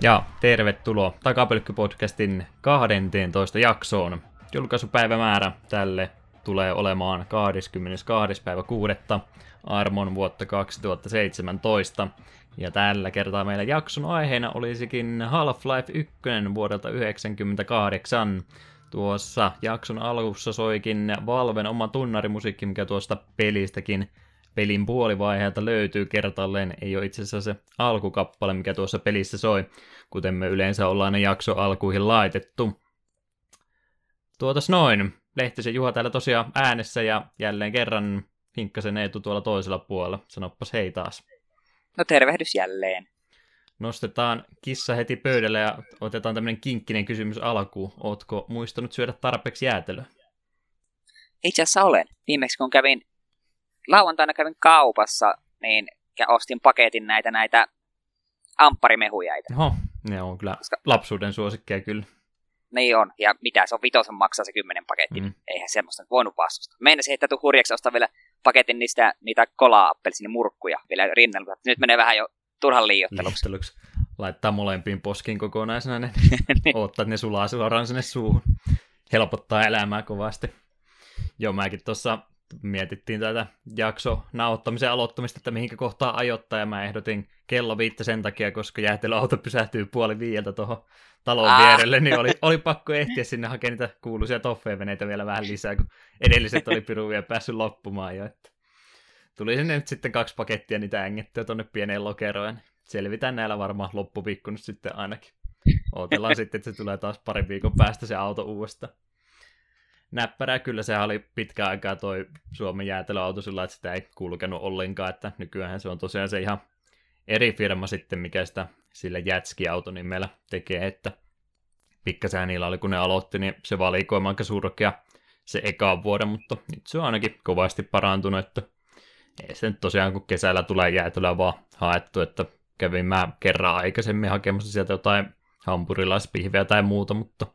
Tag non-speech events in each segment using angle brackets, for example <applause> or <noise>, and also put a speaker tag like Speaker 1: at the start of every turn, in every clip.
Speaker 1: Ja tervetuloa Takapelkky-podcastin 12 jaksoon. Julkaisupäivämäärä tälle tulee olemaan 22. päivä 6. armon vuotta 2017. Ja tällä kertaa meillä jakson aiheena olisikin Half-Life 1 vuodelta 1998. Tuossa jakson alussa soikin Valven oma tunnarimusiikki, mikä tuosta pelistäkin pelin puolivaiheelta löytyy kertalleen. Ei ole itse asiassa se alkukappale, mikä tuossa pelissä soi, kuten me yleensä ollaan ne jakso alkuihin laitettu. Tuotas noin. Lehtisen Juha täällä tosiaan äänessä ja jälleen kerran Hinkkasen Eetu tuolla toisella puolella. Sanoppas hei taas.
Speaker 2: No tervehdys jälleen.
Speaker 1: Nostetaan kissa heti pöydälle ja otetaan tämmöinen kinkkinen kysymys alkuun. Ootko muistanut syödä tarpeeksi jäätelöä?
Speaker 2: Itse asiassa olen. Viimeksi kun kävin, lauantaina kävin kaupassa, niin ja ostin paketin näitä näitä ampparimehujaita.
Speaker 1: Oho, ne on kyllä Koska... lapsuuden suosikkeja kyllä.
Speaker 2: Niin on, ja mitä se on, vitosen maksaa se kymmenen paketti. Mm. Eihän semmoista nyt voinut vastustaa. Meinasin, tuu hurjaksi ostaa vielä paketin niistä, niitä kola murkkuja vielä rinnalla. Nyt menee vähän jo turhan liiotteluksi.
Speaker 1: Laittaa molempiin poskiin kokonaisena ne, <laughs> niin. odottaa, että ne sulaa suoraan sinne suuhun. Helpottaa elämää kovasti. Joo, mäkin tuossa mietittiin tätä jakso nauhoittamisen aloittamista, että mihinkä kohtaa ajoittaa, ja mä ehdotin kello viittä sen takia, koska jäätelöauto pysähtyy puoli viieltä tuohon talon ah. vierelle, niin oli, oli pakko ehtiä sinne hakemaan niitä kuuluisia toffeeveneitä vielä vähän lisää, kun edelliset oli piru vielä päässyt loppumaan jo. Että tuli sinne nyt sitten kaksi pakettia niitä ängettyä tuonne pieneen lokeroon. Niin selvitään näillä varmaan loppuviikko nyt sitten ainakin. Ootellaan sitten, että se tulee taas pari viikon päästä se auto uudestaan näppärää. Kyllä se oli pitkä aikaa toi Suomen jäätelöauto sillä, että sitä ei kulkenut ollenkaan, että nykyään se on tosiaan se ihan eri firma sitten, mikä sitä sillä jätski-auto meillä tekee, että pikkasen niillä oli, kun ne aloitti, niin se valikoima aika surkea se eka vuoden, mutta nyt se on ainakin kovasti parantunut, että ei se nyt tosiaan, kun kesällä tulee jäätelöä vaan haettu, että kävin mä kerran aikaisemmin hakemassa sieltä jotain hampurilaispihviä tai muuta, mutta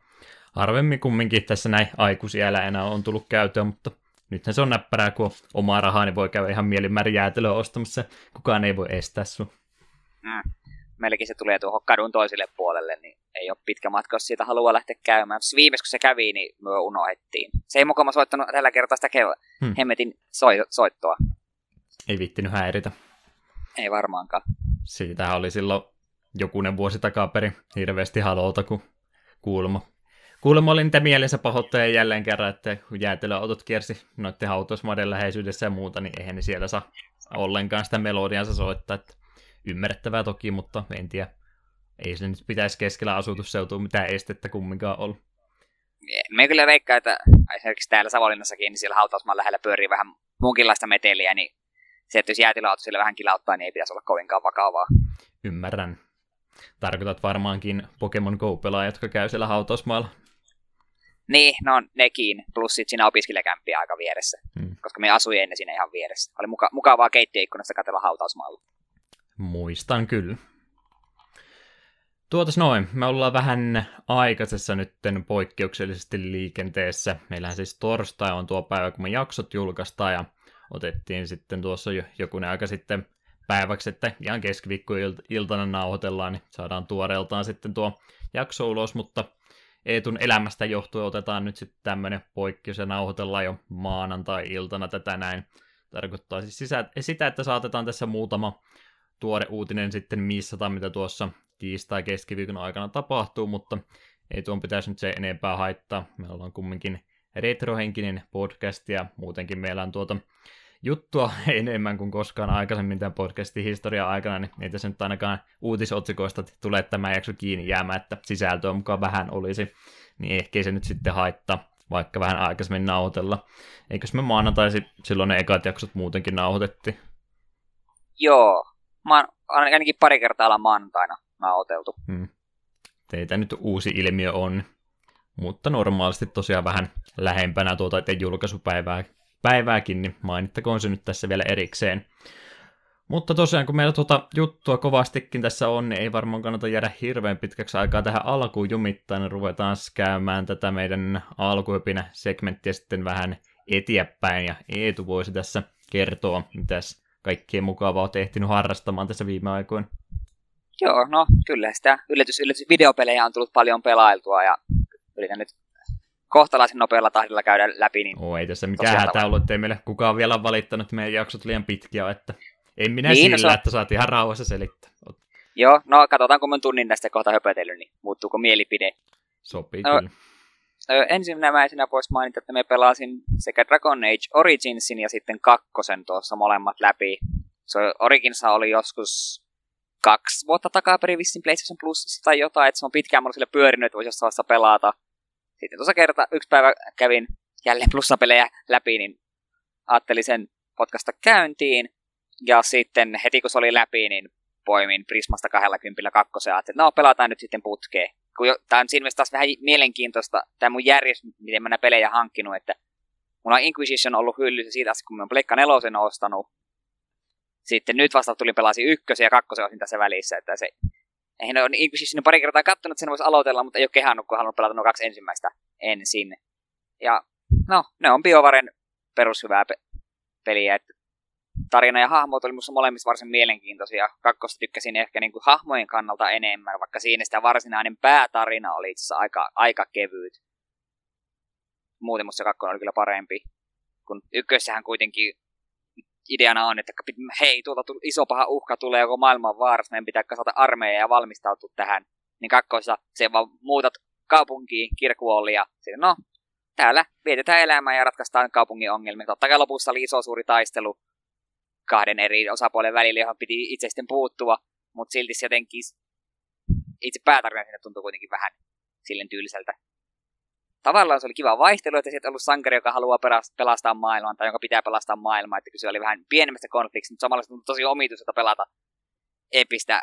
Speaker 1: harvemmin kumminkin tässä näin aikuisiällä enää on tullut käytöön, mutta nythän se on näppärää, kun on omaa rahaa, niin voi käydä ihan mielinmäärin jäätelöä ostamassa. Kukaan ei voi estää sun.
Speaker 2: Mm. Meilläkin se tulee tuohon kadun toiselle puolelle, niin ei ole pitkä matka, jos siitä haluaa lähteä käymään. Viimeis kun se kävi, niin me unohdettiin. Se ei mukama soittanut tällä kertaa sitä ke- hmm. hemmetin soi- soittoa.
Speaker 1: Ei vittinyt häiritä.
Speaker 2: Ei varmaankaan.
Speaker 1: Siitä oli silloin jokunen vuosi takaperin hirveästi halolta, kun kuulma Kuulemma oli niitä mielensä pahoittajia jälleen kerran, että kun jäätelöautot kiersi noiden hautausmaiden läheisyydessä ja muuta, niin eihän ne siellä saa ollenkaan sitä melodiansa soittaa. Että ymmärrettävää toki, mutta en tiedä. Ei se nyt pitäisi keskellä asutusseutua mitään estettä kumminkaan olla.
Speaker 2: Me kyllä veikkaa, että esimerkiksi täällä Savonlinnassakin, niin siellä hautausmaan lähellä pyörii vähän muunkinlaista meteliä, niin se, että jos jäätelöauto sille vähän kilauttaa, niin ei pitäisi olla kovinkaan vakavaa.
Speaker 1: Ymmärrän. Tarkoitat varmaankin Pokemon Go-pelaajia, jotka käy siellä hautausmaalla
Speaker 2: niin, no nekin. Plus sitten siinä opiskelijakämppiä aika vieressä. Hmm. Koska me asuin ennen siinä ihan vieressä. Oli muka- mukavaa keittiöikkunasta katsella hautausmaalla.
Speaker 1: Muistan kyllä. Tuotas noin, me ollaan vähän aikaisessa nytten poikkeuksellisesti liikenteessä. Meillähän siis torstai on tuo päivä, kun me jaksot julkaistaan ja otettiin sitten tuossa jo jokunen aika sitten päiväksi, että ihan keskiviikkoiltana nauhoitellaan, niin saadaan tuoreeltaan sitten tuo jakso ulos, mutta Eetun elämästä johtuen otetaan nyt sitten tämmöinen poikkeus ja nauhoitellaan jo maanantai-iltana tätä näin. Tarkoittaa siis sisä, sitä, että saatetaan tässä muutama tuore uutinen sitten missata, mitä tuossa tiistai keskiviikon aikana tapahtuu, mutta ei tuon pitäisi nyt se enempää haittaa. Me ollaan kumminkin retrohenkinen podcast ja muutenkin meillä on tuota juttua <laughs> enemmän kuin koskaan aikaisemmin tämän podcastin historian aikana, niin ei tässä nyt ainakaan uutisotsikoista tule tämä jakso kiinni jäämään, että sisältöä mukaan vähän olisi, niin ehkä se nyt sitten haittaa, vaikka vähän aikaisemmin nauhoitella. Eikös me maanantaisi silloin ne ekat jaksot muutenkin nauhoitettiin?
Speaker 2: Joo, mä ainakin pari kertaa ollaan maanantaina nauhoiteltu. Hmm.
Speaker 1: Teitä nyt uusi ilmiö on, mutta normaalisti tosiaan vähän lähempänä tuota julkaisupäivää päivääkin, niin mainittakoon se nyt tässä vielä erikseen. Mutta tosiaan, kun meillä tuota juttua kovastikin tässä on, niin ei varmaan kannata jäädä hirveän pitkäksi aikaa tähän alkuun jumittain, ruvetaan käymään tätä meidän alkuöpinä segmenttiä sitten vähän eteenpäin, ja Eetu voisi tässä kertoa, mitäs kaikkea mukavaa olet ehtinyt harrastamaan tässä viime aikoina.
Speaker 2: Joo, no kyllä sitä yllätys, yllätys videopelejä on tullut paljon pelailtua ja yritän nyt kohtalaisen nopealla tahdilla käydä läpi. Niin
Speaker 1: oh, ei tässä mikään hätä ollut, ettei meille kukaan vielä valittanut, että meidän jaksot liian pitkiä, että en minä niin, no sillä, no, että saatiin ihan rauhassa selittää.
Speaker 2: Joo, no katsotaan kun mä tunnin näistä kohta höpötellyt, niin muuttuuko mielipide.
Speaker 1: Sopii no, kyllä.
Speaker 2: Ensimmäisenä voisi mainita, että me pelasin sekä Dragon Age Originsin ja sitten kakkosen tuossa molemmat läpi. Se Origins oli joskus kaksi vuotta takaperin vissiin PlayStation Plus tai jotain, että se on pitkään mulla sille pyörinyt, että voisi jossain pelata. Sitten tuossa kerta yksi päivä kävin jälleen plussapelejä läpi, niin ajattelin sen podcasta käyntiin. Ja sitten heti kun se oli läpi, niin poimin Prismasta 20 kakkosen, että no pelataan nyt sitten putkeen. Tämä on siinä mielessä taas vähän mielenkiintoista, tämä mun järjestys, miten mä näitä pelejä hankkinut, että mulla on Inquisition ollut hyllyssä siitä asti, kun mä oon Pleikka nelosen ostanut. Sitten nyt vasta tuli pelasi ykkösen ja kakkosen osin tässä välissä, että se eihän ole Inquisition pari kertaa katsonut, että sen voisi aloitella, mutta ei ole kehannut, kun halunnut pelata nuo kaksi ensimmäistä ensin. Ja no, ne on BioVaren perushyvää pe- peliä, että tarina ja hahmot oli minusta molemmissa varsin mielenkiintoisia. Kakkosta tykkäsin ehkä niin kuin hahmojen kannalta enemmän, vaikka siinä sitä varsinainen päätarina oli itse aika, aika kevyt. Muuten musta kakkonen oli kyllä parempi. Kun ykkössähän kuitenkin ideana on, että hei, tuolta iso paha uhka tulee joko maailman vaarassa, meidän pitää kasata armeija ja valmistautua tähän. Niin kakkoissa se vaan muutat kaupunkiin, kirkuolli ja sitten no, täällä vietetään elämää ja ratkaistaan kaupungin ongelmia. Totta kai lopussa oli iso suuri taistelu kahden eri osapuolen välillä, johon piti itse sitten puuttua, mutta silti se jotenkin itse päätarina sinne tuntui kuitenkin vähän silleen tyyliseltä. Tavallaan se oli kiva vaihtelu, että sieltä ollut sankari, joka haluaa pelastaa maailman tai jonka pitää pelastaa maailmaa, että se oli vähän pienemmästä konfliktista, mutta samalla se tuntui tosi omituiselta pelata epistä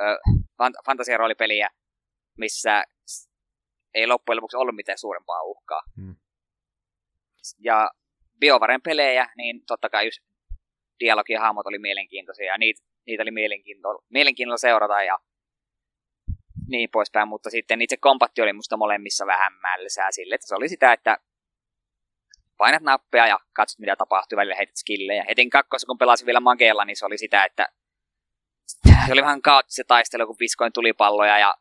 Speaker 2: ö, fant- fantasiaroolipeliä, missä ei loppujen lopuksi ollut mitään suurempaa uhkaa. Hmm. Ja BioVaren pelejä, niin totta kai just dialogi ja hahmot oli mielenkiintoisia ja niitä, niitä oli mielenkiintoilla, mielenkiintoilla seurata ja niin poispäin, mutta sitten itse kompatti oli musta molemmissa vähän mälsää sille, että se oli sitä, että painat nappia ja katsot mitä tapahtuu, välillä heität skillejä. Etin kakkossa, kun pelasin vielä Magella, niin se oli sitä, että se oli vähän kaoottista taistelu, kun viskoin tulipalloja ja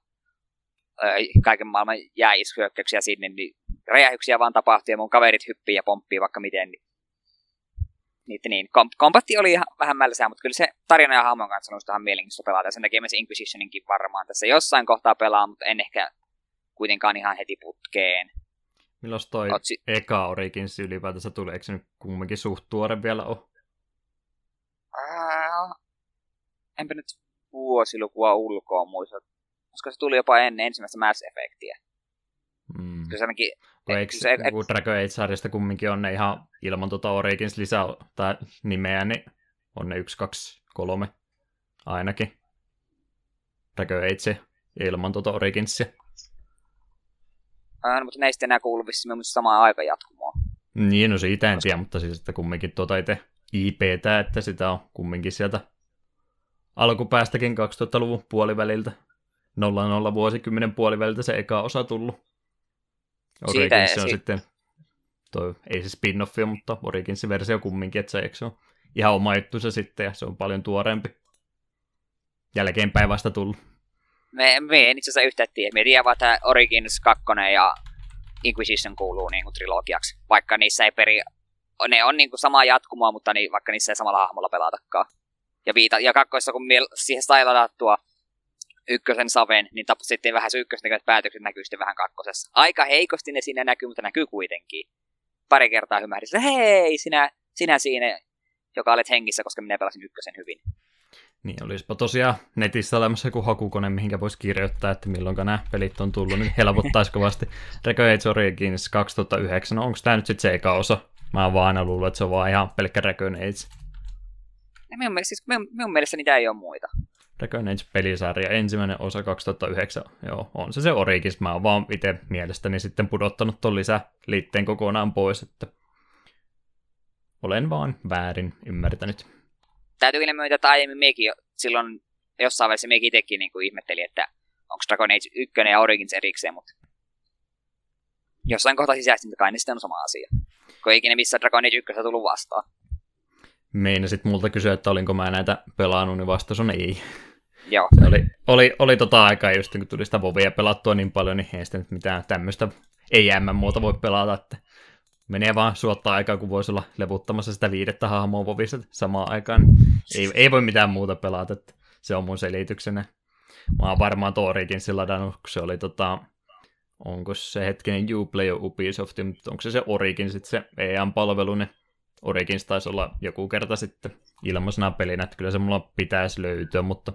Speaker 2: kaiken maailman jääishyökkäyksiä sinne, niin räjähyksiä vaan tapahtui ja mun kaverit hyppii ja pomppii vaikka miten, niin niitä niin. Kom- kompatti oli ihan vähän mälsää, mutta kyllä se tarina ja hahmon kanssa on ihan mielenkiintoista pelata. Ja sen takia myös Inquisitioninkin varmaan tässä jossain kohtaa pelaa, mutta en ehkä kuitenkaan ihan heti putkeen.
Speaker 1: Milloin toi Otsi... eka Origins ylipäätänsä tuli? Eikö se nyt kumminkin suht tuore vielä ole?
Speaker 2: Äh, enpä nyt vuosilukua ulkoa muista. Koska se tuli jopa ennen ensimmäistä Mass Effectia.
Speaker 1: Mm. Kyllä se ainakin kun eikö se, kun Dragon Age-sarjasta kumminkin on ne ihan ilman tuota Origins lisää tai nimeä, niin on ne yksi, kaksi, kolme ainakin. Dragon Age ilman tuota Originsia.
Speaker 2: Äh, mutta näistä enää kuulu vissiin myös samaan aika jatkumoa.
Speaker 1: Niin, no siitä en tiedä, mutta siis että kumminkin tuota itse IPtä, että sitä on kumminkin sieltä alkupäästäkin 2000-luvun puoliväliltä, 00 vuosikymmenen puoliväliltä se eka osa tullut. Origins on si- sitten, toi, ei se spin-offi, mutta Originsin versio kumminkin, että se, eikö se on ihan oma juttusa sitten, ja se on paljon tuoreempi. Jälkeenpäin vasta tullut.
Speaker 2: Me, me en itse asiassa yhtään tiedä. Me tiedän vaan, että Origins 2 ja Inquisition kuuluu niin kuin trilogiaksi, vaikka niissä ei peri... Ne on niin kuin samaa jatkumoa, mutta niin, vaikka niissä ei samalla hahmolla pelatakaan. Ja, viita, ja kakkoissa, kun siihen stylataan ykkösen saven, niin sitten vähän se ykkösen päätökset näkyy sitten vähän kakkosessa. Aika heikosti ne siinä näkyy, mutta näkyy kuitenkin. Pari kertaa hymähdys, hei, sinä, sinä siinä, joka olet hengissä, koska minä pelasin ykkösen hyvin.
Speaker 1: Niin, olisipa tosiaan netissä olemassa joku hakukone, mihinkä voisi kirjoittaa, että milloin nämä pelit on tullut, niin helpottaisi <laughs> kovasti. Dragon Age Origins 2009, no onko tämä nyt sitten se eka osa? Mä oon vaan aina luullut, että se on vaan ihan pelkkä Dragon Age.
Speaker 2: Minun mielestä, siis, minun, minun mielestä niitä ei ole muita.
Speaker 1: Dragon Age-pelisarja, ensimmäinen osa 2009, joo, on se se Origis, mä oon vaan itse mielestäni sitten pudottanut ton lisäliitteen kokonaan pois, että olen vaan väärin ymmärtänyt.
Speaker 2: Täytyy kyllä myöntää, että aiemmin mekin silloin jossain vaiheessa mekin itsekin niin kuin ihmetteli, että onko Dragon Age 1 ja Origins erikseen, mutta jossain kohtaa sisäisesti kai ne sitten on sama asia. Kun ei ikinä missään Dragon Age 1 tullut vastaan.
Speaker 1: Meinasit multa kysyä, että olinko mä näitä pelannut, niin vastaus on ei.
Speaker 2: Joo.
Speaker 1: Se oli, oli, oli tota aikaa just kun tuli sitä Vovia pelattua niin paljon, niin ei sitä nyt mitään tämmöistä ei muuta voi pelata, että menee vaan suottaa aikaa, kun voisi olla levuttamassa sitä viidettä hahmoa Vovissa samaan aikaan. Ei, ei voi mitään muuta pelata, että se on mun selityksenä. Mä oon varmaan Torikin sillä ladannut, kun se oli tota, onko se hetkinen Uplay jo Ubisoft, mutta onko se se Origin sitten se EA-palvelu, niin Origins taisi olla joku kerta sitten ilmaisena pelinä, että kyllä se mulla pitäisi löytyä, mutta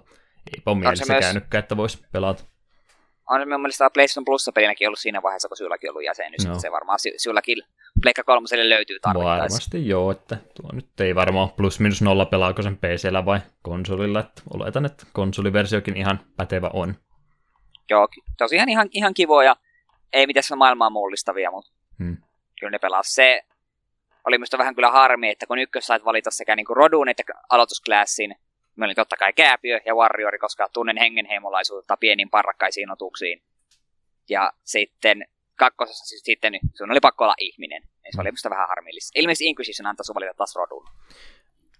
Speaker 1: eipä ole mielessä myös... käynytkään, että voisi pelata.
Speaker 2: On se minun mielestä PlayStation Plus-pelinäkin ollut siinä vaiheessa, kun sylläkin ollut jäsenyys, no. se varmaan sylläkin Pleikka kolmoselle löytyy tarvittaessa.
Speaker 1: Varmasti joo, että tuo nyt ei varmaan plus minus nolla pelaako sen PCllä vai konsolilla, että oletan, että konsoliversiokin ihan pätevä on.
Speaker 2: Joo, tosiaan ihan, ihan kivoja, ei mitään maailmaa mullistavia, mutta hmm. kyllä ne pelaa. Se oli minusta vähän kyllä harmi, että kun ykkös sait valita sekä niinku rodun että aloitusklassin, Mä olin totta kai Kääpiö ja Warriori, koska tunnen hengenheimolaisuutta pieniin parrakkaisiin otuksiin. Ja sitten kakkosessa siis sitten sun oli pakko olla ihminen. Ja se oli musta vähän harmillista. Ilmeisesti Inquisition antoi sun valita taas rodun.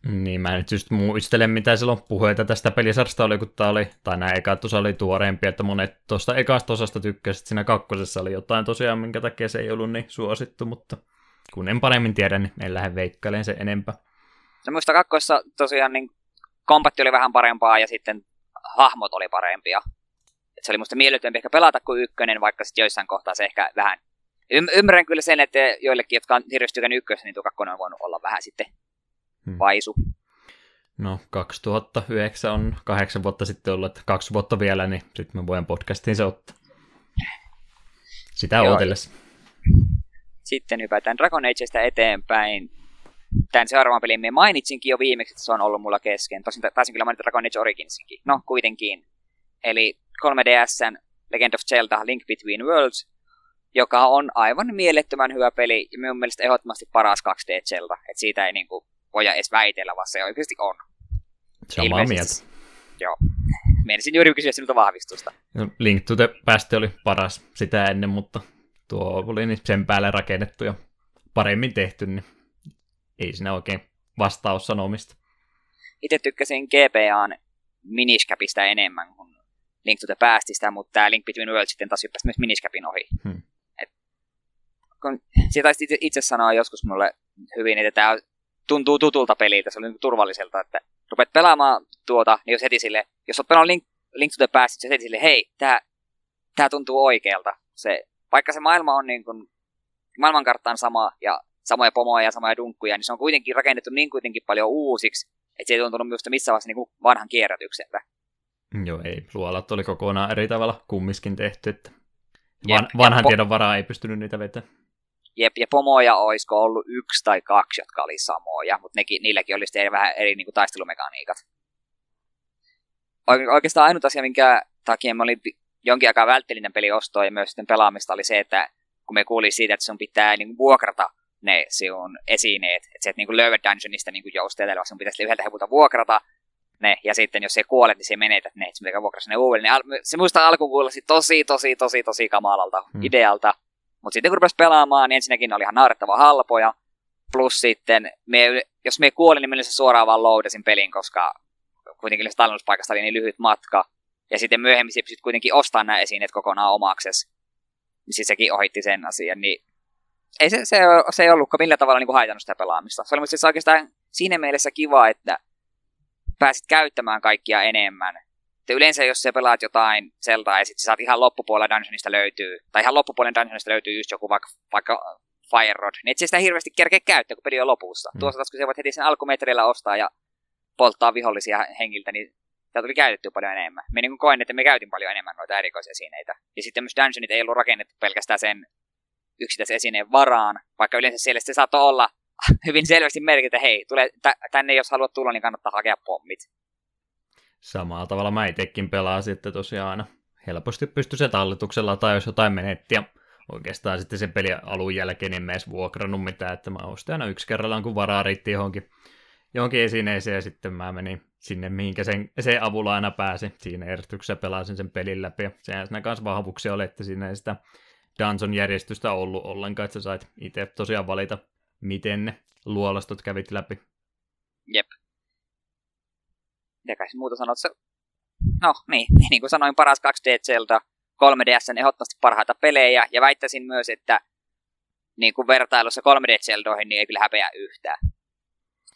Speaker 1: Niin, mä nyt just muistelen, mitä silloin puheita tästä pelisarjasta oli, kun tää oli, tai nämä ekat osa oli tuoreempi, että monet tuosta ekasta osasta tykkäsivät, siinä kakkosessa oli jotain tosiaan, minkä takia se ei ollut niin suosittu, mutta kun en paremmin tiedä, niin en lähde veikkailemaan se enempää.
Speaker 2: No muista kakkossa tosiaan niin kompatti oli vähän parempaa ja sitten hahmot oli parempia. Et se oli musta miellyttävämpi ehkä pelata kuin ykkönen, vaikka sitten joissain kohtaa se ehkä vähän... Y- ymmärrän kyllä sen, että joillekin, jotka on hirveästi tykännyt ykkösen, niin tuo kakkonen on voinut olla vähän sitten hmm. vaisu.
Speaker 1: No, 2009 on kahdeksan vuotta sitten ollut, että kaksi vuotta vielä, niin sitten me voin podcastiin se ottaa. Sitä Joo. odotellessa.
Speaker 2: Sitten hypätään Dragon Ageista eteenpäin tämän seuraavan pelin me mainitsinkin jo viimeksi, että se on ollut mulla kesken. Tosin taisin kyllä mainita Dragon Age Originsinkin. No, kuitenkin. Eli 3DSn Legend of Zelda Link Between Worlds, joka on aivan mielettömän hyvä peli ja minun mielestä ehdottomasti paras 2D Zelda. Että siitä ei niinku voida edes väitellä, vaan se oikeasti on.
Speaker 1: Samaa mieltä.
Speaker 2: Joo. Mielisin juuri kysyä sinulta vahvistusta.
Speaker 1: No, Link to the Past oli paras sitä ennen, mutta tuo oli niin sen päälle rakennettu ja paremmin tehty, niin ei siinä oikein vastaus sanomista.
Speaker 2: Itse tykkäsin GPAn miniskäpistä enemmän kuin Link to the Pastista, mutta tämä Link Between Worlds sitten taas hyppäsi myös miniskäpin ohi. Hmm. Et, kun, siitä itse, itse sanoa joskus mulle hyvin, että tämä tuntuu tutulta peliltä, se oli niin turvalliselta, että rupeat pelaamaan tuota, niin jos heti sille, jos olet pelannut Link, Link to the Past, niin heti sille, hei, tämä, tämä tuntuu oikealta. Se, vaikka se maailma on niin kuin, maailmankartta on sama ja samoja pomoja ja samoja dunkkuja, niin se on kuitenkin rakennettu niin kuitenkin paljon uusiksi, että se ei tuntunut minusta missään vaiheessa niin vanhan kierrätykseltä.
Speaker 1: Joo, ei. Luolat oli kokonaan eri tavalla kummiskin tehty, että Van, Jep, vanhan po- tiedon varaa ei pystynyt niitä vetämään.
Speaker 2: Jep, ja pomoja olisiko ollut yksi tai kaksi, jotka oli samoja, mutta nekin, niilläkin oli sitten vähän eri niin kuin taistelumekaniikat. Oikeastaan ainut asia, minkä takia mä olin jonkin aikaa välttelin peliostoa ja myös sitten pelaamista, oli se, että kun me kuulin siitä, että sun pitää niin kuin, vuokrata ne sinun esineet. Että se, että niin löydät dungeonista niin jousteella, sun pitäisi yhdeltä hevulta vuokrata ne, ja sitten jos se kuolet, niin se menetät ne, että pitää vuokrasi ne uudelleen. Al- se muista alkuun kuulosti tosi, tosi, tosi, tosi kamalalta hmm. idealta. Mutta sitten kun rupesi pelaamaan, niin ensinnäkin ne oli ihan naurettava halpoja. Plus sitten, me, jos me kuolin, niin se suoraan vaan loadasin pelin, koska kuitenkin se tallennuspaikasta oli niin lyhyt matka. Ja sitten myöhemmin sitten kuitenkin ostaa nämä esineet kokonaan omaksesi. Niin siis sekin ohitti sen asian. Niin ei se, se, se ei ollutkaan millään tavalla niin kuin haitannut sitä pelaamista. Se oli siis oikeastaan siinä mielessä kiva, että pääsit käyttämään kaikkia enemmän. Että yleensä jos sä pelaat jotain Zeldaa ja sitten saat ihan loppupuolella dungeonista löytyy, tai ihan loppupuolen dungeonista löytyy just joku vaikka, vaikka Fire Rod, niin et sitä hirveästi kerkeä käyttää, kun peli on lopussa. Mm. Tuossa taas, kun sä voit heti sen alkumetrillä ostaa ja polttaa vihollisia hengiltä, niin sitä tuli käytetty paljon enemmän. Me niin koin, että me käytin paljon enemmän noita erikoisesineitä. Ja sitten myös dungeonit ei ollut rakennettu pelkästään sen yksittäisen esineen varaan, vaikka yleensä siellä se saattoi olla <laughs> hyvin selvästi merkitä, hei, tule tänne jos haluat tulla, niin kannattaa hakea pommit.
Speaker 1: Samalla tavalla mä itsekin pelaan sitten tosiaan aina helposti pysty se talletuksella tai jos jotain menetti ja oikeastaan sitten sen pelin alun jälkeen en edes vuokrannut mitään, että mä ostin aina yksi kerrallaan, kun varaa riitti johonkin, johonkin esineeseen ja sitten mä menin sinne, mihinkä sen, se avulla aina pääsi. Siinä järjestyksessä pelasin sen pelin läpi ja sehän siinä kanssa vahvuuksia oli, että siinä ei sitä Danson järjestystä ollut ollenkaan, että sä sait itse tosiaan valita, miten ne luolastot kävit läpi.
Speaker 2: Jep. Mitä kai muuta sanot? no niin, <laughs> niin kuin sanoin, paras 2D Zelda, 3DS ehdottomasti parhaita pelejä, ja väittäisin myös, että niin kuin vertailussa 3D Zeldoihin, niin ei kyllä häpeä yhtään.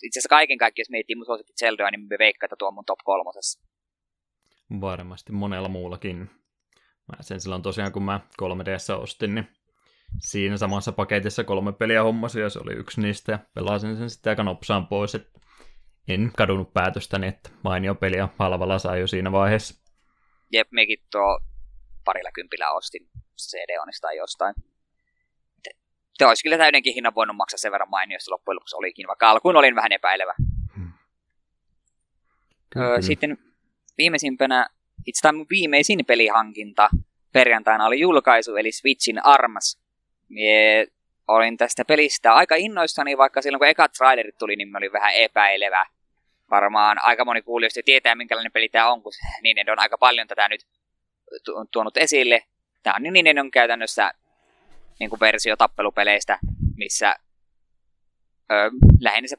Speaker 2: Itse asiassa kaiken kaikkiaan, jos miettii mun suosikki Zeldoa, niin me veikkaan, että tuo on mun top kolmosessa.
Speaker 1: Varmasti monella muullakin. Mä sen silloin tosiaan, kun mä 3DS ostin, niin siinä samassa paketissa kolme peliä hommasin, ja se oli yksi niistä, ja pelasin sen sitten aika nopsaan pois, että en kadunut päätöstäni, että mainio peli ja halvalla sai jo siinä vaiheessa.
Speaker 2: Jep, mekin tuo parilla kympillä ostin CD-onista tai jostain. Te olisi kyllä täydenkin hinnan voinut maksaa sen verran mainiosta loppujen lopuksi olikin, vaikka alkuun olin vähän epäilevä. Hmm. Öö, sitten viimeisimpänä, itse tämä viimeisin pelihankinta perjantaina oli julkaisu, eli Switchin Armas. Mie olin tästä pelistä aika innoissani, vaikka silloin kun eka trailerit tuli, niin mä olin vähän epäilevä. Varmaan aika moni kuulijoista tietää, minkälainen peli tämä on, kun <laughs> niin on aika paljon tätä nyt tuonut esille. Tämä on niin on käytännössä niin kuin versio tappelupeleistä, missä lähinnä se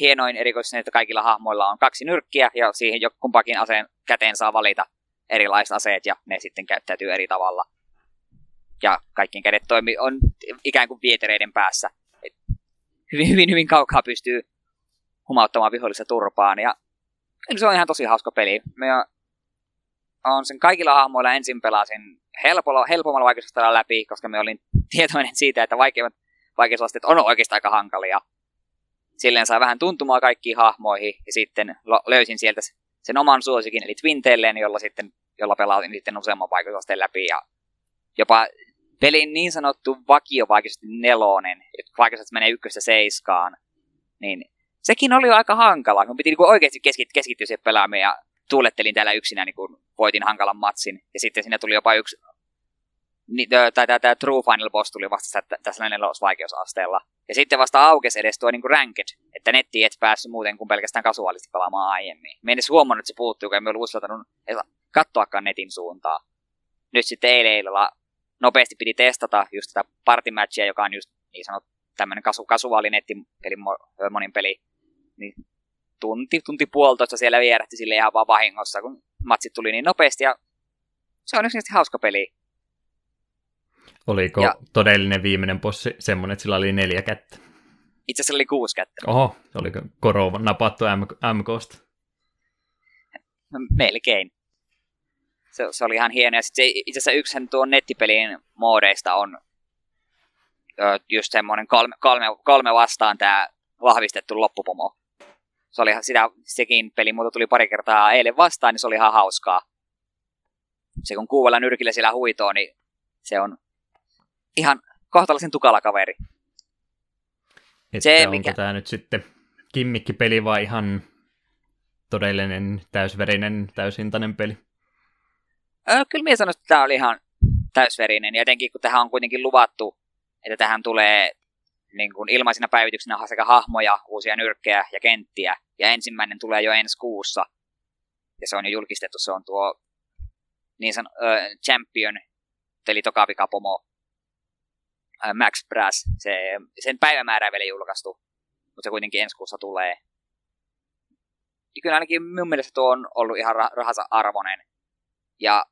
Speaker 2: hienoin erikoisesti, että kaikilla hahmoilla on kaksi nyrkkiä ja siihen jo kumpakin aseen käteen saa valita erilaiset aseet ja ne sitten käyttäytyy eri tavalla. Ja kaikkien kädet toimi on ikään kuin vietereiden päässä. Hyvin, hyvin, hyvin kaukaa pystyy humauttamaan vihollista turpaan ja se on ihan tosi hauska peli. Me on sen kaikilla hahmoilla ensin pelasin helpolla, helpommalla vaikeusasteella läpi, koska me olin tietoinen siitä, että vaikeimmat vaikeusasteet on oikeastaan aika hankalia. Silleen sai vähän tuntumaa kaikkiin hahmoihin ja sitten löysin sieltä sen oman suosikin, eli Twintelleen, jolla, sitten, jolla pelasin sitten useamman vaikeusasteen läpi ja jopa pelin niin sanottu vakio vaikeasti nelonen, että vaikeusaste menee ykköstä seiskaan, niin sekin oli jo aika hankala. Mun piti niinku oikeasti keskittyä siihen pelaamiseen ja tuulettelin täällä yksinä, niin kun voitin hankalan matsin. Ja sitten siinä tuli jopa yksi, tai tämä True Final Boss tuli vasta tässä nelosvaikeusasteella. Ja sitten vasta aukesi edes tuo niinku ranked, että netti et päässyt muuten kuin pelkästään kasuaalisesti pelaamaan aiemmin. Me en edes huomannut, että se puuttuu, kun emme ollut uskaltanut katsoakaan netin suuntaa. Nyt sitten eilen illalla nopeasti piti testata just tätä party matchia, joka on just niin sanottu tämmöinen kasu, kasuaali nettipeli, monin peli. Niin tunti, tunti puolitoista siellä vierähti sille ihan vaan vahingossa, kun matsit tuli niin nopeasti ja se on yksinkertaisesti hauska peli.
Speaker 1: Oliko ja, todellinen viimeinen bossi semmoinen, että sillä oli neljä kättä?
Speaker 2: Itse asiassa oli kuusi kättä.
Speaker 1: Oho, oliko korova napattu MKsta?
Speaker 2: Melkein. Se, se oli ihan hieno. Ja sitten itse asiassa yksihän tuon nettipelin moodeista on just semmoinen kolme, kolme, kolme vastaan tämä vahvistettu loppupomo se oli sitä, sekin peli muuta tuli pari kertaa eilen vastaan, niin se oli ihan hauskaa. Se kun kuuvella nyrkillä siellä huitoo, niin se on ihan kohtalaisen tukala kaveri.
Speaker 1: Että se, onko mikä... tämä nyt sitten kimmikkipeli vai ihan todellinen, täysverinen, täyshintainen peli?
Speaker 2: Öö, kyllä minä sanoisin, että tämä oli ihan täysverinen. Ja jotenkin kun tähän on kuitenkin luvattu, että tähän tulee niin kuin ilmaisina päivityksinä sekä hahmoja, uusia nyrkkejä ja kenttiä. Ja ensimmäinen tulee jo ensi kuussa. Ja se on jo julkistettu, se on tuo niin san, uh, Champion, eli Tokavikapomo uh, Max Brass. Se, sen päivämäärä vielä julkaistu, mutta se kuitenkin ensi kuussa tulee. Ja kyllä ainakin minun mielestä tuo on ollut ihan rah- rahansa arvoinen. Ja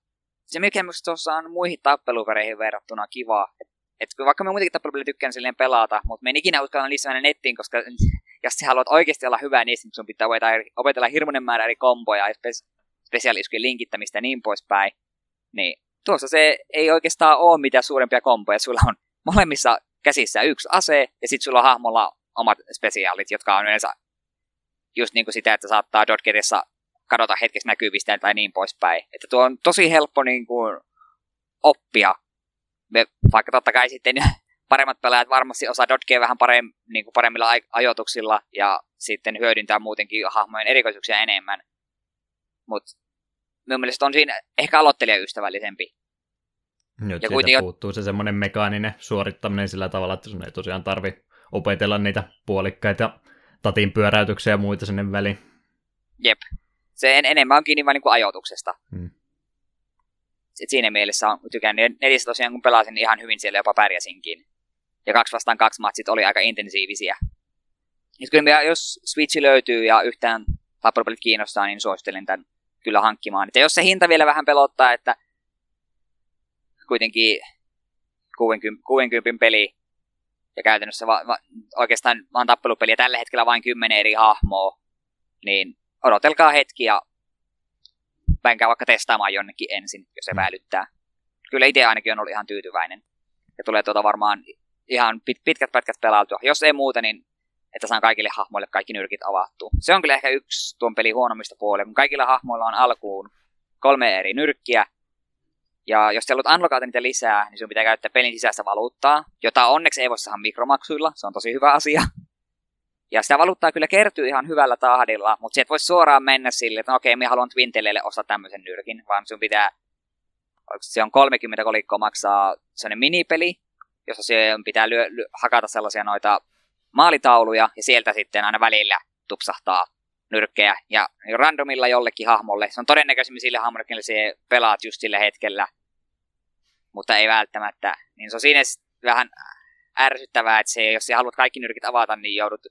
Speaker 2: se mikä minusta tuossa on muihin tappelupereihin verrattuna kiva, että et vaikka me muutenkin tappelupelejä tykkään silleen pelata, mutta me en ikinä uskalla lisätä mennä nettiin, koska <laughs> jos sä haluat oikeasti olla hyvä, niin sun pitää opetella hirmuinen määrä eri komboja ja spes- spesiaaliskujen linkittämistä ja niin poispäin. Niin tuossa se ei oikeastaan ole mitään suurempia komboja. Sulla on molemmissa käsissä yksi ase ja sitten sulla on hahmolla omat spesiaalit, jotka on yleensä just niin kuin sitä, että saattaa dodgerissa kadota hetkessä näkyvistä tai niin poispäin. Että tuo on tosi helppo niin kuin, oppia me, vaikka totta kai sitten <laughs> paremmat pelaajat varmasti osaa dodgea vähän parem, niin kuin paremmilla ajoituksilla ja sitten hyödyntää muutenkin hahmojen erikoisuuksia enemmän. Mutta minun mielestä on siinä ehkä aloittelijaystävällisempi.
Speaker 1: Nyt ja kuitenkin... puuttuu se semmoinen mekaaninen suorittaminen sillä tavalla, että sun ei tosiaan tarvi opetella niitä puolikkaita tatin pyöräytyksiä ja muita sinne väliin.
Speaker 2: Jep. Se en, enemmän on kiinni vain niin ajoituksesta. Hmm et siinä mielessä on tykännyt. Netissä tosiaan kun pelasin niin ihan hyvin siellä jopa pärjäsinkin. Ja kaksi vastaan kaksi matsit oli aika intensiivisiä. Et kyllä jos Switch löytyy ja yhtään tappelupellit kiinnostaa, niin suosittelen tämän kyllä hankkimaan. Et jos se hinta vielä vähän pelottaa, että kuitenkin 60, 60 peli ja käytännössä va, va, oikeastaan vaan tappelupeliä tällä hetkellä vain kymmenen eri hahmoa, niin odotelkaa hetki ja päinkää vaikka testaamaan jonnekin ensin, jos se mm. väilyttää. Kyllä itse ainakin on ollut ihan tyytyväinen. Ja tulee tuota varmaan ihan pit, pitkät pätkät pelautua. Jos ei muuta, niin että saan kaikille hahmoille kaikki nyrkit avattua. Se on kyllä ehkä yksi tuon pelin huonommista puolia, kun kaikilla hahmoilla on alkuun kolme eri nyrkkiä, ja jos sä haluat unlockata niitä lisää, niin sun pitää käyttää pelin sisäistä valuuttaa, jota onneksi ei voi saada mikromaksuilla, se on tosi hyvä asia. Ja sitä valuuttaa kyllä kertyy ihan hyvällä tahdilla, mutta sä et voi suoraan mennä sille, että no okei, minä haluan Twinteleille ostaa tämmöisen nyrkin, vaan sun pitää, se on 30 kolikkoa maksaa sellainen minipeli, jossa se pitää lyö, lyö, hakata sellaisia noita maalitauluja, ja sieltä sitten aina välillä tupsahtaa nyrkkejä, ja randomilla jollekin hahmolle. Se on todennäköisemmin sille hahmolle, kenelle se pelaat just sillä hetkellä, mutta ei välttämättä. Niin se on siinä vähän ärsyttävää, että se, jos sä haluat kaikki nyrkit avata, niin joudut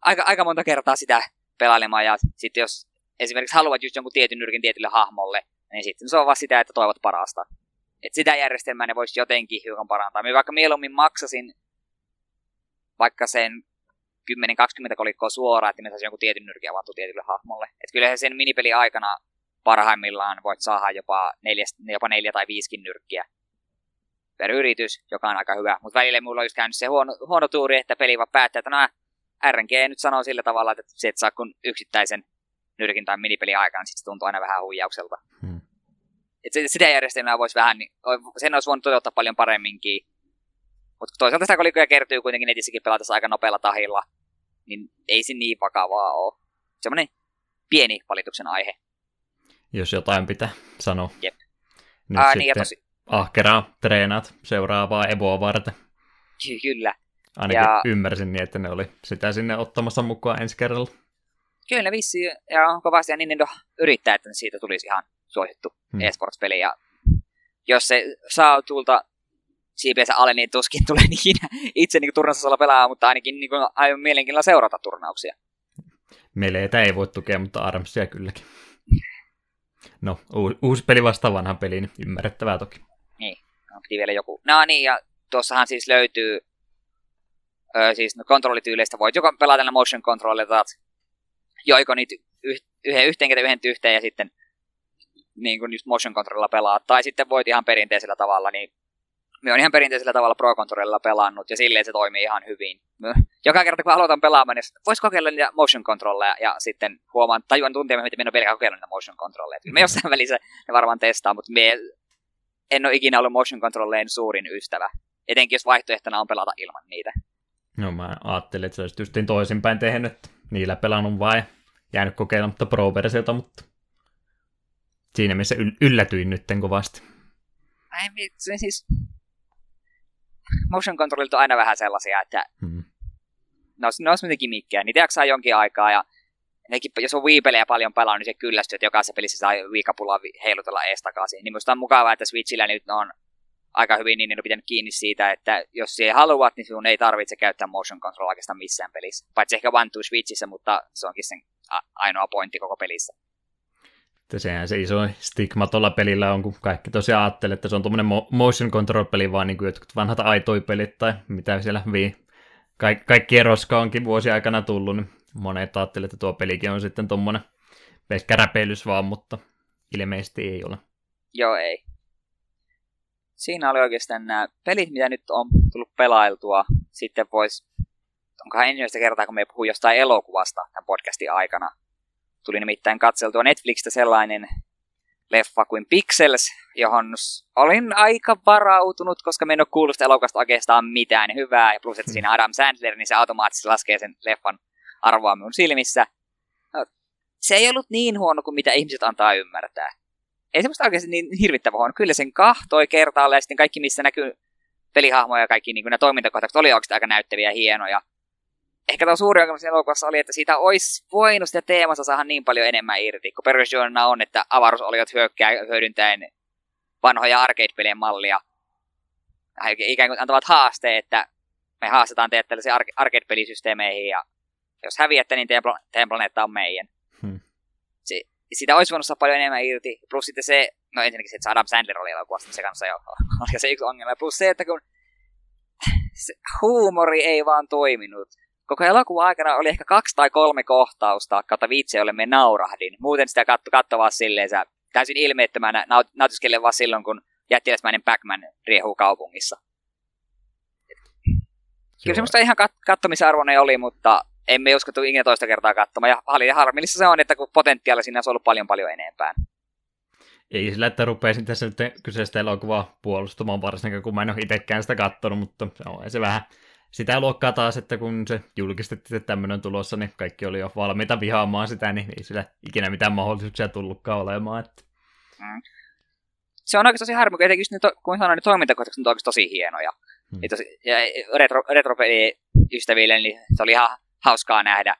Speaker 2: aika, aika monta kertaa sitä pelailemaan, ja sitten jos esimerkiksi haluat just jonkun tietyn nyrkin tietylle hahmolle, niin sitten se on vaan sitä, että toivot parasta. Et sitä järjestelmää ne voisi jotenkin hiukan parantaa. Minä vaikka mieluummin maksasin vaikka sen 10-20 kolikkoa suoraan, että me saisin jonkun tietyn nyrkin avattu tietylle hahmolle. Et kyllä sen minipeli aikana parhaimmillaan voit saada jopa neljä, jopa neljä tai viisikin nyrkkiä per yritys, joka on aika hyvä. Mutta välillä mulla on just käynyt se huono, huono tuuri, että peli vaan päättää, että no RNG nyt sanoo sillä tavalla, että se et saa kun yksittäisen nyrkin tai minipeli aikana, niin sitten se tuntuu aina vähän huijaukselta. Hmm. Et sitä järjestelmää voisi vähän, niin, sen olisi voinut toteuttaa paljon paremminkin. Mutta toisaalta sitä kolikoja kertyy kuitenkin netissäkin pelata aika nopealla tahilla, niin ei se niin vakavaa ole. Semmoinen pieni valituksen aihe.
Speaker 1: Jos jotain pitää sanoa.
Speaker 2: Jep.
Speaker 1: Nyt Aa, niin, tosi... ahkeraa treenaat seuraavaa Evoa varten.
Speaker 2: Kyllä.
Speaker 1: Ainakin ja... ymmärsin niin, että ne oli sitä sinne ottamassa mukaan ensi kerralla.
Speaker 2: Kyllä vissi, ja kovasti ja Nintendo yrittää, että siitä tulisi ihan suosittu hmm. esports-peli. Ja jos se saa tulta siipiensä alle, niin tuskin tulee <laughs> niin itse niin turnaustasolla pelaa, mutta ainakin niin kuin, aion mielenkiinnolla seurata turnauksia.
Speaker 1: Meleitä ei voi tukea, mutta Armsia kylläkin. No, uusi peli vasta vanhan peliin, niin ymmärrettävää toki.
Speaker 2: Niin, no, piti vielä joku. No niin, ja tuossahan siis löytyy öö, siis no, kontrollityyleistä voit joko pelata tällä motion controllerilla, joiko niitä yh, yhden, yhteen ketä yhden yhteen ja sitten niin kuin just motion controllerilla pelaa, tai sitten voit ihan perinteisellä tavalla, niin me on ihan perinteisellä tavalla Pro Controllerilla pelannut, ja silleen se toimii ihan hyvin. Joka kerta kun aloitan pelaamaan, niin voisi kokeilla niitä motion controlleja, ja sitten huomaan, tajuan tuntia, että minä en vielä kokeillut niitä motion controlleja. Me jossain välissä ne varmaan testaa, mutta me en ole ikinä ollut motion controlleen suurin ystävä. Etenkin jos vaihtoehtona on pelata ilman niitä.
Speaker 1: No mä ajattelin, että se olisi just toisinpäin tehnyt, että niillä pelannut vai jäänyt kokeilematta Pro-versiota, mutta siinä missä yllätyin nytten kovasti.
Speaker 2: Se siis motion controllit on aina vähän sellaisia, että hmm. ne on, ne on semmoinen kimikkiä. Niitä jaksaa jonkin aikaa ja nekin, jos on Wii-pelejä paljon pelaa, niin se kyllästyy, että jokaisessa pelissä saa viikapulla heilutella ees takaisin. Niin musta on mukavaa, että Switchillä nyt on aika hyvin niin ne on pitänyt kiinni siitä, että jos siihen haluat, niin sinun ei tarvitse käyttää motion control oikeastaan missään pelissä. Paitsi ehkä One Switchissä, mutta se onkin sen ainoa pointti koko pelissä.
Speaker 1: Että sehän se iso stigma tuolla pelillä on, kun kaikki tosiaan ajattelee, että se on tuommoinen motion control-peli, vaan niin kuin jotkut vanhat aitoipelit tai mitä siellä vii. Kaik- kaikki eroska onkin vuosi aikana tullut, niin monet ajattelee, että tuo pelikin on sitten tuommoinen pelkkä räpeilys vaan, mutta ilmeisesti ei ole.
Speaker 2: Joo, ei. Siinä oli oikeastaan nämä pelit, mitä nyt on tullut pelailtua. Sitten voisi, onkohan ensimmäistä kertaa, kun me puhuu jostain elokuvasta tämän podcastin aikana, Tuli nimittäin katseltua Netflixistä sellainen leffa kuin Pixels, johon olin aika varautunut, koska me en ole kuullut elokuvasta oikeastaan mitään hyvää. Ja plus, että siinä Adam Sandler, niin se automaattisesti laskee sen leffan arvoa minun silmissä. No, se ei ollut niin huono kuin mitä ihmiset antaa ymmärtää. Ei semmoista oikeasti niin hirvittävä huono. Kyllä sen kahtoi kertaalle ja sitten kaikki, missä näkyy pelihahmoja ja kaikki niin ne toimintakohtaukset oli oikeasti aika näyttäviä ja hienoja ehkä tuo suuri ongelma siinä elokuvassa oli, että siitä olisi voinut sitä teemassa saada niin paljon enemmän irti, kun perusjuonena on, että avaruusoliot hyökkää hyödyntäen vanhoja arcade-pelien mallia. Ikään kuin antavat haasteen, että me haastetaan teidät tällaisiin arcade-pelisysteemeihin, ja jos häviätte, niin teidän, teidän planeetta on meidän. Hmm. Sitä olisi voinut saada paljon enemmän irti. Plus sitten se, no ensinnäkin se, että Adam Sandler oli elokuvassa, niin se kanssa jo <laughs> oli se yksi ongelma. Plus se, että kun se huumori ei vaan toiminut. Koko elokuvan aikana oli ehkä kaksi tai kolme kohtausta, kautta viitse, jolle me naurahdin. Muuten sitä katto, katso vaan silleen, sä täysin ilmeettömänä naut, nautiskelen vaan silloin, kun jättiläismäinen Pac-Man riehuu kaupungissa. Kyllä semmoista ihan kat- kattomisarvoinen oli, mutta emme uskottu ikinä toista kertaa katsomaan. Ja harmillista se on, että kun potentiaalia siinä olisi ollut paljon paljon enempää.
Speaker 1: Ei sillä, että rupeisin tässä nyt kyseistä elokuvaa puolustamaan varsinkin, kun mä en ole itsekään sitä katsonut, mutta se on se vähän sitä luokkaa taas, että kun se julkistettiin, että tämmöinen tulossa, niin kaikki oli jo valmiita vihaamaan sitä, niin ei sillä ikinä mitään mahdollisuuksia tullutkaan olemaan. Että... Mm.
Speaker 2: Se on oikeasti tosi harmi, kun etenkin just ne, kun sanoin, ne toimintakohtaukset on oikeasti tosi hienoja. Hmm. Ja, tosi, ja retro, retro ystäville, niin se oli ihan hauskaa nähdä.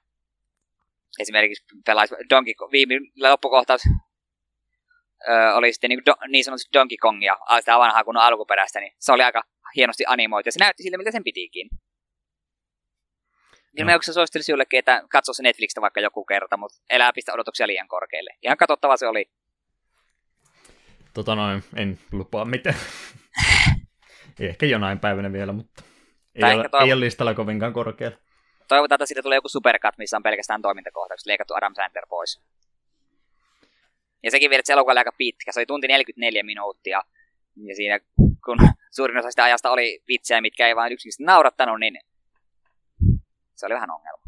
Speaker 2: Esimerkiksi pelaisi Donkey viime loppukohtaus oli sitten niin, do, niin sanotusti Donkey Kongia, sitä vanhaa kuin alkuperäistä, niin se oli aika hienosti animoitu ja se näytti siltä, mitä sen pitikin. No. Ilmeyksessä suosittelisin jollekin, että katso se Netflixistä vaikka joku kerta, mutta elää pistä odotuksia liian korkealle. Ihan katsottava se oli.
Speaker 1: Tota noin, en lupaa mitään. <laughs> Ehkä jonain päivänä vielä, mutta ei, ole, toiv- ei ole listalla kovinkaan korkealla.
Speaker 2: Toivotaan, että siitä tulee joku supercut, missä on pelkästään toimintakohtaukset, leikattu Adam Sandler pois. Ja sekin vielä, että se elokuva oli aika pitkä. Se oli tunti 44 minuuttia. Ja siinä, kun suurin osa sitä ajasta oli vitsejä, mitkä ei vain yksinkertaisesti naurattanut, niin se oli vähän ongelma.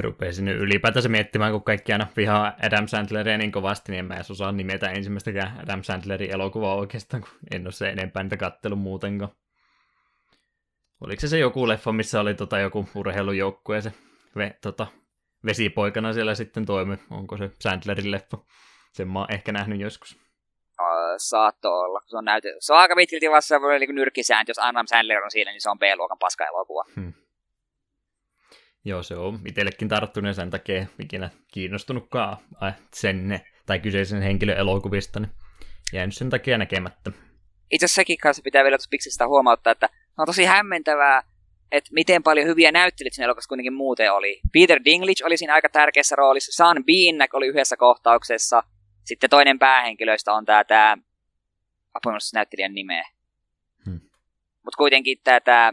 Speaker 1: Rupesin ylipäätänsä miettimään, kun kaikki aina vihaa Adam Sandleria niin kovasti, niin mä edes osaa nimetä ensimmäistäkään Adam Sandlerin elokuvaa oikeastaan, kun en ole se enempää niitä kattelun muutenkaan. Oliko se se joku leffa, missä oli tota joku urheilujoukkue ja se ve, tota, vesipoikana siellä sitten toimi? Onko se Sandlerin leffa? Sen mä oon ehkä nähnyt joskus.
Speaker 2: Uh, saatto olla. Se on, näyte... se on aika pitkälti vasta niin nyrkkisääntö. Jos Adam Sandler on siinä, niin se on B-luokan paska-elokuva. Hmm.
Speaker 1: Joo, se on itsellekin tarttunut ja sen takia ikinä kiinnostunutkaan sen tai kyseisen henkilön elokuvista, niin jäänyt sen takia näkemättä.
Speaker 2: Itse asiassa sekin kanssa pitää vielä tuossa huomauttaa, että on tosi hämmentävää, että miten paljon hyviä näyttelijät siinä elokuvassa kuitenkin muuten oli. Peter Dinklage oli siinä aika tärkeässä roolissa, Sean Bean oli yhdessä kohtauksessa, sitten toinen päähenkilöistä on tämä, tämä apuimassa näyttelijän nimeä. Hmm. Mutta kuitenkin tämä, tämä,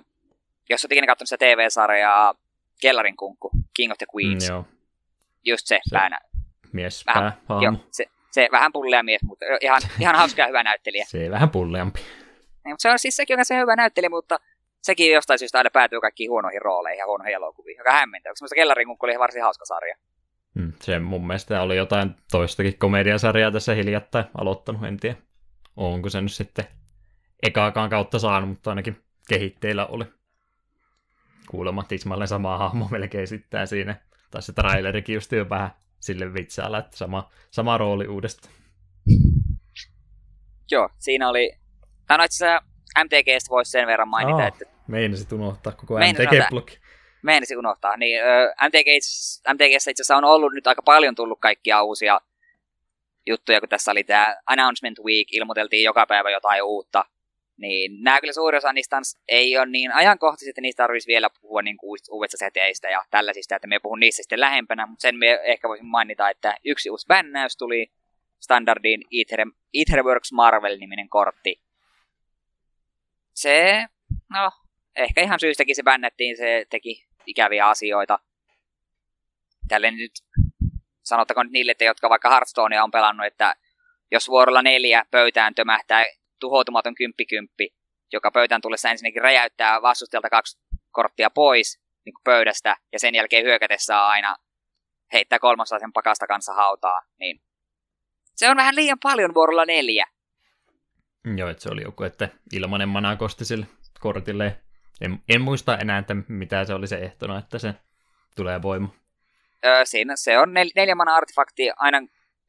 Speaker 2: jos olet ikinä katsonut sitä TV-sarjaa, Kellarin kunkku, King of the Queens. Mm, joo. Just se, se päänä.
Speaker 1: Mies vähän, pää, joo,
Speaker 2: se, se, vähän pullea mies, mutta ihan, ihan hauska ja hyvä näyttelijä. <laughs>
Speaker 1: Se vähän pulleampi.
Speaker 2: Niin, mutta se on siis sekin on se hyvä näyttelijä, mutta sekin jostain syystä aina päätyy kaikkiin huonoihin rooleihin ja huonoihin elokuviin, joka hämmentää, koska Kellarin kunkku oli varsin hauska sarja.
Speaker 1: Hmm, se mun mielestä oli jotain toistakin komediasarjaa tässä hiljattain aloittanut, en tiedä. Onko se nyt sitten ekaakaan kautta saanut, mutta ainakin kehitteillä oli. Kuulemma tismalleen sama hahmo melkein sitten siinä. Tai se trailerikin just jo vähän sille vitsailla, että sama, sama rooli uudestaan.
Speaker 2: Joo, siinä oli tai no itse asiassa MTGstä voisi sen verran mainita, oh, että...
Speaker 1: Meinasit unohtaa koko MTG-blokki.
Speaker 2: Meinasin unohtaa. Niin, MTG, MTGssä itse asiassa on ollut nyt aika paljon tullut kaikkia uusia juttuja, kun tässä oli tämä Announcement Week, ilmoiteltiin joka päivä jotain uutta. Niin nämä kyllä suurin osa niistä ei ole niin ajankohtaisesti, että niistä tarvitsisi vielä puhua niin uudesta seteistä ja tällaisista, että me puhun niistä sitten lähempänä, mutta sen me ehkä voisin mainita, että yksi uusi bännäys tuli standardiin Etherworks Marvel-niminen kortti, se, no, ehkä ihan syystäkin se bännettiin, se teki ikäviä asioita. Tälle nyt, sanottakoon nyt niille, että jotka vaikka Hearthstonea on pelannut, että jos vuorolla neljä pöytään tömähtää tuhoutumaton kymppikymppi, joka pöytään tullessa ensinnäkin räjäyttää vastustajalta kaksi korttia pois niin kuin pöydästä, ja sen jälkeen hyökätessä aina heittää kolmasosa pakasta kanssa hautaa, niin se on vähän liian paljon vuorolla neljä.
Speaker 1: Joo, että se oli joku, että ilmanen mana kosti sille kortille. En, en muista enää, että mitä se oli se ehtona, että se tulee voima.
Speaker 2: Öö, siinä se on nel, neljä mana artefakti. Aina,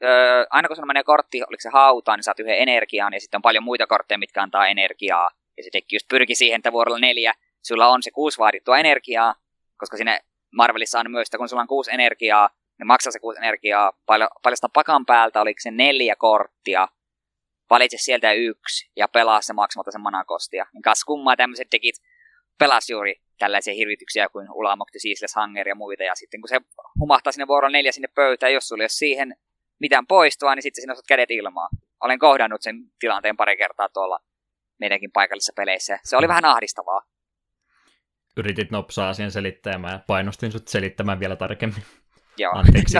Speaker 2: öö, aina kun sulla menee kortti, oliko se hautaan, niin saat yhden energiaan, ja sitten on paljon muita kortteja, mitkä antaa energiaa. Ja se teki just pyrki siihen, että vuorolla neljä sulla on se kuusi vaadittua energiaa, koska sinne Marvelissa on myös, että kun sulla on kuusi energiaa, niin maksaa se kuusi energiaa paljon, paljon pakan päältä, oliko se neljä korttia, valitse sieltä yksi ja pelaa se maksamatta sen manakostia. Niin kas kummaa tämmöiset dekit pelas juuri tällaisia hirvityksiä kuin Ulamokti, Seasles, Hanger ja muita. Ja sitten kun se humahtaa sinne vuoron neljä sinne pöytään, jos sulla ei ole siihen mitään poistoa, niin sitten sinä nostat kädet ilmaan. Olen kohdannut sen tilanteen pari kertaa tuolla meidänkin paikallisissa peleissä. Se oli vähän ahdistavaa.
Speaker 1: Yritit nopsaa asian selittää ja painostin sut selittämään vielä tarkemmin.
Speaker 2: Joo.
Speaker 1: Anteeksi.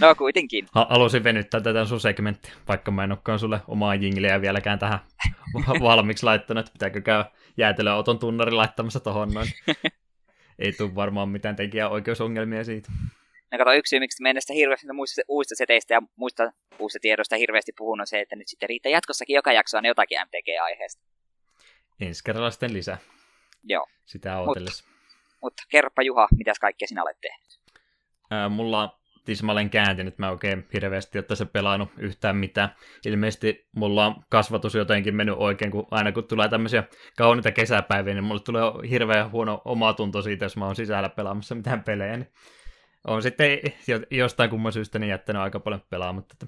Speaker 2: no kuitenkin.
Speaker 1: Halusin venyttää tätä sun segmenttiä, vaikka mä en olekaan sulle omaa jingleä vieläkään tähän <laughs> valmiiksi laittanut. Pitääkö käydä jäätelöauton tunnari laittamassa tohon noin. <laughs> Ei tule varmaan mitään tekijä oikeusongelmia siitä.
Speaker 2: No kato, yksi syy, miksi mennä sitä hirveästi muista uusista seteistä ja muista uusista tiedosta hirveästi puhunut on se, että nyt sitten riittää jatkossakin joka jaksoa ne jotakin MTG-aiheesta.
Speaker 1: Ensi kerralla sitten lisää.
Speaker 2: Joo.
Speaker 1: Sitä odotellessa.
Speaker 2: Mutta mut, kerropa Juha, mitäs kaikkea sinä olet tehnyt?
Speaker 1: Ää, mulla tismalleen kääntynyt, mä oikein hirveästi, että se pelannut yhtään mitään. Ilmeisesti mulla on kasvatus jotenkin mennyt oikein, kun aina kun tulee tämmöisiä kauniita kesäpäiviä, niin mulle tulee hirveän huono omatunto siitä, jos mä oon sisällä pelaamassa mitään pelejä. Niin on sitten jostain kumman syystä niin jättänyt aika paljon pelaamatta.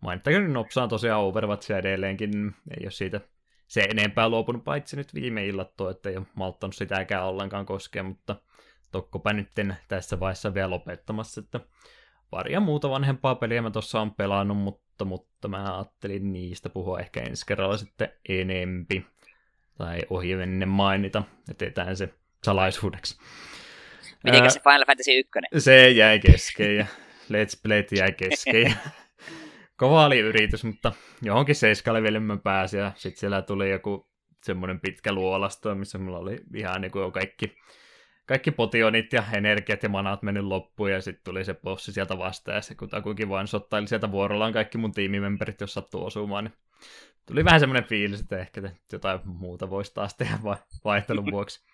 Speaker 1: Mainittakoon nopsaan tosiaan Overwatchia edelleenkin, ei ole siitä se enempää luopunut, paitsi nyt viime illat tuo, että ei ole malttanut sitäkään ollenkaan koskea, mutta tokkopa nyt tässä vaiheessa vielä lopettamassa, että paria muuta vanhempaa peliä mä tuossa on pelannut, mutta, mutta mä ajattelin niistä puhua ehkä ensi kerralla sitten enempi, tai ohi ennen mainita, että etään se salaisuudeksi.
Speaker 2: Mitenkä se Final Fantasy 1?
Speaker 1: Se jäi kesken ja Let's Play jäi kesken. <laughs> Kova oli yritys, mutta johonkin seiskalle mä pääsin ja sitten siellä tuli joku semmoinen pitkä luolasto, missä mulla oli ihan niin kuin jo kaikki, kaikki potionit ja energiat ja manat mennyt loppuun ja sitten tuli se bossi sieltä vastaan ja se kutakuinkin vain sottaili sieltä vuorollaan kaikki mun tiimimemberit, jos sattuu osumaan, niin tuli vähän semmoinen fiilis, että ehkä jotain muuta voisi taas tehdä vaihtelun vuoksi.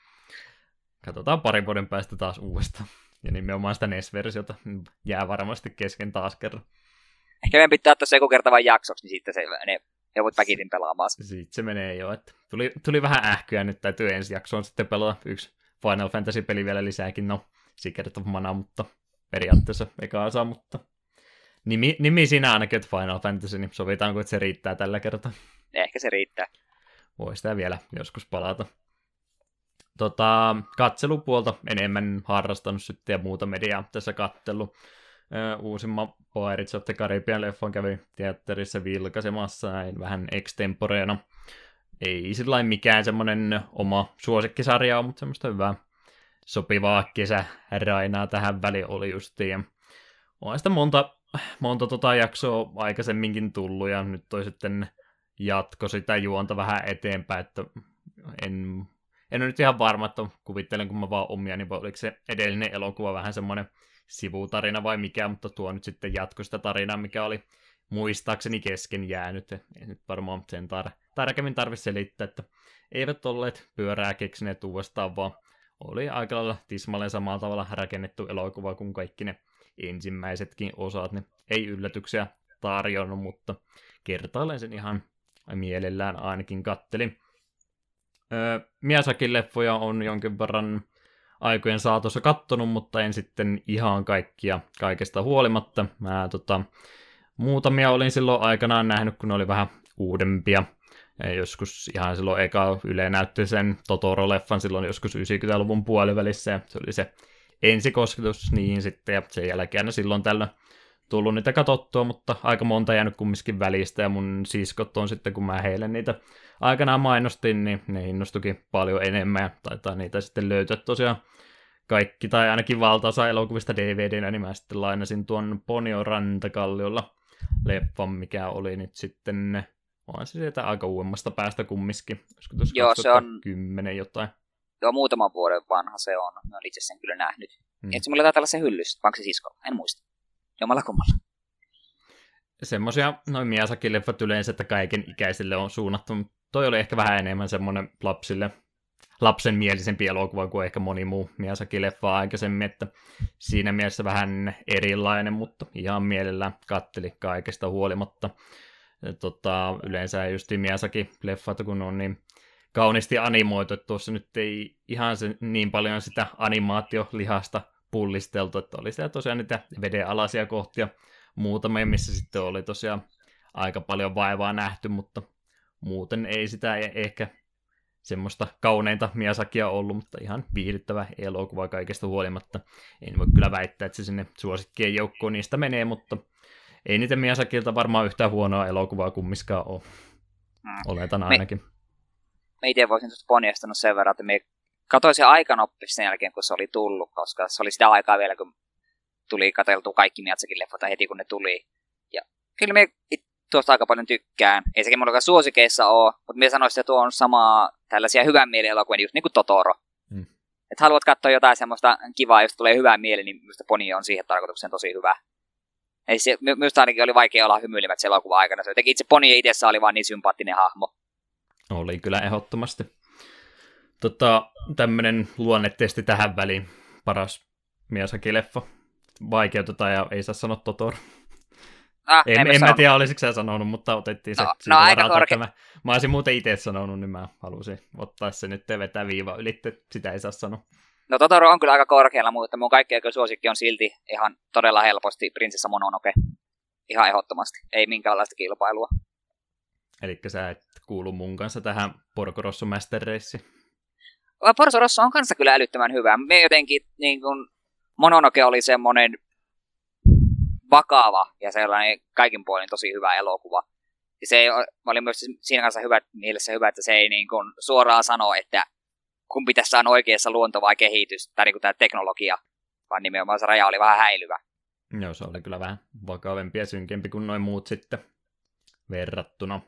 Speaker 1: Katsotaan parin vuoden päästä taas uudestaan. Ja nimenomaan sitä NES-versiota jää varmasti kesken taas kerran.
Speaker 2: Ehkä meidän pitää ottaa se joku kerta vain jaksoksi, niin sitten se, ne joudut väkitin pelaamaan.
Speaker 1: Sitten se menee jo. Että tuli, tuli vähän ähkyä, nyt täytyy ensi jaksoon sitten pelata yksi Final Fantasy-peli vielä lisääkin. No, Secret of Mana, mutta periaatteessa eka osa, mutta nimi, nimi siinä ainakin, että Final Fantasy, niin sovitaanko, että se riittää tällä kertaa?
Speaker 2: Ehkä se riittää.
Speaker 1: Voi sitä vielä joskus palata tota, katselupuolta enemmän harrastanut sitten ja muuta mediaa tässä kattelu. Uusimman Pirates of the Caribbean leffon kävi teatterissa vilkaisemassa näin vähän extemporeena. Ei sillä mikään semmoinen oma suosikkisarja mutta semmoista hyvää sopivaa kesärainaa tähän väliin oli justiin. on sitä monta, monta tota jaksoa aikaisemminkin tullut ja nyt toi sitten jatko sitä juonta vähän eteenpäin, että en en ole nyt ihan varma, että kuvittelen, kun mä vaan omia, niin oliko se edellinen elokuva vähän semmoinen sivutarina vai mikä, mutta tuo nyt sitten jatko sitä tarinaa, mikä oli muistaakseni kesken jäänyt. Ei nyt varmaan sen tar- tarkemmin tarvitse selittää, että eivät olleet pyörää keksineet uudestaan, vaan oli aika lailla tismalleen samalla tavalla rakennettu elokuva kuin kaikki ne ensimmäisetkin osat. Ne ei yllätyksiä tarjonnut, mutta kertaalleen sen ihan mielellään ainakin kattelin. Miasakin leffoja on jonkin verran aikojen saatossa kattonut, mutta en sitten ihan kaikkia kaikesta huolimatta. Mä tota, muutamia olin silloin aikanaan nähnyt, kun ne oli vähän uudempia. Joskus ihan silloin eka Yle näytti sen Totoro-leffan silloin joskus 90-luvun puolivälissä, ja se oli se ensikosketus niin sitten, ja sen jälkeen silloin tällä tullut niitä katsottua, mutta aika monta jäänyt kumminkin välistä, ja mun siskot on sitten, kun mä heille niitä aikanaan mainostin, niin ne innostukin paljon enemmän, ja taitaa niitä sitten löytyä tosiaan kaikki, tai ainakin valtaosa elokuvista DVDnä, niin mä sitten lainasin tuon Ponio Rantakalliolla leffan, mikä oli nyt sitten, on se sieltä aika uudemmasta päästä kumminkin, olisiko tuossa Joo, se on... jotain.
Speaker 2: Joo, muutaman vuoden vanha se on. Mä olen itse sen kyllä nähnyt. Hmm. Et se mulla taitaa olla se hyllys, onko se sisko? En muista. Jomalla kummalla.
Speaker 1: Semmoisia noin Miyazaki-leffat yleensä, että kaiken ikäisille on suunnattu. Toi oli ehkä vähän enemmän semmoinen lapsille, lapsen mielisempi elokuva kuin ehkä moni muu Miyazaki-leffa aikaisemmin, että siinä mielessä vähän erilainen, mutta ihan mielellään katteli kaikesta huolimatta. Tota, yleensä just Miyazaki-leffat, kun on niin kauniisti animoitu, että tuossa nyt ei ihan se, niin paljon sitä animaatiolihasta pullisteltu, että oli siellä tosiaan niitä vedenalaisia kohtia muutamia, missä sitten oli tosiaan aika paljon vaivaa nähty, mutta muuten ei sitä e- ehkä semmoista kauneinta Miyazakia ollut, mutta ihan viihdyttävä elokuva kaikesta huolimatta. En voi kyllä väittää, että se sinne suosikkien joukkoon niistä menee, mutta ei niitä Miyazakilta varmaan yhtään huonoa elokuvaa kummiskaan ole. Mm. Oletan ainakin. Me,
Speaker 2: me itse voisin tuosta ponjastanut sen verran, että me katsoin sen aikanoppis sen jälkeen, kun se oli tullut, koska se oli sitä aikaa vielä, kun tuli katseltu kaikki Miyazakin leffot heti, kun ne tuli. Ja kyllä me tuosta aika paljon tykkään. Ei sekin mulla suosikeissa ole, mutta minä sanoisin, että tuo on samaa tällaisia hyvän mielen elokuvia, just niin kuin Totoro. Mm. Että haluat katsoa jotain semmoista kivaa, josta tulee hyvää mieli, niin minusta Poni on siihen tarkoitukseen tosi hyvä. Ei se, minusta ainakin oli vaikea olla hymyilemättä se elokuva aikana. Se jotenkin itse Poni itsessä oli vaan niin sympaattinen hahmo.
Speaker 1: Oli kyllä ehdottomasti. Tota, tämmöinen luonnetesti tähän väliin. Paras Miyazaki-leffa. Vaikeutetaan ja ei saa sanoa Totoro. Ah, en, en mä tiedä, olisiko sä sanonut, mutta otettiin se no, siitä no, aika korke... mä, mä olisin muuten itse sanonut, niin mä halusin ottaa se nyt ja vetää viiva yli, sitä ei saa sanoa.
Speaker 2: No Totoro on kyllä aika korkealla, mutta mun kaikki suosikki on silti ihan todella helposti Prinsessa Mononoke. Ihan ehdottomasti, ei minkäänlaista kilpailua.
Speaker 1: Eli sä et kuulu mun kanssa tähän Porco Rosso Master Race.
Speaker 2: Porco Rosso on kanssa kyllä älyttömän hyvä. Me jotenkin, niin kun, Mononoke oli semmonen vakava ja sellainen kaikin puolin tosi hyvä elokuva. Ja se oli myös siinä kanssa hyvä, mielessä hyvä, että se ei niin kuin suoraan sano, että kun pitäisi saada oikeassa luonto vai kehitys, tai niin kuin tämä teknologia, vaan nimenomaan se raja oli vähän häilyvä.
Speaker 1: Joo, se oli kyllä vähän vakavempi ja synkempi kuin noin muut sitten verrattuna.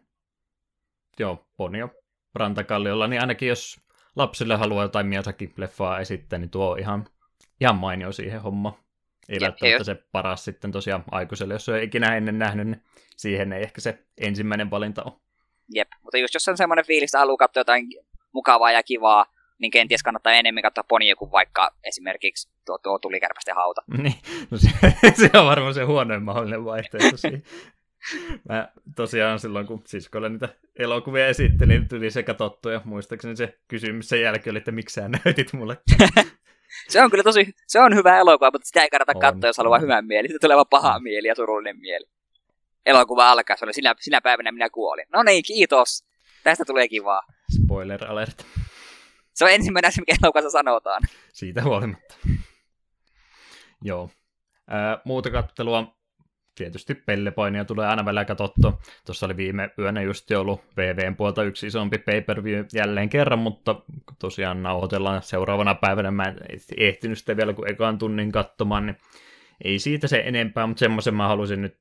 Speaker 1: Joo, Ponio Rantakalliolla, niin ainakin jos lapsille haluaa jotain Miyazaki-leffaa esittää, niin tuo on ihan, ihan mainio siihen homma. Ei ja, välttämättä se paras sitten tosiaan aikuiselle, jos ei ikinä ennen nähnyt, niin siihen ei ehkä se ensimmäinen valinta ole.
Speaker 2: Jep, mutta just jos on semmoinen fiilis, että haluaa katsoa jotain mukavaa ja kivaa, niin kenties kannattaa enemmän katsoa Ponia kuin vaikka esimerkiksi tuo, tuo tulikärpästen hauta. <laughs>
Speaker 1: Niin, no se, <laughs> se on varmaan se huonoin mahdollinen vaihtoehto Mä tosiaan silloin, kun siskolle niitä elokuvia esittelin, niin tuli se katsottu ja muistaakseni se kysymys sen jälkeen oli, että miksi sä näytit mulle <laughs>
Speaker 2: se on kyllä tosi, se on hyvä elokuva, mutta sitä ei kannata on, katsoa, jos haluaa hyvän mieli. Sitten tulee vaan paha mieli ja surullinen mieli. Elokuva alkaa, se oli sinä, sinä päivänä minä kuolin. No niin, kiitos. Tästä tulee kivaa.
Speaker 1: Spoiler alert.
Speaker 2: Se on ensimmäinen asia, mikä elokuvassa sanotaan.
Speaker 1: Siitä huolimatta. Joo. Ää, muuta kattelua tietysti pellepainia tulee aina välillä katsottua. Tuossa oli viime yönä just ollut VVn puolta yksi isompi pay-per-view jälleen kerran, mutta tosiaan nauhoitellaan seuraavana päivänä. Mä en ehtinyt sitä vielä kuin ekan tunnin katsomaan, niin ei siitä se enempää, mutta semmoisen mä halusin nyt,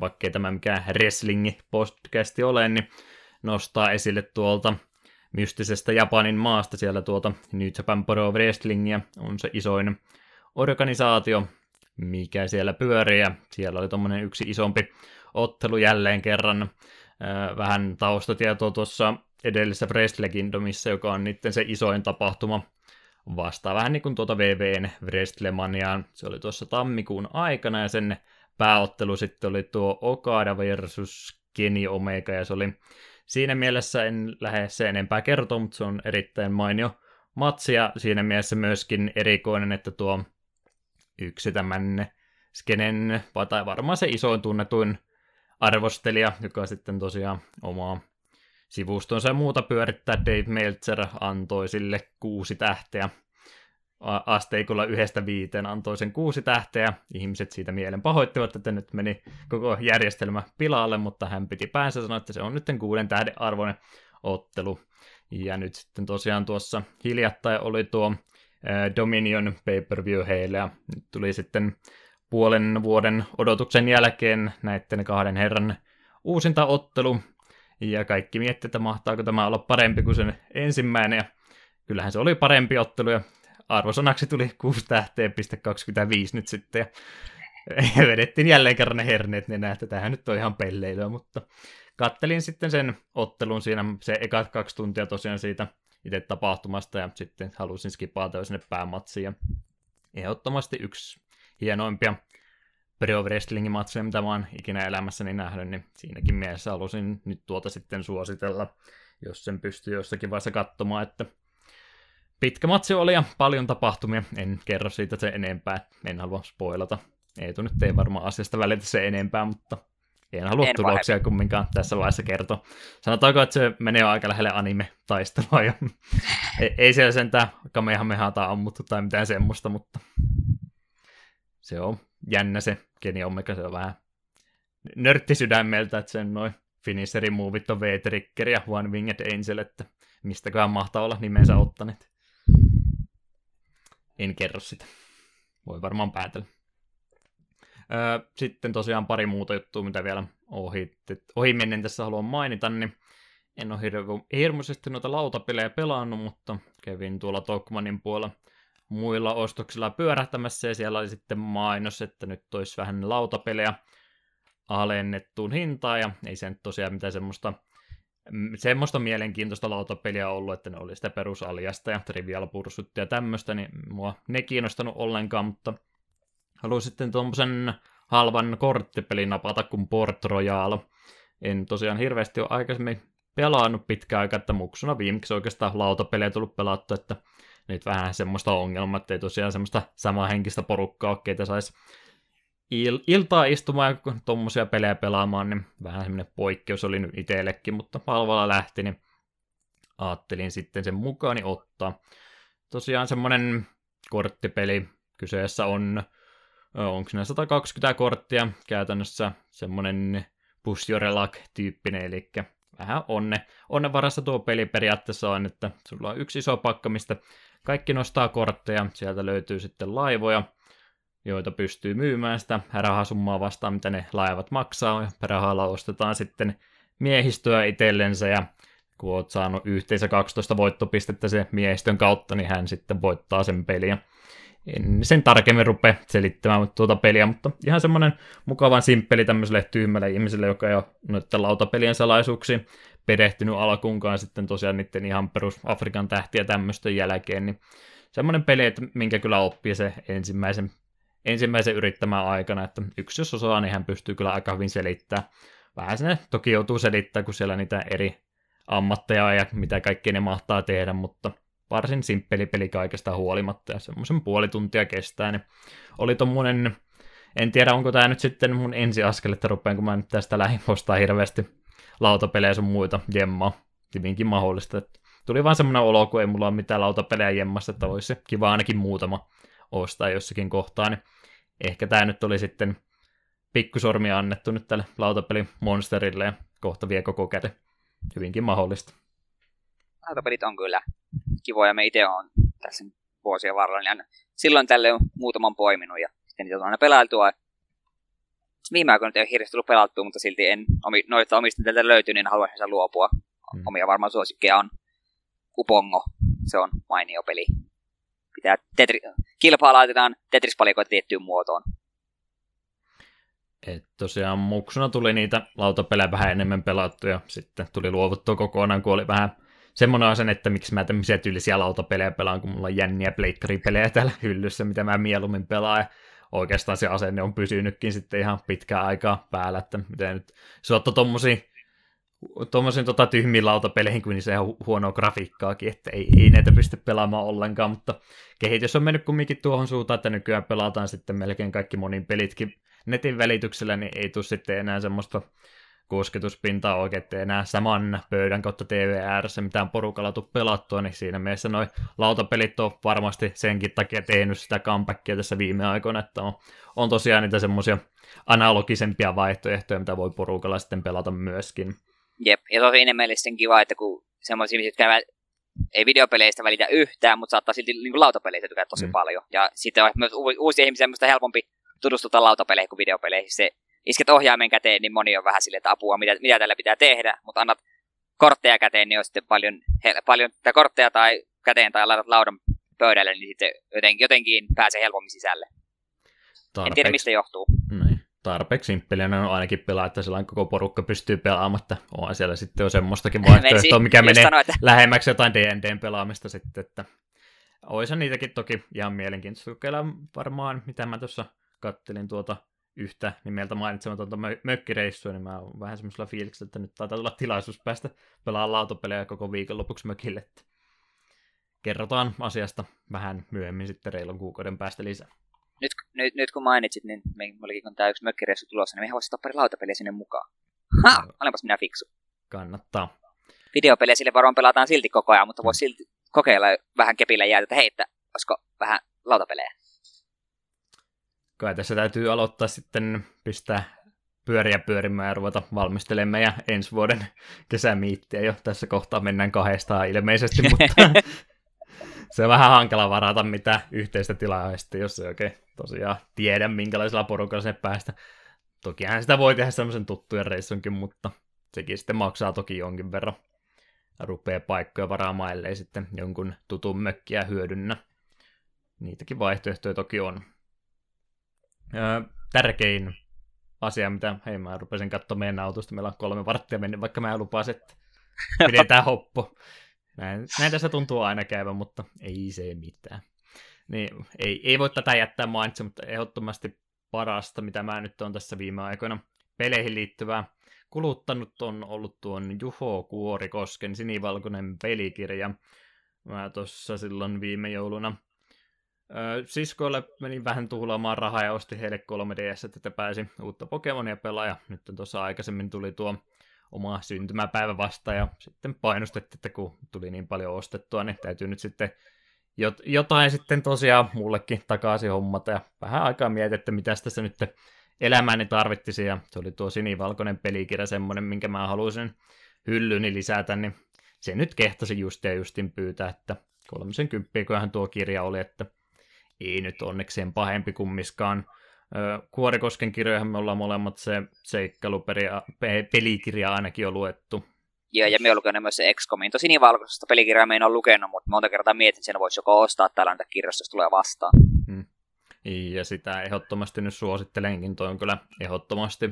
Speaker 1: vaikka ei tämä mikään wrestling-podcasti ole, niin nostaa esille tuolta mystisestä Japanin maasta siellä tuolta New Japan Pro Wrestlingia on se isoin organisaatio, mikä siellä pyörii, ja siellä oli tuommoinen yksi isompi ottelu jälleen kerran. Vähän taustatietoa tuossa edellisessä Wrestlekindomissa, joka on niiden se isoin tapahtuma, vastaa vähän niin kuin tuota VVn Wrestlemaniaan. Se oli tuossa tammikuun aikana, ja sen pääottelu sitten oli tuo Okada versus Kenny Omega, ja se oli siinä mielessä en lähde se enempää kertoa, mutta se on erittäin mainio matsi, ja siinä mielessä myöskin erikoinen, että tuo yksi tämän skenen, tai varmaan se isoin tunnetuin arvostelija, joka sitten tosiaan omaa sivustonsa ja muuta pyörittää Dave Meltzer antoi sille kuusi tähteä. Asteikolla yhdestä viiteen antoi sen kuusi tähteä. Ihmiset siitä mielen pahoittivat, että nyt meni koko järjestelmä pilaalle, mutta hän piti päänsä sanoa, että se on nyt kuuden tähden arvoinen ottelu. Ja nyt sitten tosiaan tuossa hiljattain oli tuo Dominion pay-per-view heille, ja nyt tuli sitten puolen vuoden odotuksen jälkeen näiden kahden herran uusinta ottelu, ja kaikki miettivät, että mahtaako tämä olla parempi kuin sen ensimmäinen, ja kyllähän se oli parempi ottelu, ja arvosanaksi tuli 6 tähteä, 25 nyt sitten, ja <laughs> vedettiin jälleen kerran ne herneet ne että tämähän nyt on ihan pelleilyä, mutta kattelin sitten sen ottelun siinä, se ekat kaksi tuntia tosiaan siitä itse tapahtumasta ja sitten halusin skipata sinne päämatsiin. Ja ehdottomasti yksi hienoimpia Pro Wrestlingin matseja, mitä mä oon ikinä elämässäni nähnyt, niin siinäkin mielessä halusin nyt tuota sitten suositella, jos sen pystyy jossakin vaiheessa katsomaan, että pitkä matsi oli ja paljon tapahtumia, en kerro siitä se enempää, en halua spoilata. Ei nyt ei varmaan asiasta välitä se enempää, mutta En halua en tuloksia pahemmin. kumminkaan tässä vaiheessa kertoa. Sanotaanko, että se menee aika lähelle anime-taistelua. Ja <laughs> ei, ei siellä sentään kamehamehaa tai ammuttu tai mitään semmoista, mutta se on jännä se Kenny Omega, se on vähän nörtti sydämeltä, että sen noin finisherin muuvit on V-Trigger ja One Winged Angel, että mistäköhän mahtaa olla nimensä ottaneet. En kerro sitä. Voi varmaan päätellä. Sitten tosiaan pari muuta juttua, mitä vielä ohi, ohi mennen tässä haluan mainita, niin en ole hirmuisesti noita lautapelejä pelannut, mutta kävin tuolla Tokmanin puolella muilla ostoksilla pyörähtämässä ja siellä oli sitten mainos, että nyt olisi vähän lautapelejä alennettuun hintaan ja ei se nyt tosiaan mitään semmoista mm, semmoista mielenkiintoista lautapeliä ollut, että ne oli sitä perusaljasta ja Trivial Pursuit ja tämmöistä, niin mua ne kiinnostanut ollenkaan, mutta haluan sitten tuommoisen halvan korttipelin napata kuin Port Royal. En tosiaan hirveästi ole aikaisemmin pelannut pitkään aikaa, että muksuna viimeksi oikeastaan lautapelejä tullut pelattu, että nyt vähän semmoista ongelmaa, että ei tosiaan semmoista henkistä porukkaa ole, keitä saisi il- iltaa istumaan ja tuommoisia pelejä pelaamaan, niin vähän semmoinen poikkeus oli nyt itsellekin, mutta halvalla lähti, niin ajattelin sitten sen mukaani ottaa. Tosiaan semmoinen korttipeli kyseessä on, onko ne 120 korttia, käytännössä semmoinen push your luck-tyyppinen, eli vähän onne. Onnen varassa tuo peli periaatteessa on, että sulla on yksi iso pakka, mistä kaikki nostaa kortteja, sieltä löytyy sitten laivoja, joita pystyy myymään sitä rahasummaa vastaan, mitä ne laivat maksaa, ja rahalla ostetaan sitten miehistöä itsellensä, ja kun oot saanut yhteensä 12 voittopistettä se miehistön kautta, niin hän sitten voittaa sen peliä. En sen tarkemmin rupea selittämään tuota peliä, mutta ihan semmoinen mukavan simppeli tämmöiselle tyhmälle ihmiselle, joka ei ole noiden lautapelien salaisuuksiin perehtynyt alkuunkaan sitten tosiaan niiden ihan perus Afrikan tähtiä tämmöisten jälkeen, niin semmoinen peli, että minkä kyllä oppii se ensimmäisen, ensimmäisen yrittämään aikana, että yksi jos osaa, niin hän pystyy kyllä aika hyvin selittämään. Vähän sinne toki joutuu selittämään, kun siellä niitä eri ammatteja ja mitä kaikki ne mahtaa tehdä, mutta varsin simppeli peli kaikesta huolimatta ja semmoisen puoli tuntia kestää, niin oli tommonen, en tiedä onko tämä nyt sitten mun ensiaskel, että rupean, kun mä nyt tästä lähin hirveästi lautapelejä sun muita jemmaa. Hyvinkin mahdollista. Että tuli vaan semmoinen olo, kun ei mulla ole mitään lautapelejä jemmassa, että olisi kiva ainakin muutama ostaa jossakin kohtaa. Niin ehkä tämä nyt oli sitten pikkusormia annettu nyt tälle lautapelimonsterille ja kohta vie koko käden. Hyvinkin mahdollista.
Speaker 2: Lautapelit on kyllä kivoja. Me itse on tässä vuosien varrella niin silloin tälle on muutaman poiminut ja sitten niitä on aina pelailtua viime aikoina ei ole hirveästi tullut pelattua, mutta silti en omi, noita omistajilta löytyy, niin haluaisin sen luopua. Hmm. Omia varmaan suosikkeja on Upongo. Se on mainio peli. Pitää tetri, kilpaa laitetaan Tetris-palikoita tiettyyn muotoon.
Speaker 1: Et tosiaan muksuna tuli niitä lautapelejä vähän enemmän pelattuja, sitten tuli luovuttua kokonaan, kun oli vähän semmoinen asia, että miksi mä tämmöisiä tyylisiä lautapelejä pelaan, kun mulla on jänniä pleikkaripelejä täällä hyllyssä, mitä mä mieluummin pelaan. Ja oikeastaan se asenne on pysynytkin sitten ihan pitkään aikaa päällä, että miten nyt suotta tommosiin tuommoisiin tota, tyhmiin lautapeleihin kuin se on huonoa grafiikkaakin, että ei, ei näitä pysty pelaamaan ollenkaan, mutta kehitys on mennyt kumminkin tuohon suuntaan, että nykyään pelataan sitten melkein kaikki monin pelitkin netin välityksellä, niin ei tule sitten enää semmoista kosketuspintaa oikein enää saman pöydän kautta TV ääressä mitään porukalla tuu pelattua, niin siinä mielessä noi lautapelit on varmasti senkin takia tehnyt sitä comebackia tässä viime aikoina, että on, on tosiaan niitä semmoisia analogisempia vaihtoehtoja, mitä voi porukalla sitten pelata myöskin.
Speaker 2: Jep, ja tosi enemmän kiva, että kun semmoisia ihmisiä, jotka ei videopeleistä välitä yhtään, mutta saattaa silti niin kuin lautapeleistä tykätä tosi mm. paljon. Ja sitten on myös uusia ihmisiä helpompi tutustuta lautapeleihin kuin videopeleihin. Se isket ohjaimen käteen, niin moni on vähän silleen, että apua, mitä, mitä tällä pitää tehdä, mutta annat kortteja käteen, niin on sitten paljon, he, paljon tai kortteja tai käteen tai laitat laudan pöydälle, niin sitten jotenkin, jotenkin pääsee helpommin sisälle. Tarpeeksi. En tiedä, mistä johtuu.
Speaker 1: Niin. Tarpeeksi simppeliä on ainakin pelaa, että sellainen koko porukka pystyy pelaamatta. On siellä sitten jo semmoistakin <laughs> vaihtoehtoa, mikä menee sanoa, että... lähemmäksi jotain D&Dn pelaamista sitten, että olisi niitäkin toki ihan mielenkiintoista kokeilla varmaan, mitä mä tuossa kattelin tuota yhtä nimeltä mainitsematonta mö- mökkireissua, niin mä oon vähän semmoisella fiiliksellä, että nyt taitaa tulla tilaisuus päästä pelaamaan lautapelejä koko viikon lopuksi mökille. Että kerrotaan asiasta vähän myöhemmin sitten reilun kuukauden päästä lisää.
Speaker 2: Nyt nyt, kun mainitsit, niin me, olikin kun tämä yksi mökkireissu tulossa, niin me voisi ottaa pari lautapeliä sinne mukaan. Ha! Olenpas minä fiksu.
Speaker 1: Kannattaa.
Speaker 2: Videopeliä sille varoin pelataan silti koko ajan, mutta voisi silti kokeilla vähän kepillä jäätä, että hei, että olisiko vähän lautapelejä.
Speaker 1: Kai tässä täytyy aloittaa sitten pistää pyöriä pyörimään ja ruveta valmistelemaan meidän ensi vuoden kesämiittiä jo. Tässä kohtaa mennään kahdestaan ilmeisesti, <laughs> mutta se on vähän hankala varata mitä yhteistä tilaa, jos ei oikein tosiaan tiedä, minkälaisella porukalla se päästä. Tokihan sitä voi tehdä semmoisen tuttujen reissunkin, mutta sekin sitten maksaa toki jonkin verran. Ja rupeaa paikkoja varaamaan, ellei sitten jonkun tutun mökkiä hyödynnä. Niitäkin vaihtoehtoja toki on. Öö, tärkein asia, mitä, hei mä rupesin katsomaan meidän autosta, meillä on kolme varttia mennyt, vaikka mä lupasin, että pidetään hoppo. Näin, näin tässä tuntuu aina käyvän, mutta ei se mitään. Niin, ei, ei voi tätä jättää mainitse, mutta ehdottomasti parasta, mitä mä nyt on tässä viime aikoina peleihin liittyvää kuluttanut, on ollut tuon Juho Kuorikosken sinivalkoinen pelikirja. Mä tuossa silloin viime jouluna siskoille meni vähän tuhlaamaan rahaa ja osti heille 3DS, että pääsi uutta Pokemonia pelaa. Ja nyt tuossa aikaisemmin tuli tuo oma syntymäpäivä vasta ja sitten painostettiin, että kun tuli niin paljon ostettua, niin täytyy nyt sitten jotain sitten tosiaan mullekin takaisin hommata ja vähän aikaa mietin, että mitä tässä nyt elämääni tarvittisi ja se oli tuo sinivalkoinen pelikirja semmoinen, minkä mä halusin hyllyni lisätä, niin se nyt kehtasi just ja justin pyytää, että kolmisen kymppiä, kunhan tuo kirja oli, että ei nyt onnekseen pahempi kummiskaan. Kuorikosken kirjojahan me ollaan molemmat se seikkailuperia, pelikirja ainakin jo luettu.
Speaker 2: Joo, ja me lukenut myös se XCOMin. Tosi niin valkoisesta pelikirjaa me en ole lukenut, mutta monta kertaa mietin, että sen voisi joko ostaa täällä näitä kirjasta, jos tulee vastaan. Hmm.
Speaker 1: Ja sitä ehdottomasti nyt suosittelenkin, toi on kyllä ehdottomasti.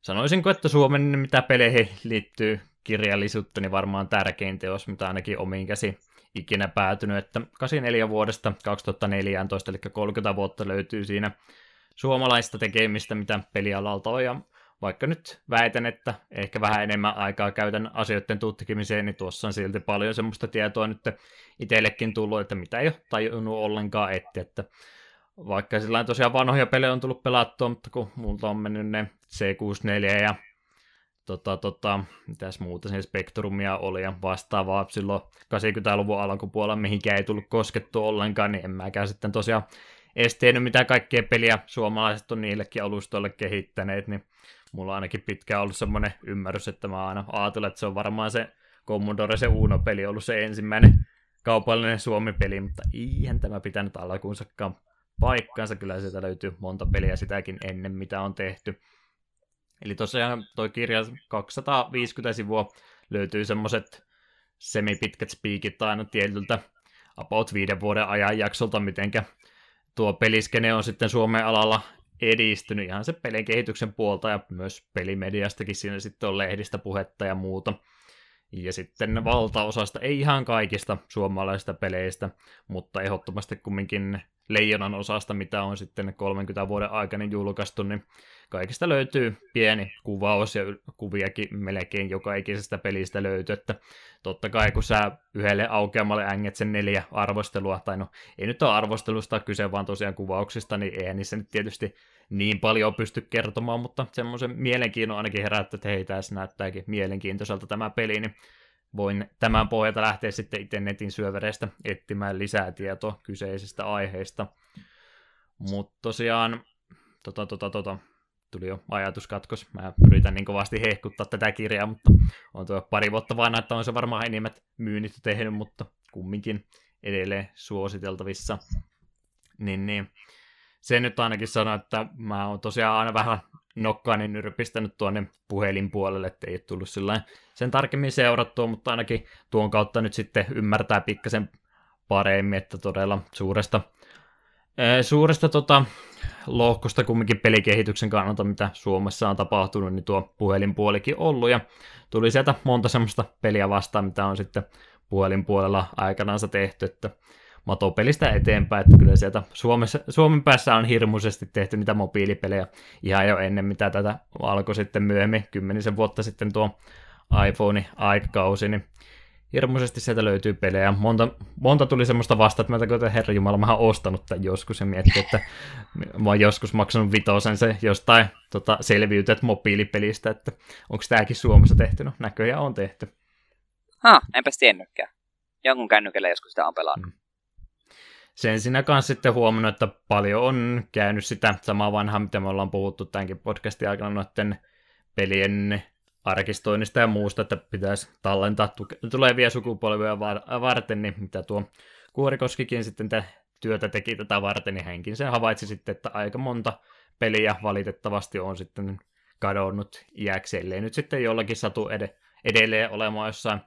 Speaker 1: Sanoisinko, että Suomen mitä peleihin liittyy kirjallisuutta, niin varmaan tärkein teos, mitä ainakin omiin käsi ikinä päätynyt, että 84 vuodesta 2014, eli 30 vuotta löytyy siinä suomalaista tekemistä, mitä pelialalta on, ja vaikka nyt väitän, että ehkä vähän enemmän aikaa käytän asioiden tutkimiseen, niin tuossa on silti paljon semmoista tietoa nyt itsellekin tullut, että mitä ei ole tajunnut ollenkaan etti, että vaikka sillä tosiaan vanhoja pelejä on tullut pelattua, mutta kun multa on mennyt ne C64 ja tota, tota, mitäs muuta sen spektrumia oli ja vastaavaa silloin 80-luvun alkupuolella, mihinkä ei tullut koskettu ollenkaan, niin en mäkään sitten tosiaan edes tiennyt, mitä kaikkea peliä suomalaiset on niillekin alustoille kehittäneet, niin mulla on ainakin pitkään ollut semmoinen ymmärrys, että mä aina ajattelin, että se on varmaan se Commodore, se Uno-peli ollut se ensimmäinen kaupallinen Suomi-peli, mutta eihän tämä pitänyt alkuunsakaan paikkaansa, kyllä sieltä löytyy monta peliä sitäkin ennen, mitä on tehty. Eli tosiaan toi kirja 250 sivua löytyy semmoset semipitkät spiikit aina tietyltä about viiden vuoden ajan jaksolta, mitenkä tuo peliskene on sitten Suomen alalla edistynyt ihan se pelin kehityksen puolta ja myös pelimediastakin siinä sitten on lehdistä puhetta ja muuta. Ja sitten valtaosasta, ei ihan kaikista suomalaisista peleistä, mutta ehdottomasti kumminkin leijonan osasta, mitä on sitten 30 vuoden aikana julkaistu, niin kaikista löytyy pieni kuvaus ja kuviakin melkein joka ikisestä pelistä löytyy, että totta kai kun sä yhdelle aukeamalle änget sen neljä arvostelua, tai no ei nyt ole arvostelusta kyse, vaan tosiaan kuvauksista, niin eihän niissä nyt tietysti niin paljon pysty kertomaan, mutta semmoisen mielenkiinnon ainakin herättää, että hei, tässä näyttääkin mielenkiintoiselta tämä peli, niin voin tämän pohjalta lähteä sitten itse netin syövereistä etsimään lisää tietoa kyseisestä aiheesta. Mutta tosiaan, tota, tota, tota, tuli jo ajatuskatkos. Mä yritän niin kovasti hehkuttaa tätä kirjaa, mutta on tuo pari vuotta vaan, että on se varmaan enimmät myynnit tehnyt, mutta kumminkin edelleen suositeltavissa. Niin, niin. Se nyt ainakin sanoo, että mä oon tosiaan aina vähän nokkaani nyrpistänyt tuonne puhelinpuolelle, että ei tullut sen tarkemmin seurattua, mutta ainakin tuon kautta nyt sitten ymmärtää pikkasen paremmin, että todella suuresta, suuresta tota, lohkosta kumminkin pelikehityksen kannalta, mitä Suomessa on tapahtunut, niin tuo puhelinpuolikin ollut, ja tuli sieltä monta semmoista peliä vastaan, mitä on sitten puhelinpuolella aikanaan tehty, että matopelistä eteenpäin, että kyllä sieltä Suomessa, Suomen päässä on hirmuisesti tehty niitä mobiilipelejä ihan jo ennen mitä tätä alkoi sitten myöhemmin, kymmenisen vuotta sitten tuo iPhone-aikakausi, niin hirmuisesti sieltä löytyy pelejä. Monta, monta tuli semmoista vasta, että mä herra Jumala, mä oon ostanut tämän joskus ja miettii, että mä oon joskus maksanut vitosen se jostain tota, selviytyt mobiilipelistä, että onko tämäkin Suomessa tehty? No näköjään on tehty.
Speaker 2: Ha, enpäs tiennytkään. Jonkun kännykällä joskus sitä on pelannut. Mm.
Speaker 1: Sen sinä kanssa sitten huomannut, että paljon on käynyt sitä samaa vanhaa, mitä me ollaan puhuttu tämänkin podcastin aikana noiden pelien arkistoinnista ja muusta, että pitäisi tallentaa tulevia sukupolvia varten, niin mitä tuo Kuorikoskikin sitten te työtä teki tätä varten, niin hänkin se havaitsi sitten, että aika monta peliä valitettavasti on sitten kadonnut iäksi, ellei nyt sitten jollakin satu ed- edelleen olemaan jossain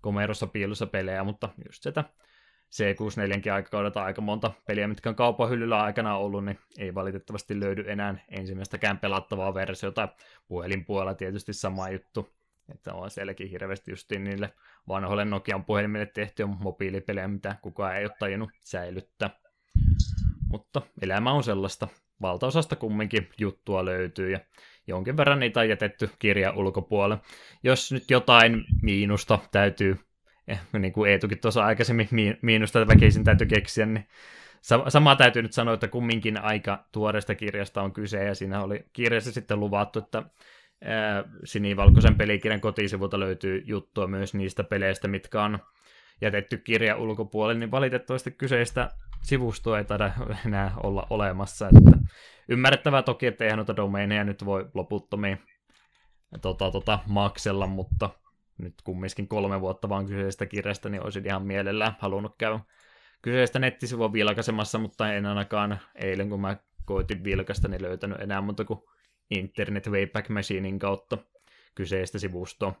Speaker 1: komerossa piilossa pelejä, mutta just sitä C64 aikakaudelta aika monta peliä, mitkä on kaupan hyllyllä aikana ollut, niin ei valitettavasti löydy enää ensimmäistäkään pelattavaa versiota. Puhelinpuolella tietysti sama juttu, että on sielläkin hirveästi justiin niille vanhoille Nokian puhelimille tehty mobiilipelejä, mitä kukaan ei ole tajunnut säilyttää. Mutta elämä on sellaista. Valtaosasta kumminkin juttua löytyy ja jonkin verran niitä on jätetty kirja ulkopuolelle. Jos nyt jotain miinusta täytyy niin kuin Eetukin tuossa aikaisemmin miinusta väkisin täytyy keksiä, niin Sama täytyy nyt sanoa, että kumminkin aika tuoreesta kirjasta on kyse, ja siinä oli kirjassa sitten luvattu, että sinivalkoisen pelikirjan kotisivulta löytyy juttua myös niistä peleistä, mitkä on jätetty kirja ulkopuolelle, niin valitettavasti kyseistä sivustoa ei taida enää olla olemassa. Että ymmärrettävää toki, että eihän noita domeineja nyt voi loputtomiin tota, tota, maksella, mutta nyt kumminkin kolme vuotta vaan kyseisestä kirjasta, niin olisin ihan mielellään halunnut käydä kyseistä nettisivua vilkaisemassa, mutta en ainakaan eilen, kun mä koitin vilkasta, niin löytänyt enää muuta kuin Internet Wayback Machinein kautta kyseistä sivustoa.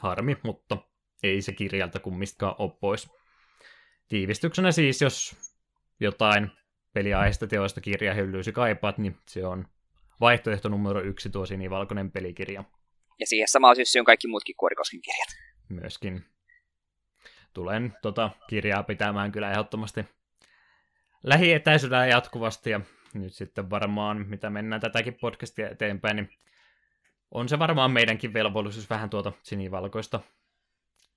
Speaker 1: Harmi, mutta ei se kirjalta kummistakaan ole pois. Tiivistyksenä siis, jos jotain peliaiheista teoista kirjahyllyisi kaipaat, niin se on vaihtoehto numero yksi tuo sinivalkoinen pelikirja.
Speaker 2: Ja siihen sama on kaikki muutkin Kuorikosken kirjat.
Speaker 1: Myöskin. Tulen tota kirjaa pitämään kyllä ehdottomasti lähietäisyydellä jatkuvasti, ja nyt sitten varmaan, mitä mennään tätäkin podcastia eteenpäin, niin on se varmaan meidänkin velvollisuus vähän tuota sinivalkoista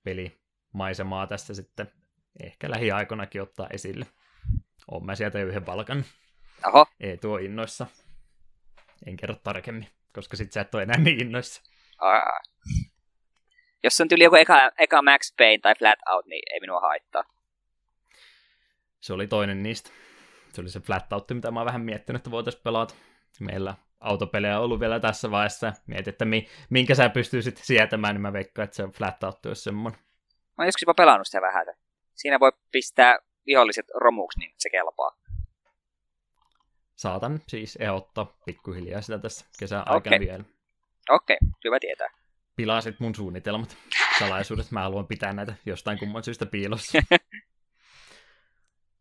Speaker 1: pelimaisemaa tässä sitten ehkä lähiaikoinakin ottaa esille. Oon mä sieltä yhden palkan.
Speaker 2: Oho.
Speaker 1: Ei tuo innoissa. En kerro tarkemmin, koska sit sä et ole enää niin innoissa.
Speaker 2: Aa. Jos on tyyli joku eka, eka Max Payne tai Flat Out, niin ei minua haittaa.
Speaker 1: Se oli toinen niistä. Se oli se Flat Out, mitä mä oon vähän miettinyt, että voitaisiin pelata. Meillä autopelejä on ollut vielä tässä vaiheessa. Mietin, että mi, minkä sä pystyisit sietämään, niin mä veikkaan, että se Flat Out olisi semmoinen.
Speaker 2: Mä oon joskus jopa pelannut sitä vähän. Siinä voi pistää viholliset romuksi, niin se kelpaa.
Speaker 1: Saatan siis ehdottaa pikkuhiljaa sitä tässä kesän aikana okay. vielä.
Speaker 2: Okei, okay, hyvä tietää.
Speaker 1: Pilasit mun suunnitelmat, salaisuudet. Mä haluan pitää näitä jostain kumman syystä piilossa. <laughs>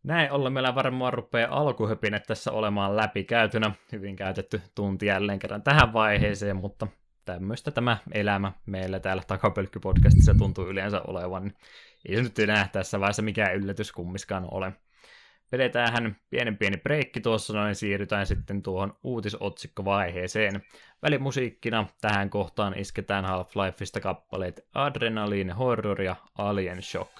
Speaker 1: Näin ollen meillä varmaan rupeaa alkuhöpinet tässä olemaan läpikäytynä. Hyvin käytetty tunti jälleen kerran tähän vaiheeseen, mutta tämmöistä tämä elämä meillä täällä Takapölkky-podcastissa tuntuu yleensä olevan. Ei se nyt enää tässä vaiheessa mikään yllätys kummiskaan ole. Vedetään pienen pieni breikki tuossa, noin siirrytään sitten tuohon uutisotsikkovaiheeseen. Välimusiikkina tähän kohtaan isketään Half-Lifeista kappaleet Adrenaline Horror ja Alien Shock.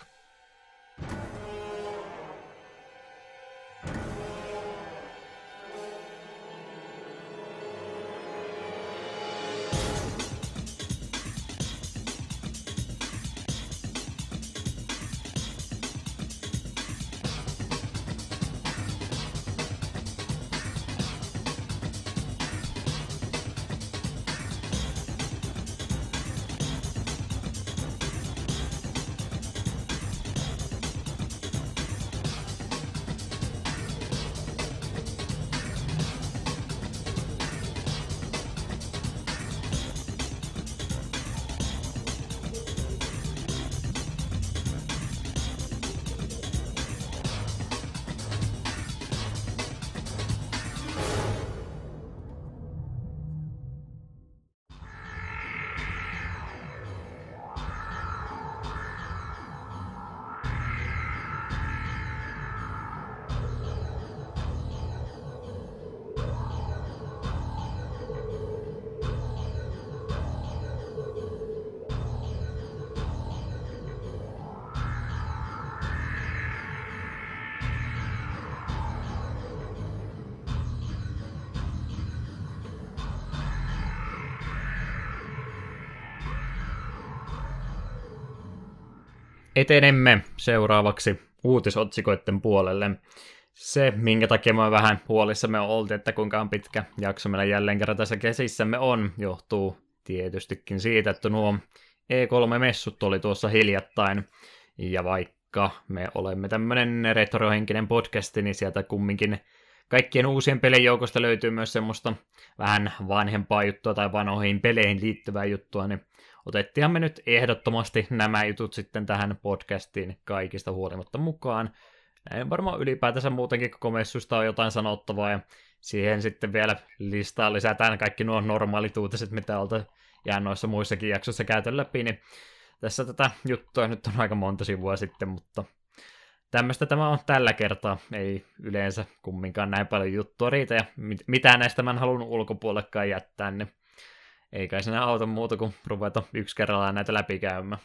Speaker 1: Etenemme seuraavaksi uutisotsikoiden puolelle. Se, minkä takia me vähän huolissamme oltiin, että kuinka pitkä jakso meillä jälleen kerran tässä kesissämme on, johtuu tietystikin siitä, että nuo E3-messut oli tuossa hiljattain, ja vaikka me olemme tämmöinen retrohenkinen podcasti, niin sieltä kumminkin kaikkien uusien pelien joukosta löytyy myös semmoista vähän vanhempaa juttua tai vanhoihin peleihin liittyvää juttua, niin otettiinhan me nyt ehdottomasti nämä jutut sitten tähän podcastiin kaikista huolimatta mukaan. Näin varmaan ylipäätänsä muutenkin koko messusta on jotain sanottavaa ja siihen sitten vielä listaa lisätään kaikki nuo normaalit uutiset, mitä olta jää noissa muissakin jaksoissa käytön läpi, niin tässä tätä juttua nyt on aika monta sivua sitten, mutta tämmöistä tämä on tällä kertaa. Ei yleensä kumminkaan näin paljon juttua riitä, ja mit- mitään näistä mä en halunnut ulkopuolellekaan jättää, niin ei kai sinä auta muuta kuin ruveta yksi kerrallaan näitä läpikäymään.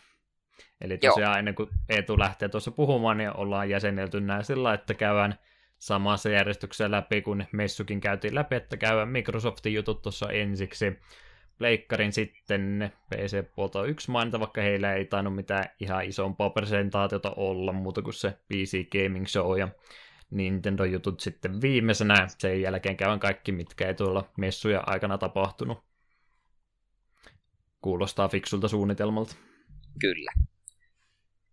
Speaker 1: Eli tosiaan Joo. ennen kuin Eetu lähtee tuossa puhumaan, niin ollaan jäsenelty näin sillä, että käydään samassa järjestyksessä läpi, kun messukin käytiin läpi, että käydään Microsoftin jutut tuossa ensiksi. Pleikkarin sitten PC-puolta yksi mainita, vaikka heillä ei tainnut mitään ihan isompaa presentaatiota olla, muuta kuin se PC Gaming Show ja Nintendo-jutut sitten viimeisenä. Sen jälkeen käyn kaikki, mitkä ei tuolla messuja aikana tapahtunut. Kuulostaa fiksulta suunnitelmalta.
Speaker 2: Kyllä.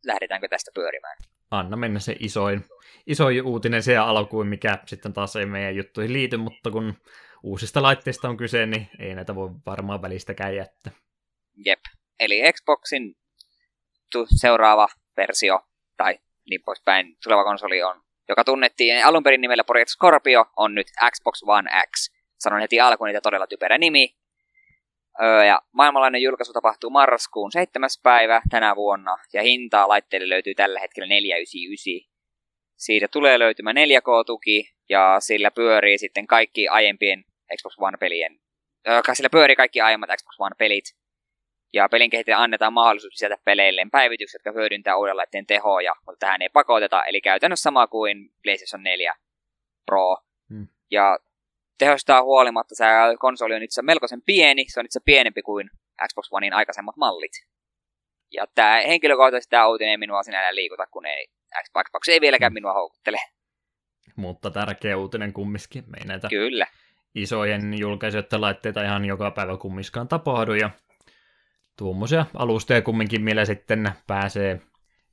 Speaker 2: Lähdetäänkö tästä pyörimään?
Speaker 1: Anna mennä se isoin, isoin uutinen siellä alkuun, mikä sitten taas ei meidän juttuihin liity, mutta kun uusista laitteista on kyse, niin ei näitä voi varmaan välistäkään jättää.
Speaker 2: Jep. Eli Xboxin seuraava versio, tai niin poispäin, tuleva konsoli on, joka tunnettiin alun perin nimellä Project Scorpio, on nyt Xbox One X. Sanon heti alkuun niitä todella typerä nimi. Öö, ja maailmanlainen julkaisu tapahtuu marraskuun 7. päivä tänä vuonna, ja hintaa laitteelle löytyy tällä hetkellä 499. Siitä tulee löytymään 4K-tuki, ja sillä pyörii sitten kaikki aiempien Xbox One-pelien, joka sillä pyörii kaikki aiemmat Xbox One-pelit, ja pelin kehittäjä annetaan mahdollisuus lisätä peleilleen päivitykset, jotka hyödyntää uuden laitteen tehoja, mutta tähän ei pakoteta, eli käytännössä sama kuin PlayStation 4 Pro. Hmm. Ja tehostaa huolimatta, se konsoli on itse melkoisen pieni, se on itse pienempi kuin Xbox Onein aikaisemmat mallit. Ja tämä henkilökohtaisesti tämä uutinen ei minua sinällään liikuta, kun ei, Xbox ei vieläkään minua houkuttele.
Speaker 1: Mutta tärkeä uutinen kumminkin. Me ei näitä
Speaker 2: Kyllä
Speaker 1: isojen julkaisijoiden laitteita ihan joka päivä kummiskaan tapahdu, ja tuommoisia alustoja kumminkin, millä sitten pääsee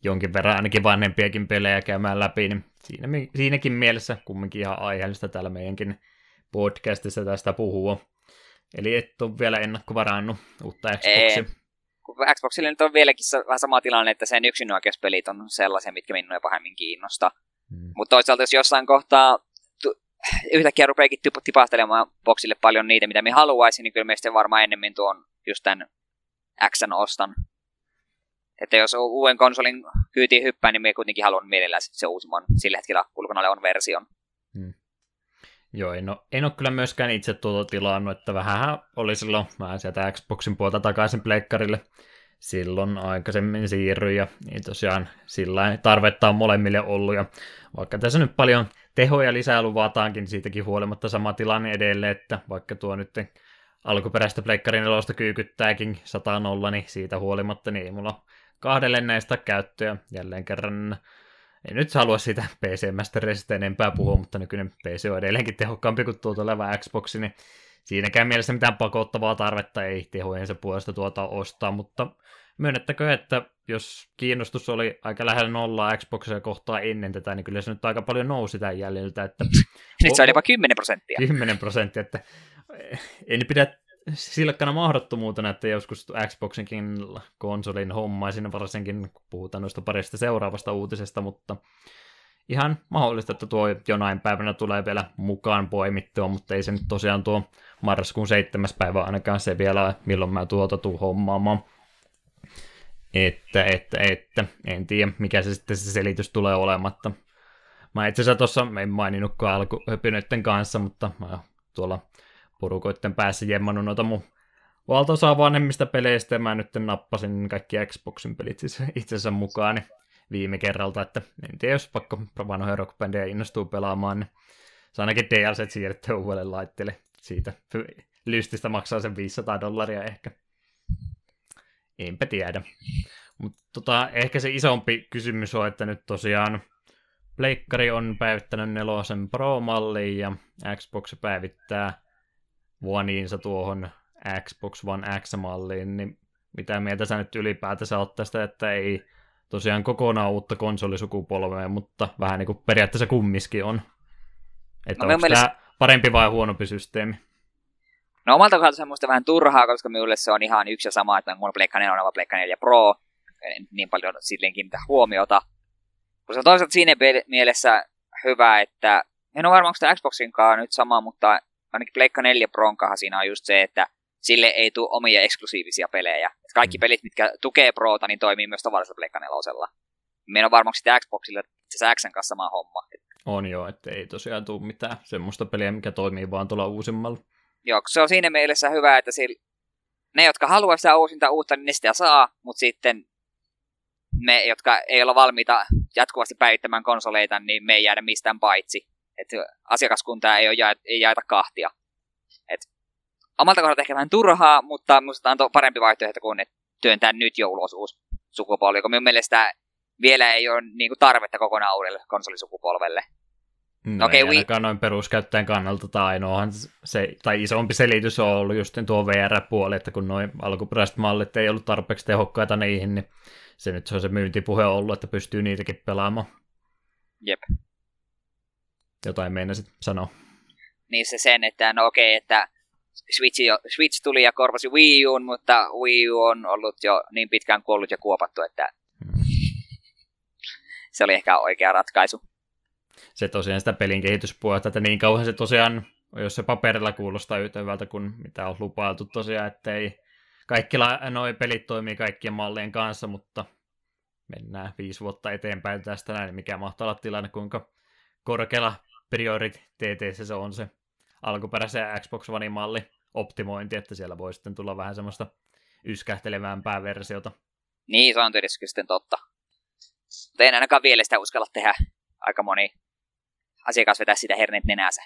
Speaker 1: jonkin verran ainakin vanhempiakin pelejä käymään läpi, niin siinä, siinäkin mielessä kumminkin ihan aiheellista täällä meidänkin podcastissa tästä puhua. Eli et ole vielä ennakkovarannut uutta Xboxia.
Speaker 2: Xboxille nyt on vieläkin vähän sama tilanne, että sen yksinoikeuspelit on sellaisia, mitkä minua pahemmin kiinnostaa. Hmm. Mutta toisaalta jos jossain kohtaa yhtäkkiä rupeakin tipahtelemaan boksille paljon niitä, mitä me haluaisin, niin kyllä me sitten varmaan ennemmin tuon just tämän X ostan. Että jos uuden konsolin kyytiin hyppää, niin me kuitenkin haluan mielellään se uusimman sillä hetkellä ulkona olevan version.
Speaker 1: Joo, en ole, en ole kyllä myöskään itse tuota tilannut, että vähän oli silloin vähän sieltä Xboxin puolta takaisin pleikkarille silloin aikaisemmin siirryin ja niin tosiaan sillä tarvetta on molemmille ollut ja vaikka tässä nyt paljon tehoja lisää luvataankin, siitäkin huolimatta sama tilanne edelleen, että vaikka tuo nyt alkuperäistä pleikkarin elosta kyykyttääkin 100 nolla, niin siitä huolimatta niin ei mulla kahdelle näistä käyttöä. Jälleen kerran en nyt halua sitä <laughs> PC Masterista enempää puhua, mutta nykyinen PC on edelleenkin tehokkaampi kuin tuo tuleva Xbox, niin siinäkään mielessä mitään pakottavaa tarvetta ei tehojensa puolesta tuota ostaa, mutta myönnettäkö, että jos kiinnostus oli aika lähellä nollaa Xboxia kohtaa ennen tätä, niin kyllä se nyt aika paljon nousi tämän jäljiltä. Että
Speaker 2: nyt se oli jopa 10 prosenttia.
Speaker 1: 10 prosenttia, että en pidä silkkana mahdottomuutena, että joskus Xboxinkin konsolin hommaisin, varsinkin kun puhutaan noista parista seuraavasta uutisesta, mutta ihan mahdollista, että tuo jonain päivänä tulee vielä mukaan poimittua, mutta ei se nyt tosiaan tuo marraskuun seitsemäs päivä ainakaan se vielä, milloin mä tuota tuu hommaamaan. Että, että, että, en tiedä mikä se sitten se selitys tulee olematta. Mä itse asiassa tuossa en maininnutkaan alkuhöpyneiden kanssa, mutta mä tuolla porukoiden päässä jemmannut noita mun valtaosaa vanhemmista peleistä, ja mä nyt nappasin kaikki Xboxin pelit siis itsensä mukaan niin viime kerralta, että en tiedä, jos pakko vanhoja rockbändiä innostuu pelaamaan, niin saa ainakin DLC siirrettyä uudelle laitteelle siitä. Lystistä maksaa sen 500 dollaria ehkä. Enpä tiedä. Mutta tota, ehkä se isompi kysymys on, että nyt tosiaan Pleikkari on päivittänyt nelosen Pro-malliin ja Xbox päivittää Oneinsa tuohon Xbox One X-malliin, niin mitä mieltä sä nyt ylipäätänsä oot tästä, että ei tosiaan kokonaan uutta konsolisukupolvea, mutta vähän niin kuin periaatteessa kummiskin on. Että no, onko mielestä... tämä parempi vai huonompi systeemi?
Speaker 2: No omalta kohdalta se on musta vähän turhaa, koska minulle se on ihan yksi ja sama, että mun Pleikka 4 on Pleikka 4 Pro, en niin paljon silleen kiinnitä huomiota. Mutta se on toisaalta siinä mielessä hyvä, että en ole varma, onko tämä Xboxin kanssa nyt sama, mutta ainakin Pleikka 4 Pron siinä on just se, että sille ei tule omia eksklusiivisia pelejä. Et kaikki mm. pelit, mitkä tukee Prota, niin toimii myös tavallisella Pleikka 4. Meillä on varmaan sitten Xboxilla se Xn kanssa sama homma.
Speaker 1: On joo, että ei tosiaan tule mitään semmoista peliä, mikä toimii vaan tuolla uusimmalla.
Speaker 2: Joo, se on siinä mielessä hyvä, että sillä, ne, jotka haluaa sitä uusinta uutta, niin ne sitä saa, mutta sitten me, jotka ei olla valmiita jatkuvasti päivittämään konsoleita, niin me ei jäädä mistään paitsi. Et asiakaskuntaa ei, ole ja, ei jaeta kahtia. Et omalta kohdalta ehkä vähän turhaa, mutta minusta on parempi vaihtoehto kuin ne työntää nyt jo ulos uusi sukupolvi, kun minun mielestä vielä ei ole niin kuin, tarvetta kokonaan uudelle konsolisukupolvelle.
Speaker 1: No, okay, ei we... ainakaan noin peruskäyttäjän kannalta, tai ainoahan se, tai isompi selitys on ollut just tuo VR-puoli, että kun noin alkuperäiset mallit ei ollut tarpeeksi tehokkaita niihin, niin se nyt se on se myyntipuhe ollut, että pystyy niitäkin pelaamaan.
Speaker 2: Jep.
Speaker 1: Jotain meinasit sanoa.
Speaker 2: Niin se sen, että no okei, okay, että Switch, jo, Switch tuli ja korvasi Wii U, mutta Wii U on ollut jo niin pitkään kuollut ja kuopattu, että hmm. se oli ehkä oikea ratkaisu.
Speaker 1: Se tosiaan sitä pelin kehityspuolta, että niin kauan se tosiaan, jos se paperilla kuulostaa yhtä hyvältä kuin mitä on lupailtu tosiaan, että ei kaikki noi pelit toimii kaikkien mallien kanssa, mutta mennään viisi vuotta eteenpäin tästä näin, mikä mahtaa olla tilanne, kuinka korkealla prioriteeteissa se on se alkuperäisen Xbox One malli optimointi, että siellä voi sitten tulla vähän semmoista yskähtelevämpää versiota.
Speaker 2: Niin, se on tietysti sitten totta. Mutta en ainakaan vielä sitä uskalla tehdä. Aika moni asiakas vetää sitä hernet nenänsä.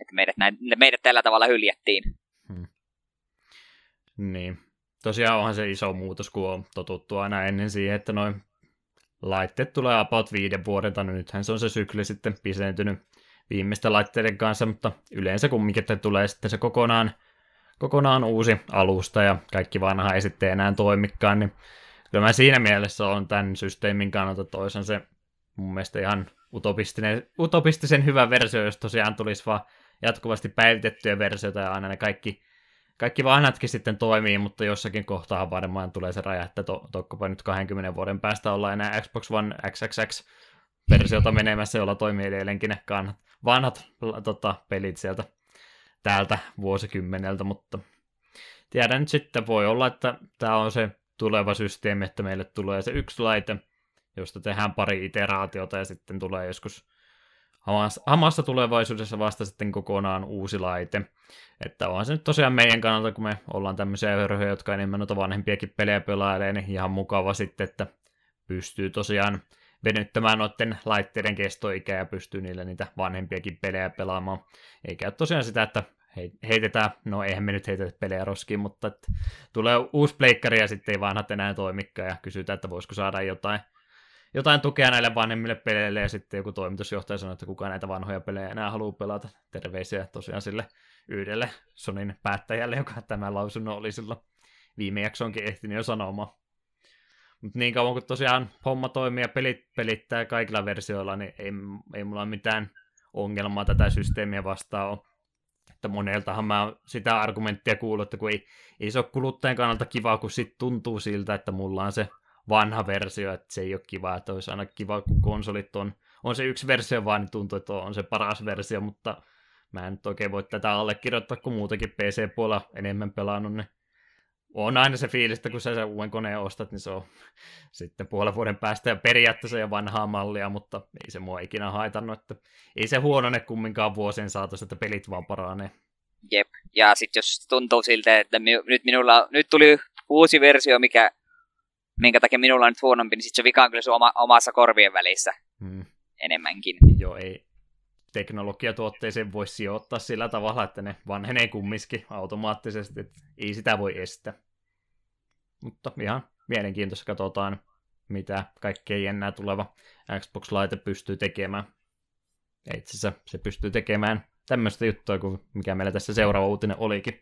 Speaker 2: Että meidät, näin, meidät tällä tavalla hyljättiin. Hmm.
Speaker 1: Niin. Tosiaan onhan se iso muutos, kun on totuttu aina ennen siihen, että noin laitteet tulee about viiden vuodelta, niin nythän se on se sykli sitten pisentynyt viimeisten laitteiden kanssa, mutta yleensä kumminkin tulee sitten se kokonaan, kokonaan uusi alusta ja kaikki vanha ei sitten enää toimikaan, niin kyllä mä siinä mielessä on tämän systeemin kannalta toisen se mun mielestä ihan utopistinen, utopistisen hyvä versio, jos tosiaan tulisi vaan jatkuvasti päivitettyjä versioita ja aina ne kaikki, kaikki vanhatkin sitten toimii, mutta jossakin kohtaa varmaan tulee se raja, että to, tokkopa nyt 20 vuoden päästä olla enää Xbox One XXX versiota menemässä, jolla toimii edelleenkin ne vanhat tota, pelit sieltä täältä vuosikymmeneltä, mutta tiedän nyt sitten, voi olla, että tämä on se tuleva systeemi, että meille tulee se yksi laite, josta tehdään pari iteraatiota ja sitten tulee joskus hamassa tulevaisuudessa vasta sitten kokonaan uusi laite. Että onhan se nyt tosiaan meidän kannalta, kun me ollaan tämmöisiä hörhöjä, jotka enemmän noita vanhempiakin pelejä pelailee, niin ihan mukava sitten, että pystyy tosiaan venyttämään noiden laitteiden kestoikää ja pystyy niille niitä vanhempiakin pelejä pelaamaan. Eikä tosiaan sitä, että heitetään, no eihän me nyt heitetä pelejä roskiin, mutta että tulee uusi pleikkari ja sitten ei vanhat enää toimikaan ja kysytään, että voisiko saada jotain, jotain tukea näille vanhemmille peleille ja sitten joku toimitusjohtaja sanoo, että kukaan näitä vanhoja pelejä enää haluaa pelata. Terveisiä tosiaan sille yhdelle Sonin päättäjälle, joka tämä lausunnon oli silloin viime jaksonkin ehtinyt jo sanomaan. Mutta niin kauan kuin tosiaan homma toimii ja pelit pelittää kaikilla versioilla, niin ei, ei mulla mitään ongelmaa tätä systeemiä vastaan ole. Että moneltahan mä sitä argumenttia kuullut, että kun ei, ei se ole kuluttajan kannalta kiva, kun sit tuntuu siltä, että mulla on se vanha versio, että se ei ole kiva, että olisi aina kiva, kun konsolit on, on se yksi versio vaan, niin tuntuu, että on se paras versio, mutta mä en nyt oikein voi tätä allekirjoittaa, kun muutenkin PC-puolella enemmän pelannut, niin on aina se fiilis, että kun sä sen uuden koneen ostat, niin se on sitten puolen vuoden päästä ja periaatteessa jo vanhaa mallia, mutta ei se mua ikinä haitannut, että ei se huonone kumminkaan vuosien saatossa, että pelit vaan paranee.
Speaker 2: Jep, ja sitten jos tuntuu siltä, että mi- nyt minulla nyt tuli uusi versio, mikä, minkä takia minulla on nyt huonompi, niin sitten se vika on kyllä sun oma, omassa korvien välissä hmm. enemmänkin.
Speaker 1: Joo, ei teknologiatuotteeseen voi sijoittaa sillä tavalla, että ne vanhenee kumminkin automaattisesti, että ei sitä voi estää. Mutta ihan mielenkiintoista katsotaan, mitä kaikkea jännää tuleva Xbox-laite pystyy tekemään. Itse asiassa se pystyy tekemään tämmöistä juttua kuin mikä meillä tässä seuraava uutinen olikin.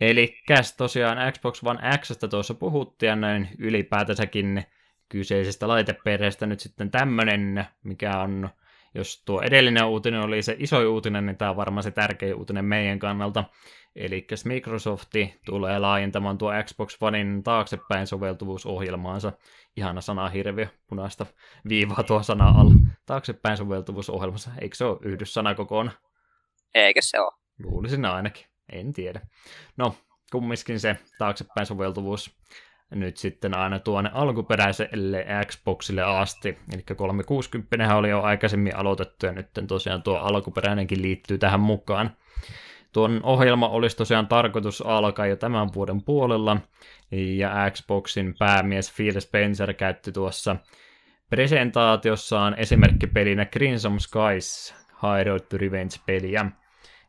Speaker 1: Eli tosiaan Xbox One Xstä tuossa puhuttiin ja näin ylipäätänsäkin kyseisestä laiteperheestä nyt sitten tämmöinen, mikä on, jos tuo edellinen uutinen oli se iso uutinen, niin tämä on varmaan se tärkein uutinen meidän kannalta. Eli Microsoft tulee laajentamaan tuo Xbox Onein taaksepäin soveltuvuusohjelmaansa. Ihana sana hirviö, punaista viivaa tuo sana alla. Taaksepäin soveltuvuusohjelmassa. Eikö se ole yhdyssana kokonaan?
Speaker 2: Eikö se ole?
Speaker 1: Luulisin ainakin. En tiedä. No, kumminkin se taaksepäin soveltuvuus nyt sitten aina tuonne alkuperäiselle Xboxille asti. Eli 360 oli jo aikaisemmin aloitettu ja nyt tosiaan tuo alkuperäinenkin liittyy tähän mukaan. Tuon ohjelma olisi tosiaan tarkoitus alkaa jo tämän vuoden puolella, ja Xboxin päämies Phil Spencer käytti tuossa presentaatiossaan esimerkkipelinä Crimson Skies High Revenge-peliä.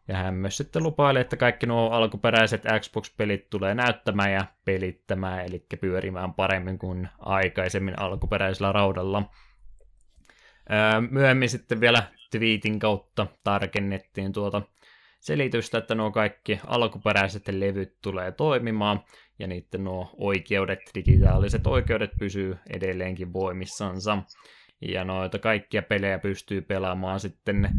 Speaker 1: Ja hän myös sitten lupailee, että kaikki nuo alkuperäiset Xbox-pelit tulee näyttämään ja pelittämään, eli pyörimään paremmin kuin aikaisemmin alkuperäisellä raudalla. Myöhemmin sitten vielä tweetin kautta tarkennettiin tuota selitystä, että nuo kaikki alkuperäiset levyt tulee toimimaan, ja niiden nuo oikeudet, digitaaliset oikeudet pysyy edelleenkin voimissansa. Ja noita kaikkia pelejä pystyy pelaamaan sitten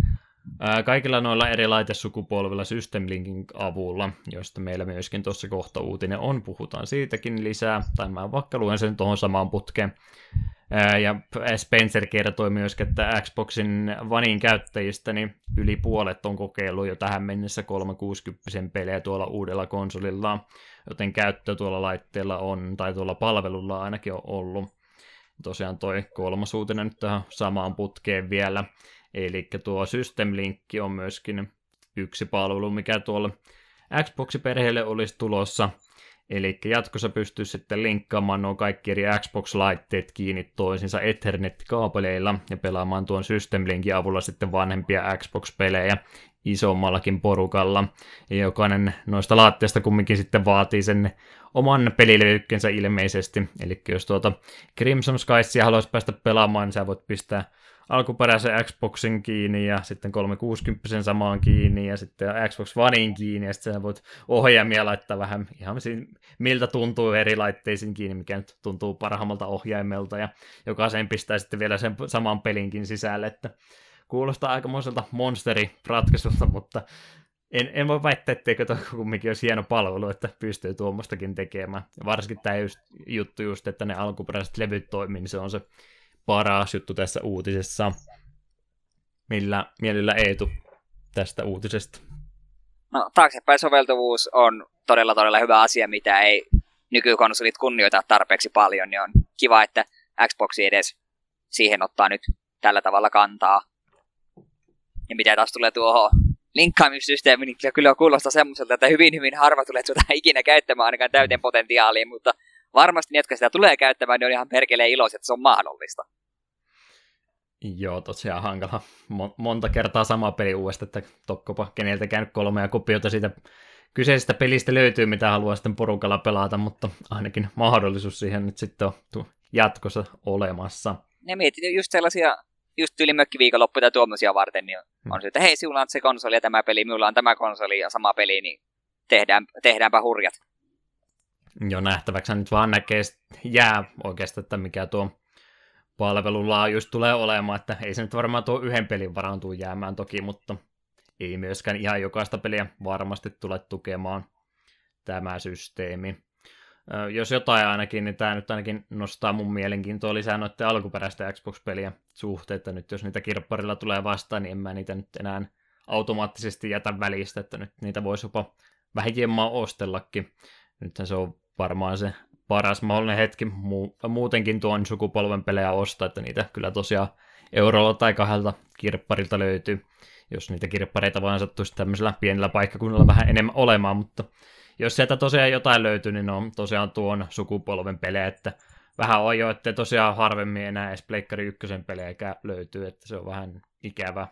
Speaker 1: kaikilla noilla eri laitesukupolvilla System Linkin avulla, josta meillä myöskin tuossa kohta uutinen on, puhutaan siitäkin lisää, tai mä vaikka luen sen tuohon samaan putkeen. Ja Spencer kertoi myös, että Xboxin vanin käyttäjistä niin yli puolet on kokeillut jo tähän mennessä 360 pelejä tuolla uudella konsolilla, joten käyttö tuolla laitteella on, tai tuolla palvelulla ainakin on ollut. Tosiaan toi kolmas uutinen nyt tähän samaan putkeen vielä, eli tuo System Link on myöskin yksi palvelu, mikä tuolla Xbox-perheelle olisi tulossa, Eli jatkossa pystyy sitten linkkaamaan nuo kaikki eri Xbox-laitteet kiinni toisinsa Ethernet-kaapeleilla ja pelaamaan tuon System Linkin avulla sitten vanhempia Xbox-pelejä isommallakin porukalla. Ja jokainen noista laitteista kumminkin sitten vaatii sen oman pelilevykkeensä ilmeisesti. Eli jos tuota Crimson Skyesia haluaisi päästä pelaamaan, niin sä voit pistää alkuperäisen Xboxin kiinni ja sitten 360 samaan kiinni ja sitten Xbox Onein kiinni ja sitten voit ohjaimia laittaa vähän ihan miltä tuntuu eri laitteisiin kiinni, mikä nyt tuntuu parhaammalta ohjaimelta ja jokaisen pistää sitten vielä sen saman pelinkin sisälle, että kuulostaa aikamoiselta monsteri-ratkaisulta, mutta en, en voi väittää, etteikö tuo kumminkin olisi hieno palvelu, että pystyy tuommoistakin tekemään. Varsinkin tämä just, juttu just, että ne alkuperäiset levyt toimii, niin se on se paras juttu tässä uutisessa. Millä mielellä Eetu tästä uutisesta?
Speaker 2: No, taaksepäin soveltuvuus on todella todella hyvä asia, mitä ei nykykonsolit kunnioita tarpeeksi paljon, niin on kiva, että Xboxi edes siihen ottaa nyt tällä tavalla kantaa. Ja mitä taas tulee tuohon linkkaamissysteemiin, niin kyllä kuulostaa semmoiselta, että hyvin hyvin harva tulee tuota ikinä käyttämään ainakaan täyteen potentiaaliin, mutta varmasti ne, jotka sitä tulee käyttämään, niin on ihan perkeleen iloisia, että se on mahdollista.
Speaker 1: Joo, tosiaan hankala. monta kertaa sama peli uudestaan, että tokkopa keneltäkään kolmea kopiota siitä kyseisestä pelistä löytyy, mitä haluaa sitten porukalla pelata, mutta ainakin mahdollisuus siihen nyt sitten on jatkossa olemassa.
Speaker 2: Ne mietit just sellaisia just yli mökkiviikonloppuja tai tuommoisia varten, niin on hmm. se, että hei, sinulla on se konsoli ja tämä peli, minulla on tämä konsoli ja sama peli, niin tehdään, tehdäänpä hurjat.
Speaker 1: Jo nähtäväksi nyt vaan näkee jää oikeastaan, että mikä tuo palvelun laajuus tulee olemaan, että ei se nyt varmaan tuo yhden pelin varaan tuu jäämään toki, mutta ei myöskään ihan jokaista peliä varmasti tule tukemaan tämä systeemi. Jos jotain ainakin, niin tämä nyt ainakin nostaa mun mielenkiintoa lisää noiden alkuperäistä Xbox-peliä suhteita. että nyt jos niitä kirpparilla tulee vastaan, niin en mä niitä nyt enää automaattisesti jätä välistä, että nyt niitä voisi jopa vähän hieman ostellakin. Nythän se on varmaan se paras mahdollinen hetki muutenkin tuon sukupolven pelejä ostaa, että niitä kyllä tosiaan eurolla tai kahdelta kirpparilta löytyy, jos niitä kirppareita vaan sattuisi tämmöisellä pienellä paikkakunnalla vähän enemmän olemaan, mutta jos sieltä tosiaan jotain löytyy, niin on tosiaan tuon sukupolven pelejä, että vähän on jo, että tosiaan harvemmin enää edes Pleikkari ykkösen pelejä löytyy, että se on vähän ikävä.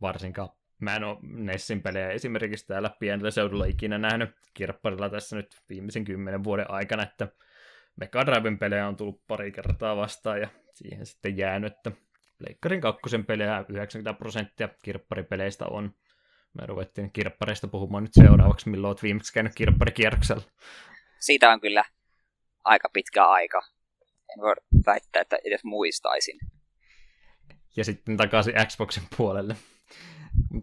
Speaker 1: Varsinkaan Mä en ole Nessin pelejä esimerkiksi täällä pienellä seudulla ikinä nähnyt kirpparilla tässä nyt viimeisen kymmenen vuoden aikana, että Mega Driven pelejä on tullut pari kertaa vastaan ja siihen sitten jäänyt, että Leikkarin kakkosen pelejä 90 prosenttia kirpparipeleistä on. Me ruvettiin kirppareista puhumaan nyt seuraavaksi, milloin olet viimeksi käynyt kirpparikierroksella.
Speaker 2: Siitä on kyllä aika pitkä aika. En voi väittää, että edes muistaisin.
Speaker 1: Ja sitten takaisin Xboxin puolelle.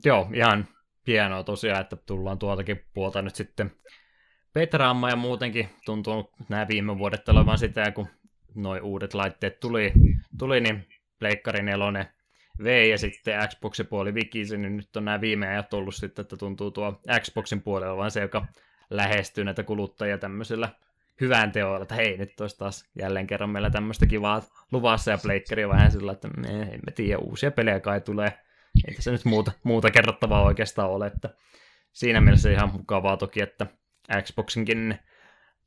Speaker 1: Joo, ihan hienoa tosiaan, että tullaan tuoltakin puolta nyt sitten petraamma ja muutenkin tuntuu nämä viime vuodet olevan sitä, kun noin uudet laitteet tuli, tuli niin Pleikkari 4 V ja sitten Xboxin puoli vikisi, niin nyt on nämä viime ajat ollut sitten, että tuntuu tuo Xboxin puolella vaan se, joka lähestyy näitä kuluttajia tämmöisellä hyvään teoilla, että hei, nyt olisi taas jälleen kerran meillä tämmöistä kivaa luvassa ja pleikkari vähän sillä, että me emme tiedä, uusia pelejä kai tulee. Ei tässä nyt muuta, muuta kerrottavaa oikeastaan ole, että siinä mielessä ihan mukavaa toki, että Xboxinkin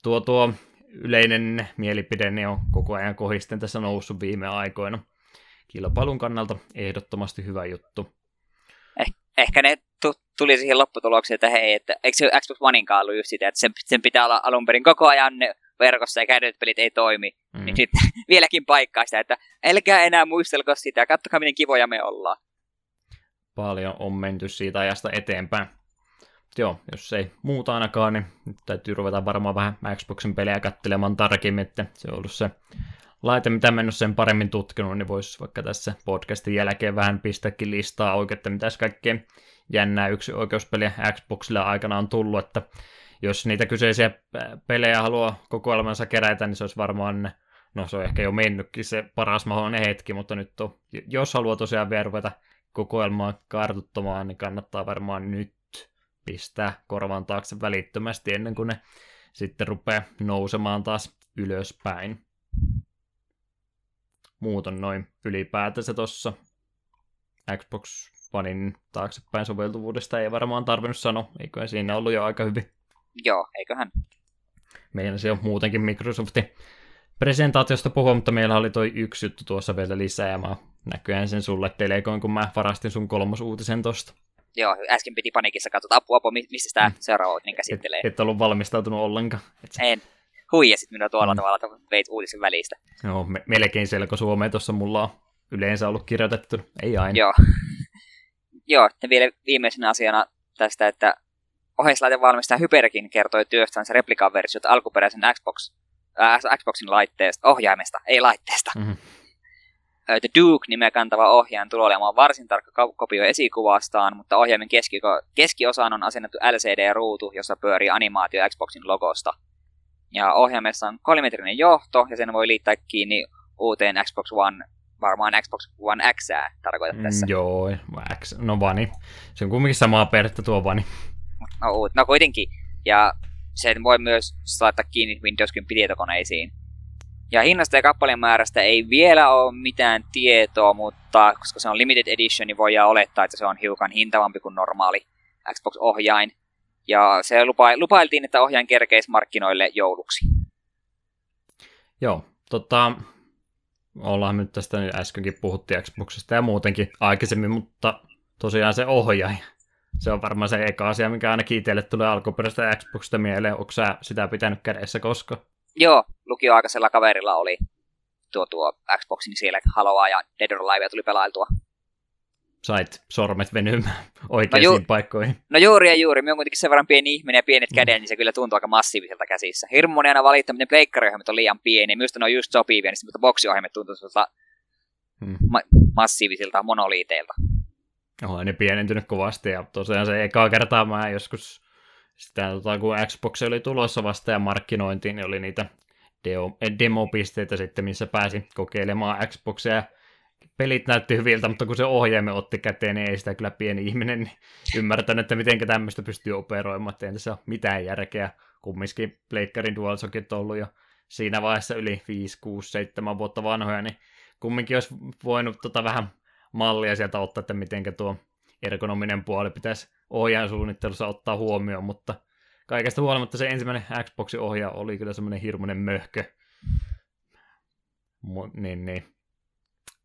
Speaker 1: tuo, tuo yleinen mielipide niin on koko ajan kohisten tässä noussut viime aikoina. Kilpailun kannalta ehdottomasti hyvä juttu.
Speaker 2: Eh, ehkä ne tu- tuli siihen lopputulokseen, että hei, että eikö se Xbox Oneinkaan ollut just sitä, että sen, sen pitää olla alun perin koko ajan verkossa ja käytetyt pelit ei toimi. Mm. Niin sitten <laughs> vieläkin paikkaa sitä, että älkää enää muistelko sitä, katsokaa miten kivoja me ollaan.
Speaker 1: Paljon on menty siitä ajasta eteenpäin. Joo, jos ei muuta ainakaan, niin nyt täytyy ruveta varmaan vähän Xboxin pelejä katselemaan tarkemmin, että se on ollut se laite, mitä mä en ole sen paremmin tutkinut, niin voisi vaikka tässä podcastin jälkeen vähän pistäkin listaa oikein, että mitäs kaikkea jännää yksi oikeuspeliä Xboxille aikana on tullut, että jos niitä kyseisiä pelejä haluaa kokoelmansa kerätä, niin se olisi varmaan, no se on ehkä jo mennytkin se paras mahdollinen hetki, mutta nyt on, jos haluaa tosiaan vielä ruveta kokoelmaa kartuttamaan, niin kannattaa varmaan nyt pistää korvan taakse välittömästi ennen kuin ne sitten rupeaa nousemaan taas ylöspäin. Muuton noin ylipäätänsä tuossa Xbox Onein taaksepäin soveltuvuudesta ei varmaan tarvinnut sanoa, eikö siinä ollut jo aika hyvin.
Speaker 2: Joo, eiköhän.
Speaker 1: Meillä se on muutenkin Microsoftin presentaatiosta puhua, mutta meillä oli toi yksi juttu tuossa vielä lisää, ja mä näköjään sen sulle telekoin, kun mä varastin sun kolmosuutisen tosta.
Speaker 2: Joo, äsken piti panikissa katsoa, apua, apua, mistä tämä mm. seuraava uutinen käsittelee.
Speaker 1: Et, et ollut valmistautunut ollenkaan.
Speaker 2: Et En. Huijasit minua tuolla mm. tavalla, että veit uutisen välistä.
Speaker 1: Joo, me, melkein selko Suomeen tuossa mulla on yleensä ollut kirjoitettu. Ei aina.
Speaker 2: Joo. <laughs> Joo, ja vielä viimeisenä asiana tästä, että ohjeislaitevalmistaja Hyperkin kertoi työstänsä replikaversiot alkuperäisen Xbox, äh, Xboxin laitteesta, ohjaimesta, ei laitteesta. Mm-hmm. The Duke-nimeä kantava ohjaajan tulee olemaan varsin tarkka kopio esikuvastaan, mutta ohjaimen keski- keskiosaan on asennettu LCD-ruutu, jossa pyörii animaatio Xboxin logosta. Ja ohjaimessa on kolmimetrinen johto, ja sen voi liittää kiinni uuteen Xbox One, varmaan Xbox One X tarkoitat mm, tässä.
Speaker 1: Mm, joo, X, no vani. Se on kumminkin samaa perhettä tuo vani.
Speaker 2: No, no kuitenkin. Ja sen voi myös laittaa kiinni Windows 10 tietokoneisiin. Ja hinnasta ja kappaleen määrästä ei vielä ole mitään tietoa, mutta koska se on limited edition, niin voidaan olettaa, että se on hiukan hintavampi kuin normaali Xbox-ohjain. Ja se lupa, lupailtiin, että ohjain kerkeisi markkinoille jouluksi.
Speaker 1: Joo, tota, ollaan nyt tästä nyt äskenkin puhuttiin Xboxista ja muutenkin aikaisemmin, mutta tosiaan se ohjain, se on varmaan se eka asia, mikä ainakin itselle tulee alkuperäistä Xboxista mieleen. Onko sä sitä pitänyt kädessä koska?
Speaker 2: Joo, lukioaikaisella kaverilla oli tuo, tuo Xbox, niin siellä Haloa ja Dead or Alive tuli pelailtua.
Speaker 1: Sait sormet venymään oikeisiin no ju- paikkoihin.
Speaker 2: No juuri ja juuri. Minä on kuitenkin sen verran pieni ihminen ja pienet mm. kädet, niin se kyllä tuntuu aika massiiviselta käsissä. Hirmu moni aina valittaa, miten pleikkariohjelmat on liian pieni. Minusta ne on just sopivia, niin mutta boksiohjelmat tuntuu mm. ma- massiivisilta monoliiteilta.
Speaker 1: Oho, ne pienentynyt kovasti ja tosiaan se ekaa kertaa mä joskus sitä, tota, kun Xbox oli tulossa vasta ja markkinointiin, niin oli niitä demo, demopisteitä sitten, missä pääsi kokeilemaan Xboxia pelit näytti hyviltä, mutta kun se ohjaimen otti käteen, niin ei sitä kyllä pieni ihminen niin <laughs> ymmärtänyt, että miten tämmöistä pystyy operoimaan, että ei tässä ole mitään järkeä. Kumminkin Pleikkarin DualShockit on ollut jo siinä vaiheessa yli 5, 6, 7 vuotta vanhoja, niin kumminkin olisi voinut tota vähän mallia sieltä ottaa, että miten tuo ergonominen puoli pitäisi ohjaajan suunnittelussa ottaa huomioon, mutta kaikesta huolimatta se ensimmäinen Xboxin ohjaaja oli kyllä semmoinen hirmuinen möhkö. Mut, niin, niin.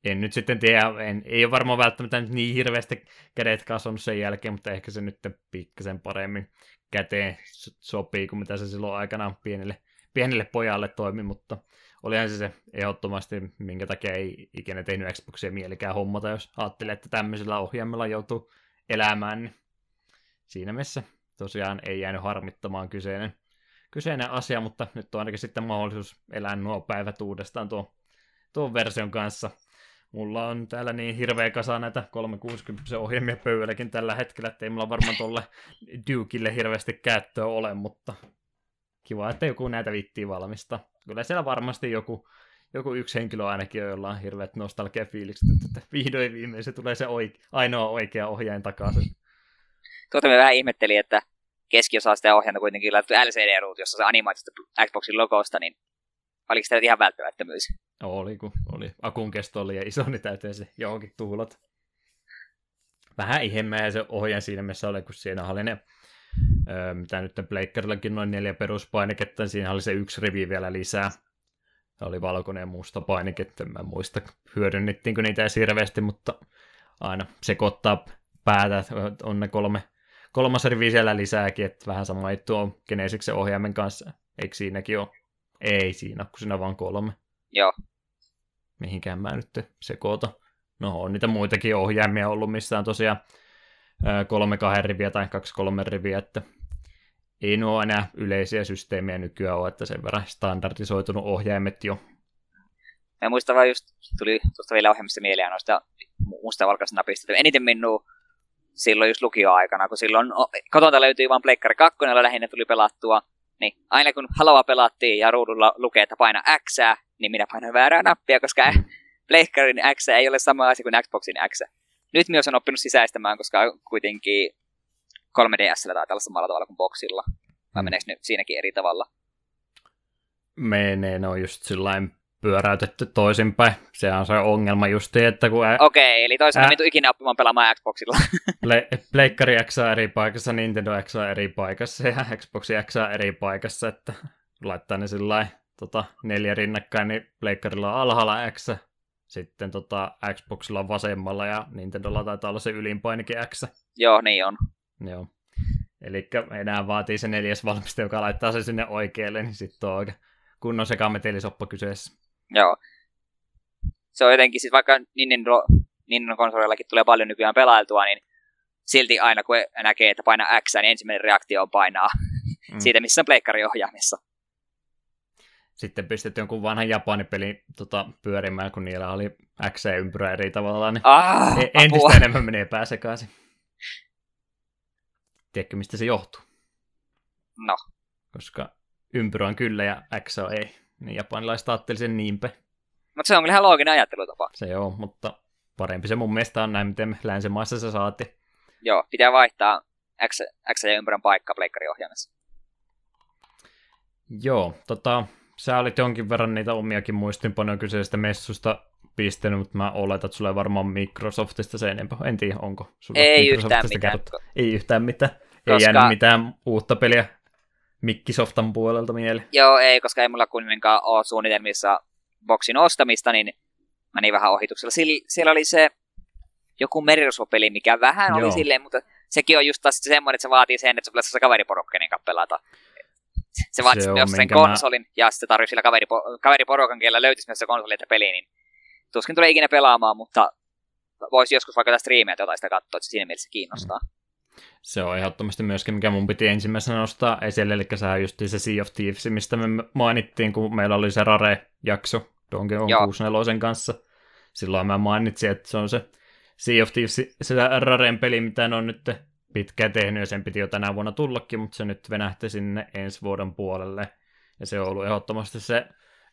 Speaker 1: En nyt sitten tiedä, en, ei ole varmaan välttämättä niin hirveästi kädet kasvanut sen jälkeen, mutta ehkä se nyt pikkasen paremmin käteen sopii kuin mitä se silloin aikanaan pienille, pienelle pojalle toimi, mutta olihan se se ehdottomasti, minkä takia ei ikinä tehnyt Xboxia mielikään hommata, jos ajattelee, että tämmöisellä ohjaimella joutuu elämään, niin siinä mielessä tosiaan ei jäänyt harmittamaan kyseinen, kyseinen asia, mutta nyt on ainakin sitten mahdollisuus elää nuo päivät uudestaan tuon, tuon version kanssa. Mulla on täällä niin hirveä kasa näitä 360 ohjelmia pöydälläkin tällä hetkellä, että ei mulla varmaan tuolle Dukelle hirveästi käyttöä ole, mutta kiva, että joku näitä vittiin valmista. Kyllä siellä varmasti joku, joku yksi henkilö ainakin, jolla on hirveät nostalgia-fiilikset, että vihdoin viimein se tulee se oike- ainoa oikea ohjain takaisin.
Speaker 2: Tuota vähän ihmettelin, että keskiosa sitä ohjainta kuitenkin laitettu LCD-ruut, jossa se animaatiosta Xboxin logosta, niin oliko tämä ihan välttämättömyys?
Speaker 1: Oli, kun oli. Akun kesto oli ja iso, niin täytyy se johonkin tuhlot. Vähän ihmeä se ohjaan siinä missä oli, kun siinä oli ne, öö, mitä nyt Pleikkarillakin noin neljä peruspainiketta, niin siinä oli se yksi rivi vielä lisää. Se oli valkoinen ja musta painiketta, en muista hyödynnettiinkö niitä edes mutta aina sekoittaa päätä, on ne kolme, kolmas rivi siellä lisääkin, että vähän sama juttu on Genesiksen ohjaimen kanssa. Eikö siinäkin ole? Ei siinä, kun siinä on vain kolme.
Speaker 2: Joo.
Speaker 1: Mihinkään mä nyt sekoota. No on niitä muitakin ohjaimia ollut, missä on tosiaan kolme kahden riviä tai kaksi kolme riviä, että ei nuo enää yleisiä systeemejä nykyään ole, että sen verran standardisoitunut ohjaimet jo.
Speaker 2: Mä muistan vaan just, tuli tuosta vielä ohjelmista mieleen noista mustavalkoisista napista. Eniten minua silloin just lukioaikana, kun silloin kotona löytyi vain Pleikkari 2, jolla lähinnä tuli pelattua. Niin aina kun Haloa pelattiin ja ruudulla lukee, että paina X, niin minä painan väärää nappia, koska. <laughs> Pleikkarin X ei ole sama asia kuin Xboxin X. Nyt myös on oppinut sisäistämään, koska kuitenkin 3DS taitaa olla samalla tavalla kuin Boxilla. Vai mm. meneekö nyt siinäkin eri tavalla?
Speaker 1: Menee, ne on just sillain pyöräytetty toisinpäin. Se on se ongelma justi, että kun... Ä...
Speaker 2: Okei, eli toisaalta ä... ikinä oppimaan pelaamaan Xboxilla. <laughs>
Speaker 1: Ple- Pleikkari X on eri paikassa, Nintendo X on eri paikassa ja Xbox X on eri paikassa, että laittaa ne sillä tota, neljä rinnakkain, niin Pleikkarilla on alhaalla X, sitten tota, Xboxilla on vasemmalla ja Nintendolla taitaa olla se ylinpainikin X.
Speaker 2: Joo, niin on.
Speaker 1: Joo. Eli enää vaatii se neljäs valmistaja, joka laittaa sen sinne oikealle, niin sitten on oikein kunnon sekametelisoppa kyseessä.
Speaker 2: Joo. Se on jotenkin, siis vaikka Nintendo, Nintendo konsoleillakin tulee paljon nykyään pelailtua, niin silti aina kun näkee, että painaa X, niin ensimmäinen reaktio on painaa mm. siitä, missä on pleikkari ohjaamissa.
Speaker 1: Sitten pistetty jonkun vanhan japanipelin tota, pyörimään, kun niillä oli X-ympyrä eri tavalla, niin
Speaker 2: ah,
Speaker 1: e- entistä apua. enemmän menee pääsekaisin. Tiedätkö, mistä se johtuu?
Speaker 2: No.
Speaker 1: Koska ympyrä on kyllä ja X on ei. Niin japanilaiset ajatteli sen niinpä.
Speaker 2: Mutta se on kyllä ihan looginen ajattelutapa.
Speaker 1: Se on, mutta parempi se mun mielestä on näin, miten länsimaissa se saati.
Speaker 2: Joo, pitää vaihtaa X, X ja ympyrän paikka pleikkariohjaimessa.
Speaker 1: Joo, tota, sä olit jonkin verran niitä omiakin muistinpanoja kyseisestä messusta pistänyt, mutta mä oletan, että sulla ei varmaan Microsoftista se enempää. En tiedä, onko sulla
Speaker 2: Ei yhtään mitään.
Speaker 1: Ei yhtään mitään. Koska... Ei jäänyt mitään uutta peliä Mikkisoftan puolelta mieleen.
Speaker 2: Joo, ei, koska ei mulla kuitenkaan ole suunnitelmissa boksin ostamista, niin meni vähän ohituksella. Siellä, siellä oli se joku merirosvopeli, mikä vähän Joo. oli silleen, mutta sekin on just taas semmoinen, että se vaatii sen, että se pitäisi se kaveriporukka niin pelata. Se vaatii se myös sen konsolin, mä... ja sitten tarvitsisi sillä kaveripo- kaveriporukan, kielellä löytyisi myös se konsoli että peli, niin tuskin tulee ikinä pelaamaan, mutta voisi joskus vaikka tästä striimiä jotain sitä katsoa, että se siinä mielessä kiinnostaa. Mm.
Speaker 1: Se on ehdottomasti myöskin, mikä mun piti ensimmäisenä nostaa esille, eli sehän just se Sea of Thieves, mistä me mainittiin, kun meillä oli se Rare-jakso Donkey Kong 64 kanssa. Silloin mä mainitsin, että se on se Sea of Thieves, se Raren peli, mitä ne on nyt pitkään tehnyt, ja sen piti jo tänä vuonna tullakin, mutta se nyt venähti sinne ensi vuoden puolelle. Ja se on ollut ehdottomasti se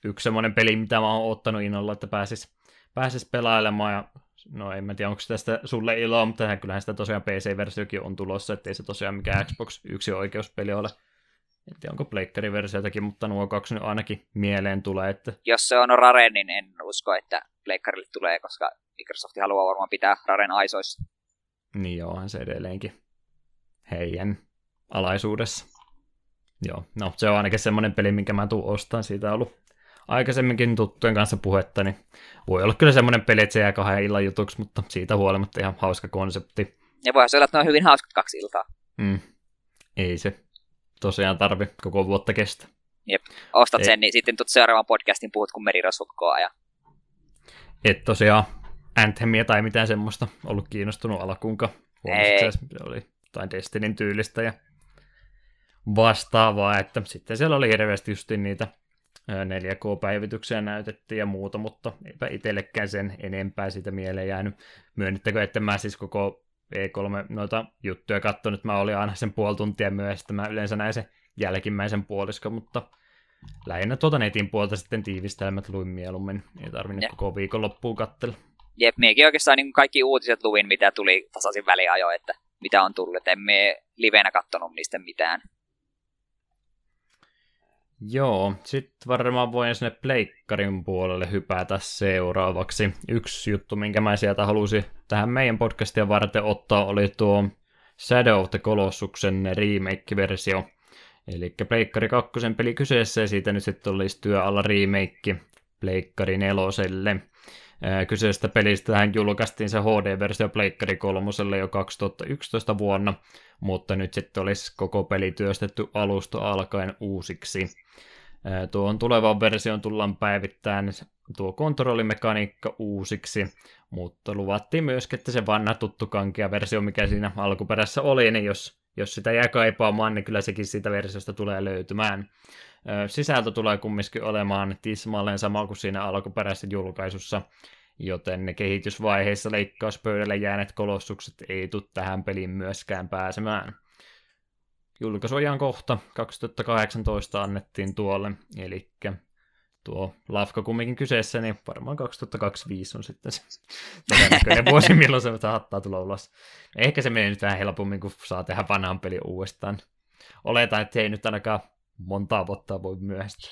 Speaker 1: yksi semmoinen peli, mitä mä oon ottanut innolla, että pääsis, pääsis pelailemaan, ja no en mä tiedä, onko tästä sulle iloa, mutta kyllähän sitä tosiaan PC-versiokin on tulossa, ettei se tosiaan mikään Xbox yksi oikeuspeli ole. En tiedä, onko Pleikkari-versioitakin, mutta nuo kaksi nyt ainakin mieleen tulee. Että...
Speaker 2: Jos se on Rare, niin en usko, että Pleikkarille tulee, koska Microsoft haluaa varmaan pitää Raren aisoissa.
Speaker 1: Niin onhan se edelleenkin heidän alaisuudessa. Joo, no se on ainakin semmoinen peli, minkä mä tuun ostaan. Siitä on ollut aikaisemminkin tuttujen kanssa puhetta, niin voi olla kyllä semmoinen peli, että se jää kahden illan jutuksi, mutta siitä huolimatta ihan hauska konsepti.
Speaker 2: Ja voi olla, että ne on hyvin hauskat kaksi iltaa.
Speaker 1: Mm. Ei se tosiaan tarvi koko vuotta kestä.
Speaker 2: Jep, ostat Ei. sen, niin sitten tuut seuraavan podcastin puhut, kun merirosvukkoa ja...
Speaker 1: Et tosiaan Anthemia tai mitään semmoista ollut kiinnostunut alkuunkaan. Se oli jotain Destinin tyylistä ja vastaavaa, että sitten siellä oli hirveästi just niitä 4K-päivityksiä näytettiin ja muuta, mutta eipä itsellekään sen enempää siitä mieleen jäänyt. Myönnittäkö, että mä siis koko E3 noita juttuja katsonut, mä olin aina sen puoli tuntia myöhässä, mä yleensä näin sen jälkimmäisen puoliskon, mutta lähinnä tuota netin puolta sitten tiivistelmät luin mieluummin, ei tarvinnut Jep. koko viikon loppuun katsella.
Speaker 2: Jep, miekin oikeastaan niin kaikki uutiset luin, mitä tuli tasaisin väliajo, että mitä on tullut, että emme livenä katsonut niistä mitään.
Speaker 1: Joo, sitten varmaan voin sinne pleikkarin puolelle hypätä seuraavaksi. Yksi juttu, minkä mä sieltä halusin tähän meidän podcastia varten ottaa, oli tuo Shadow of the Colossuksen remake-versio. Eli Pleikkari 2 peli kyseessä ja siitä nyt sitten olisi työ alla remake Pleikkari neloselle. Kyseisestä pelistä tähän julkaistiin se HD-versio Pleikkari kolmoselle jo 2011 vuonna, mutta nyt sitten olisi koko peli työstetty alusta alkaen uusiksi. Tuon tulevan version tullaan päivittämään tuo kontrollimekaniikka uusiksi, mutta luvattiin myös, että se vanha tuttu kankia versio, mikä siinä alkuperässä oli, niin jos, jos sitä jää kaipaamaan, niin kyllä sekin siitä versiosta tulee löytymään. Sisältö tulee kumminkin olemaan tismalleen sama kuin siinä alkuperäisessä julkaisussa, joten ne kehitysvaiheissa leikkauspöydälle jääneet kolossukset ei tule tähän peliin myöskään pääsemään julkaisuajan kohta 2018 annettiin tuolle, eli tuo lafka kumminkin kyseessä, niin varmaan 2025 on sitten se <laughs> todennäköinen vuosi, milloin se saattaa tulla ulos. Ehkä se menee nyt vähän helpommin, kun saa tehdä vanhan peli uudestaan. Oletan, että ei nyt ainakaan montaa vuotta voi myöhästyä.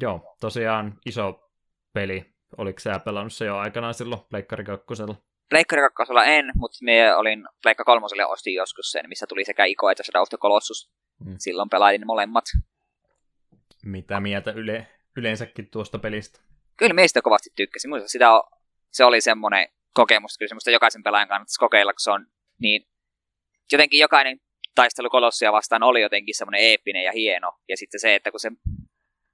Speaker 1: Joo, tosiaan iso peli. Oliko sä pelannut se jo aikanaan silloin Pleikkari 2?
Speaker 2: Pleikkari 2 en, mutta me olin Pleikka 3 ostin joskus sen, missä tuli sekä Iko että Shadow of the Colossus. Mm. Silloin pelailin molemmat.
Speaker 1: Mitä mieltä yle, yleensäkin tuosta pelistä?
Speaker 2: Kyllä meistä kovasti tykkäsin. Muista sitä on, se oli semmoinen kokemus, kyllä semmoista jokaisen pelaajan kannattaisi kokeilla, kun se on niin jotenkin jokainen taistelu Kolossia vastaan oli jotenkin semmoinen eeppinen ja hieno. Ja sitten se, että kun se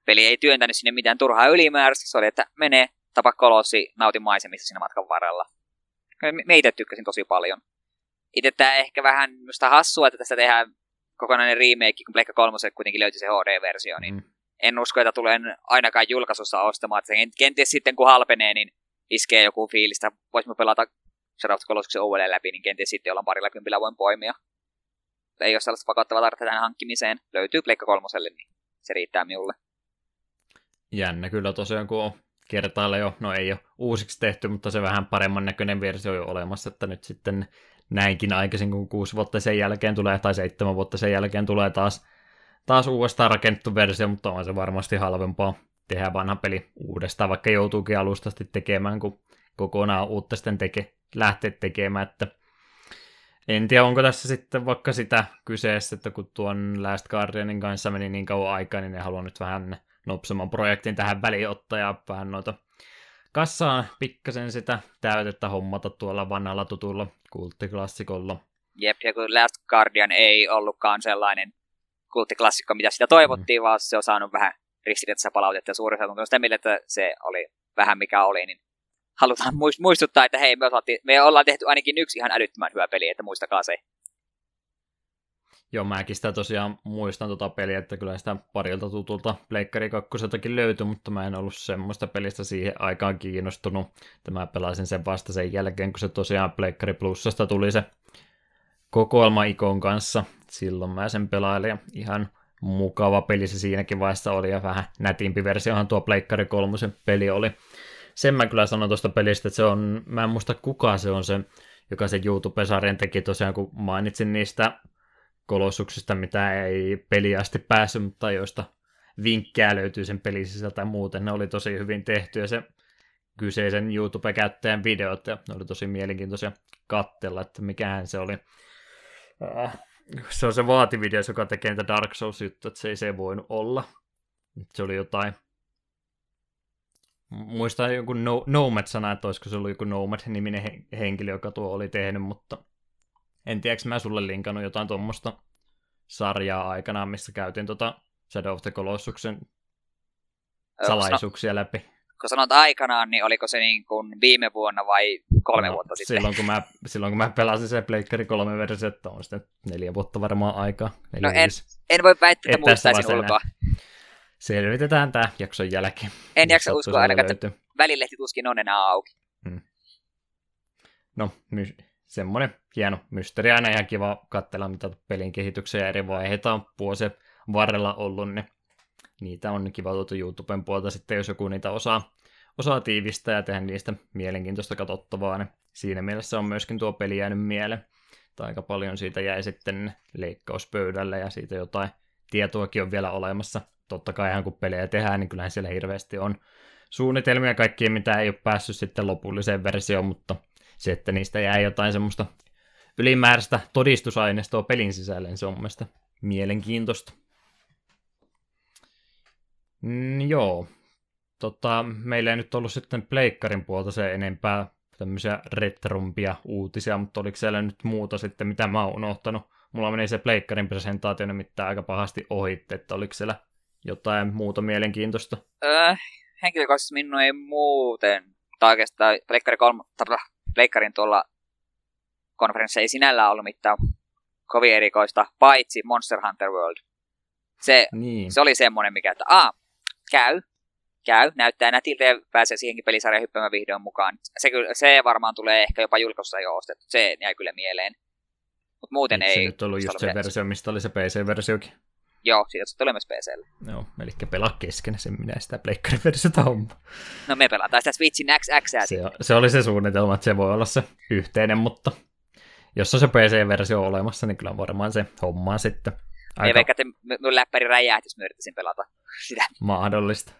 Speaker 2: peli ei työntänyt sinne mitään turhaa ylimääräistä, se oli, että menee, tapa Kolossi, nauti maisemista siinä matkan varrella me itse tykkäsin tosi paljon. Itse tämä ehkä vähän minusta hassua, että tässä tehdään kokonainen remake, kun Pleikka 3 kuitenkin löytyi se HD-versio, niin mm. en usko, että tulen ainakaan julkaisussa ostamaan. Että kenties sitten kun halpenee, niin iskee joku fiilistä. Voisimme pelata Shadow of the uudelleen läpi, niin kenties sitten ollaan parilla kympillä voin poimia. Ei ole sellaista pakottavaa tarvetta tähän hankkimiseen. Löytyy Pleikka 3, niin se riittää minulle.
Speaker 1: Jännä kyllä tosiaan, kun on kertailla jo, no ei ole uusiksi tehty, mutta se vähän paremman näköinen versio on jo olemassa, että nyt sitten näinkin aikaisin kuin kuusi vuotta sen jälkeen tulee, tai seitsemän vuotta sen jälkeen tulee taas, taas uudestaan rakennettu versio, mutta on se varmasti halvempaa tehdä vanha peli uudestaan, vaikka joutuukin alustasti tekemään, kun kokonaan uutta sitten teke, lähtee tekemään, että en tiedä, onko tässä sitten vaikka sitä kyseessä, että kun tuon Last Guardianin kanssa meni niin kauan aikaa, niin ne haluaa nyt vähän nopsamman projektin tähän väliin ottaa ja vähän noita kassaan pikkasen sitä täytettä hommata tuolla vanhalla tutulla kulttiklassikolla.
Speaker 2: Jep, ja kun Last Guardian ei ollutkaan sellainen kulttiklassikko, mitä sitä toivottiin, mm. vaan se on saanut vähän ristiriitaista palautetta ja suurin osa sitä mieltä, että se oli vähän mikä oli, niin halutaan muistuttaa, että hei, me, osattiin, me ollaan tehty ainakin yksi ihan älyttömän hyvä peli, että muistakaa se.
Speaker 1: Joo, mäkin sitä tosiaan muistan tota peliä, että kyllä sitä parilta tutulta Pleikkari 2 löytyi, mutta mä en ollut semmoista pelistä siihen aikaan kiinnostunut. Tämä pelasin sen vasta sen jälkeen, kun se tosiaan Pleikkari Plusasta tuli se kokoelma Ikon kanssa. Silloin mä sen pelailin ja ihan mukava peli se siinäkin vaiheessa oli ja vähän nätimpi versiohan tuo Pleikkari 3 peli oli. Sen mä kyllä sanon tuosta pelistä, että se on, mä en muista kuka se on se, joka se YouTube-sarjan teki tosiaan, kun mainitsin niistä kolossuksista, mitä ei peli asti päässyt, mutta joista vinkkejä löytyy sen pelin sisältä muuten. Ne oli tosi hyvin tehty ja se kyseisen YouTube-käyttäjän videot ja ne oli tosi mielenkiintoisia katsella, että mikähän se oli. Äh, se on se vaativideo, joka tekee niitä Dark Souls-juttuja, että se ei se voinut olla. Se oli jotain muistan joku no, Nomad-sana, että olisiko se ollut joku Nomad-niminen henkilö, joka tuo oli tehnyt, mutta en tiedä, mä sulle linkannut jotain tuommoista sarjaa aikanaan, missä käytiin tota Shadow of the Colossuksen salaisuuksia läpi.
Speaker 2: Kun sanot aikanaan, niin oliko se niin kuin viime vuonna vai kolme no, vuotta sitten?
Speaker 1: Silloin kun, mä, silloin kun mä pelasin se Pleikkari 3 versiota, on sitten neljä vuotta varmaan aikaa.
Speaker 2: No en, en voi väittää, että muistaisin ulkoa.
Speaker 1: Selvitetään tämä jakson jälkeen.
Speaker 2: En jaksa uskoa ainakaan, että välilehti tuskin on enää auki. Hmm.
Speaker 1: No, my- semmoinen hieno mysteeri. Aina ihan kiva katsella, mitä pelin kehityksen ja eri vaiheita on vuosien varrella ollut, niin niitä on kiva tuota YouTuben puolta sitten, jos joku niitä osaa, osaa tiivistää ja tehdä niistä mielenkiintoista katsottavaa, niin siinä mielessä on myöskin tuo peli jäänyt mieleen. Tai aika paljon siitä jäi sitten leikkauspöydälle ja siitä jotain tietoakin on vielä olemassa. Totta kai ihan kun pelejä tehdään, niin kyllähän siellä hirveästi on suunnitelmia kaikkia, mitä ei ole päässyt sitten lopulliseen versioon, mutta se, että niistä jää jotain semmoista ylimääräistä todistusaineistoa pelin sisälle, niin se on mielestäni mielenkiintoista. Mm, joo. Tota, meillä ei nyt ollut sitten Pleikkarin puolta se enempää tämmöisiä retrumpia uutisia, mutta oliko siellä nyt muuta sitten, mitä mä oon unohtanut? Mulla meni se Pleikkarin presentaatio nimittäin aika pahasti ohi, että oliko siellä jotain muuta mielenkiintoista?
Speaker 2: Öö, henkilökohtaisesti minun ei muuten, tai oikeastaan Pleikkarin, kolma, Pleikkarin tuolla konferenssissa ei sinällään ollut mitään kovin erikoista, paitsi Monster Hunter World. Se, niin. se oli semmoinen, mikä, että a, käy, käy, näyttää nätiltä ja pääsee siihenkin pelisarjan hyppäämään vihdoin mukaan. Se, se varmaan tulee ehkä jopa julkossa jo ostettu, se jäi kyllä mieleen. Mutta muuten
Speaker 1: Eikö
Speaker 2: ei...
Speaker 1: Se nyt ollut just se versio, mistä oli se PC-versiokin.
Speaker 2: Joo, siitä se tulee myös PClle.
Speaker 1: Joo, eli pelaa kesken sen minä sitä pleikkariversiota homma.
Speaker 2: No me pelataan sitä Switchin XX.
Speaker 1: Se, se, oli se suunnitelma, että se voi olla se yhteinen, mutta jos on se PC-versio olemassa, niin kyllä varmaan se hommaa sitten.
Speaker 2: Aika... Me veikkaan, että mun läppäri räjähti, jos mä yrittäisin pelata sitä.
Speaker 1: Mahdollista.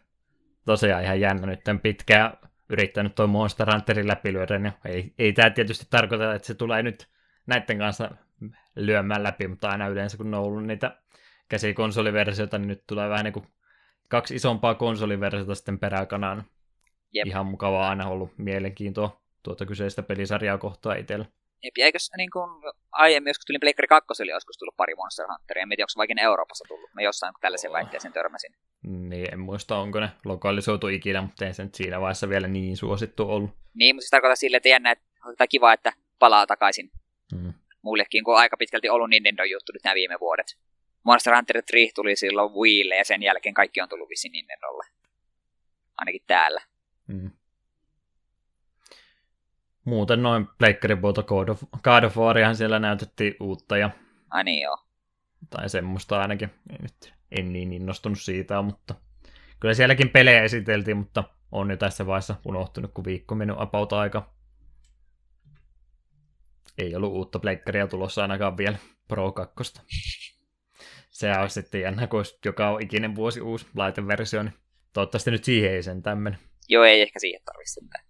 Speaker 1: Tosiaan ihan jännä nyt pitkään yrittänyt tuo Monster Hunterin läpilyödä, niin ei, ei tämä tietysti tarkoita, että se tulee nyt näiden kanssa lyömään läpi, mutta aina yleensä kun on ollut niitä käsikonsoliversioita, niin nyt tulee vähän niin kuin kaksi isompaa konsoliversiota sitten peräkanaan. Jep. Ihan mukavaa aina ollut mielenkiintoa tuota kyseistä pelisarjaa kohtaa itsellä.
Speaker 2: Jep, ja eikös niin kuin aiemmin, joskus tulin Pleikkari 2, oli joskus tullut pari Monster Hunteria. En tiedä, onko vaikin Euroopassa tullut. Mä jossain tällaisen oh. väitteeseen törmäsin.
Speaker 1: Niin, en muista, onko ne lokalisoitu ikinä, mutta ei se nyt siinä vaiheessa vielä niin suosittu ollut.
Speaker 2: Niin, mutta se tarkoittaa sille, että jännä, että kiva, että palaa takaisin mm. mullekin, kun on aika pitkälti ollut Nintendo juttu nyt nämä viime vuodet. Monster Hunter 3 tuli silloin Wiille ja sen jälkeen kaikki on tullut vissiin Nintendolle. Ainakin täällä. Mm.
Speaker 1: Muuten noin Pleikkarin puolta God of, God of siellä näytettiin uutta ja...
Speaker 2: Ai niin joo.
Speaker 1: Tai semmoista ainakin. En, nyt, en niin innostunut siitä, mutta... Kyllä sielläkin pelejä esiteltiin, mutta on jo tässä vaiheessa unohtunut, kun viikko mennyt about aika. Ei ollut uutta pleikkaria tulossa ainakaan vielä Pro 2. <laughs> Se on sitten jännä, kun joka on ikinen vuosi uusi laiteversio, niin toivottavasti nyt siihen ei sen tämmöinen.
Speaker 2: Joo, ei ehkä siihen tarvitse mitään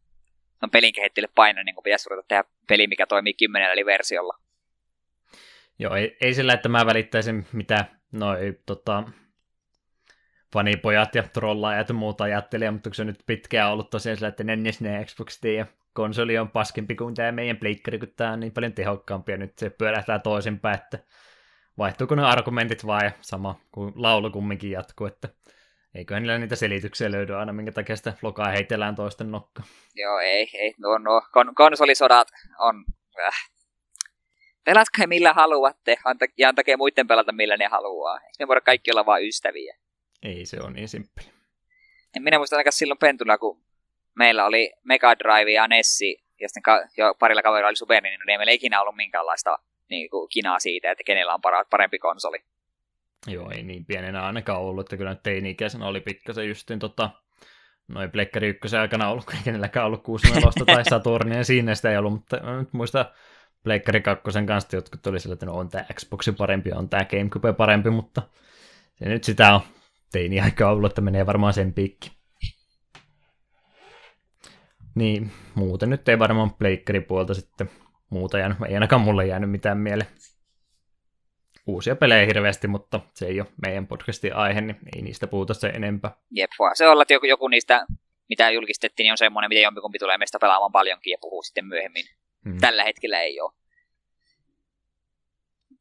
Speaker 2: on pelin kehittäjille paino, niin kun pitäisi ruveta tehdä peli, mikä toimii kymmenellä eli versiolla.
Speaker 1: Joo, ei, ei sillä, että mä välittäisin mitä noi tota, fanipojat ja trollaajat ja muuta ajattelijat, mutta kun se on nyt pitkään ollut tosiaan sillä, että ja Xbox ja konsoli on paskempi kuin tämä meidän pleikkari, kun tämä on niin paljon tehokkaampi ja nyt se pyörähtää toisinpäin, että vaihtuuko ne argumentit vai sama kuin laulu kumminkin jatkuu, että Eiköhän niillä niitä selityksiä löydy aina, minkä takia sitä flokaa heitellään toisten nokka.
Speaker 2: Joo, ei, ei. No, no, kon- konsolisodat on... Äh. Pelatkaa millä haluatte, anta- ja antakaa muiden pelata millä ne haluaa. Eikö me voida kaikki olla vain ystäviä?
Speaker 1: Ei se on niin simppeli.
Speaker 2: En minä muista ainakaan silloin pentuna, kun meillä oli Mega Drive ja Nessi, ja sitten ka- jo parilla kaverilla oli Super Nintendo, niin ei meillä ikinä ollut minkäänlaista niin kuin, kinaa siitä, että kenellä on parempi konsoli.
Speaker 1: Joo, ei niin pienenä ainakaan ollut, että kyllä teini-ikäisenä oli pikkasen justin tota, noin Plekkari 1 aikana ollut, kun ei kenelläkään ollut 64 tai <laughs> Saturnia, siinä sitä ei ollut, mutta mä nyt muistan Plekkari 2 kanssa jotkut tuli sillä, että no on tämä Xbox parempi, on tämä Gamecube parempi, mutta se nyt sitä on teini-aikaa ollut, että menee varmaan sen piikki. Niin, muuten nyt ei varmaan Pleikkari puolta sitten muuta jäänyt, ei ainakaan mulle jäänyt mitään mieleen uusia pelejä hirveästi, mutta se ei ole meidän podcastin aihe, niin ei niistä puhuta se enempää.
Speaker 2: Jep, voi se olla, että joku, joku niistä, mitä julkistettiin, niin on semmoinen, miten jompikumpi tulee meistä pelaamaan paljonkin ja puhuu sitten myöhemmin. Hmm. Tällä hetkellä ei ole.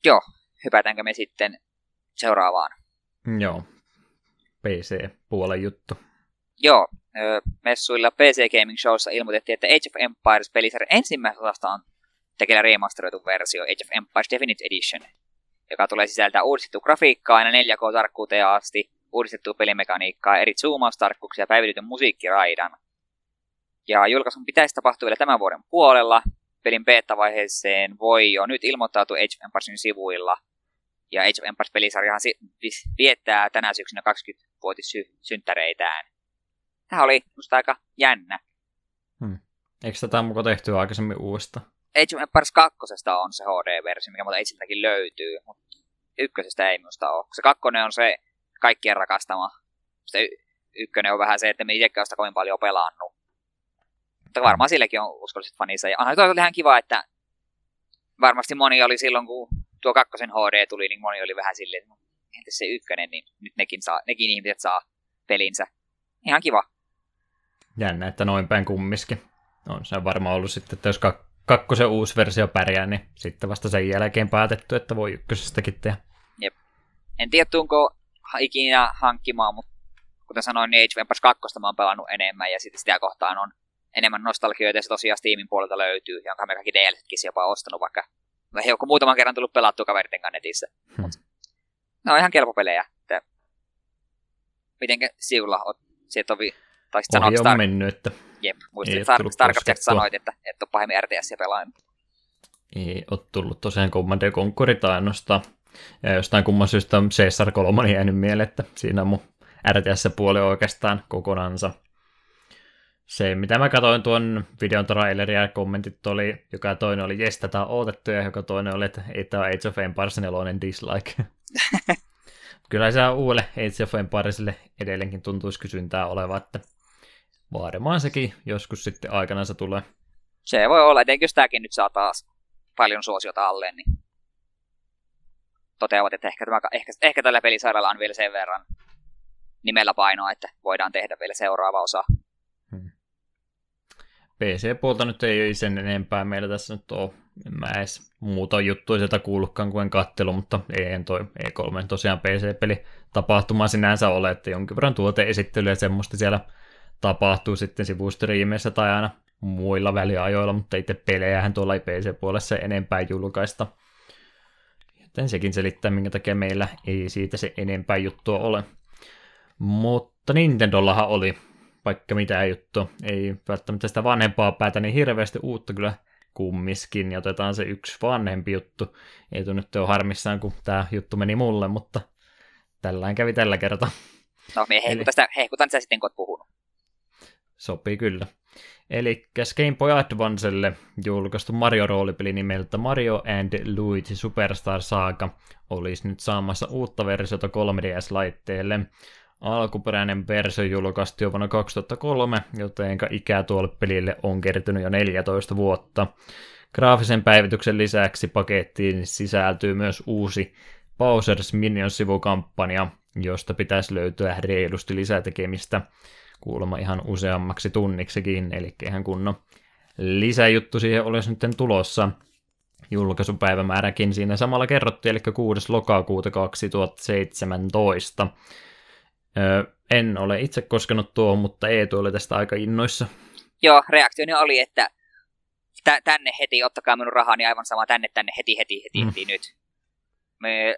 Speaker 2: Joo, hypätäänkö me sitten seuraavaan?
Speaker 1: Joo, PC-puolen juttu.
Speaker 2: Joo, messuilla PC Gaming Showssa ilmoitettiin, että Age of Empires-pelisarjan ensimmäisestä osasta on tekeillä remasteroitu versio Age of Empires Definite Edition, joka tulee sisältää uudistettu grafiikkaa aina 4K-tarkkuuteen asti, uudistettua pelimekaniikkaa, eri zoomaustarkkuuksia ja päivitetyn musiikkiraidan. Ja julkaisun pitäisi tapahtua vielä tämän vuoden puolella. Pelin beta-vaiheeseen voi jo nyt ilmoittautua Age of Empiresin sivuilla. Ja Age of Empires-pelisarjahan viettää tänä syksynä 20-vuotissynttäreitään. Tämä oli musta aika jännä.
Speaker 1: Hmm. Eikö tätä mukaan tehty aikaisemmin uudesta?
Speaker 2: Age of Empires 2 on se HD-versio, mikä muuta itseltäkin löytyy, mutta ykkösestä ei minusta ole. Se kakkonen on se kaikkien rakastama. Se y- ykkönen on vähän se, että me itsekään sitä kovin paljon pelannut. Mutta varmaan sillekin on uskolliset faninsa. Ja onhan oli ihan kiva, että varmasti moni oli silloin, kun tuo kakkosen HD tuli, niin moni oli vähän silleen, että entäs se ykkönen, niin nyt nekin, saa, nekin ihmiset saa pelinsä. Ihan kiva.
Speaker 1: Jännä, että noin päin kummiskin. On se varmaan ollut sitten, että jos kakkosen uusi versio pärjää, niin sitten vasta sen jälkeen päätetty, että voi ykkösestäkin tehdä.
Speaker 2: Jep. En tiedä, tuunko ikinä hankkimaan, mutta kuten sanoin, niin Age of Empires 2 mä oon pelannut enemmän ja sitten sitä kohtaan on enemmän nostalgioita ja se tosiaan Steamin puolelta löytyy, jonka me kaikki DLCkin jopa ostanut, vaikka me joku muutaman kerran tullut pelattua kaveritten kanssa netissä. Hmm. Ne on ihan kelpo pelejä. Että... Mitenkä siulla oot sieltä ovi, tai sitten
Speaker 1: sanoit Star... mennyt, että
Speaker 2: Jep, muistin, että Starcraft sanoit, että et ole pahemmin RTS pelannut.
Speaker 1: Ei ole tullut tosiaan Command Conquerit ainoastaan. Ja jostain kumman syystä Caesar 3 jäänyt mieleen, että siinä on mun RTS-puoli oikeastaan kokonansa. Se, mitä mä katsoin tuon videon traileria ja kommentit oli, joka toinen oli, jes, tätä on odotettu, ja joka toinen oli, että ei tämä Age of Empires 4 dislike. <laughs> Kyllä se uudelle Age of Empiresille edelleenkin tuntuisi kysyntää oleva, että varmaan sekin joskus sitten aikana se tulee.
Speaker 2: Se voi olla, etenkin jos tämäkin nyt saa taas paljon suosiota alle, niin toteavat, että ehkä, tämä, ehkä, ehkä tällä pelisarjalla on vielä sen verran nimellä painoa, että voidaan tehdä vielä seuraava osa. Hmm.
Speaker 1: PC-puolta nyt ei sen enempää meillä tässä nyt ole. En mä edes muuta juttuja sieltä kuullutkaan kuin kattelu, mutta ei toi E3 tosiaan PC-peli tapahtuma sinänsä ole, että jonkin verran tuoteesittelyä ja semmoista siellä tapahtuu sitten sivustriimeissä tai aina muilla väliajoilla, mutta itse pelejähän tuolla ei PC-puolessa enempää julkaista. Joten sekin selittää, minkä takia meillä ei siitä se enempää juttua ole. Mutta Nintendollahan oli vaikka mitä juttu. Ei välttämättä sitä vanhempaa päätä niin hirveästi uutta kyllä kummiskin, ja otetaan se yksi vanhempi juttu. Ei tunnu nyt ole harmissaan, kun tämä juttu meni mulle, mutta tällään kävi tällä kertaa.
Speaker 2: No, me hehkutan, Eli... sitä, hehkutan sitä sitten, kun olet puhunut.
Speaker 1: Sopii kyllä. Eli Game Boy Advancelle julkaistu Mario-roolipeli nimeltä Mario and Luigi Superstar Saga olisi nyt saamassa uutta versiota 3DS-laitteelle. Alkuperäinen versio julkaistiin jo vuonna 2003, joten ikää tuolle pelille on kertynyt jo 14 vuotta. Graafisen päivityksen lisäksi pakettiin sisältyy myös uusi Bowser's Minions-sivukampanja, josta pitäisi löytyä reilusti lisätekemistä kuulemma ihan useammaksi tunniksikin, eli ihan kunnon lisäjuttu siihen olisi nyt tulossa. Julkaisupäivämääräkin siinä samalla kerrottiin, eli 6. lokakuuta 2017. Öö, en ole itse koskenut tuohon, mutta Eetu oli tästä aika innoissa.
Speaker 2: Joo, reaktioni oli, että tänne heti, ottakaa minun rahani aivan sama, tänne, tänne, heti, heti, heti, mm. heti nyt. Me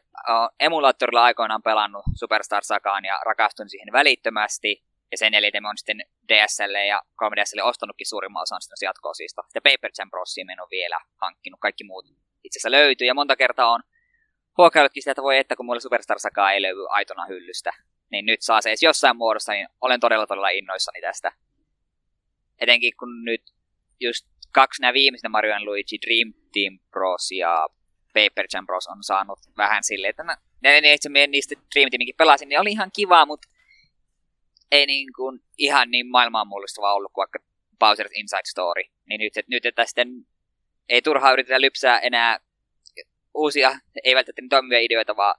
Speaker 2: emulaattorilla aikoinaan pelannut Superstar Sagaan ja rakastuin siihen välittömästi. Ja sen jälkeen on sitten DSL ja 3DSL ostanutkin suurimman osan sitten jatkoa siitä. Ja Paper Jam Brosia en ole vielä hankkinut, kaikki muut itse asiassa löytyy. Ja monta kertaa on huokaillutkin sitä, että voi että kun mulla Superstar Saga ei löydy aitona hyllystä, niin nyt saa se edes jossain muodossa, niin olen todella todella innoissani tästä. Etenkin kun nyt just kaksi nämä viimeiset Mario Luigi Dream Team Bros ja Paper Jam Bros on saanut vähän silleen, että mä, ne, ne itse niistä Dream Teaminkin pelasin, niin oli ihan kiva, mutta ei niin kuin ihan niin maailmaan mullistava ollut kuin vaikka Bowser's Inside Story. Niin nyt, nyt että sitten ei turhaa yritetä lypsää enää uusia, ei välttämättä niin toimivia ideoita, vaan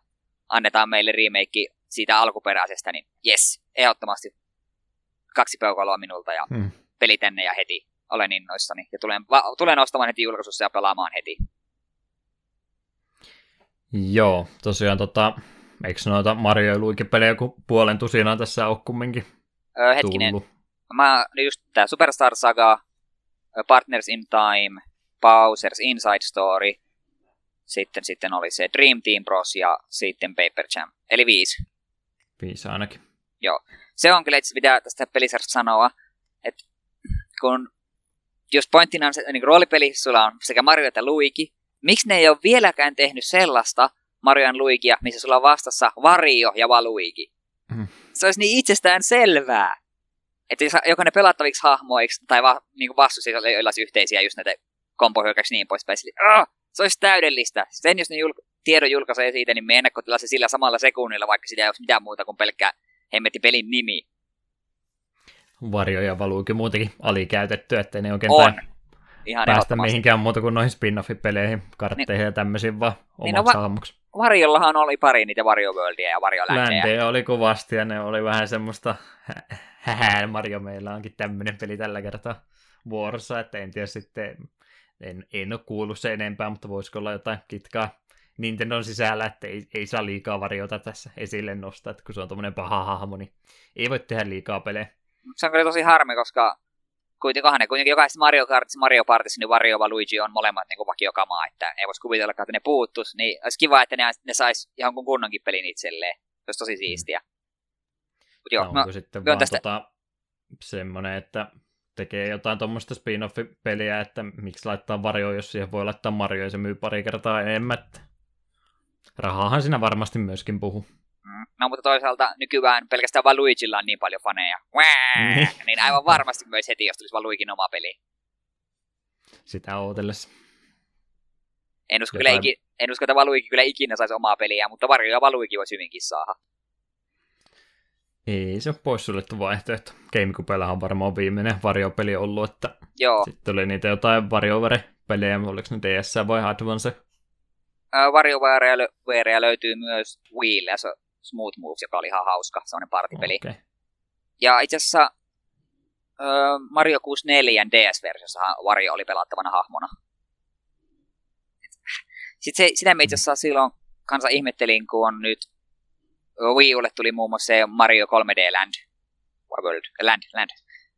Speaker 2: annetaan meille remake siitä alkuperäisestä, niin yes, ehdottomasti kaksi peukaloa minulta ja hmm. peli tänne ja heti. Olen innoissani ja tulen, va- tulen ostamaan heti julkaisussa ja pelaamaan heti.
Speaker 1: Joo, tosiaan tota, Eikö noita Mario ja Luigi-pelejä joku puolen tusinaa tässä ole kumminkin
Speaker 2: öö, hetkinen. Tullut? Mä, just tää Superstar Saga, Partners in Time, Bowser's Inside Story, sitten, sitten oli se Dream Team Bros ja sitten Paper Jam. Eli viisi.
Speaker 1: Viisi ainakin.
Speaker 2: Joo. Se on kyllä itse mitä tästä pelisarjasta sanoa, että kun jos pointtina on se niin roolipeli, sulla on sekä Mario että Luigi, miksi ne ei ole vieläkään tehnyt sellaista Marion Luigia, missä sulla on vastassa Vario ja Valuigi? Mm. Se olisi niin itsestään selvää. Että jos jokainen pelattaviksi hahmoiksi tai va, niin vastus, joilla olisi yhteisiä just näitä kompohyökkäyksiä niin poispäin. Eli, se olisi täydellistä. Sen jos ne julk- tiedon julkaisee siitä, niin me ennakkotilaa se sillä samalla sekunnilla, vaikka sitä ei olisi mitään muuta kuin pelkkää hemmetti pelin nimi.
Speaker 1: Varjo ja valuukin muutenkin alikäytetty, ettei ne oikein on. Ihan päästä mihinkään muuta kuin noihin spin-off-peleihin, kartteihin niin, ja tämmöisiin vaan niin omaksi no, va-
Speaker 2: Varjollahan oli pari niitä Varjo Worldia ja Varjo
Speaker 1: Ländejä. oli kovasti ja ne oli vähän semmoista hähää Mario meillä onkin tämmöinen peli tällä kertaa vuorossa, että en tiedä sitten, en, en ole kuullut se enempää, mutta voisiko olla jotain kitkaa Nintendon sisällä, että ei, ei saa liikaa variota tässä esille nostaa, että kun se on tuommoinen paha hahmo, niin ei voi tehdä liikaa pelejä.
Speaker 2: Se on kyllä tosi harmi, koska kuitenkin, ne kuitenkin jokaisessa Mario Kartissa, Mario Partissa, niin Wario ja Luigi on molemmat niin vakiokamaa, että ei voisi kuvitella, että ne puuttus, niin olisi kiva, että ne, ne sais ihan kuin kunnonkin pelin itselleen. Se olisi tosi siistiä.
Speaker 1: Mut joo, onko no, sitten vaan tästä... tota, semmoinen, että tekee jotain tuommoista spin-off-peliä, että miksi laittaa Vario, jos siihen voi laittaa Mario ja se myy pari kertaa enemmän. Rahahan siinä varmasti myöskin puhuu.
Speaker 2: No mutta toisaalta nykyään pelkästään vain Luigilla on niin paljon faneja. Niin. niin aivan varmasti myös heti, jos tulisi vaan Luigin oma peli.
Speaker 1: Sitä ootellessa.
Speaker 2: En usko, Jotain... kyllä, en usko että Valuigi kyllä ikinä saisi omaa peliä, mutta Varjo ja Valuigi voisi hyvinkin saada.
Speaker 1: Ei se ole poissuljettu vaihtoehto. GameCubellahan on varmaan viimeinen Vario-peli ollut, että
Speaker 2: Joo.
Speaker 1: sitten oli niitä jotain WarioWare-pelejä, oliko ne DS vai Advance?
Speaker 2: WarioWarea löytyy myös Wii, se Smooth Moves, joka oli ihan hauska, sellainen partipeli. Okay. Ja itse asiassa Mario 64 DS-versiossa Wario oli pelattavana hahmona. Sitten se, sitä me itse asiassa silloin kanssa ihmettelin, kun on nyt Wii Ulle tuli muun muassa se Mario 3D Land. World. Land, Land.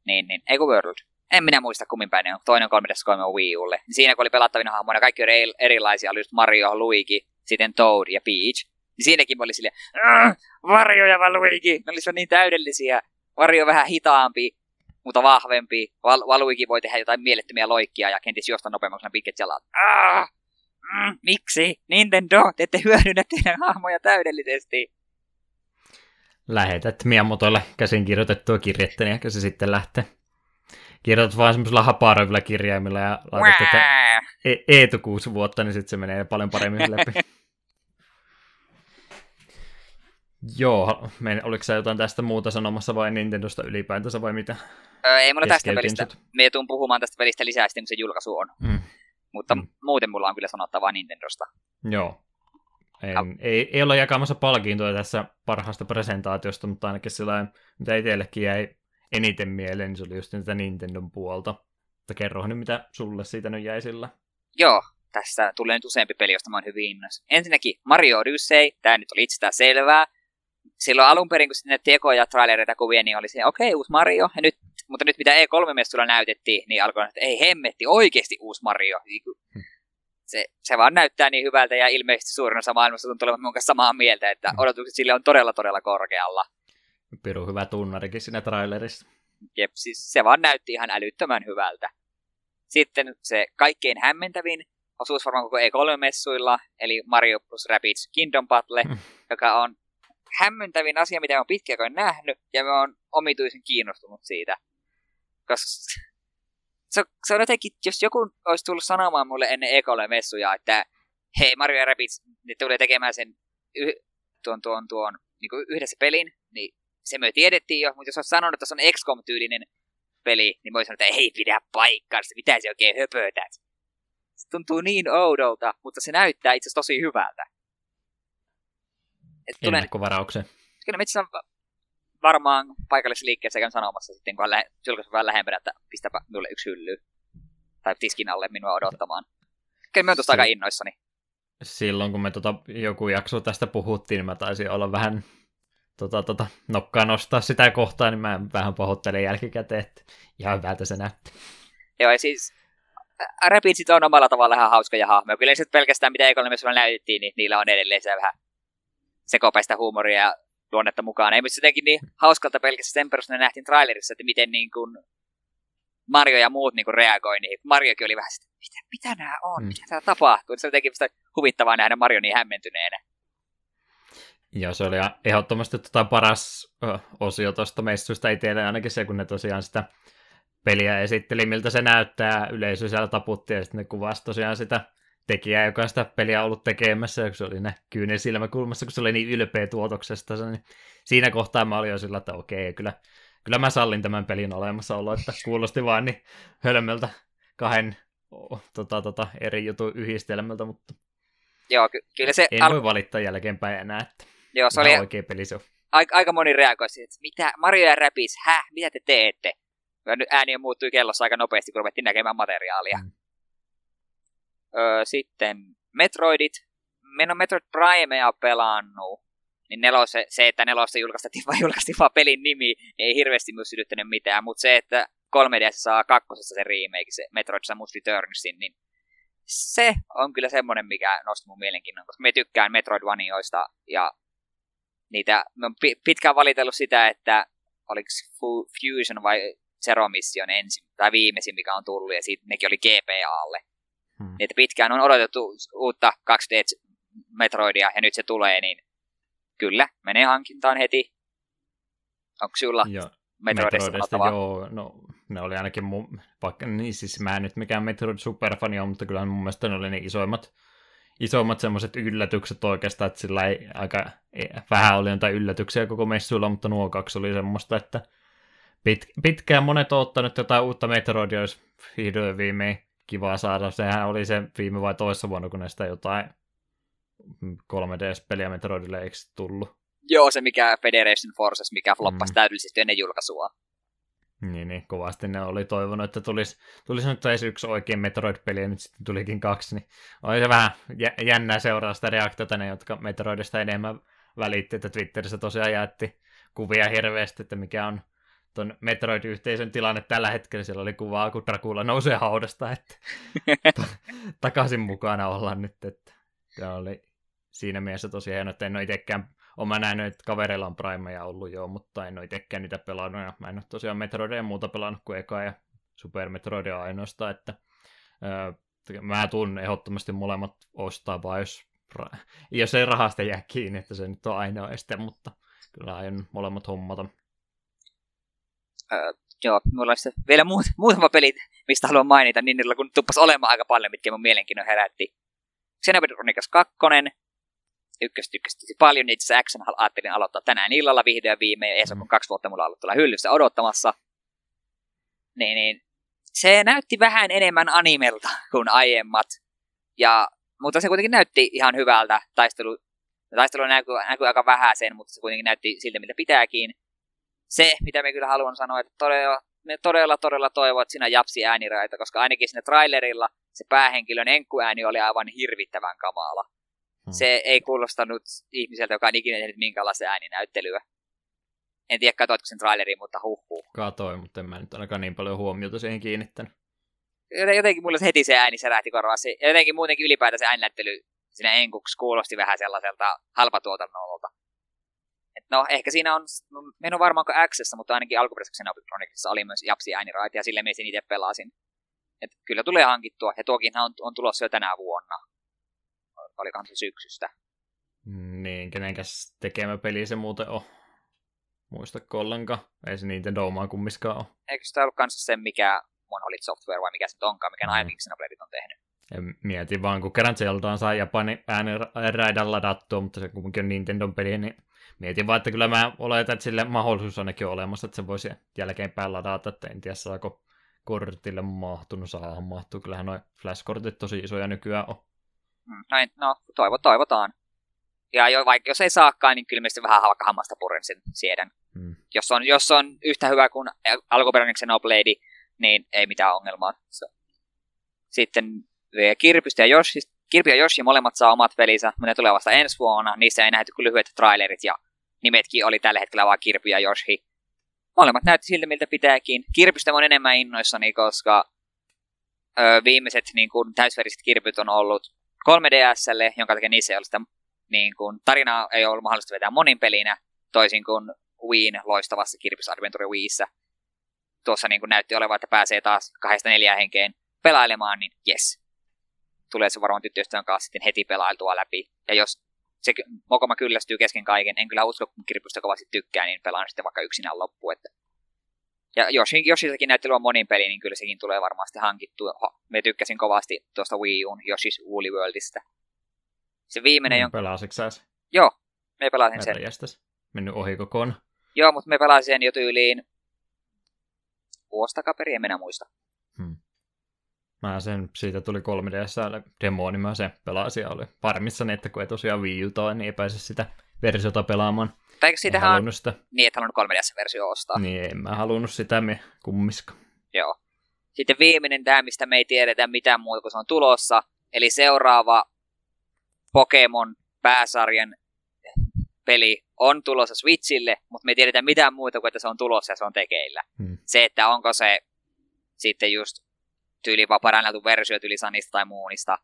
Speaker 2: Niin, niin. Eikö World? En minä muista kummin päin, toinen 3 d on Wii Ulle. Siinä kun oli pelattavina hahmoina, kaikki oli erilaisia, oli just Mario, Luigi, sitten Toad ja Peach. Niin siinäkin oli silleen, Mario ja Luigi, ne olisivat niin täydellisiä. Mario vähän hitaampi, mutta vahvempi. Val- Valuigi voi tehdä jotain mielettömiä loikkia ja kenties juosta nopeammaksi pitkät jalat. Mm, miksi? Nintendo, te ette hyödynnä teidän hahmoja täydellisesti
Speaker 1: lähetät Miamotolle käsin kirjoitettua kirjettä, niin ehkä se sitten lähtee. Kirjoitat vaan semmoisella haparoivilla kirjaimilla ja laitat että e- Eetu kuusi vuotta, niin sitten se menee paljon paremmin läpi. <laughs> Joo, oliko sä jotain tästä muuta sanomassa vai Nintendosta ylipäätänsä vai mitä?
Speaker 2: Öö, ei mulla tästä pelistä. Me tuun puhumaan tästä pelistä lisää sitten, kun se julkaisu on. Mm. Mutta mm. muuten mulla on kyllä sanottavaa Nintendosta.
Speaker 1: Joo. En, ei, ei olla jakamassa palkintoja tässä parhaasta presentaatiosta, mutta ainakin sillä mitä itsellekin jäi eniten mieleen, niin se oli just niitä Nintendon puolta. Mutta kerrohan nyt, mitä sulle siitä nyt jäi sillä.
Speaker 2: Joo, tässä tulee nyt useampi peli, josta mä oon hyvin innossa. Ensinnäkin Mario Odyssey, tämä nyt oli itsestään selvää. Silloin alun perin, kun sitten tekoja, trailereita kuvia, niin oli se, okei, okay, uusi Mario. Ja nyt, mutta nyt mitä E3-messuilla näytettiin, niin alkoi, että ei hemmetti, oikeasti uusi Mario. Hmm se, se vaan näyttää niin hyvältä ja ilmeisesti suurin osa maailmassa tuntuu olevan mun kanssa samaa mieltä, että mm. odotukset sille on todella todella korkealla.
Speaker 1: Piru hyvä tunnarikin siinä trailerissa.
Speaker 2: Jep, siis se vaan näytti ihan älyttömän hyvältä. Sitten se kaikkein hämmentävin osuus varmaan koko E3-messuilla, eli Mario plus Rabbids Kingdom Battle, mm. joka on hämmentävin asia, mitä olen pitkään nähnyt, ja mä oon omituisen kiinnostunut siitä. Koska se, se on jotenkin, jos joku olisi tullut sanomaan mulle ennen ekolle messuja, että hei, Mario Rabbids, ne tulee tekemään sen yh, tuon, tuon, tuon niin kuin yhdessä pelin, niin se me tiedettiin jo, mutta jos olisi sanonut, että se on XCOM-tyylinen peli, niin mä sanoa, että ei pidä paikkaansa, mitä se oikein höpötät. Se tuntuu niin oudolta, mutta se näyttää itse asiassa tosi hyvältä.
Speaker 1: Ennakkovarauksen.
Speaker 2: Kyllä itse varmaan paikallisessa liikkeessä käyn sanomassa sitten, kun on lä- vähän lähempänä, että pistäpä minulle yksi hylly. Tai tiskin alle minua odottamaan. Kyllä oon tuosta aika innoissani.
Speaker 1: silloin kun me tota, joku jakso tästä puhuttiin, niin mä taisin olla vähän tota, tota, nokkaa nostaa sitä kohtaa, niin mä vähän pahoittelen jälkikäteen, että ihan hyvältä se näytti.
Speaker 2: Joo, ja siis Rapidsit on omalla tavalla ihan hauskoja hahmoja. Kyllä sitten pelkästään mitä Economissa näytettiin, niin niillä on edelleen se vähän sekopäistä huumoria ja luonnetta mukaan. Ei mutta jotenkin niin hauskalta pelkästään sen perusteella nähtiin trailerissa, että miten niin kuin Mario ja muut niin kuin reagoi niin Mariokin oli vähän sitä, mitä, mitä nämä on, mm. mitä täällä tapahtuu. Se jotenkin sitä huvittavaa nähdä Mario niin hämmentyneenä.
Speaker 1: Joo, se oli ehdottomasti tota paras osio tuosta messuista itselle, ainakin se, kun ne tosiaan sitä peliä esitteli, miltä se näyttää, yleisö siellä taputti, ja sitten ne kuvasi tosiaan sitä tekijää, joka sitä peliä ollut tekemässä, kun se oli ne kyynel silmäkulmassa, kun se oli niin ylpeä tuotoksesta, niin siinä kohtaa mä olin jo sillä, että okei, kyllä, kyllä mä sallin tämän pelin olemassaolo, että kuulosti vaan niin hölmöltä kahden oh, tota, tota, eri jutun yhdistelmältä, mutta
Speaker 2: Joo, ky- kyllä se...
Speaker 1: En al- voi valittaa jälkeenpäin enää, että
Speaker 2: Joo, se oli...
Speaker 1: oikea peli se on.
Speaker 2: Aika, aika moni reagoi siihen, että mitä, Mario ja Räpis, häh, mitä te teette? Ja nyt ääni muuttui kellossa aika nopeasti, kun ruvettiin näkemään materiaalia. Mm. Öö, sitten Metroidit. Me en ole Metroid Primea pelannut. Niin nelose, se, että nelosta julkaistiin vaan, <laughs> julkaistiin vaan pelin nimi, niin ei hirveästi myös sytyttänyt mitään. Mutta se, että 3DS saa kakkosessa se remake, se Metroid Samus Returnsin, niin se on kyllä semmoinen, mikä nosti mun mielenkiinnon, koska me tykkään Metroidvanioista ja niitä, mä oon pitkään valitellut sitä, että oliko Fusion vai Zero Mission ensin, tai viimeisin, mikä on tullut, ja siitä nekin oli GPAlle. Hmm. Että pitkään on odotettu uutta 2D-Metroidia, ja nyt se tulee, niin kyllä, menee hankintaan heti. Onko sulla
Speaker 1: Joo. Metroidista, Metroidista joo, no ne oli ainakin mun, vaikka niin siis mä en nyt mikään Metroid superfani ole, mutta kyllä mun mielestä ne oli ne isoimmat, isoimmat semmoiset yllätykset oikeastaan, että sillä ei aika vähän oli jotain yllätyksiä koko messuilla, mutta nuo kaksi oli semmoista, että pit, pitkään monet on ottanut jotain uutta Metroidia, jos vihdoin viimein kiva saada. Sehän oli se viime vai toissa vuonna, kun näistä jotain 3DS-peliä Metroidille eikö tullut?
Speaker 2: Joo, se mikä Federation Forces, mikä floppasi mm. täydellisesti ennen julkaisua.
Speaker 1: Niin, niin, kovasti ne oli toivonut, että tulisi, tulisi nyt edes yksi oikein Metroid-peli, ja nyt sitten tulikin kaksi, niin oli se vähän jännää seuraa sitä reaktiota, ne, jotka Metroidista enemmän välitti, että Twitterissä tosiaan jätti kuvia hirveästi, että mikä on tuon Metroid-yhteisön tilanne tällä hetkellä. Siellä oli kuvaa, kun Dracula nousee haudasta, että <laughs> takaisin mukana ollaan nyt, että tämä oli siinä mielessä tosi hieno, että en ole itsekään olen mä nähnyt, että kavereilla on Primeja ollut jo, mutta en ole itsekään niitä pelannut, ja mä en ole tosiaan Metroidia ja muuta pelannut kuin eka ja Super Metroidia ainoastaan, että öö, mä tuun ehdottomasti molemmat ostaa, vaan jos, jos ei rahasta jää kiinni, että se nyt on ainoa este, mutta kyllä aion molemmat hommata.
Speaker 2: Öö, joo, mulla on vielä muut, <laughs> muutama peli, mistä haluan mainita, niin niillä kun tuppas olemaan aika paljon, mitkä mun mielenkiinnon herätti. Xenoblade Chronicles 2, ykköstä tykkäsi paljon, niin itse asiassa X ajattelin aloittaa tänään illalla vihdoin ja viimein, ja se on kaksi vuotta mulla ollut tuolla hyllyssä odottamassa. Niin, niin, se näytti vähän enemmän animelta <laughs> kuin aiemmat, ja, mutta se kuitenkin näytti ihan hyvältä. Taistelu, taistelu näkyi, näkyi aika vähäisen, mutta se kuitenkin näytti siltä, mitä pitääkin. Se, mitä me kyllä haluan sanoa, että todella, me todella, todella toivon, että siinä japsi ääniraita, koska ainakin siinä trailerilla se päähenkilön enkkuääni oli aivan hirvittävän kamala. Hmm. Se ei kuulostanut ihmiseltä, joka on ikinä tehnyt minkäänlaista ääninäyttelyä. En tiedä, katoitko sen trailerin, mutta huhhuh.
Speaker 1: Katoin, mutta en mä nyt ainakaan niin paljon huomiota siihen kiinnittänyt.
Speaker 2: Jotenkin mulle heti se ääni särähti korvassa. Ja jotenkin muutenkin ylipäätään se ääninäyttely siinä enkuksi kuulosti vähän sellaiselta halpatuotannolta. No, ehkä siinä on, no, en ole varmaan kuin Xssä, mutta ainakin alkuperäisessä Xenoblade oli myös japsi ääniraat, ja sille miesin itse pelasin. Et kyllä tulee hankittua, ja tuokin on, on tulossa jo tänä vuonna olikohan se syksystä.
Speaker 1: Niin, kenenkäs tekemä peli se muuten on? Muista ollenkaan. Ei se Nintendo omaa kummiskaan ole.
Speaker 2: Eikö sitä ollut kanssa se, mikä Monolith Software vai mikä se onkaan, mikä mm. aiemmin Xenobladeit on tehnyt?
Speaker 1: Ja mietin vaan, kun kerran Zeldaan saa Japanin ääniraidan ladattua, mutta se kuitenkin on Nintendo peli, niin mietin vaan, että kyllä mä oletan, että sille mahdollisuus ainakin on olemassa, että se voisi jälkeenpäin ladata, että en tiedä saako kortille mahtunut, saa mahtuu. Kyllähän noin flashkortit tosi isoja nykyään on.
Speaker 2: Mm, näin, no, toivo, toivotaan. Ja jo, vaikka jos ei saakaan, niin kyllä myös vähän vaikka hammasta puren sen siedän. Hmm. Jos, on, jos on yhtä hyvä kuin alkuperäinen Xenoblade, niin ei mitään ongelmaa. Sitten Kirpystä ja Joshista Kirby ja Yoshi molemmat saa omat pelinsä, mutta ne tulee vasta ensi vuonna. Niissä ei nähty kuin lyhyet trailerit ja nimetkin oli tällä hetkellä vaan Kirby ja Yoshi. Molemmat näytti siltä, miltä pitääkin. Kirbystä on enemmän innoissani, koska ö, viimeiset niin kuin, täysveriset Kirbyt on ollut 3DSlle, jonka takia niissä ei ollut sitä niin kuin, tarinaa ei ollut mahdollista vetää monin pelinä, toisin kuin Wiin loistavassa Kirby's Adventure Wiissä. Tuossa niin kuin näytti olevan, että pääsee taas kahdesta neljään henkeen pelailemaan, niin yes. Tulee se varmaan tyttöystävän kanssa sitten heti pelailtua läpi. Ja jos se mokoma kyllästyy kesken kaiken, en kyllä usko, kun Kirbystä kovasti tykkää, niin pelaan sitten vaikka yksinään loppu. Että... Ja jos, jos sekin näyttely on monin peli, niin kyllä sekin tulee varmasti hankittua. Me tykkäsin kovasti tuosta Wii Uun Yoshi's Woolly Worldista. Se viimeinen...
Speaker 1: Jon... Pelasitko sä
Speaker 2: Joo, me pelasin sen.
Speaker 1: Järjestäs. Mennyt ohi kokoon.
Speaker 2: Joo, mutta me pelasin sen jo tyyliin vuosi takaperi, en minä muista.
Speaker 1: Mä sen, siitä tuli 3DS demo, niin mä sen pelasin ja oli parmissani, että kun ei tosiaan Wii Uta, niin ei pääse sitä versiota pelaamaan.
Speaker 2: Tai siitähän on sitä. niin, että halunnut 3DS-versio ostaa.
Speaker 1: Niin, en mä halunnut sitä me kummiska.
Speaker 2: Joo. Sitten viimeinen tämä, mistä me ei tiedetä mitään muuta, kun se on tulossa. Eli seuraava Pokemon pääsarjan peli on tulossa Switchille, mutta me ei tiedetä mitään muuta kuin, että se on tulossa ja se on tekeillä. Hmm. Se, että onko se sitten just tyyli vaan versio tyyli Sanista tai Moonista,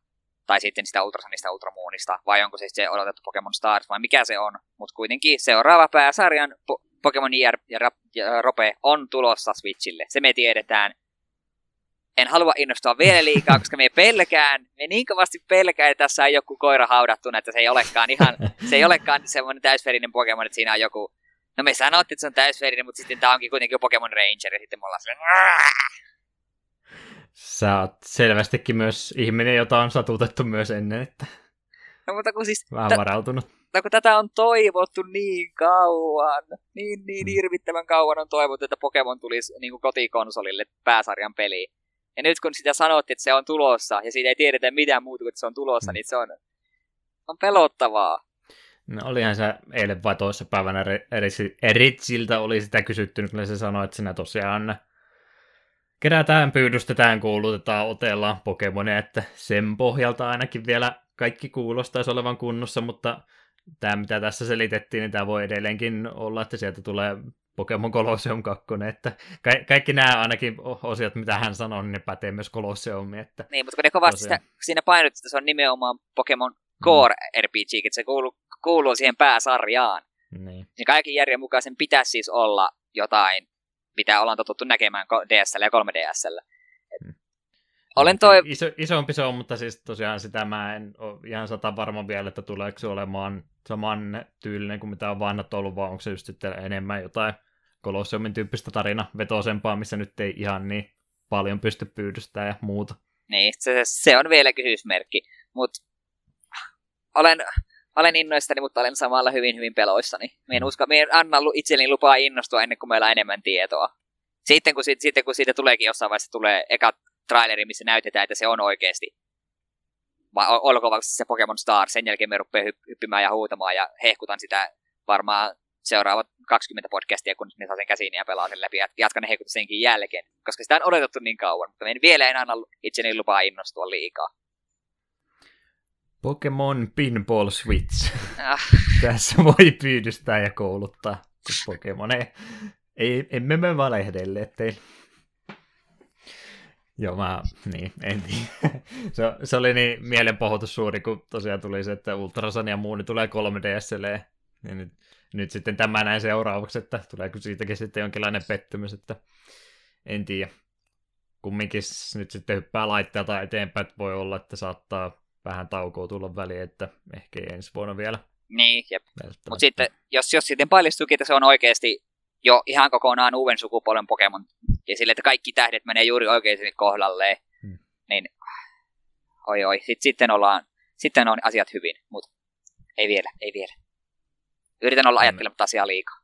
Speaker 2: tai sitten sitä Ultrasanista ja Ultramoonista, vai onko se se odotettu Pokemon Stars, vai mikä se on. Mutta kuitenkin seuraava pääsarjan po- Pokemon JR ja, ja Rope on tulossa Switchille. Se me tiedetään en halua innostua vielä liikaa, koska me pelkään, me niin kovasti pelkään, että tässä on joku koira haudattuna, että se ei olekaan ihan, se ei olekaan semmoinen täysverinen Pokemon, että siinä on joku, no me sanottiin, että se on täysverinen, mutta sitten tämä onkin kuitenkin Pokemon Ranger, ja sitten me ollaan
Speaker 1: Sä oot selvästikin myös ihminen, jota on satutettu myös ennen, että
Speaker 2: no, mutta kun siis,
Speaker 1: vähän t- varautunut.
Speaker 2: No kun tätä on toivottu niin kauan, niin niin mm. hirvittävän kauan on toivottu, että Pokemon tulisi niin kuin kotikonsolille pääsarjan peliin. Ja nyt kun sitä sanottiin, että se on tulossa, ja siitä ei tiedetä mitään muuta kuin, että se on tulossa, mm. niin se on, on pelottavaa.
Speaker 1: No olihan se eilen vai toisessa päivänä Eritsiltä oli sitä kysytty, kun se sanoi, että sinä tosiaan kerätään, pyydystetään, kuulutetaan, otellaan Pokemonia, että sen pohjalta ainakin vielä kaikki kuulostaisi olevan kunnossa, mutta tämä mitä tässä selitettiin, niin tämä voi edelleenkin olla, että sieltä tulee Pokemon Colosseum 2, että ka- kaikki nämä ainakin osiot, mitä hän sanoi, niin ne pätee myös Colosseumiin. Että
Speaker 2: niin, mutta kun ne kovasti sitä, siinä painot, että se on nimenomaan Pokemon Core mm. RPG, että se kuuluu, kuuluu siihen pääsarjaan. Niin. niin kaikki järjen mukaan sen pitäisi siis olla jotain, mitä ollaan totuttu näkemään DSL ja 3DSL. Mm. Olen toi...
Speaker 1: Iso, isompi se on, mutta siis tosiaan sitä mä en ole ihan sata varma vielä, että tuleeko se olemaan saman tyylinen kuin mitä on vanhat ollut, vai onko se just sitten enemmän jotain Colosseumin tyyppistä tarina vetosempaa, missä nyt ei ihan niin paljon pysty pyydystämään ja muuta.
Speaker 2: Niin, se, se on vielä kysymysmerkki, mutta olen, olen innoissani, mutta olen samalla hyvin, hyvin peloissani. Mien, mm. uska, mien anna itselleni lupaa innostua ennen kuin meillä on enemmän tietoa. Sitten kun, sitten kun siitä tuleekin jossain vaiheessa tulee eka traileri, missä näytetään, että se on oikeasti vai olkoon vaikka se Pokemon Star, sen jälkeen me rupeaa hyppimään ja huutamaan ja hehkutan sitä varmaan seuraavat 20 podcastia, kun ne saa sen käsiin ja pelaa sen läpi ja jatkan ne senkin jälkeen, koska sitä on odotettu niin kauan, mutta en vielä en anna itseni lupaa innostua liikaa.
Speaker 1: Pokemon Pinball Switch. Ah. Tässä voi pyydystää ja kouluttaa Pokemon. Ei, emme me valehdelle teille. Joo, mä, niin, en tiedä. se, se, oli niin mielenpohjoitus suuri, kun tosiaan tuli se, että Ultrasan ja muu niin tulee 3DSlle. Ja nyt, nyt sitten tämä näin seuraavaksi, että tuleeko siitäkin sitten jonkinlainen pettymys, että en tiedä. Kumminkin nyt sitten hyppää laitteelta eteenpäin, että voi olla, että saattaa vähän taukoa tulla väliin, että ehkä ensi vuonna vielä.
Speaker 2: Niin, jep. Mutta sitten, jos, jos sitten paljastuukin, että se on oikeasti jo ihan kokonaan uuden sukupolven Pokemon, ja sille, että kaikki tähdet menee juuri oikein kohdalleen, hmm. niin oi oi, Sitten, sitten, ollaan, sitten on asiat hyvin, mutta ei vielä, ei vielä. Yritän olla ajattelematta asiaa liikaa.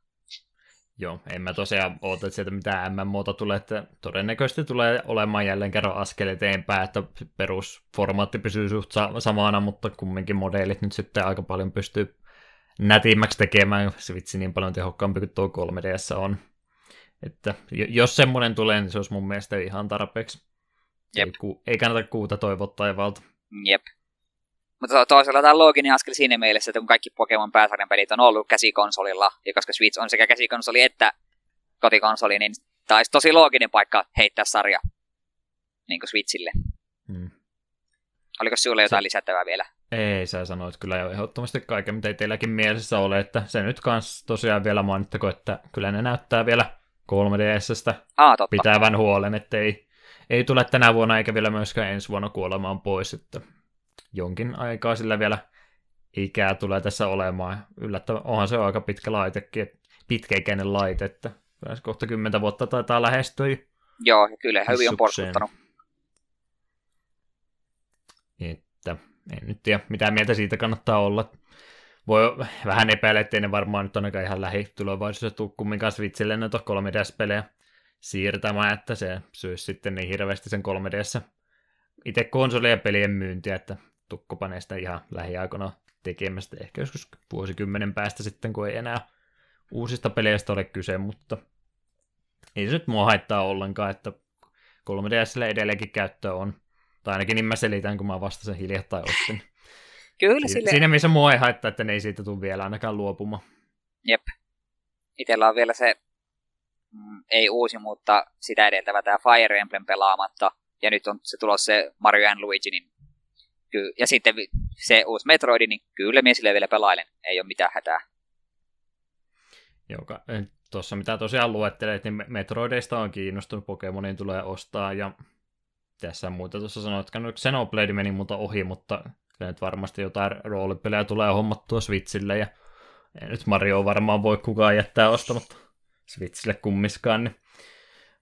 Speaker 1: Joo, en mä tosiaan oota, että sieltä mitään MMOta tulee, että todennäköisesti tulee olemaan jälleen kerran askel eteenpäin, että perusformaatti pysyy suht samana, mutta kumminkin modeelit nyt sitten aika paljon pystyy nätimmäksi tekemään. Se vitsi niin paljon tehokkaampi kuin tuo 3DS on. Että jos semmoinen tulee, niin se olisi mun mielestä ihan tarpeeksi. Jep. Ei, ku, ei kannata kuuta toivottaa valta.
Speaker 2: Jep. Mutta toisaalta tämä on looginen askel siinä mielessä, että kun kaikki Pokemon pääsarjan pelit on ollut käsikonsolilla, ja koska Switch on sekä käsikonsoli että kotikonsoli, niin tämä olisi tosi looginen paikka heittää sarja niin kuin Switchille. Hmm. Oliko sinulla jotain se... lisättävää vielä?
Speaker 1: Ei, sä sanoit kyllä jo ehdottomasti kaiken, mitä ei teilläkin mielessä ole, että se nyt kans tosiaan vielä mainittako, että kyllä ne näyttää vielä 3DSstä
Speaker 2: Aa, totta.
Speaker 1: pitävän huolen, että ei, ei tule tänä vuonna eikä vielä myöskään ensi vuonna kuolemaan pois, että jonkin aikaa sillä vielä ikää tulee tässä olemaan. Yllättävän, onhan se aika pitkä laitekin, pitkäikäinen laite, että kohta kymmentä vuotta taitaa lähestyä.
Speaker 2: Joo, ja kyllä hyvin on porskuttanut.
Speaker 1: Että en nyt tiedä, mitä mieltä siitä kannattaa olla. Voi vähän epäillä, ettei ne varmaan nyt ainakaan ihan lähitulevaisuudessa tule kumminkaan Switchille näitä 3DS-pelejä siirtämään, että se syys sitten niin hirveästi sen 3DS itse konsolien ja pelien myyntiä, että tukkopanee sitä ihan lähiaikoina tekemästä, ehkä joskus vuosikymmenen päästä sitten, kun ei enää uusista peleistä ole kyse, mutta ei se nyt mua haittaa ollenkaan, että 3DSlle edelleenkin käyttö on, tai ainakin niin mä selitän, kun mä vasta sen hiljattain ostin. <laughs>
Speaker 2: Kyllä
Speaker 1: si-
Speaker 2: sille...
Speaker 1: Siinä missä mua ei haittaa, että ne ei siitä tule vielä ainakaan luopumaan.
Speaker 2: Jep. Itellä on vielä se, mm, ei uusi, mutta sitä edeltävä tämä Fire Emblem pelaamatta, ja nyt on se tulossa se Mario Luigi, niin ky- ja sitten se uusi Metroid, niin kyllä minä sille vielä pelailen, ei ole mitään hätää.
Speaker 1: Joka, tuossa mitä tosiaan luettelet, niin Metroideista on kiinnostunut, Pokemonin tulee ostaa, ja tässä muuta tuossa sanoit, että Xenoblade meni muuta ohi, mutta nyt varmasti jotain roolipelejä tulee hommattua Switchille, ja ei nyt Mario varmaan voi kukaan jättää ostamatta Switchille kummiskaan, niin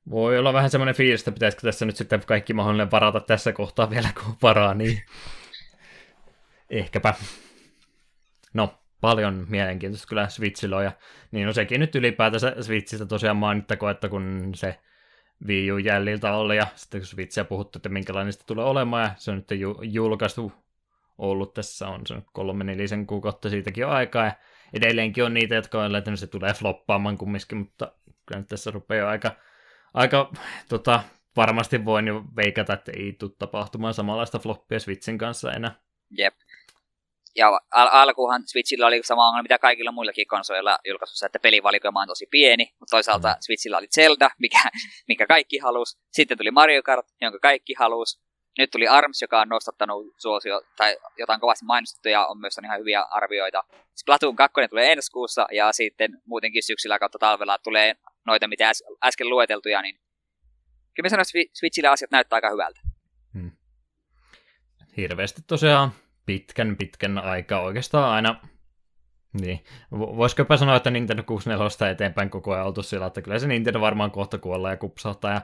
Speaker 1: voi olla vähän semmoinen fiilis, että pitäisikö tässä nyt sitten kaikki mahdollinen varata tässä kohtaa vielä, kun varaa, niin ehkäpä. No, paljon mielenkiintoista kyllä Switchillä ja niin no sekin nyt ylipäätänsä Switchistä tosiaan mainittako, että kun se Wii U jäljiltä oli ja sitten kun Switchia puhuttu, että minkälainen sitä tulee olemaan ja se on nyt julkaistu ollut tässä on se kolme nelisen kuukautta siitäkin on aikaa ja edelleenkin on niitä, jotka on että se tulee floppaamaan kumminkin, mutta kyllä nyt tässä rupeaa aika aika tota, varmasti voin jo veikata, että ei tule tapahtumaan samanlaista floppia Switchin kanssa enää.
Speaker 2: Jep. Ja al- alkuhan Switchillä oli sama ongelma, mitä kaikilla muillakin konsoleilla julkaisussa, että pelivalikoima on tosi pieni, mutta toisaalta mm. Switchillä oli Zelda, mikä, mikä kaikki halus. Sitten tuli Mario Kart, jonka kaikki halus. Nyt tuli ARMS, joka on nostattanut suosio, tai jotain kovasti mainostettu ja on myös on ihan hyviä arvioita. Splatoon 2 tulee ensi kuussa ja sitten muutenkin syksyllä kautta talvella tulee noita, mitä äs, äsken lueteltuja, niin kyllä mä sanoin, että Switchillä asiat näyttää aika hyvältä. Hmm.
Speaker 1: Hirveästi tosiaan pitkän pitkän aikaa oikeastaan aina niin. Voisiko jopa sanoa, että Nintendo 64 eteenpäin koko ajan oltu sillä, että kyllä se Nintendo varmaan kohta kuolla ja kupsahtaa. Ja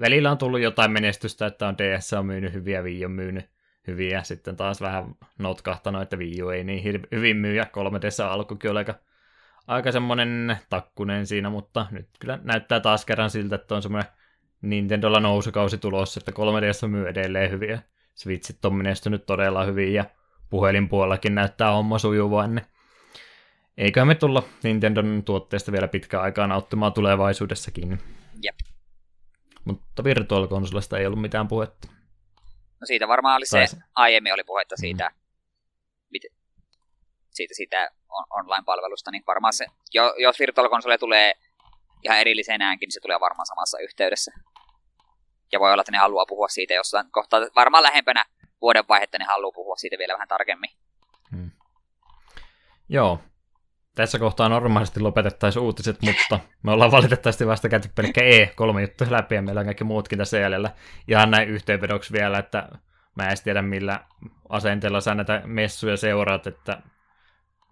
Speaker 1: välillä on tullut jotain menestystä, että on DS on myynyt hyviä, Wii on myynyt hyviä. Sitten taas vähän notkahtanut, että Wii ei niin hyvin myy. Ja 3DS alkukin oli aika aika semmoinen takkunen siinä, mutta nyt kyllä näyttää taas kerran siltä, että on semmoinen Nintendolla nousukausi tulossa, että 3DS myy edelleen hyviä. Switchit on menestynyt todella hyvin ja puhelinpuolellakin näyttää homma sujuvan. Niin eiköhän me tulla Nintendon tuotteesta vielä pitkään aikaa nauttimaan tulevaisuudessakin.
Speaker 2: Jep.
Speaker 1: Mutta virtuaalikonsolista ei ollut mitään puhetta.
Speaker 2: No siitä varmaan oli se, aiemmin oli puhetta siitä, mm. Siitä, siitä online-palvelusta, niin varmaan se, jos virtuaalikonsole tulee ihan erillisenäänkin, niin se tulee varmaan samassa yhteydessä. Ja voi olla, että ne haluaa puhua siitä jossain kohtaa, varmaan lähempänä vuodenvaihetta ne haluaa puhua siitä vielä vähän tarkemmin. Hmm.
Speaker 1: Joo, tässä kohtaa normaalisti lopetettaisiin uutiset, mutta me ollaan valitettavasti vasta käyty pelkkä E3 juttu läpi ja meillä on kaikki muutkin tässä jäljellä. Ihan näin yhteenvedoksi vielä, että mä en tiedä millä asenteella sä näitä messuja seuraat, että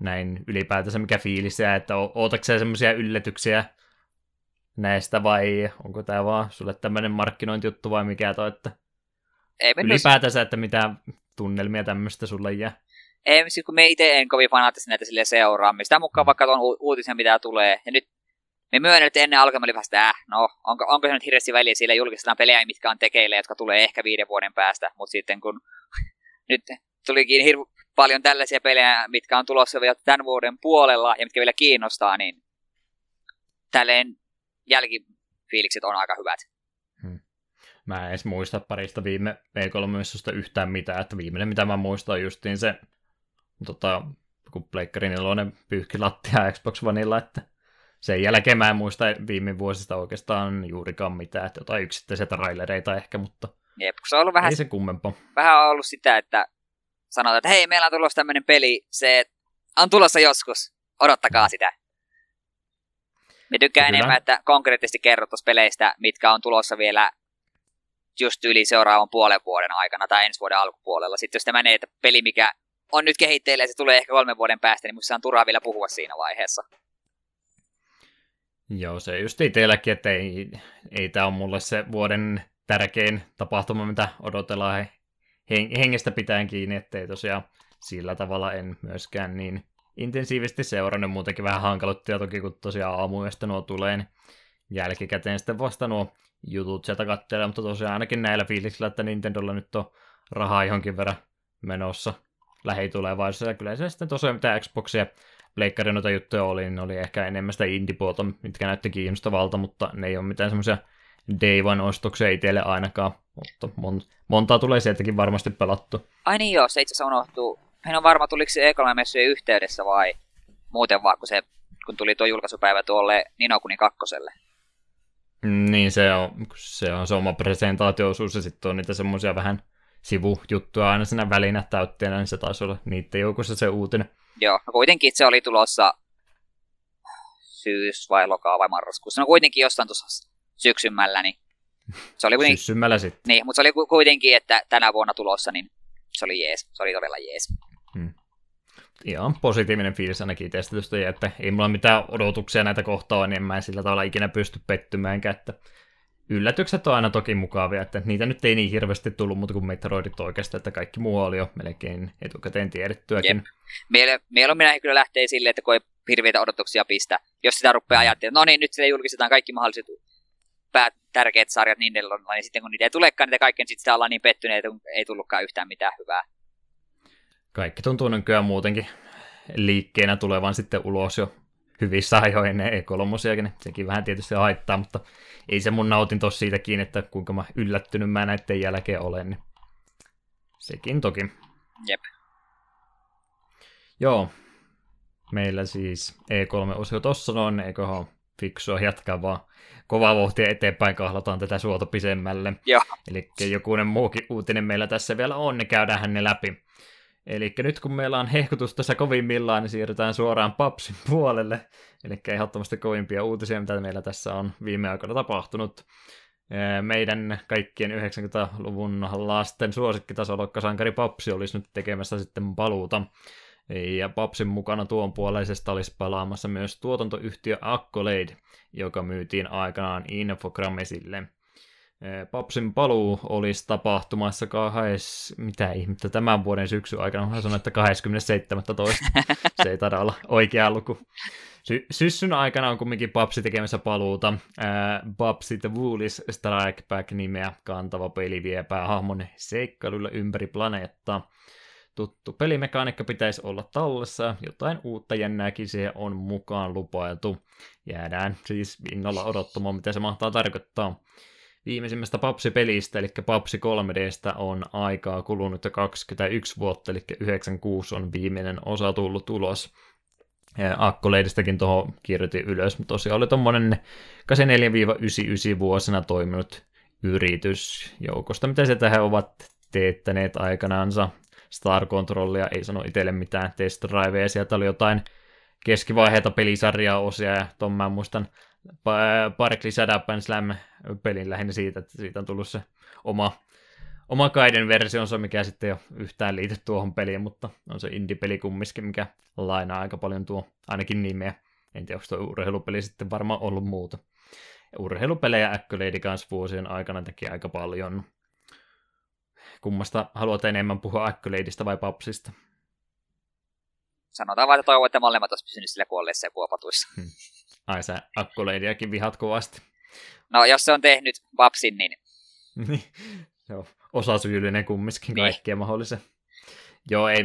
Speaker 1: näin ylipäätänsä mikä fiilis jää, että ootatko semmoisia yllätyksiä näistä vai onko tämä vaan sulle tämmöinen markkinointijuttu vai mikä toi, että
Speaker 2: ei
Speaker 1: ylipäätänsä, että mitä tunnelmia tämmöistä sulle jää?
Speaker 2: Ei, siis kun me itse en kovin fanaattisesti näitä sille seuraa. Sitä mukaan mm. vaikka tuon uutisen mitä tulee. Ja nyt me myönnän, että ennen alkaa oli vähän äh, no, onko, onko se nyt hirveästi väliä, sillä julkistetaan pelejä, mitkä on tekeillä, jotka tulee ehkä viiden vuoden päästä, mutta sitten kun <laughs> nyt tulikin hirveän paljon tällaisia pelejä, mitkä on tulossa vielä tämän vuoden puolella ja mitkä vielä kiinnostaa, niin tälleen jälkifiilikset on aika hyvät. Hmm.
Speaker 1: Mä en edes muista parista viime E3 yhtään mitään, että viimeinen mitä mä muistan justiin se, tota, kun Pleikkari 4 pyyhki lattia Xbox Oneilla, että sen jälkeen mä en muista viime vuosista oikeastaan juurikaan mitään, että jotain yksittäisiä trailereita ehkä, mutta
Speaker 2: Jep, se on ollut vähän,
Speaker 1: ei se kummempaa.
Speaker 2: Vähän on ollut sitä, että sanotaan, että hei, meillä on tulossa tämmöinen peli, se on tulossa joskus, odottakaa sitä. Me tykkään Kyllä. enemmän, että konkreettisesti kerrottaisiin peleistä, mitkä on tulossa vielä just yli seuraavan puolen vuoden aikana tai ensi vuoden alkupuolella. Sitten jos tämä menee, että peli, mikä on nyt kehitteillä ja se tulee ehkä kolmen vuoden päästä, niin musta on turhaa vielä puhua siinä vaiheessa.
Speaker 1: Joo, se just itselläkin, että ei, ei tämä ole mulle se vuoden tärkein tapahtuma, mitä odotellaan hengestä pitäen kiinni, ettei tosiaan sillä tavalla en myöskään niin intensiivisesti seurannut, muutenkin vähän hankaluttia toki, kun tosiaan aamuyöstä nuo tulee, niin jälkikäteen sitten vasta nuo jutut sieltä katselee, mutta tosiaan ainakin näillä fiiliksillä, että Nintendolla nyt on rahaa johonkin verran menossa lähitulevaisuudessa, ja kyllä se sitten tosiaan mitä Xboxia Pleikkarin noita juttuja oli, niin oli ehkä enemmän sitä indie-puolta, mitkä näytti kiinnostavalta, mutta ne ei ole mitään semmoisia day one-ostoksia itselle ainakaan, mutta mon- montaa tulee sieltäkin varmasti pelattu.
Speaker 2: Ai niin joo, se itse asiassa unohtuu. En ole varma, tuliko se E3-messujen yhteydessä vai muuten vaan, kun, se, kun tuli tuo julkaisupäivä tuolle Ninokuni kakkoselle.
Speaker 1: Niin, se on, se on se oma presentaatioosuus ja sitten on niitä semmoisia vähän sivujuttuja aina siinä välinä täytteenä, niin se taisi olla niiden joukossa se uutinen.
Speaker 2: Joo, no kuitenkin se oli tulossa syys vai lokaa vai marraskuussa. No kuitenkin jostain tuossa syksymmällä, niin
Speaker 1: se oli kuitenkin... Syssymällä sitten.
Speaker 2: Niin, mutta se oli kuitenkin, että tänä vuonna tulossa, niin se oli jees. Se oli todella jees. Hmm.
Speaker 1: Ihan positiivinen fiilis ainakin testatusta, ja että ei mulla mitään odotuksia näitä kohtaa, niin en mä sillä tavalla ikinä pysty pettymäänkään, että yllätykset on aina toki mukavia, että niitä nyt ei niin hirveästi tullut muuta kuin Metroidit oikeastaan, että kaikki muu oli jo melkein etukäteen tiedettyäkin. Jep.
Speaker 2: Meillä, meillä kyllä lähtee silleen, että kun ei hirveitä odotuksia pistä, jos sitä rupeaa mm. ajattelemaan, no niin, nyt sille julkistetaan kaikki mahdolliset pää, tärkeät sarjat Nintendalla, niin sitten kun niitä ei tulekaan niitä kaikkien, sitten sitä ollaan niin pettyneitä, että ei tullutkaan yhtään mitään hyvää.
Speaker 1: Kaikki tuntuu nykyään muutenkin liikkeenä tulevan sitten ulos jo hyvissä ajoin ennen e 3 Sekin vähän tietysti haittaa, mutta ei se mun nautin tossa siitä kiinni, että kuinka mä yllättynyt mä näiden jälkeen olen. Niin sekin toki.
Speaker 2: Jep.
Speaker 1: Joo. Meillä siis E3-osio tossa noin, eiköhän fiksua jatkaa vaan kovaa vauhtia eteenpäin kahlataan tätä suota pisemmälle. Eli jokunen muukin uutinen meillä tässä vielä on, niin käydään ne läpi. Eli nyt kun meillä on hehkutus tässä kovimmillaan, niin siirrytään suoraan Papsin puolelle. Eli ehdottomasti kovimpia uutisia, mitä meillä tässä on viime aikoina tapahtunut. Meidän kaikkien 90-luvun lasten suosikkitasolokkasankari Papsi olisi nyt tekemässä sitten paluuta. Ja Papsin mukana tuon puoleisesta olisi palaamassa myös tuotantoyhtiö Accolade, joka myytiin aikanaan Infogramesille. Papsin paluu olisi tapahtumassa kahdessa, mitä ihmettä, tämän vuoden syksyn aikana, mä sanon, että 27.2. Se ei taida olla oikea luku. Sy- syssyn aikana on kumminkin Papsi tekemässä paluuta. Papsi The Woolies Strike Back nimeä kantava peli vie päähahmon seikkailulla ympäri planeettaa. Tuttu pelimekaniikka pitäisi olla tallessa, jotain uutta jännääkin se on mukaan lupailtu. Jäädään siis innolla odottamaan, mitä se mahtaa tarkoittaa. Viimeisimmästä Papsi-pelistä, eli Papsi 3Dstä, on aikaa kulunut jo 21 vuotta, eli 96 on viimeinen osa tullut ulos. Akkoleidistäkin tuohon kirjoitin ylös, mutta tosiaan oli tuommoinen 84-99 vuosina toiminut yritys joukosta, mitä se tähän ovat teettäneet aikanaansa. Star Controllia ei sano itselle mitään test driveja, sieltä oli jotain keskivaiheita pelisarjaa osia, ja tuon mä muistan Parkli Sadapan Slam pelin lähinnä siitä, että siitä on tullut se oma, oma kaiden versionsa, mikä sitten jo yhtään liity tuohon peliin, mutta on se indie-peli kumminkin, mikä lainaa aika paljon tuo ainakin nimeä. En tiedä, onko tuo urheilupeli sitten varmaan ollut muuta. Urheilupelejä Accolade kanssa vuosien aikana teki aika paljon. Kummasta haluat enemmän puhua Accoladeista vai Papsista?
Speaker 2: Sanotaan vaan, että toivon, että molemmat olisi pysynyt sillä kuolleessa ja kuopatuissa. Hmm.
Speaker 1: Ai sä Accoladeiakin vihat kovasti.
Speaker 2: No, jos se on tehnyt Papsin, niin...
Speaker 1: niin, joo, osasyyllinen kumminkin niin. kaikkea mahdollisen. Joo, ei,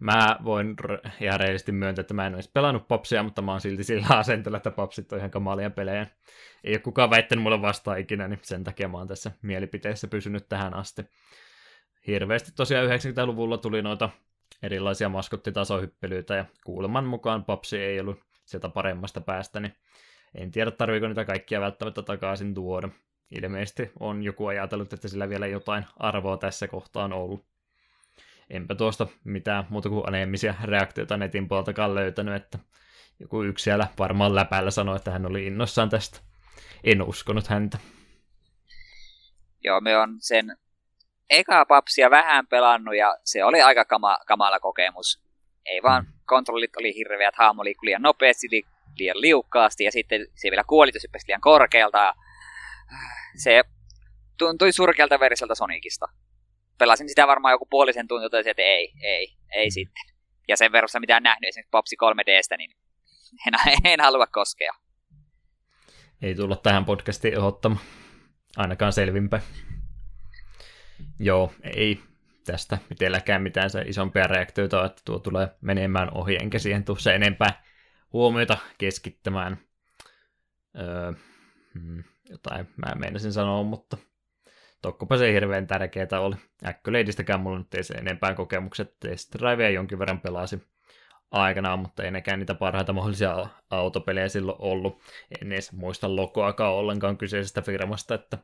Speaker 1: mä voin ihan reellisesti myöntää, että mä en olisi pelannut popsia, mutta mä oon silti sillä asenteella, että popsit on ihan kamalia pelejä. Ei ole kukaan väittänyt mulle vastaan ikinä, niin sen takia mä oon tässä mielipiteessä pysynyt tähän asti. Hirveästi tosiaan 90-luvulla tuli noita erilaisia maskottitasohyppelyitä, ja kuuleman mukaan popsi ei ollut sieltä paremmasta päästä, niin en tiedä tarviiko niitä kaikkia välttämättä takaisin tuoda. Ilmeisesti on joku ajatellut, että sillä vielä jotain arvoa tässä kohtaan ollut enpä tuosta mitään muuta kuin aneemisia reaktioita netin puoltakaan löytänyt, että joku yksi siellä varmaan läpällä sanoi, että hän oli innossaan tästä. En uskonut häntä.
Speaker 2: Joo, me on sen eka papsia vähän pelannut ja se oli aika kama, kamala kokemus. Ei vaan mm. kontrollit oli hirveät, haamo liikkui liian nopeasti, liian liukkaasti ja sitten se vielä kuolitus hyppäsi liian korkealta. Se tuntui surkealta veriseltä Sonicista pelasin sitä varmaan joku puolisen tuntia, totesin, että ei, ei, ei mm. sitten. Ja sen verran mitä on nähnyt esimerkiksi Popsi 3Dstä, niin <laughs> en, en halua koskea.
Speaker 1: Ei tulla tähän podcastiin ottamaan. Ainakaan selvinpäin. Joo, ei tästä itselläkään mitään se isompia reaktioita, että tuo tulee menemään ohi, enkä siihen tule se enempää huomiota keskittämään. Öö, hmm, jotain mä meinasin sanoa, mutta Tokkopa se hirveän tärkeää oli. Accoladeistäkään mulla nyt ei se enempää kokemukset. Test jonkin verran pelasin aikanaan, mutta ei nekään niitä parhaita mahdollisia autopelejä silloin ollut. En edes muista logoakaan ollenkaan kyseisestä firmasta, että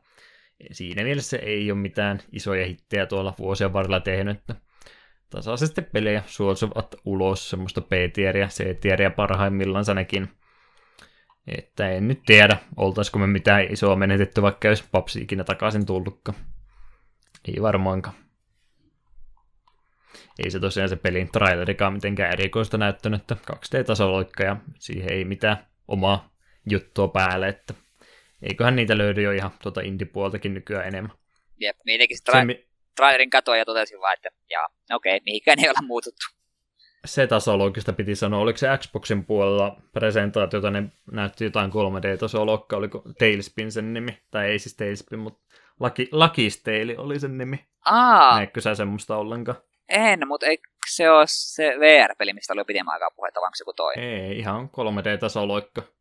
Speaker 1: siinä mielessä ei ole mitään isoja hittejä tuolla vuosien varrella tehnyt, että tasaisesti pelejä suosuvat ulos semmoista B-tieriä, C-tieriä parhaimmillaan nekin. Että en nyt tiedä, oltaisiko me mitään isoa menetetty, vaikka jos papsi ikinä takaisin tullutkaan. Ei varmaankaan. Ei se tosiaan se pelin trailerikaan mitenkään erikoista näyttänyt, että 2D-tasoloikka ja siihen ei mitään omaa juttua päälle, että eiköhän niitä löydy jo ihan tuota indie-puoltakin nykyään enemmän.
Speaker 2: Jep, niitäkin tra- mi- trailerin katoin ja totesin vaan, että jaa, okei, okay, mihinkään ei olla muututtu
Speaker 1: se tasologista piti sanoa, oliko se Xboxin puolella presentaatiota, ne näytti jotain 3D-tasolokka, oliko Tailspin sen nimi, tai ei siis Tailspin, mutta Lucky, Lucky Tale oli sen nimi.
Speaker 2: Aa.
Speaker 1: Näetkö sä semmoista ollenkaan?
Speaker 2: En, mutta eikö se ole se VR-peli, mistä oli pidemmän aikaa puhetta, vai se joku toi?
Speaker 1: Ei, ihan 3D-tasoloikka.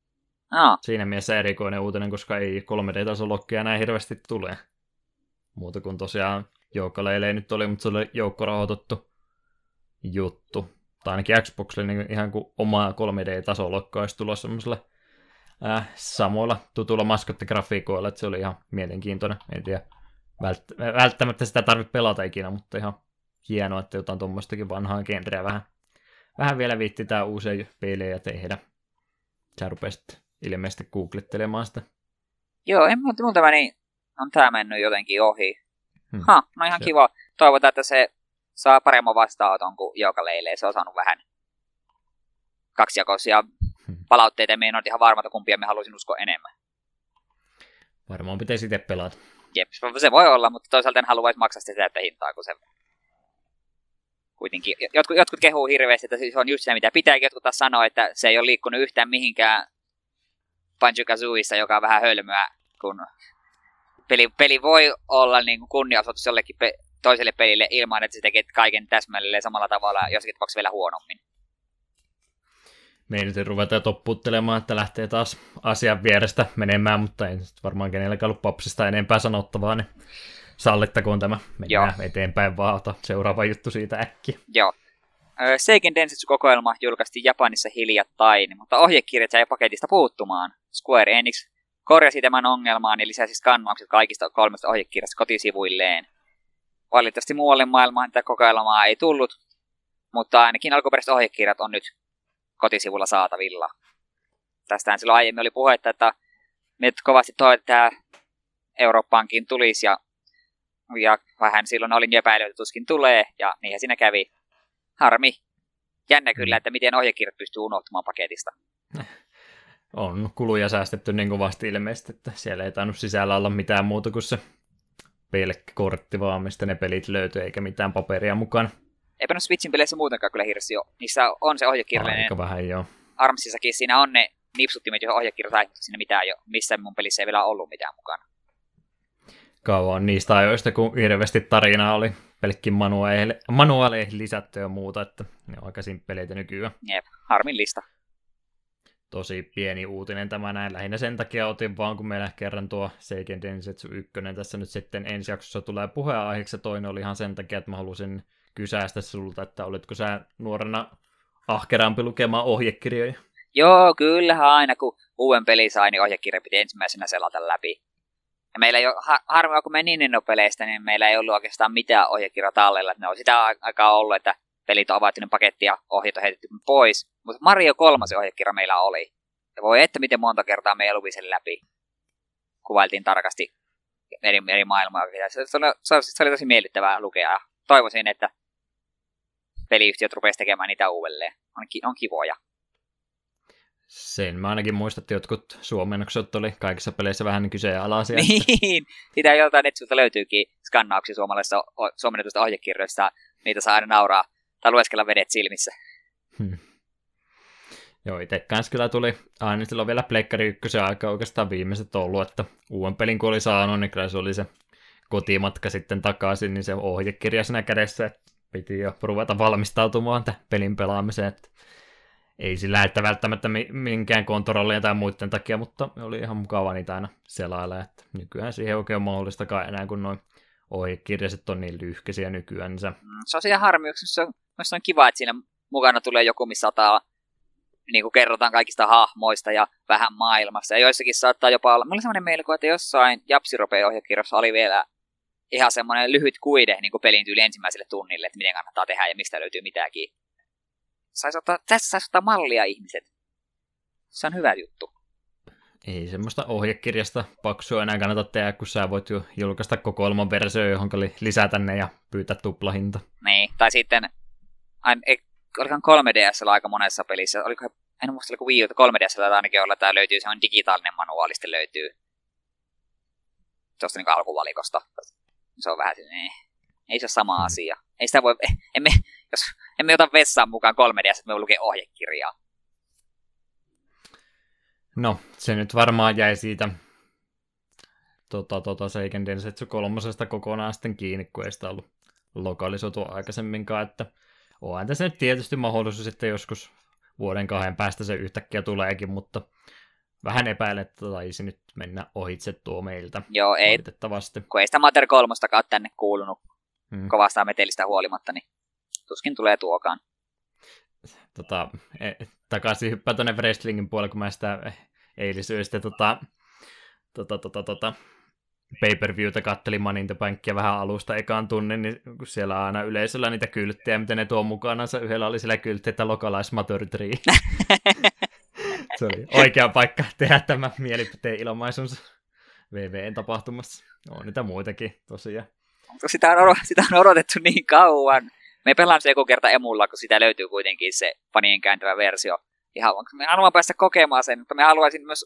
Speaker 2: Aa.
Speaker 1: Siinä mielessä erikoinen uutinen, koska ei 3D-tasolokkia näin hirveästi tule. Muuta kuin tosiaan joukkoleilee nyt oli, mutta se oli joukkorahoitettu juttu tai ainakin Xboxille niin ihan kuin oma 3D-tasolokka olisi tulossa semmoisella äh, samoilla tutulla maskottigrafiikoilla, että se oli ihan mielenkiintoinen. En tiedä, vält- välttämättä sitä tarvitse pelata ikinä, mutta ihan hienoa, että jotain tuommoistakin vanhaa genreä vähän, vähän vielä viittitään uusia pelejä tehdä. Sä rupesit ilmeisesti googlettelemaan sitä.
Speaker 2: Joo, en muuta, niin on tämä mennyt jotenkin ohi. Hmm. Ha, no ihan kiva. Toivotaan, että se saa paremman vastaanoton kuin joka leilee. Se on saanut vähän kaksijakoisia hmm. palautteita me en ole ihan varma, että kumpia me haluaisin uskoa enemmän.
Speaker 1: Varmaan pitäisi itse pelata.
Speaker 2: Jep, se voi olla, mutta toisaalta en haluaisi maksaa sitä täyttä hintaa, kun se kuitenkin, jotkut, jotkut kehuu hirveästi, että se on just se, mitä pitääkin. Jotkut taas sanoo, että se ei ole liikkunut yhtään mihinkään Banjo-Kazooissa, joka on vähän hölmöä, kun peli, peli voi olla niin kuin kunniaosoitus jollekin pe- toiselle pelille ilman, että se tekee kaiken täsmälleen samalla tavalla, jossakin tapauksessa vielä huonommin.
Speaker 1: Me ei nyt ruveta toppuuttelemaan, että lähtee taas asian vierestä menemään, mutta ei varmaan kenelläkään ollut popsista enempää sanottavaa, niin sallittakoon tämä. Mennään Joo. eteenpäin vaan, ota seuraava juttu siitä äkki.
Speaker 2: Joo. Seiken Densetsu-kokoelma julkaistiin Japanissa hiljattain, mutta ohjekirjat jäi paketista puuttumaan. Square Enix korjasi tämän ongelmaan ja lisäsi skannaukset kaikista kolmesta ohjekirjasta kotisivuilleen. Valitettavasti muualle maailmaan tätä kokeilmaa ei tullut, mutta ainakin alkuperäiset ohjekirjat on nyt kotisivulla saatavilla. Tästähän silloin aiemmin oli puhetta, että me kovasti toivot, että tämä Eurooppaankin tulisi ja, ja vähän silloin olin epäillyt, että tuskin tulee ja niinhän siinä kävi. Harmi. Jännä kyllä, että miten ohjekirjat pystyy unohtumaan paketista.
Speaker 1: On kuluja säästetty niin kovasti ilmeisesti, että siellä ei tainnut sisällä olla mitään muuta kuin se pelkkä kortti vaan, mistä ne pelit löytyy, eikä mitään paperia mukana.
Speaker 2: Eipä no Switchin peleissä muutenkaan kyllä hirveästi ole. Niissä on se ohjekirjallinen.
Speaker 1: Aika vähän, joo.
Speaker 2: Armsissakin siinä on ne nipsuttimet, joihin ohjekirja sinne mitään jo. Missä mun pelissä ei vielä ollut mitään mukana.
Speaker 1: kauan niistä ajoista, kun hirveästi tarinaa oli pelkkin manuaaleihin lisätty ja muuta, että ne on aika simppeleitä nykyään.
Speaker 2: Jep, harmillista.
Speaker 1: Tosi pieni uutinen tämä näin. Lähinnä sen takia otin vaan, kun meillä kerran tuo Seiken Densetsu 1 tässä nyt sitten ensi jaksossa tulee puheenaiheeksi, toinen oli ihan sen takia, että mä halusin kysäistä sulta, että olitko sä nuorena ahkerampi lukemaan ohjekirjoja?
Speaker 2: Joo, kyllähän aina kun uuden peli sai, niin ohjekirja piti ensimmäisenä selata läpi. Ja meillä ei ole, har- harvoin kun me Nintendo-peleistä, niin meillä ei ollut oikeastaan mitään ohjekirja tallella. Ne on sitä aikaa ollut, että pelit on avattu paketti ja ohjeet on heitetty pois. Mutta Mario 3 ohjekirja meillä oli. Ja voi että miten monta kertaa me luki sen läpi. Kuvailtiin tarkasti eri, eri maailmaa. Se, se, oli, se oli tosi miellyttävää lukea ja toivoisin, että peliyhtiöt rupesivat tekemään niitä uudelleen. On, on kivoja.
Speaker 1: Sen mä ainakin muistan, että jotkut suomennokset oli kaikissa peleissä vähän niin kyseenalaisia. <laughs>
Speaker 2: Niin, sitä joltain netsulta löytyykin skannauksia suomalaisista suomennetusta ohjekirjoista. Niitä saa aina nauraa tai lueskella vedet silmissä. Hmm.
Speaker 1: Joo, itse kanssa kyllä tuli aina silloin vielä Pleikkari 1 aika oikeastaan viimeiset ollut, että uuden pelin kun oli saanut, niin kyllä se oli se kotimatka sitten takaisin, niin se ohjekirja siinä kädessä, että piti jo ruveta valmistautumaan tämän pelin pelaamiseen, että ei sillä, että välttämättä minkään kontrollien tai muiden takia, mutta oli ihan mukava niitä aina selailla, että nykyään siihen oikein on mahdollistakaan enää, kun noin ohjekirjaset on niin lyhkäisiä nykyään. Se... Mm,
Speaker 2: se on ihan harmi, se on, se on kiva, että siinä mukana tulee joku, missä niin kuin kerrotaan kaikista hahmoista ja vähän maailmasta. Ja joissakin saattaa jopa olla, mulla oli semmoinen mielikuva, että jossain Japsiropeen ohjekirjassa oli vielä ihan semmoinen lyhyt kuide niin kuin pelin tyyli ensimmäiselle tunnille, että miten kannattaa tehdä ja mistä löytyy mitäkin. Sais ottaa, tässä saisi ottaa mallia ihmiset. Se on hyvä juttu.
Speaker 1: Ei semmoista ohjekirjasta paksua enää kannata tehdä, kun sä voit jo julkaista kokoelman versio, johon lisätä ne ja pyytää tuplahinta.
Speaker 2: Niin, tai sitten, olikohan 3DS aika monessa pelissä, oliko, en muista oliko Wii U, 3DS ainakin olla, tämä löytyy, se on digitaalinen manuaali, sitten löytyy tuosta niin alkuvalikosta. Se on vähän niin, ei se ole sama hmm. asia. Ei sitä voi, emme, jos emme ota vessaan mukaan 3DS, että me lukee ohjekirjaa.
Speaker 1: No, se nyt varmaan jäi siitä tota, tota, Seiken Densetsu kolmosesta kokonaan sitten kiinni, kun ei sitä ollut lokalisoitu aikaisemminkaan, että onhan tässä nyt tietysti mahdollisuus sitten joskus vuoden kahden päästä se yhtäkkiä tuleekin, mutta vähän epäilen, että taisi nyt mennä ohitse tuo meiltä.
Speaker 2: Joo, ei. Kun ei sitä Mater kolmostakaan tänne kuulunut hmm. kovasta metelistä huolimatta, niin tuskin tulee tuokaan.
Speaker 1: Tota, e, takaisin hyppää tuonne wrestlingin puolelle, kun mä sitä eilisyöstä tota, tota, tota, tota, pay-per-viewtä kattelin Money in the Bankia vähän alusta ekaan tunnin, niin kun siellä on aina yleisöllä niitä kylttejä, mitä ne tuo mukanansa. Yhdellä oli siellä kyltti, että Localize Matter 3. Se oli oikea paikka tehdä tämä mielipiteen ilmaisunsa VVN tapahtumassa. On niitä muitakin tosiaan.
Speaker 2: Sitä on, sitä on odotettu niin kauan. Me pelaan se joku kerta emulla, kun sitä löytyy kuitenkin se fanien kääntävä versio. Ihan, me haluamme päästä kokemaan sen, mutta me haluaisin myös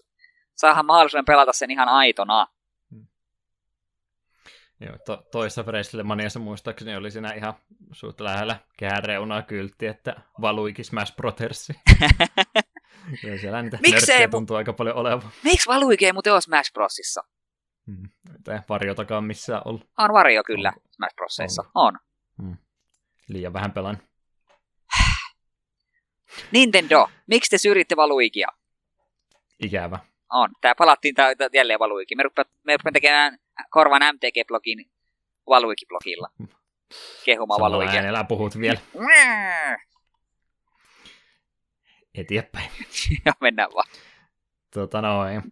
Speaker 2: saada mahdollisuuden pelata sen ihan aitona.
Speaker 1: Joo, to, toissa Wrestlemaniassa muistaakseni oli siinä ihan suht lähellä kääreunaa kyltti, että valuikin Smash Brothersi. <laughs> ja siellä niitä Miksei tuntuu aika paljon olevan.
Speaker 2: Miksi valuikin ei muuten ole Smash Brosissa?
Speaker 1: Hmm. Ei varjotakaan missään ollut.
Speaker 2: On varjo kyllä on. Smash Brosissa. On. on. Hmm.
Speaker 1: Liian vähän pelan.
Speaker 2: Nintendo, miksi te syrjitte Valuikia?
Speaker 1: Ikävä.
Speaker 2: On. Tää palattiin tää, tää jälleen Valuikin. Me rupeat, me rupeat tekemään korvan MTG-blogin Valuiki-blogilla. <laughs> Kehuma Valuikia.
Speaker 1: äänellä puhut vielä. <laughs> Eteenpäin. <laughs>
Speaker 2: ja mennään vaan.
Speaker 1: Tota noin.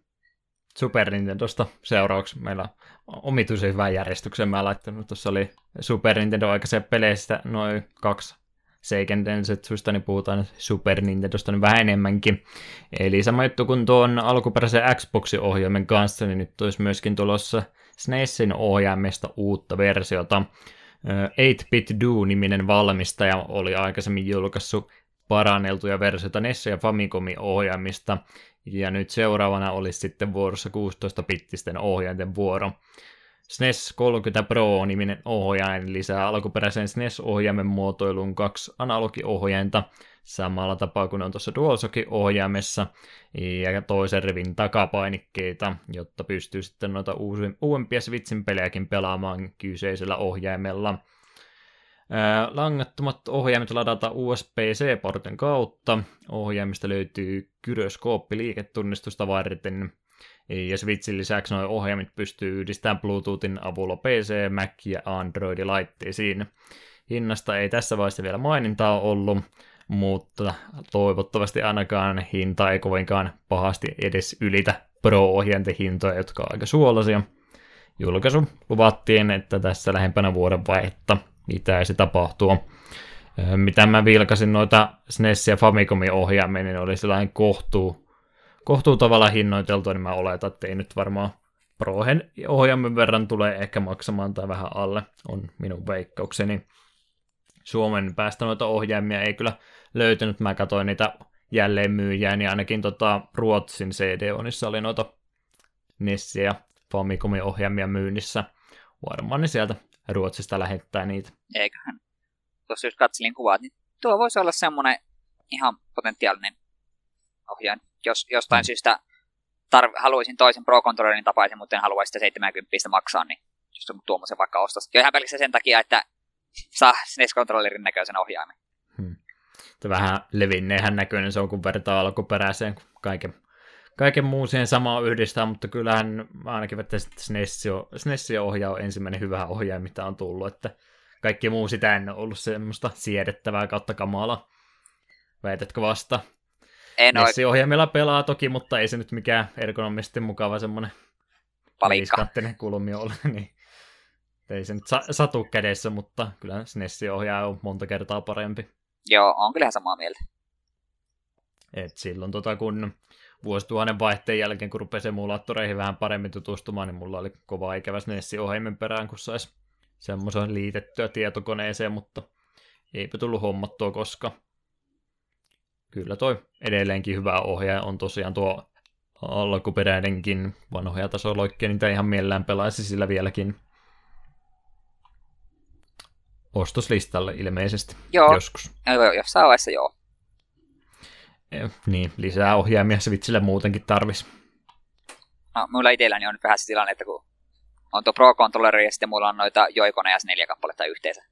Speaker 1: Super Nintendosta seuraavaksi meillä on omituisen hyvän järjestyksen mä laittanut. Tuossa oli Super Nintendo aikaisen peleistä noin kaksi Seiken Densetsuista, niin puhutaan Super Nintendosta niin vähän enemmänkin. Eli sama juttu kuin tuon alkuperäisen Xboxin ohjaimen kanssa, niin nyt olisi myöskin tulossa SNESin ohjaimesta uutta versiota. 8-Bit Do-niminen valmistaja oli aikaisemmin julkaissut paranneltuja versioita NES ja Famicomin ohjaimista, ja nyt seuraavana olisi sitten vuorossa 16-bittisten ohjainten vuoro. SNES 30 Pro-niminen ohjain lisää alkuperäisen SNES-ohjaimen muotoiluun kaksi analogiohjainta samalla tapaa kuin on tuossa DualShockin ohjaimessa, ja toisen rivin takapainikkeita, jotta pystyy sitten noita uudempia Switchin pelejäkin pelaamaan kyseisellä ohjaimella. Langattomat ohjaimet ladata USB-C-portin kautta. Ohjaimista löytyy gyroskooppi liiketunnistusta varten. Ja Switchin lisäksi nuo ohjaimet pystyy yhdistämään Bluetoothin avulla PC, Mac ja Android-laitteisiin. Hinnasta ei tässä vaiheessa vielä mainintaa ollut, mutta toivottavasti ainakaan hinta ei kovinkaan pahasti edes ylitä Pro-ohjainten hintoja, jotka on aika suolaisia. Julkaisu luvattiin, että tässä lähempänä vuoden vaihetta pitäisi tapahtua. Mitä mä vilkasin noita SNES ja Famicomin ohjaamia, niin oli sellainen kohtuu, kohtuu tavalla hinnoiteltu, niin mä oletan, että ei nyt varmaan Prohen ohjaamen verran tulee ehkä maksamaan tai vähän alle, on minun veikkaukseni. Suomen päästä noita ohjaimia ei kyllä löytynyt. Mä katsoin niitä jälleen myyjää, niin ainakin tota Ruotsin CD-onissa oli noita Nessia ja Famicomin ohjaimia myynnissä. Varmaan ne sieltä Ruotsista lähettää niitä.
Speaker 2: Eiköhän. Tuossa jos katselin kuvat, niin tuo voisi olla semmoinen ihan potentiaalinen ohjaaja. Jos jostain mm. syystä tarv- haluaisin toisen Pro Controllerin tapaisen, mutta en haluaisi sitä 70 maksaa, niin jos on tuommoisen vaikka ostas. Jo ihan pelkästään sen takia, että saa SNES-kontrollerin näköisen ohjaimen. Hmm.
Speaker 1: Vähän levinneenhän näköinen se on, kun vertaa alkuperäiseen, kaiken, kaiken muun siihen samaan yhdistää, mutta kyllähän ainakin että SNES, ohjaa on ensimmäinen hyvä ohjaaja, mitä on tullut, että kaikki muu sitä ennen on ollut semmoista siedettävää kautta kamala. Väitätkö vasta?
Speaker 2: En
Speaker 1: NES-ohjaimilla pelaa toki, mutta ei se nyt mikään ergonomisesti mukava semmoinen
Speaker 2: palikka.
Speaker 1: kulmi ole, <laughs> niin ei se nyt satu kädessä, mutta kyllä SNESin ohjaaja on monta kertaa parempi.
Speaker 2: Joo, on kyllä samaa mieltä.
Speaker 1: Et silloin tota, kun vuosituhannen vaihteen jälkeen, kun rupesi emulaattoreihin vähän paremmin tutustumaan, niin mulla oli kova ikävä SNESin ohjaimen perään, kun saisi semmoisen liitettyä tietokoneeseen, mutta eipä tullut hommattua koska kyllä toi edelleenkin hyvä ohjaaja on tosiaan tuo alkuperäinenkin vanhoja tasoloikkeja, niitä ihan mielellään pelaisi sillä vieläkin ostoslistalle ilmeisesti
Speaker 2: joo.
Speaker 1: joskus.
Speaker 2: Joo, jossain vaiheessa joo.
Speaker 1: Ja, niin, lisää ohjaamia Switchille muutenkin tarvis.
Speaker 2: No, mulla itselläni on nyt vähän se tilanne, että kun on tuo Pro Controlleri ja sitten mulla on noita joikoneja neljä kappaletta yhteensä.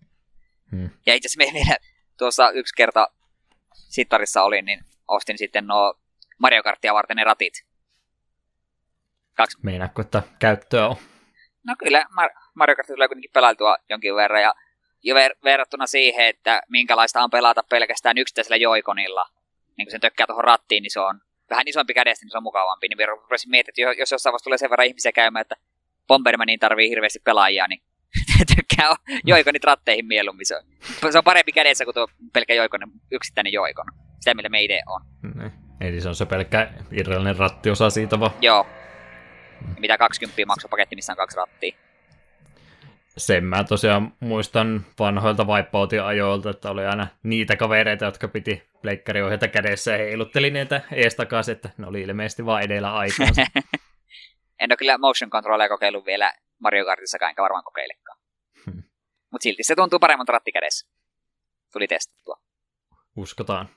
Speaker 2: Hmm. Ja itse asiassa meillä tuossa yksi kerta sittarissa olin, niin ostin sitten nuo Mario Kartia varten ne ratit.
Speaker 1: Kaksi. Meinaatko, että käyttöä on?
Speaker 2: No kyllä, Mario Kart tulee kuitenkin pelailtua jonkin verran ja jo ver- verrattuna siihen, että minkälaista on pelata pelkästään yksittäisellä joikonilla, niin kun sen tökkää tuohon rattiin, niin se on vähän isompi kädestä, niin se on mukavampi. Niin rupesin miettimään, että jos jossain vaiheessa tulee sen verran ihmisiä käymään, että Bombermaniin tarvii hirveästi pelaajia, niin <laughs> tykkää joikonit ratteihin mieluummin. Se on, se on parempi kädessä kuin tuo pelkkä joikon, yksittäinen joikon. Sitä, millä me idea on.
Speaker 1: Ne. Eli se on se pelkkä irrallinen rattiosa siitä vaan.
Speaker 2: Joo. Mitä 20 maksoi paketti, missä on kaksi rattia
Speaker 1: sen mä tosiaan muistan vanhoilta Wipeoutin ajoilta, että oli aina niitä kavereita, jotka piti pleikkariohjata kädessä ja heilutteli niitä ees takaisin, että ne oli ilmeisesti vaan edellä aikaansa. <laughs>
Speaker 2: en ole kyllä motion controlleja kokeillut vielä Mario Kartissakaan, enkä varmaan kokeilekaan. Mutta silti se tuntuu paremman ratti kädessä. Tuli testattua.
Speaker 1: Uskotaan.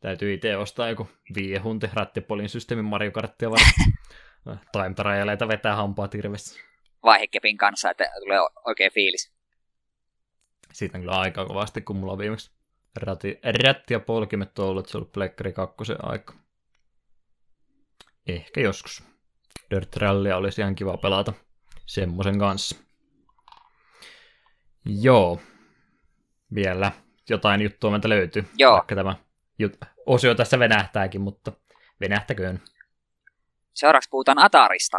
Speaker 1: Täytyy itse ostaa joku viihunti rattipolin systeemin Mario Karttia varten. <laughs> Time trialeita vetää hampaa tirvessä
Speaker 2: vaihekepin kanssa, että tulee oikein fiilis.
Speaker 1: Siitä on kyllä aika kovasti, kun mulla on viimeksi rätti, rätti ja polkimet ollut, että se on ollut Plekkari 2 aika. Ehkä joskus. Dirt Rallia olisi ihan kiva pelata semmoisen kanssa. Joo. Vielä jotain juttua meiltä löytyy.
Speaker 2: Joo.
Speaker 1: Vaikka tämä jut- osio tässä venähtääkin, mutta venähtäköön.
Speaker 2: Seuraavaksi puhutaan Atarista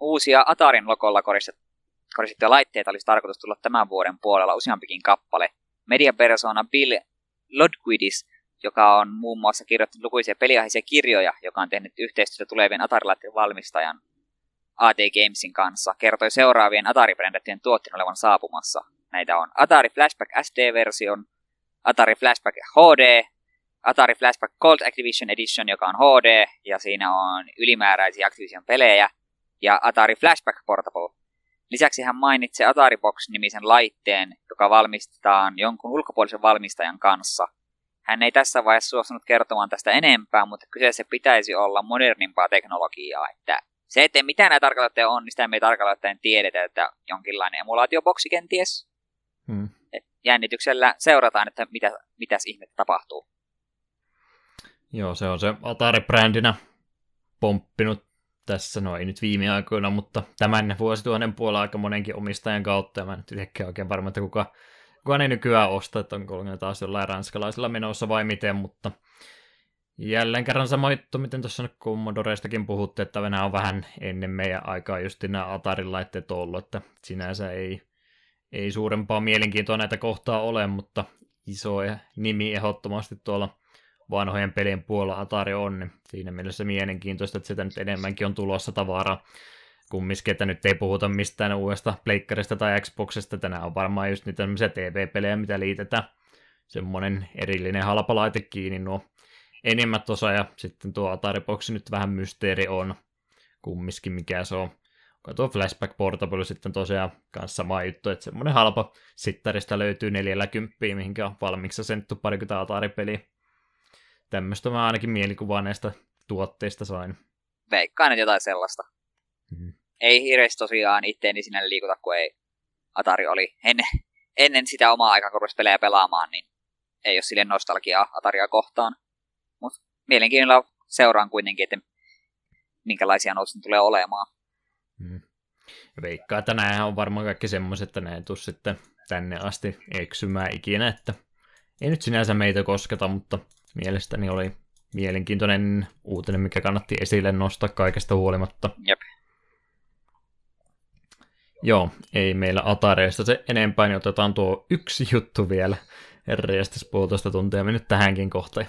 Speaker 2: uusia Atarin logolla koristettuja laitteita olisi tarkoitus tulla tämän vuoden puolella useampikin kappale. Mediapersona Bill Lodquidis, joka on muun muassa kirjoittanut lukuisia peliaiheisia kirjoja, joka on tehnyt yhteistyötä tulevien Atari-laitteiden valmistajan AT Gamesin kanssa, kertoi seuraavien Atari-brändättyjen tuotteen olevan saapumassa. Näitä on Atari Flashback SD-version, Atari Flashback HD, Atari Flashback Cold Activision Edition, joka on HD, ja siinä on ylimääräisiä Activision pelejä, ja Atari Flashback Portable. Lisäksi hän mainitsi Atari Box-nimisen laitteen, joka valmistetaan jonkun ulkopuolisen valmistajan kanssa. Hän ei tässä vaiheessa suostunut kertomaan tästä enempää, mutta kyseessä pitäisi olla modernimpaa teknologiaa, että se, että mitä nämä tarkalleen on, niin sitä me ei tiedetä, että jonkinlainen emulaatioboksi kenties. Et jännityksellä seurataan, että mitä, mitäs ihmettä tapahtuu.
Speaker 1: Joo, se on se Atari-brändinä pomppinut tässä, no ei nyt viime aikoina, mutta tämän vuosituhannen puolella aika monenkin omistajan kautta, ja mä nyt oikein varma, että kuka, kuka ne nykyään ostaa, että onko ne taas jollain ranskalaisilla menossa vai miten, mutta jälleen kerran sama juttu, miten tuossa nyt Commodoreistakin puhutte, että nämä on vähän ennen meidän aikaa just nämä Atarin laitteet ollut, että sinänsä ei, ei suurempaa mielenkiintoa näitä kohtaa ole, mutta iso nimi ehdottomasti tuolla vanhojen pelien puolella Atari on, niin siinä mielessä mielenkiintoista, että sitä nyt enemmänkin on tulossa tavaraa. Kumminkin, että nyt ei puhuta mistään uudesta pleikkarista tai Xboxista, tänään on varmaan just niitä TV-pelejä, mitä liitetään semmoinen erillinen halpa laite kiinni nuo enimmät osa, ja sitten tuo Atari-boksi nyt vähän mysteeri on kumminkin, mikä se on. Tuo Flashback Portable sitten tosiaan kanssa sama juttu, että semmoinen halpa sittarista löytyy 40, mihinkä on valmiiksi senttu parikymmentä Atari-peliä tämmöistä mä ainakin mielikuvaa näistä tuotteista sain.
Speaker 2: Veikkaan, että jotain sellaista. Mm-hmm. Ei hirveästi tosiaan itteeni sinne liikuta, kun ei Atari oli ennen, ennen sitä omaa aikaa, kun pelejä pelaamaan, niin ei ole sille nostalgiaa Ataria kohtaan. Mutta mielenkiinnolla seuraan kuitenkin, että minkälaisia nousut tulee olemaan.
Speaker 1: Mm. Veikkaa, että nämä on varmaan kaikki semmoiset, että ne ei tule sitten tänne asti eksymään ikinä, että ei nyt sinänsä meitä kosketa, mutta mielestäni oli mielenkiintoinen uutinen, mikä kannatti esille nostaa kaikesta huolimatta.
Speaker 2: Jep.
Speaker 1: Joo, ei meillä Atareista se enempää, niin otetaan tuo yksi juttu vielä. Herreästäs puolitoista tuntia mennyt tähänkin kohtaan.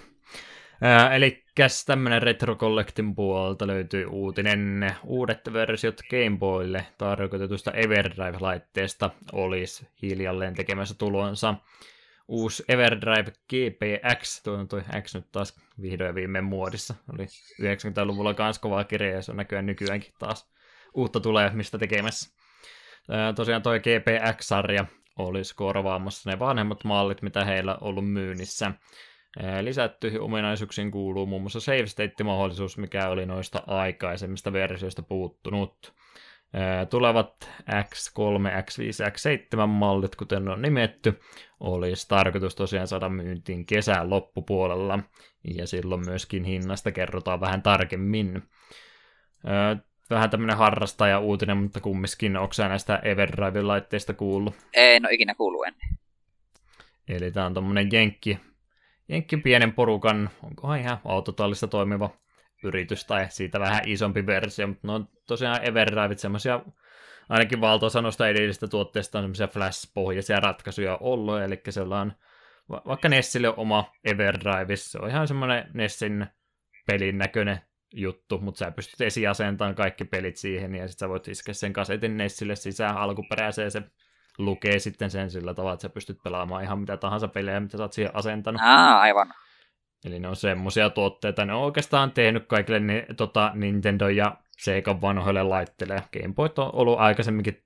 Speaker 1: Eli tämmönen Retro Collectin puolelta löytyy uutinen. Uudet versiot Game Boylle tarkoitetusta Everdrive-laitteesta olisi hiljalleen tekemässä tulonsa uusi Everdrive GPX, tuo on toi X nyt taas vihdoin ja viimein muodissa. Oli 90-luvulla kans kovaa kirjaa ja se on näköjään nykyäänkin taas uutta tulee, mistä tekemässä. tosiaan toi GPX-sarja olisi korvaamassa ne vanhemmat mallit, mitä heillä on ollut myynnissä. Lisättyihin ominaisuuksiin kuuluu muun muassa save state-mahdollisuus, mikä oli noista aikaisemmista versioista puuttunut. Tulevat X3, X5, X7 mallit, kuten on nimetty, olisi tarkoitus tosiaan saada myyntiin kesän loppupuolella, ja silloin myöskin hinnasta kerrotaan vähän tarkemmin. Vähän tämmöinen harrastaja uutinen, mutta kumminkin, onko sä näistä Everdrive-laitteista kuullut?
Speaker 2: En ole ikinä kuullut ennen.
Speaker 1: Eli tämä on tommonen jenkki, jenkki pienen porukan, onkohan ihan autotallista toimiva yritys tai siitä vähän isompi versio, mutta ne on tosiaan Everdriveit semmoisia, ainakin valtaosa noista edellisistä tuotteista on semmoisia Flash-pohjaisia ratkaisuja ollut, eli on vaikka Nessille oma Everdrive, se on ihan semmoinen Nessin pelin näköinen juttu, mutta sä pystyt esiasentamaan kaikki pelit siihen, ja sitten sä voit iskeä sen kasetin Nessille sisään alkuperäiseen, se lukee sitten sen sillä tavalla, että sä pystyt pelaamaan ihan mitä tahansa pelejä, mitä sä oot siihen asentanut.
Speaker 2: Aa, aivan.
Speaker 1: Eli ne on semmosia tuotteita, ne on oikeastaan tehnyt kaikille ni, tota, Nintendo ja Sega vanhoille laitteille. Game Boy on ollut aikaisemminkin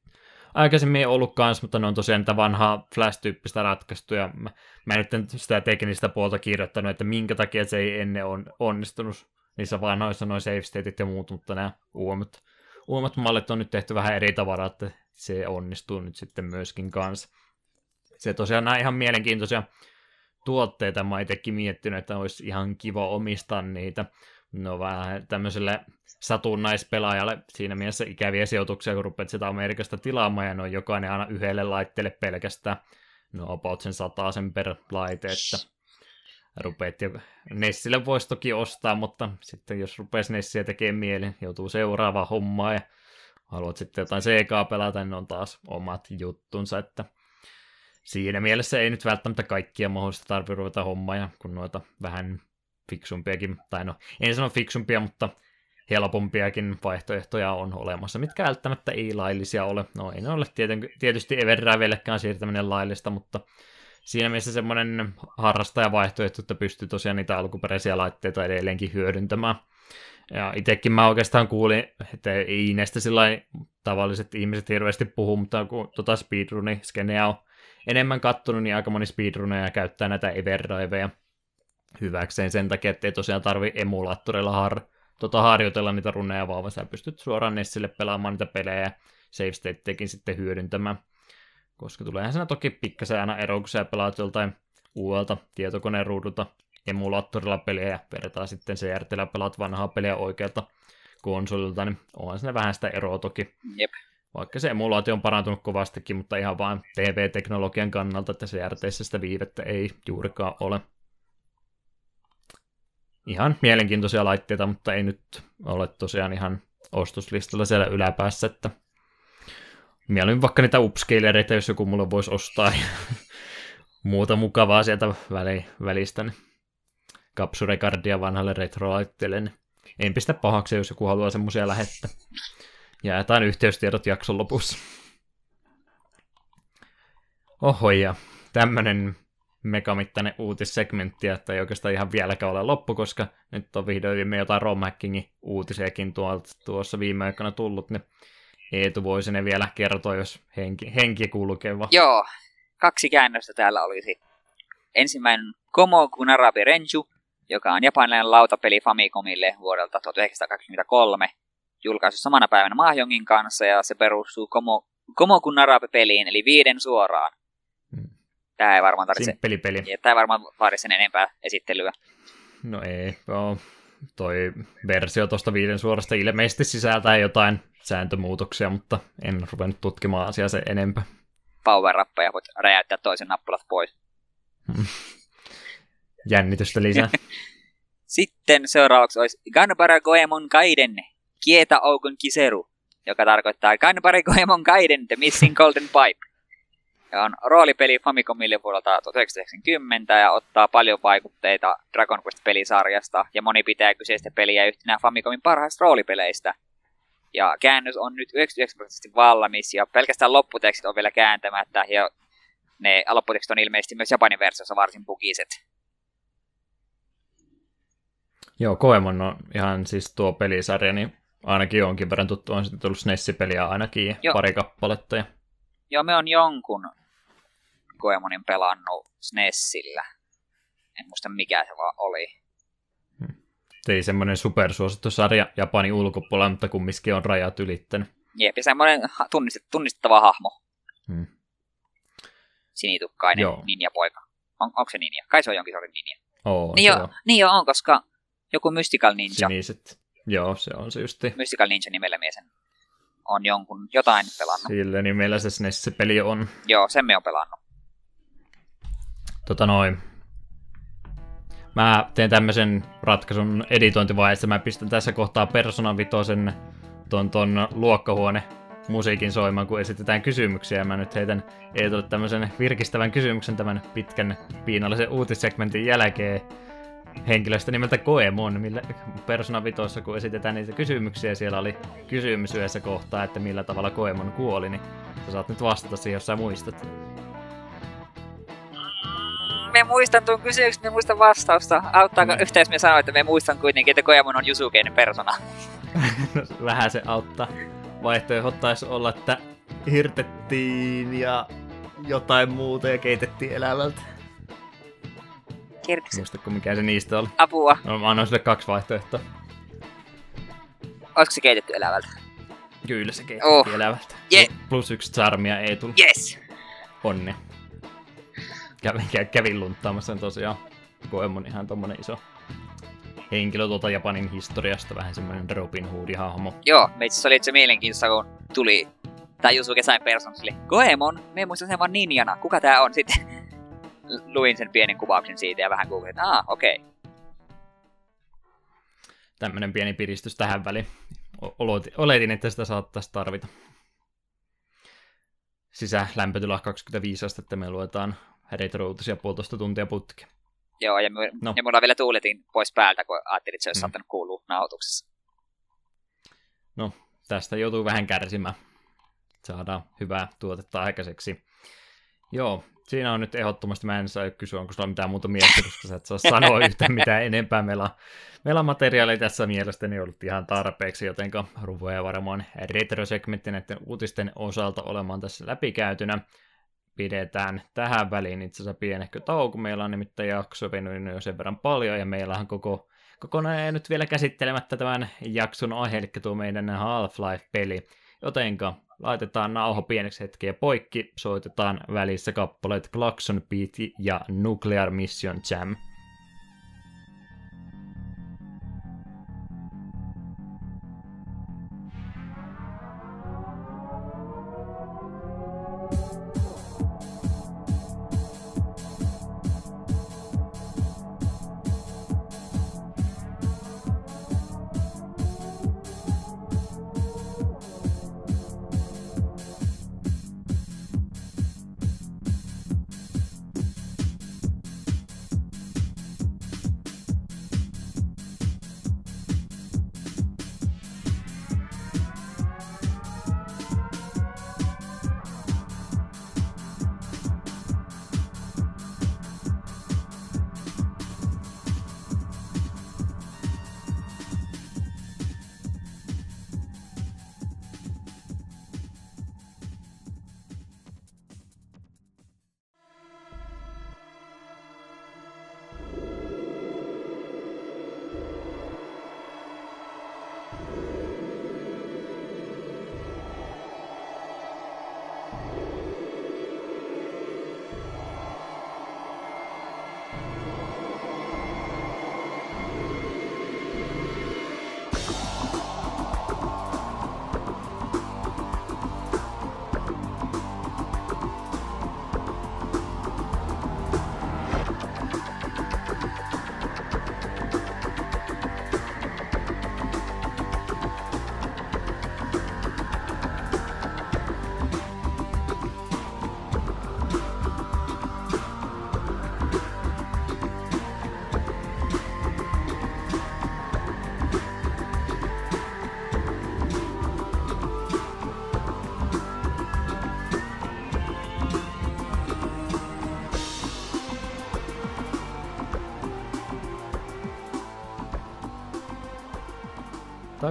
Speaker 1: aikaisemmin ollut kanssa, mutta ne on tosiaan niitä vanhaa Flash-tyyppistä ratkaistuja. Mä, mä en nyt sitä teknistä puolta kirjoittanut, että minkä takia se ei ennen on onnistunut niissä vanhoissa noin save stateit ja muut, mutta nämä uudemmat, uudemmat mallit on nyt tehty vähän eri tavalla, että se onnistuu nyt sitten myöskin kanssa. Se tosiaan nämä ihan mielenkiintoisia tuotteita mä itsekin miettinyt, että olisi ihan kiva omistaa niitä. No vähän tämmöiselle satunnaispelaajalle siinä mielessä ikäviä sijoituksia, kun rupeat sitä Amerikasta tilaamaan, ja ne on jokainen aina yhdelle laitteelle pelkästään. No about sen sen per laite, että rupeat jo... Nessille voisi toki ostaa, mutta sitten jos rupeaisi Nessiä tekemään mieli, joutuu seuraava hommaa ja haluat sitten jotain Segaa pelata, niin on taas omat juttunsa, että siinä mielessä ei nyt välttämättä kaikkia mahdollista tarvitse ruveta hommaa, kun noita vähän fiksumpiakin, tai no en sano fiksumpia, mutta helpompiakin vaihtoehtoja on olemassa, mitkä välttämättä ei laillisia ole. No ei ne ole tietysti Everdrivellekään siirtäminen laillista, mutta siinä mielessä semmoinen harrastajavaihtoehto, että pystyy tosiaan niitä alkuperäisiä laitteita edelleenkin hyödyntämään. Ja itsekin mä oikeastaan kuulin, että ei näistä sillä tavalliset ihmiset hirveästi puhu, mutta kun tota speedruni skeneä on enemmän kattonut, niin aika moni speedruneja käyttää näitä Everdriveja hyväkseen sen takia, että ei tosiaan tarvi emulaattorilla har, tota, harjoitella niitä runneja, vaan sä pystyt suoraan Nessille pelaamaan niitä pelejä save statekin sitten hyödyntämään. Koska tuleehan siinä toki pikkasen aina ero, kun sä pelaat joltain uudelta tietokoneen ruudulta emulaattorilla peliä ja vertaa sitten CRTllä pelaat vanhaa peliä oikealta konsolilta, niin onhan siinä vähän sitä eroa toki.
Speaker 2: Jep.
Speaker 1: Vaikka se emulaatio on parantunut kovastikin, mutta ihan vain TV-teknologian kannalta, että CRTssä sitä viivettä ei juurikaan ole. Ihan mielenkiintoisia laitteita, mutta ei nyt ole tosiaan ihan ostoslistalla siellä yläpäässä, että mieluummin vaikka niitä upscalereita, jos joku mulle voisi ostaa ja <laughs> muuta mukavaa sieltä väli, välistä, niin kapsurekardia vanhalle retrolaitteelle, niin en pistä pahaksi, jos joku haluaa semmoisia lähettää. Jaetaan yhteystiedot jakson lopussa. Oho, ja tämmönen megamittainen uutissegmentti, että ei oikeastaan ihan vieläkään ole loppu, koska nyt on vihdoin viime jotain romhackingin uutisiakin tuolta, tuossa viime aikoina tullut, niin Eetu voisi ne vielä kertoa, jos henki, henki kulkeva.
Speaker 2: Joo, kaksi käännöstä täällä olisi. Ensimmäinen Komo Kunarabi Renju, joka on japanilainen lautapeli Famicomille vuodelta 1923, julkaisu samana päivänä Mahjongin kanssa, ja se perustuu Komo, Komo Narabe-peliin, eli viiden suoraan. Hmm. Tämä ei varmaan tarvitse,
Speaker 1: peli.
Speaker 2: Tämä ei varmaan vaadi sen enempää esittelyä.
Speaker 1: No ei, joo. Toi versio tuosta viiden suorasta ilmeisesti sisältää jotain sääntömuutoksia, mutta en ruvennut tutkimaan asiaa sen enempää.
Speaker 2: power ja voit räjäyttää toisen nappulat pois.
Speaker 1: Jännitystä lisää. <laughs>
Speaker 2: Sitten seuraavaksi olisi Ganbara Goemon Kaiden, Kieta Oukun Kiseru, joka tarkoittaa Ganbara Goemon Kaiden, The Missing Golden Pipe. Ja on roolipeli Famicomille vuodelta 1990 ja ottaa paljon vaikutteita Dragon Quest-pelisarjasta ja moni pitää kyseistä peliä yhtenä Famicomin parhaista roolipeleistä. Ja käännös on nyt 99 prosenttisesti valmis ja pelkästään lopputekstit on vielä kääntämättä ja ne lopputekstit on ilmeisesti myös Japanin versiossa varsin bugiset.
Speaker 1: Joo, Koemon on ihan siis tuo pelisarja, niin ainakin jonkin verran tuttu. On sitten tullut SNES-peliä ainakin Joo. pari kappaletta. Ja...
Speaker 2: Joo, me on jonkun Koemonin pelannut SNESillä. En muista mikä se vaan oli.
Speaker 1: Hmm. Ei semmoinen supersuosittu sarja Japanin ulkopuolella, mutta kumminkin on rajat ylittänyt.
Speaker 2: Jep, ja semmoinen tunnistettava hahmo. Hmm. Sinitukkainen Joo. ninja-poika. On, onko se ninja? Kai se on jonkin sortin ninja.
Speaker 1: Oo,
Speaker 2: niin, jo, niin jo on, koska joku Mystical Ninja.
Speaker 1: Siniset. Joo, se on se justi.
Speaker 2: Mystical Ninja nimellä mies on jonkun jotain pelannut.
Speaker 1: Sillä nimellä se SNES-peli on.
Speaker 2: Joo, sen me on pelannut.
Speaker 1: Tota noin. Mä teen tämmöisen ratkaisun editointivaiheessa. Mä pistän tässä kohtaa Persona Vitosen ton, ton luokkahuone musiikin soimaan, kun esitetään kysymyksiä. Mä nyt heitän Eetulle tämmöisen virkistävän kysymyksen tämän pitkän piinallisen uutissegmentin jälkeen henkilöstä nimeltä Koemon, millä Persona Vitossa, kun esitetään niitä kysymyksiä, siellä oli kysymys yhdessä kohtaa, että millä tavalla Koemon kuoli, niin sä saat nyt vastata siihen, jos sä muistat.
Speaker 2: Me muistan tuon kysymyksen, me muistan vastausta. Auttaako mm. yhtä, jos me sanoin, että me muistan kuitenkin, että Koemon on Jusukeinen persona? <laughs>
Speaker 1: no, vähän se auttaa. Vaihtoehdot taisi olla, että hirtettiin ja jotain muuta ja keitettiin elävältä.
Speaker 2: Kertikö
Speaker 1: Muistatko mikä se niistä oli?
Speaker 2: Apua.
Speaker 1: No, mä annoin sille kaksi vaihtoehtoa.
Speaker 2: Olisiko se keitetty elävältä?
Speaker 1: Kyllä se keitettiin oh. elävältä.
Speaker 2: Yeah.
Speaker 1: Plus yksi charmia ei tullut.
Speaker 2: Yes!
Speaker 1: Onni. Kävin, kävin lunttaamassa sen tosiaan. Koemon ihan tommonen iso henkilö tuolta Japanin historiasta, vähän semmoinen Robin Hood-hahmo.
Speaker 2: Joo, meitsi oli se mielenkiintoista, kun tuli tai Jusuke sain person sille, Goemon, me muistan sen vaan ninjana, kuka tää on sitten? Luin sen pienen kuvauksen siitä ja vähän googletin, että ah, okei. Okay.
Speaker 1: Tämmönen pieni piristys tähän väliin. Oletin, että sitä saattaisi tarvita. Sisälämpötila 25 astetta me luetaan retro-uutisia puolitoista tuntia putki.
Speaker 2: Joo, ja, my- no. ja mulla vielä tuuletin pois päältä, kun ajattelin, että se olisi mm. saattanut kuulua nauhoituksessa.
Speaker 1: No, tästä joutuu vähän kärsimään. Saadaan hyvää tuotetta aikaiseksi. Joo, siinä on nyt ehdottomasti, mä en saa kysyä, onko sulla mitään muuta mieltä, koska sä et saa sanoa yhtään mitään enempää. Meillä, meillä on materiaali tässä mielestäni ollut ihan tarpeeksi, jotenka ruvoja varmaan retrosegmentti näiden uutisten osalta olemaan tässä läpikäytynä. pidetään tähän väliin itse asiassa pienehkö tauko. Meillä on nimittäin jakso venynyt jo sen verran paljon, ja meillä on koko, kokonaan nyt vielä käsittelemättä tämän jakson aihe, eli tuo meidän Half-Life-peli. Jotenka laitetaan nauho pieneksi hetkeä poikki, soitetaan välissä kappaleet Klaxon Beat ja Nuclear Mission Jam.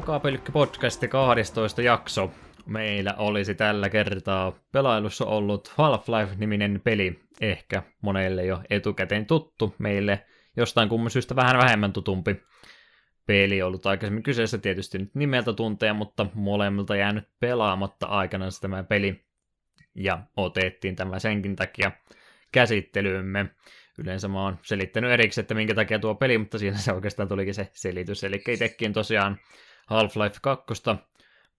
Speaker 1: Takapelkki podcasti 12 jakso. Meillä olisi tällä kertaa pelailussa ollut Half-Life-niminen peli, ehkä monelle jo etukäteen tuttu, meille jostain kumman syystä vähän vähemmän tutumpi peli ollut aikaisemmin kyseessä tietysti nyt nimeltä tunteja, mutta molemmilta jäänyt pelaamatta aikanaan tämä peli, ja otettiin tämä senkin takia käsittelyymme. Yleensä mä oon selittänyt erikseen, että minkä takia tuo peli, mutta siinä se oikeastaan tulikin se selitys. Eli itsekin tosiaan Half-Life 2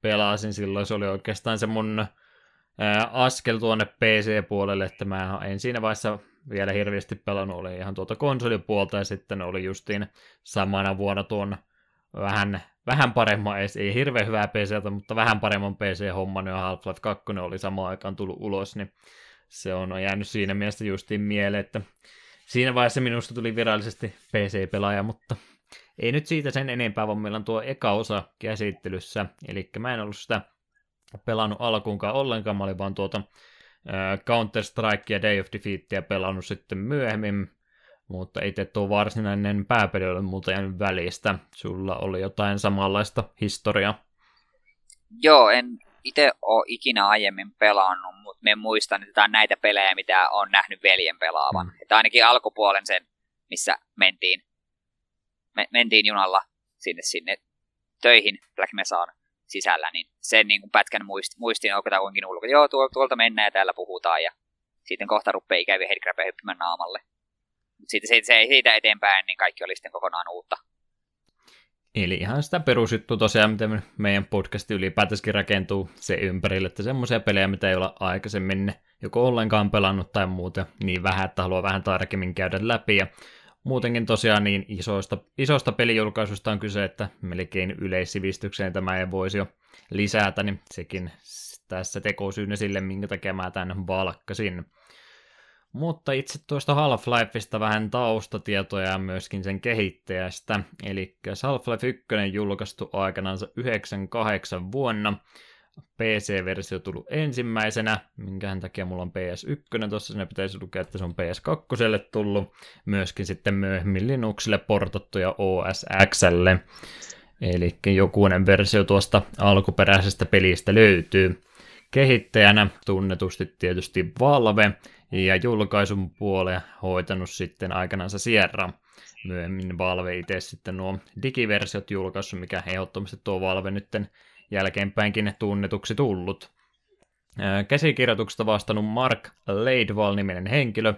Speaker 1: pelasin silloin, se oli oikeastaan se mun askel tuonne PC-puolelle, että mä en siinä vaiheessa vielä hirveästi pelannut, oli ihan tuota konsolipuolta ja sitten oli justiin samana vuonna tuon vähän, vähän paremman, ei hirveän hyvää PC, mutta vähän paremman PC-homman, ja Half-Life 2 oli samaan aikaan tullut ulos, niin se on jäänyt siinä mielessä justiin mieleen, että siinä vaiheessa minusta tuli virallisesti PC-pelaaja, mutta ei nyt siitä sen enempää, vaan meillä on tuo eka osa käsittelyssä, eli mä en ollut sitä pelannut alkuunkaan ollenkaan, mä olin vaan tuota Counter-Strike ja Day of Defeatia pelannut sitten myöhemmin, mutta itse tuo varsinainen pääpeli oli muuta jäänyt välistä. Sulla oli jotain samanlaista historiaa.
Speaker 2: Joo, en itse ole ikinä aiemmin pelannut, mutta me muistan, että tämä on näitä pelejä, mitä on nähnyt veljen pelaavan. Mm. Että ainakin alkupuolen sen, missä mentiin me, mentiin junalla sinne, sinne töihin Black Mesaan sisällä, niin sen niin kuin pätkän muist, muistin kuinkin ulko. Joo, tuolta mennään ja täällä puhutaan ja sitten kohta rupeaa ikäviä headcrabia hyppimään naamalle. Sitten siitä, se, siitä eteenpäin, niin kaikki oli sitten kokonaan uutta.
Speaker 1: Eli ihan sitä perusjuttu tosiaan, miten meidän podcasti ylipäätänsäkin rakentuu se ympärille, että semmoisia pelejä, mitä ei ole aikaisemmin joko ollenkaan pelannut tai muuta, niin vähän, että haluaa vähän tarkemmin käydä läpi. Ja muutenkin tosiaan niin isoista, isosta pelijulkaisusta on kyse, että melkein yleissivistykseen tämä ei voisi jo lisätä, niin sekin tässä tekosyynä sille, minkä takia mä tämän valkkasin. Mutta itse tuosta Half-Lifeista vähän taustatietoja ja myöskin sen kehittäjästä. Eli Half-Life 1 julkaistu aikanaan 98 vuonna, PC-versio tullut ensimmäisenä, minkä takia mulla on PS1, tuossa sinne pitäisi lukea, että se on PS2 tullut, myöskin sitten myöhemmin Linuxille portattu ja OS Xlle, eli jokunen versio tuosta alkuperäisestä pelistä löytyy. kehittäjänä tunnetusti tietysti Valve, ja julkaisun puoleen hoitanut sitten aikanaan Sierra. Myöhemmin Valve itse sitten nuo digiversiot julkaissut, mikä ehdottomasti tuo Valve nytten jälkeenpäinkin tunnetuksi tullut. Käsikirjoituksesta vastannut Mark Leidwall-niminen henkilö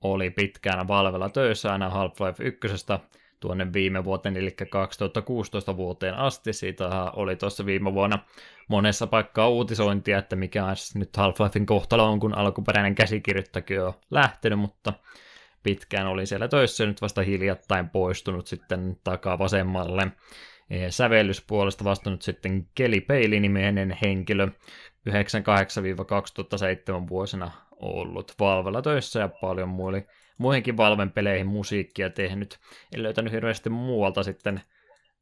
Speaker 1: oli pitkään Valvella töissä aina Half-Life 1 tuonne viime vuoteen, eli 2016 vuoteen asti. Siitä oli tuossa viime vuonna monessa paikkaa uutisointia, että mikä nyt Half-Lifein kohtalo on, kun alkuperäinen käsikirjoittakin on lähtenyt, mutta pitkään oli siellä töissä nyt vasta hiljattain poistunut sitten takaa vasemmalle. Sävellyspuolesta vastannut sitten Kelly Peili-niminen henkilö 98-2007 vuosina ollut Valvella töissä ja paljon muille muihinkin Valven peleihin musiikkia tehnyt. En löytänyt hirveästi muualta sitten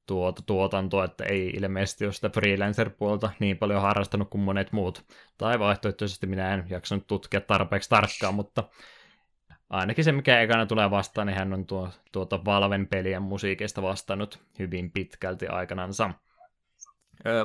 Speaker 1: tuota tuotantoa, että ei ilmeisesti ole sitä freelancer-puolta niin paljon harrastanut kuin monet muut. Tai vaihtoehtoisesti minä en jaksanut tutkia tarpeeksi tarkkaan, mutta ainakin se, mikä ekana tulee vastaan, niin hän on tuo, tuota Valven pelien musiikista vastannut hyvin pitkälti aikanansa.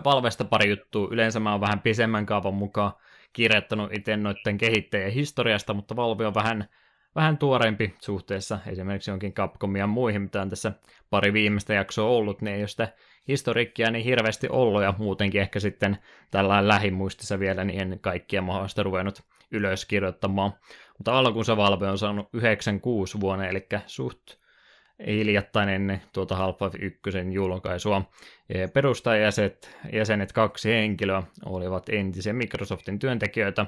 Speaker 1: Valvesta pari juttua. Yleensä mä oon vähän pisemmän kaavan mukaan kirjoittanut itse noiden kehittäjien historiasta, mutta Valve on vähän vähän tuoreempi suhteessa esimerkiksi jonkin Capcomia muihin, mitä on tässä pari viimeistä jaksoa ollut, niin ei ole sitä historiikkia niin hirveästi ollut, ja muutenkin ehkä sitten tällainen lähimuistissa vielä niin en kaikkia mahdollista ruvennut ylös kirjoittamaan. Mutta alkuunsa Valve on saanut 96 vuonna, eli suht hiljattain ennen tuota Half-Life 1 julkaisua. Perustajajäsenet jäsenet kaksi henkilöä olivat entisiä Microsoftin työntekijöitä,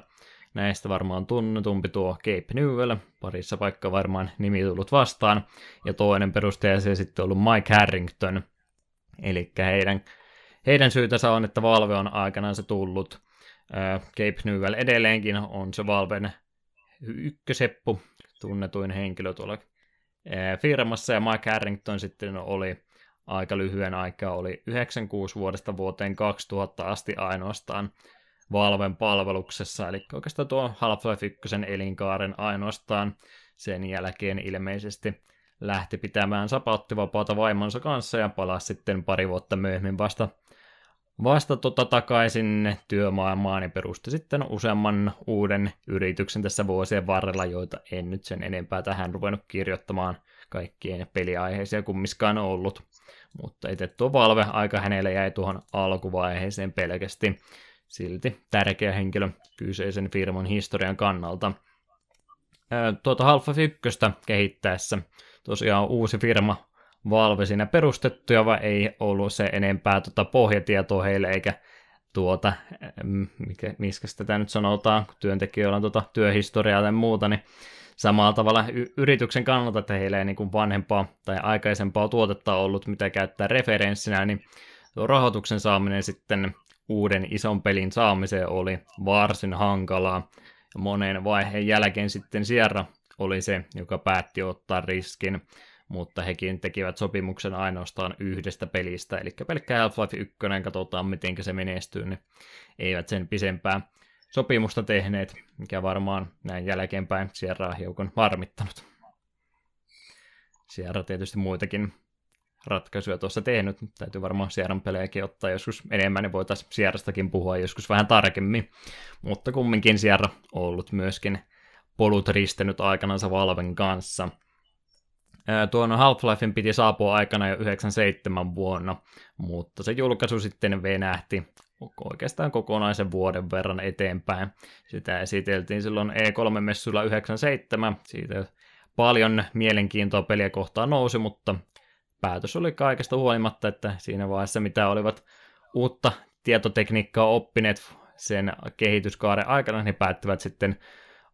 Speaker 1: Näistä varmaan tunnetumpi tuo Cape Newell, parissa paikka varmaan nimi tullut vastaan, ja toinen perustaja se sitten ollut Mike Harrington, eli heidän, heidän syytänsä on, että Valve on aikanaan se tullut. Cape Newell edelleenkin on se Valven ykköseppu, tunnetuin henkilö tuolla firmassa, ja Mike Harrington sitten oli aika lyhyen aikaa, oli 96 vuodesta vuoteen 2000 asti ainoastaan Valven palveluksessa, eli oikeastaan tuo Half-Life 1 elinkaaren ainoastaan sen jälkeen ilmeisesti lähti pitämään sapauttivapaata vaimonsa kanssa ja palasi sitten pari vuotta myöhemmin vasta, vasta tota takaisin työmaailmaan ja perusti sitten useamman uuden yrityksen tässä vuosien varrella, joita en nyt sen enempää tähän ruvennut kirjoittamaan kaikkien peliaiheisia kummiskaan ollut. Mutta itse tuo Valve aika hänelle jäi tuohon alkuvaiheeseen pelkästään silti tärkeä henkilö kyseisen firman historian kannalta. Tuota Half-Life 1 kehittäessä tosiaan uusi firma Valve siinä perustettu, ja vai ei ollut se enempää tuota pohjatietoa heille, eikä tuota, mikä, miskä tätä nyt sanotaan, kun työntekijöillä on tuota työhistoriaa tai muuta, niin samalla tavalla y- yrityksen kannalta, että heillä ei niin kuin vanhempaa tai aikaisempaa tuotetta ollut, mitä käyttää referenssinä, niin tuo rahoituksen saaminen sitten uuden ison pelin saamiseen oli varsin hankalaa. Ja monen vaiheen jälkeen sitten Sierra oli se, joka päätti ottaa riskin, mutta hekin tekivät sopimuksen ainoastaan yhdestä pelistä, eli pelkkä Half-Life 1, katsotaan miten se menestyy, niin eivät sen pisempää sopimusta tehneet, mikä varmaan näin jälkeenpäin Sierra on hiukan varmittanut. Sierra tietysti muitakin ratkaisuja tuossa tehnyt. Täytyy varmaan Sierran pelejäkin ottaa joskus enemmän, niin voitaisiin Sierrastakin puhua joskus vähän tarkemmin. Mutta kumminkin Sierra on ollut myöskin polut ristenyt aikanansa Valven kanssa. Tuon Half-Lifein piti saapua aikana jo 97 vuonna, mutta se julkaisu sitten venähti oikeastaan kokonaisen vuoden verran eteenpäin. Sitä esiteltiin silloin E3-messuilla 97, siitä paljon mielenkiintoa peliä kohtaan nousi, mutta päätös oli kaikesta huolimatta, että siinä vaiheessa mitä olivat uutta tietotekniikkaa oppineet sen kehityskaaren aikana, he päättivät sitten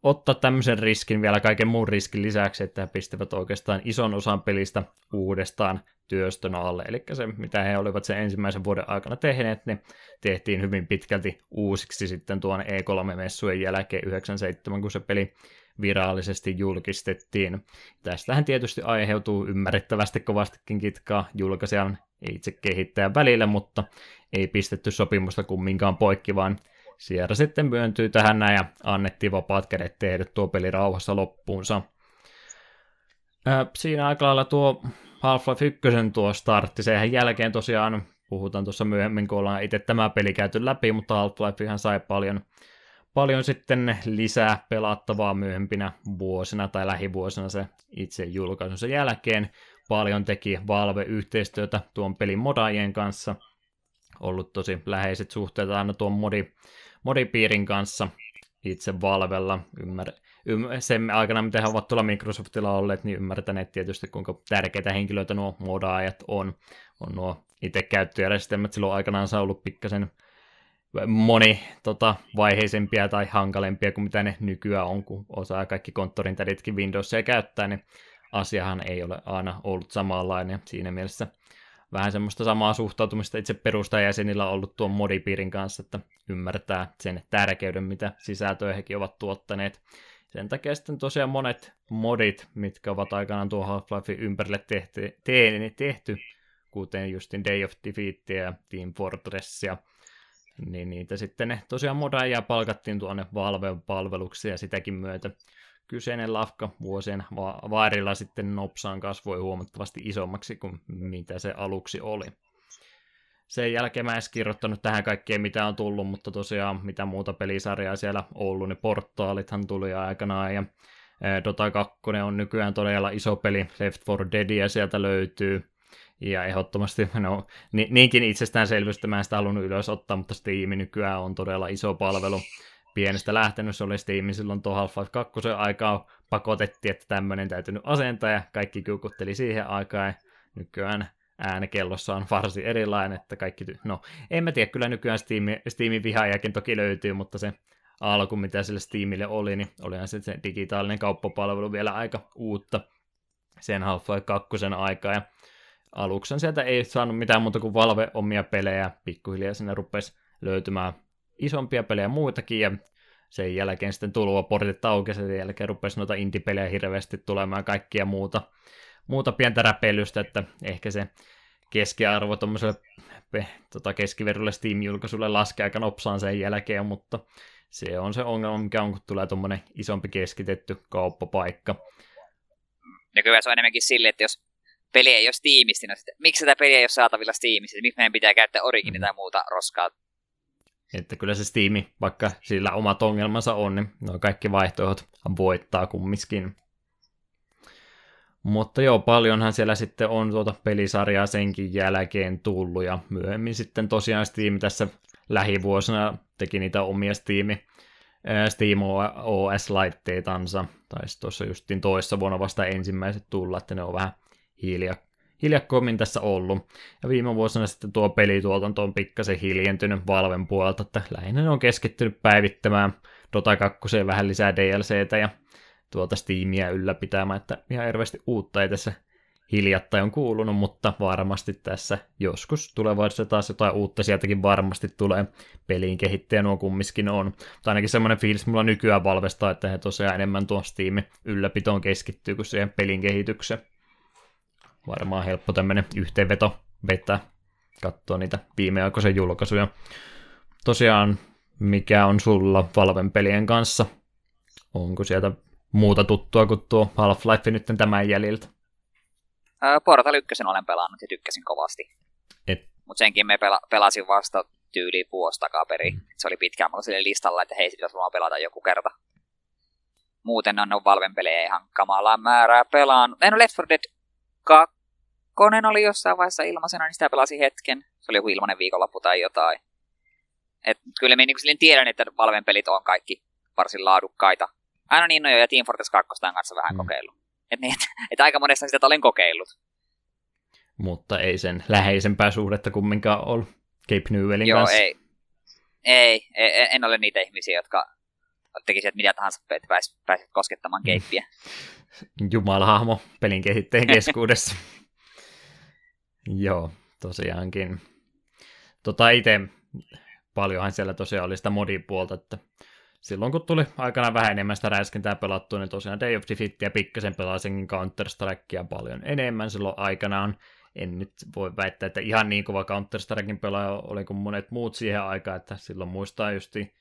Speaker 1: ottaa tämmöisen riskin vielä kaiken muun riskin lisäksi, että he pistävät oikeastaan ison osan pelistä uudestaan työstön alle. Eli se, mitä he olivat sen ensimmäisen vuoden aikana tehneet, niin tehtiin hyvin pitkälti uusiksi sitten tuon E3-messujen jälkeen 97, kun se peli virallisesti julkistettiin. Tästähän tietysti aiheutuu ymmärrettävästi kovastikin kitkaa julkaisijan itse kehittäjän välillä, mutta ei pistetty sopimusta kumminkaan poikki, vaan Sierra sitten myöntyi tähän näin ja annettiin vapaat kädet tehdä tuo peli rauhassa loppuunsa. Siinä aika lailla tuo Half-Life 1 tuo startti, sen jälkeen tosiaan puhutaan tuossa myöhemmin, kun ollaan itse tämä peli käyty läpi, mutta Half-Life ihan sai paljon, paljon sitten lisää pelattavaa myöhempinä vuosina tai lähivuosina se itse julkaisunsa jälkeen. Paljon teki Valve-yhteistyötä tuon pelin modaajien kanssa. Ollut tosi läheiset suhteet aina tuon modi, modipiirin kanssa itse Valvella. Ymmär, ymmär, sen aikana, mitä he ovat tuolla Microsoftilla olleet, niin ymmärtäneet tietysti, kuinka tärkeitä henkilöitä nuo modaajat on. On nuo itse käyttöjärjestelmät silloin aikanaan ollut pikkasen moni tota, vaiheisempia tai hankalempia kuin mitä ne nykyään on, kun osaa kaikki konttorin täditkin Windowsia käyttää, niin asiahan ei ole aina ollut samanlainen. Siinä mielessä vähän semmoista samaa suhtautumista itse perustajajäsenillä on ollut tuon modipiirin kanssa, että ymmärtää sen tärkeyden, mitä sisältöä hekin ovat tuottaneet. Sen takia sitten tosiaan monet modit, mitkä ovat aikanaan tuo Half-Life ympärille tehty, tehty, kuten justin Day of Defeat ja Team Fortressia, niin niitä sitten ne tosiaan modaajia palkattiin tuonne Valven palveluksi ja sitäkin myötä kyseinen lafka vuosien va- vaarilla sitten nopsaan kasvoi huomattavasti isommaksi kuin mitä se aluksi oli. Sen jälkeen mä en kirjoittanut tähän kaikkeen, mitä on tullut, mutta tosiaan mitä muuta pelisarjaa siellä ollut, niin portaalithan tuli aikanaan, ja Dota 2 on nykyään todella iso peli, Left 4 Deadia sieltä löytyy, ja ehdottomasti, no ni, niinkin itsestäänselvyystä mä en sitä halunnut ylös ottaa, mutta Steam nykyään on todella iso palvelu. Pienestä lähtenyt se oli Steam silloin tuo Half-Life 2 aikaa pakotettiin, että tämmöinen täytynyt asentaa ja kaikki kyukutteli siihen aikaan. Ja nykyään äänekellossa on varsin erilainen, että kaikki, no en mä tiedä, kyllä nykyään Steam, Steamin vihaajakin toki löytyy, mutta se alku, mitä sille Steamille oli, niin olihan se, se digitaalinen kauppapalvelu vielä aika uutta sen Half-Life 2 aikaa, ja aluksen sieltä ei saanut mitään muuta kuin Valve omia pelejä, pikkuhiljaa sinne rupesi löytymään isompia pelejä muitakin, ja sen jälkeen sitten portit auki, sen jälkeen rupesi noita indie-pelejä hirveästi tulemaan kaikkia muuta, muuta pientä räpeilystä, että ehkä se keskiarvo tuommoiselle tota keskiverrolle Steam-julkaisulle laskee aika nopsaan sen jälkeen, mutta se on se ongelma, mikä on, kun tulee tuommoinen isompi keskitetty kauppapaikka.
Speaker 2: Ja kyllä se on enemmänkin sille, että jos peli ei ole Steamista, niin sitten, miksi tätä peliä ei ole saatavilla Steamista, miksi meidän pitää käyttää Origini mm. tai muuta roskaa.
Speaker 1: Että kyllä se Steam, vaikka sillä omat ongelmansa on, niin nuo kaikki vaihtoehdot voittaa kumminkin. Mutta joo, paljonhan siellä sitten on tuota pelisarjaa senkin jälkeen tullut, ja myöhemmin sitten tosiaan Steam tässä lähivuosina teki niitä omia Steam, Steam OS-laitteitansa, tai tuossa justiin toissa vuonna vasta ensimmäiset tulla, että ne on vähän hilja, hiljakkoimmin tässä ollut. Ja viime vuosina sitten tuo pelituotanto on pikkasen hiljentynyt Valven puolelta, että lähinnä ne on keskittynyt päivittämään Dota 2 vähän lisää DLCtä ja tuota Steamia ylläpitämään, että ihan hirveästi uutta ei tässä hiljattain on kuulunut, mutta varmasti tässä joskus tulevaisuudessa taas jotain uutta sieltäkin varmasti tulee peliin kehittäjä nuo kummiskin on. Mutta ainakin semmoinen fiilis mulla nykyään valvestaa, että he tosiaan enemmän tuon Steamin ylläpitoon keskittyy kuin siihen pelin kehitykseen varmaan helppo tämmöinen yhteenveto vetää, katsoa niitä viimeaikoisen julkaisuja. Tosiaan, mikä on sulla Valven pelien kanssa? Onko sieltä muuta tuttua kuin tuo Half-Life nyt tämän jäljiltä?
Speaker 2: Portal 1 olen pelannut ja tykkäsin kovasti. Et... Mutta senkin me pela- pelasin vasta tyyli vuosi takaperin. Mm. Se oli pitkään mulla sille listalla, että hei, sit jos pelata joku kerta. Muuten on, on Valven pelejä ihan kamalaa määrää pelaan. En ole Left 4 Dead kakkonen oli jossain vaiheessa ilmaisena, niin sitä pelasin hetken. Se oli joku ilmainen viikonloppu tai jotain. Et kyllä minä niin tiedän, että Valven pelit on kaikki varsin laadukkaita. Aina niin no ja Team Fortress 2 on kanssa vähän mm. kokeillut. Et, niin, et, et aika monesta sitä olen kokeillut.
Speaker 1: Mutta ei sen läheisempää suhdetta kumminkaan ollut Cape Newellin
Speaker 2: Joo,
Speaker 1: kanssa.
Speaker 2: Ei. ei. Ei, en ole niitä ihmisiä, jotka tekisivät mitä tahansa, että pääsit, pääsit koskettamaan keippiä.
Speaker 1: Jumalahahmo pelin kehittäjän <laughs> keskuudessa. Joo, tosiaankin. Tota itse paljonhan siellä tosiaan oli sitä modipuolta, että silloin kun tuli aikana vähän enemmän sitä räiskintää pelattua, niin tosiaan Day of Defeatia pikkasen pelasinkin Counter-Strikea paljon enemmän silloin aikanaan. En nyt voi väittää, että ihan niin kova Counter-Striken pelaaja oli kuin monet muut siihen aikaan, että silloin muistaa justi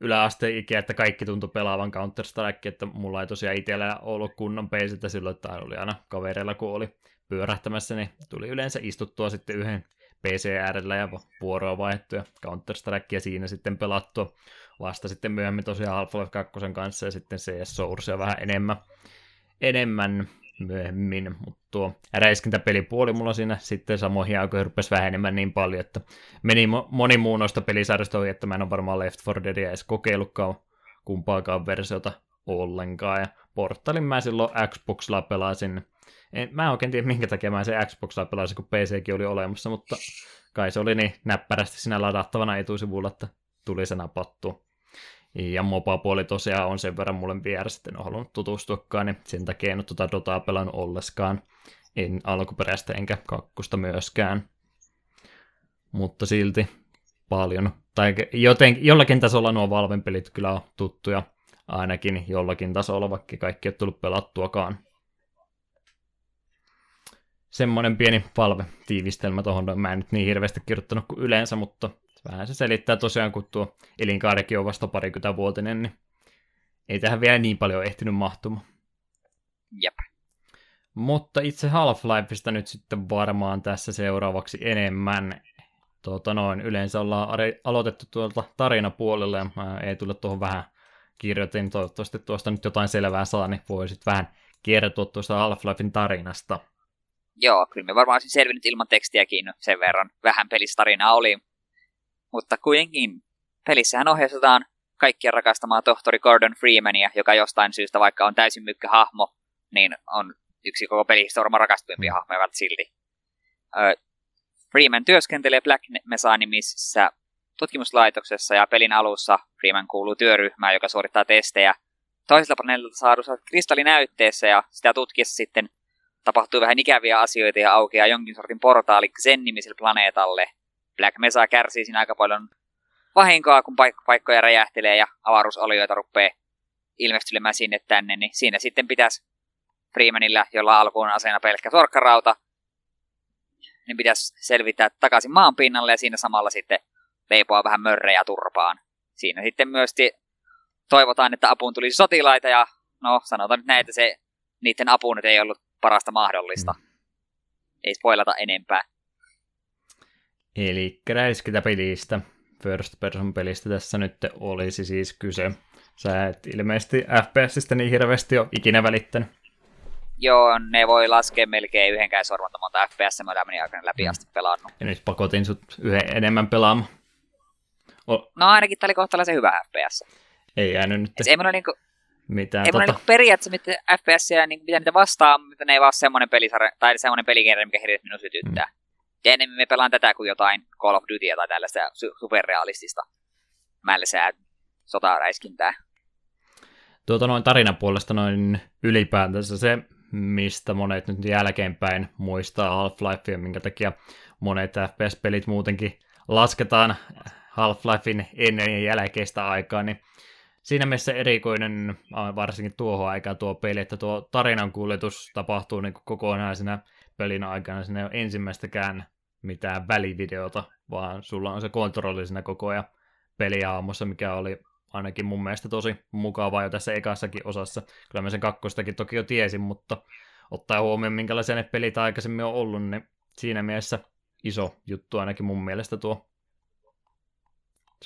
Speaker 1: yläasteikä, että kaikki tuntui pelaavan Counter-Strike, että mulla ei tosiaan itsellä ollut kunnon peisiltä silloin, että oli aina kavereilla, kun oli pyörähtämässä, niin tuli yleensä istuttua sitten yhden PC-äärellä ja vuoroa vaihdettu ja Counter-Strikea siinä sitten pelattua. Vasta sitten myöhemmin tosiaan Half-Life 2 kanssa ja sitten CS Sourcea vähän enemmän, enemmän myöhemmin, mutta tuo räiskintäpelipuoli mulla siinä sitten samoihin aikoihin rupesi vähenemään niin paljon, että meni moni muu noista pelisarjoista ohi, että mä en ole varmaan Left 4 Deadia edes kokeillutkaan kumpaakaan versiota ollenkaan, ja Portalin mä silloin Xboxilla pelasin, en, mä en oikein tiedä minkä takia mä se Xboxilla pelasin, kun PCkin oli olemassa, mutta kai se oli niin näppärästi siinä ladattavana etusivulla, että tuli se napattu. Ja mopa-puoli tosiaan on sen verran mulle VR sitten halunnut tutustuakaan, niin sen takia en ole tuota Dotaa pelannut olleskaan. En alkuperäistä enkä kakkusta myöskään. Mutta silti paljon. Tai joten, jollakin tasolla nuo Valven pelit kyllä on tuttuja, ainakin jollakin tasolla, vaikka kaikki ei ole tullut pelattuakaan. Semmoinen pieni Valve-tiivistelmä tuohon, mä en nyt niin hirveästi kirjoittanut kuin yleensä, mutta vähän se selittää tosiaan, kun tuo elinkaarekin on vasta parikymmentä vuotinen, niin ei tähän vielä niin paljon ehtinyt mahtumaan.
Speaker 2: Jep.
Speaker 1: Mutta itse Half-Lifeista nyt sitten varmaan tässä seuraavaksi enemmän. Tuota noin, yleensä ollaan aloitettu tuolta tarinapuolelle, ja ei tule tuohon vähän kirjoitin, toivottavasti tuosta nyt jotain selvää saa, niin voisit vähän kertoa tuosta Half-Lifein tarinasta.
Speaker 2: Joo, kyllä me varmaan olisin selvinnyt ilman tekstiäkin sen verran. Vähän pelistarinaa oli, mutta kuitenkin pelissähän ohjeistetaan kaikkien rakastamaa tohtori Gordon Freemania, joka jostain syystä, vaikka on täysin mykkähahmo, niin on yksi koko pelihistorian rakastuimpia mm. hahmoja silti. Freeman työskentelee Black Mesa-nimisessä tutkimuslaitoksessa ja pelin alussa Freeman kuuluu työryhmään, joka suorittaa testejä toiselta paneelilta saadussa kristallinäytteessä ja sitä tutkiessa sitten tapahtuu vähän ikäviä asioita ja aukeaa jonkin sortin portaali Zen-nimiselle planeetalle, Black Mesa kärsii siinä aika paljon vahinkoa, kun paik- paikkoja räjähtelee ja avaruusolioita rupeaa ilmestylemään sinne tänne, niin siinä sitten pitäisi Freemanilla, jolla alkuun aseena pelkkä sorkkarauta, niin pitäisi selvittää takaisin maan pinnalle ja siinä samalla sitten leipoa vähän mörrejä turpaan. Siinä sitten myös toivotaan, että apuun tulisi sotilaita ja no sanotaan nyt näin, että se, niiden apu nyt ei ollut parasta mahdollista. Mm. Ei spoilata enempää.
Speaker 1: Eli pelistä, first person pelistä tässä nyt olisi siis kyse. Sä et ilmeisesti FPSistä niin hirveästi ole ikinä välittänyt.
Speaker 2: Joo, ne voi laskea melkein yhdenkään sormanta monta FPS, mä meni aikana läpi mm. asti pelannut.
Speaker 1: Ja nyt pakotin sut yhden enemmän pelaamaan.
Speaker 2: O- no ainakin tää oli kohtalaisen hyvä FPS.
Speaker 1: Ei jäänyt nyt.
Speaker 2: ei mulla niinku,
Speaker 1: mitään
Speaker 2: ei tota... niinku periaatteessa mitään FPS, niin mitä niitä vastaa, mutta ne ei vaan semmoinen pelisarja, tai semmoinen peligenre, mikä hirveästi minun sytyttää. Mm. Ja enemmän me pelaan tätä kuin jotain Call of Dutyä tai tällaista superrealistista mälsää sotaräiskintää.
Speaker 1: Tuota noin tarinan puolesta noin ylipäätänsä se, mistä monet nyt jälkeenpäin muistaa Half-Lifea, minkä takia monet FPS-pelit muutenkin lasketaan Half-Lifein ennen ja jälkeistä aikaa, niin siinä mielessä erikoinen, varsinkin tuohon aikaan tuo peli, että tuo tarinan kuljetus tapahtuu niin kokonaisena pelin aikana, sinne ei ole ensimmäistäkään mitään välivideota, vaan sulla on se kontrolli siinä koko ajan peliaamussa, mikä oli ainakin mun mielestä tosi mukavaa jo tässä ekassakin osassa. Kyllä mä sen kakkostakin toki jo tiesin, mutta ottaa huomioon, minkälaisia ne pelit aikaisemmin on ollut, niin siinä mielessä iso juttu ainakin mun mielestä tuo.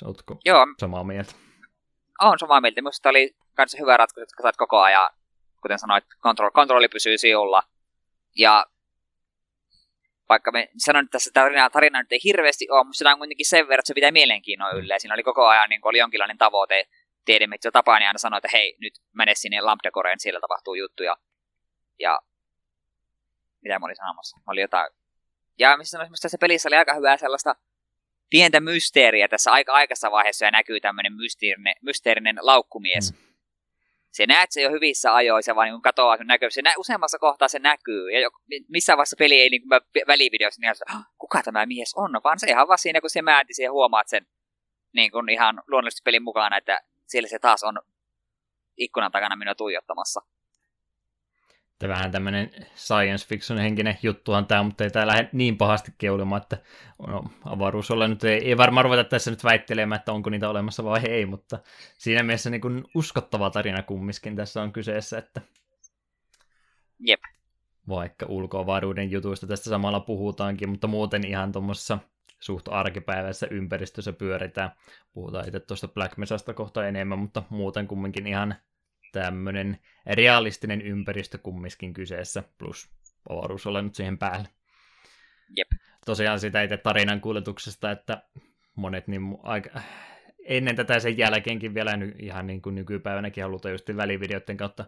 Speaker 1: Oletko Joo. samaa mieltä?
Speaker 2: On samaa mieltä. Minusta oli myös hyvä ratkaisu, että saat koko ajan, kuten sanoit, kontrolli, kontrolli pysyy siulla. Ja vaikka me sanon, että tässä tarina, tarina nyt ei hirveästi ole, mutta sitä on kuitenkin sen verran, että se pitää mielenkiinnoa yllä. siinä oli koko ajan niin oli jonkinlainen tavoite. Tiedämme, että Tapani aina sanoi, että hei, nyt mene sinne Lambda siellä tapahtuu juttuja. Ja mitä mä olin sanomassa? Mä olin jotain... Ja missä sanoisin, tässä pelissä oli aika hyvää sellaista pientä mysteeriä tässä aika aikaisessa vaiheessa ja näkyy tämmöinen mysteerinen, mysteerinen laukkumies. Mm se näet se jo hyvissä ajoissa, vaan niin katoaa sun näkyy. Se nä- useammassa kohtaa se näkyy. Ja jo, missään vaiheessa peli ei niin kuin välivideossa niin että kuka tämä mies on, vaan se ihan vaan siinä, kun se määti siihen huomaat sen niin kuin ihan luonnollisesti pelin mukana, että siellä se taas on ikkunan takana minua tuijottamassa.
Speaker 1: Että vähän tämmöinen science fiction henkinen juttuhan tämä, mutta ei tämä lähde niin pahasti keulimaan, että no, avaruusolla nyt ei, ei varmaan ruveta tässä nyt väittelemään, että onko niitä olemassa vai ei, mutta siinä mielessä niin kuin uskottava tarina kummiskin tässä on kyseessä. Että...
Speaker 2: Jep.
Speaker 1: vaikka ulkoavaruuden jutuista tästä samalla puhutaankin, mutta muuten ihan tuommoisessa suht arkipäiväisessä ympäristössä pyöritään. Puhutaan itse tuosta Black Mesasta kohta enemmän, mutta muuten kumminkin ihan tämmöinen realistinen ympäristö kumminkin kyseessä, plus avaruus nyt siihen päälle.
Speaker 2: Jep.
Speaker 1: Tosiaan sitä itse tarinan kuljetuksesta, että monet niin aika, ennen tätä sen jälkeenkin vielä ny, ihan niin kuin nykypäivänäkin halutaan just välivideoiden kautta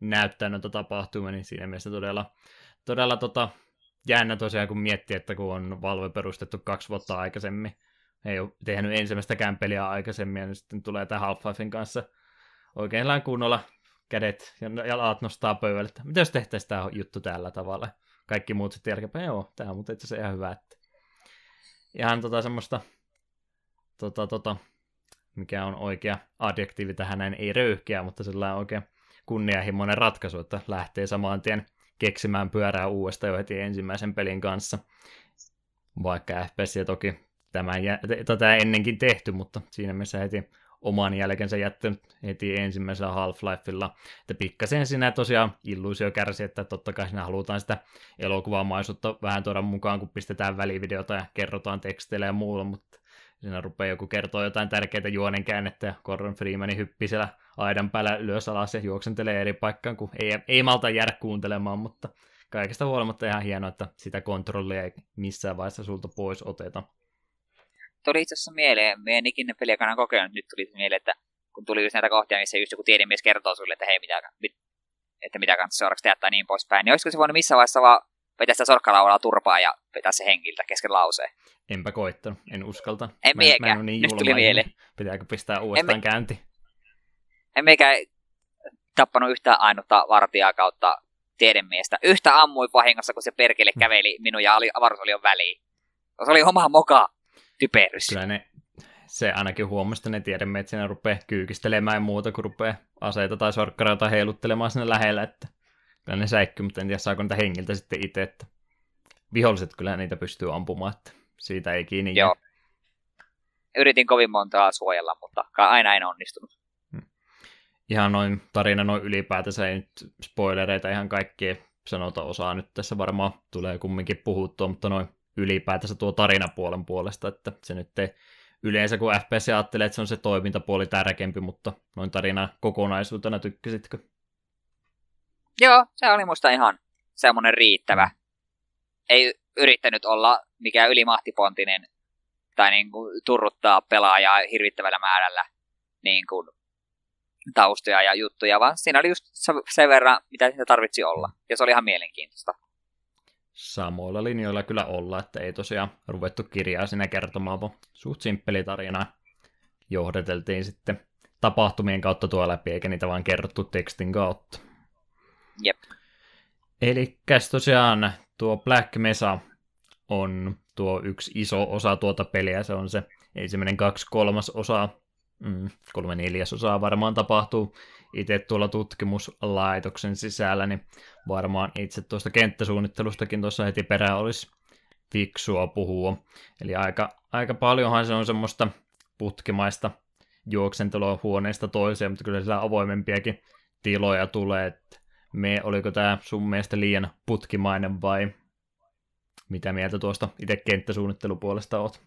Speaker 1: näyttää noita tapahtumia, niin siinä mielessä todella, todella tota, jännä tosiaan, kun miettii, että kun on Valve perustettu kaksi vuotta aikaisemmin, ei ole tehnyt ensimmäistäkään peliä aikaisemmin, ja sitten tulee tämä Half-Lifein kanssa oikein kunnolla kädet ja jalat nostaa pöydälle, että mitä jos tehtäisiin tämä juttu tällä tavalla. Kaikki muut sitten jälkeenpäin, joo, tämä on mutta itse asiassa ihan hyvä. Että... Ihan tota semmoista, tota, tota, mikä on oikea adjektiivi tähän näin, ei röyhkeä, mutta sillä on oikein kunnianhimoinen ratkaisu, että lähtee saman tien keksimään pyörää uudestaan jo heti ensimmäisen pelin kanssa. Vaikka FPS toki tämän tätä ennenkin tehty, mutta siinä mielessä heti oman jälkensä jättänyt heti ensimmäisellä Half-Lifella. Että pikkasen sinä tosiaan illuusio kärsi, että totta kai sinä halutaan sitä elokuvamaisuutta vähän tuoda mukaan, kun pistetään välivideota ja kerrotaan teksteillä ja muulla, mutta siinä rupeaa joku kertoa jotain tärkeitä juonen käännettä ja Gordon Freemanin hyppii siellä aidan päällä ylös alas ja juoksentelee eri paikkaan, kun ei, ei malta jäädä kuuntelemaan, mutta kaikesta huolimatta ihan hienoa, että sitä kontrollia ei missään vaiheessa sulta pois oteta.
Speaker 2: Tuli itse asiassa mieleen, meidän ikinä peliä kannan kokenut, nyt tuli mieleen, että kun tuli just näitä kohtia, missä just joku tiedemies kertoo sulle, että hei, mitä, mit, että mitä kannattaa seuraavaksi tehdä tai niin poispäin, niin olisiko se voinut missä vaiheessa vaan vetää sitä sorkkalaudalla turpaa ja vetää se hengiltä kesken lauseen?
Speaker 1: Enpä koittanut, en uskalta.
Speaker 2: En mä, mä en niin nyt tuli mieleen.
Speaker 1: Pitääkö pistää uudestaan en käynti?
Speaker 2: En meikä tappanut yhtään ainutta vartijaa kautta tiedemiestä. Yhtä ammui vahingossa, kun se perkele käveli minun ja avaruus oli jo väliin. Se oli oma moka typerys.
Speaker 1: Kyllä ne, se ainakin huomasi, että ne tiedemiehet siinä rupeaa kyykistelemään ja muuta, kun rupeaa aseita tai sorkkareita heiluttelemaan sinne lähellä, että kyllä ne säikky, mutta en tiedä saako niitä hengiltä sitten itse, että viholliset kyllä niitä pystyy ampumaan, että siitä ei kiinni.
Speaker 2: Joo. Yritin kovin montaa suojella, mutta aina en onnistunut. Hmm.
Speaker 1: Ihan noin tarina noin ylipäätänsä ei nyt spoilereita ihan kaikkea sanota osaa nyt tässä varmaan tulee kumminkin puhuttua, mutta noin ylipäätänsä tuo tarinapuolen puolesta, että se nyt ei yleensä kun FPS ajattelee, että se on se toimintapuoli tärkeämpi, mutta noin tarina kokonaisuutena tykkäsitkö?
Speaker 2: Joo, se oli musta ihan semmoinen riittävä. Ei yrittänyt olla mikään ylimahtipontinen tai niin kuin turruttaa pelaajaa hirvittävällä määrällä niin kuin taustoja ja juttuja, vaan siinä oli just sen verran, mitä sitä tarvitsi olla. Ja se oli ihan mielenkiintoista.
Speaker 1: Samoilla linjoilla kyllä olla, että ei tosiaan ruvettu kirjaa sinne kertomaan, vaan suht simppeli tarina johdeteltiin sitten tapahtumien kautta tuo läpi, eikä niitä vaan kerrottu tekstin kautta.
Speaker 2: Jep.
Speaker 1: Eli tosiaan tuo Black Mesa on tuo yksi iso osa tuota peliä, se on se ensimmäinen kaksi kolmas osa, mm, kolme neljäsosaa varmaan tapahtuu itse tuolla tutkimuslaitoksen sisällä, niin varmaan itse tuosta kenttäsuunnittelustakin tuossa heti perään olisi fiksua puhua. Eli aika, aika paljonhan se on semmoista putkimaista juoksentelua huoneesta toiseen, mutta kyllä siellä avoimempiakin tiloja tulee, että me, oliko tämä sun mielestä liian putkimainen vai mitä mieltä tuosta itse kenttäsuunnittelupuolesta oot?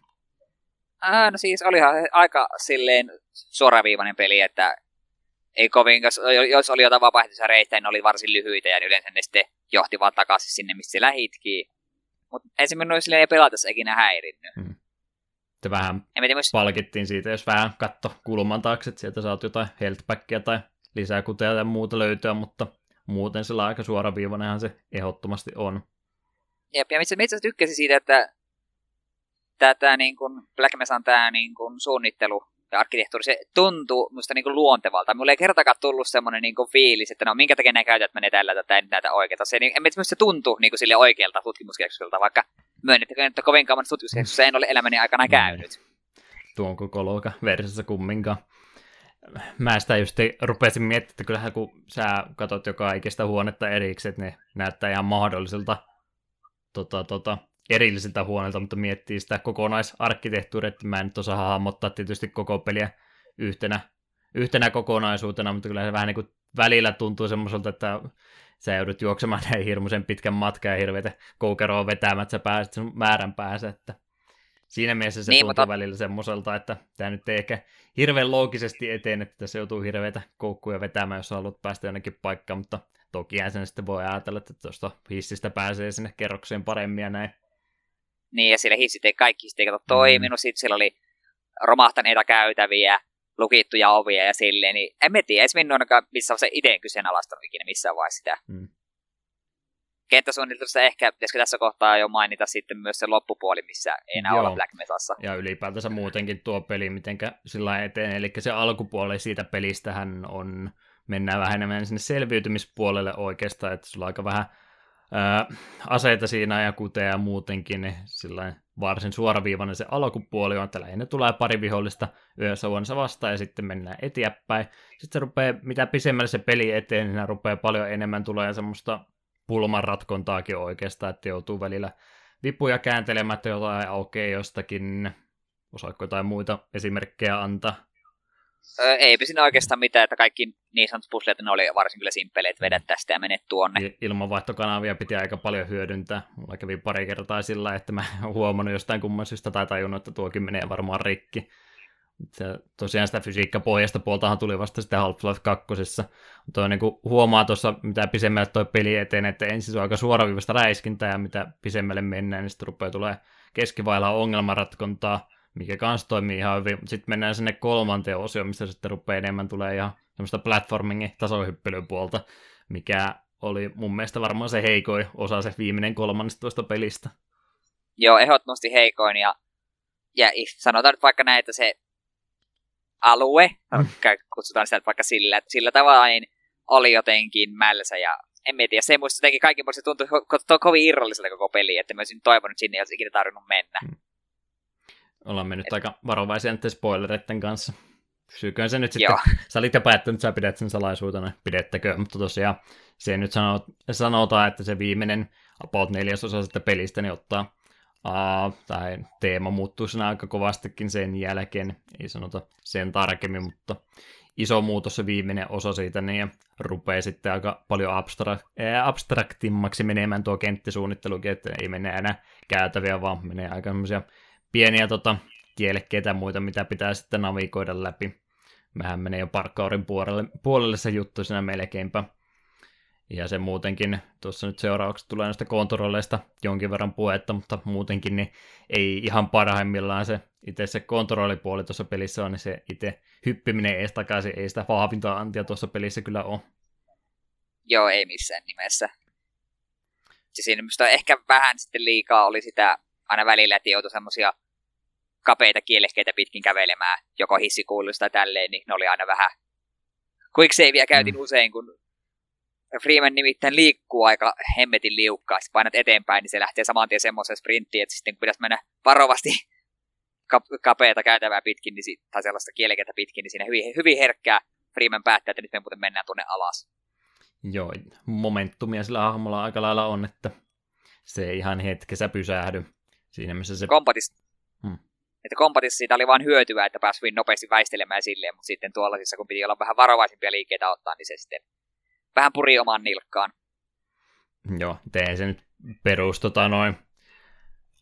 Speaker 2: Äh, no siis olihan aika silleen suoraviivainen peli, että ei kovin, jos, jos oli jotain vapaaehtoisia reittejä, ne oli varsin lyhyitä ja yleensä ne sitten johti vaan takaisin sinne, missä se lähitkin. Mutta ensimmäinen ei pelata ikinä häirinnyt. Hmm.
Speaker 1: Vähän palkittiin siitä, jos vähän katto kulman taakse, että sieltä saat jotain healthpackia tai lisää kuteja ja muuta löytyä, mutta muuten sillä aika suoraviivainenhan se ehdottomasti on.
Speaker 2: Jep, ja itse, itse tykkäsin siitä, että tämä niin kuin Black Mesan tämä niin kuin suunnittelu arkkitehtuuri, se tuntuu musta niin kuin luontevalta. Mulle ei kertakaan tullut semmoinen niin kuin fiilis, että no minkä takia nämä käytäjät menee tällä tai näitä oikeita. Se, niin, en mielestä se tuntuu niin kuin sille oikealta tutkimuskeskukselta, vaikka myönnettäkö, että kovin kauan tutkimuskeskuksessa en ole elämäni aikana mm. käynyt.
Speaker 1: Tuon koko luokan versiossa kumminkaan mä sitä just rupesin miettimään, että kyllähän kun sä katsot joka ikistä huonetta erikseen, että ne näyttää ihan mahdollisilta tota, tota, erillisiltä huoneilta, mutta miettii sitä kokonaisarkkitehtuuria, että mä en nyt osaa hahmottaa tietysti koko peliä yhtenä, yhtenä kokonaisuutena, mutta kyllä se vähän niin kuin välillä tuntuu semmoiselta, että sä joudut juoksemaan näin hirmuisen pitkän matkan ja hirveitä koukeroa vetämään, että sä pääset sen määrän päässä, että siinä mielessä se niin, tuntuu mutta... välillä semmoiselta, että tämä nyt ei ehkä hirveän loogisesti eteen, että tässä joutuu hirveitä koukkuja vetämään, jos haluat päästä jonnekin paikkaan, mutta toki sen sitten voi ajatella, että tuosta hissistä pääsee sinne kerrokseen paremmin ja näin.
Speaker 2: Niin, ja sillä hissit ei kaikki sitten ei toiminut, mm. sitten siellä oli romahtaneita käytäviä, lukittuja ovia ja silleen, niin en mä tiedä, edes minun ainakaan missä on se ideen kyseenalaistanut ikinä missään vaiheessa sitä. Mm. Kenttäsuunnittelussa ehkä, pitäisikö tässä kohtaa jo mainita sitten myös se loppupuoli, missä ei enää Joo. olla Black Metassa.
Speaker 1: Ja ylipäätänsä muutenkin tuo peli, mitenkä sillä eteen, eli se alkupuoli siitä pelistähän on, mennään vähän enemmän sinne selviytymispuolelle oikeastaan, että sulla on aika vähän aseita siinä ja kuteja ja muutenkin, niin varsin suoraviivainen se alkupuoli on, että lähinnä tulee pari vihollista yössä vuonna vastaan ja sitten mennään eteenpäin. Sitten se rupeaa, mitä pisemmälle se peli eteen, niin rupeaa paljon enemmän tulee semmoista pulman ratkontaakin oikeastaan, että joutuu välillä vipuja kääntelemättä jotain aukeaa jostakin. Osaako jotain muita esimerkkejä antaa?
Speaker 2: Öö, eipä siinä oikeastaan mitään, että kaikki niin sanotut puslet ne oli varsin kyllä simpeleet, vedät tästä ja menet tuonne.
Speaker 1: Ilmanvaihtokanavia piti aika paljon hyödyntää. Mulla kävi pari kertaa sillä, että mä huomannut jostain kumman syystä tai tajunnut, että tuokin menee varmaan rikki. Se, tosiaan sitä fysiikkapohjasta puoltahan tuli vasta sitten Half-Life 2. Mutta niin huomaa tuossa, mitä pisemmälle tuo peli eteen, että ensin se on aika suoraviivasta räiskintää, ja mitä pisemmälle mennään, niin sitten rupeaa tulee keskivailla ongelmanratkontaa, mikä kans toimii ihan hyvin. Sitten mennään sinne kolmanteen osioon, missä sitten rupeaa enemmän tulee ihan semmoista platformingin tasohyppelypuolta, mikä oli mun mielestä varmaan se heikoin osa, se viimeinen kolmannes tuosta pelistä.
Speaker 2: Joo, ehdottomasti heikoin, ja, ja sanotaan nyt vaikka näin, että se alue, mm. kutsutaan sitä vaikka sillä, sillä tavalla, niin oli jotenkin mälsä ja en tiedä, se muista jotenkin kaikki se tuntui ko- ko- kovin irralliselle koko peli, että mä olisin toivonut sinne, jos ikinä tarvinnut mennä.
Speaker 1: Ollaan mennyt aika varovaisia nyt spoilereiden kanssa. Syköön se nyt sitten. Joo. <laughs> Sä olit jo päättänyt, että sä pidät sen salaisuutena, pidettäkö, mutta tosiaan se nyt sanot, sanotaan, että se viimeinen about neljäsosa sitä pelistä niin ottaa Uh, tai teema muuttuu siinä aika kovastikin sen jälkeen, ei sanota sen tarkemmin, mutta iso muutos se viimeinen osa siitä, niin rupeaa sitten aika paljon abstra- abstraktimmaksi menemään tuo kenttisuunnittelukin, että ei mene enää käytäviä, vaan menee aika pieniä tota, kielekkeitä ja muita, mitä pitää sitten navigoida läpi. Mehän menee jo parkkaurin puolelle, puolelle se juttu siinä melkeinpä. Ja se muutenkin, tuossa nyt seuraavaksi tulee näistä kontrolleista jonkin verran puhetta, mutta muutenkin niin ei ihan parhaimmillaan se itse se kontrollipuoli tuossa pelissä on, niin se itse hyppiminen ees takaisin, ei sitä vahvinta antia tuossa pelissä kyllä ole.
Speaker 2: Joo, ei missään nimessä. Siinä minusta ehkä vähän sitten liikaa oli sitä aina välillä, että joutui semmoisia kapeita kielekkeitä pitkin kävelemään, joko hissikuulusta tälleen, niin ne oli aina vähän quicksaveja käytin mm. usein, kun Freeman nimittäin liikkuu aika hemmetin liukkaasti. Painat eteenpäin, niin se lähtee saman tien semmoiseen sprinttiin, että sitten kun pitäisi mennä varovasti <laughs> kapeata käytävää pitkin, niin, tai sellaista kieleketä pitkin, niin siinä hyvin, hyvin herkkää Freeman päättää, että nyt me muuten mennään tuonne alas.
Speaker 1: Joo, momentumia sillä hahmolla aika lailla on, että se ei ihan hetkessä pysähdy. Siinä missä se...
Speaker 2: Kompatis... Että kompatissa siitä oli vain hyötyä, että pääsi hyvin nopeasti väistelemään silleen, mutta sitten tuollaisissa, kun piti olla vähän varovaisimpia liikkeitä ottaa, niin se sitten vähän puri omaan nilkkaan.
Speaker 1: Joo, teen se nyt perus tota noin.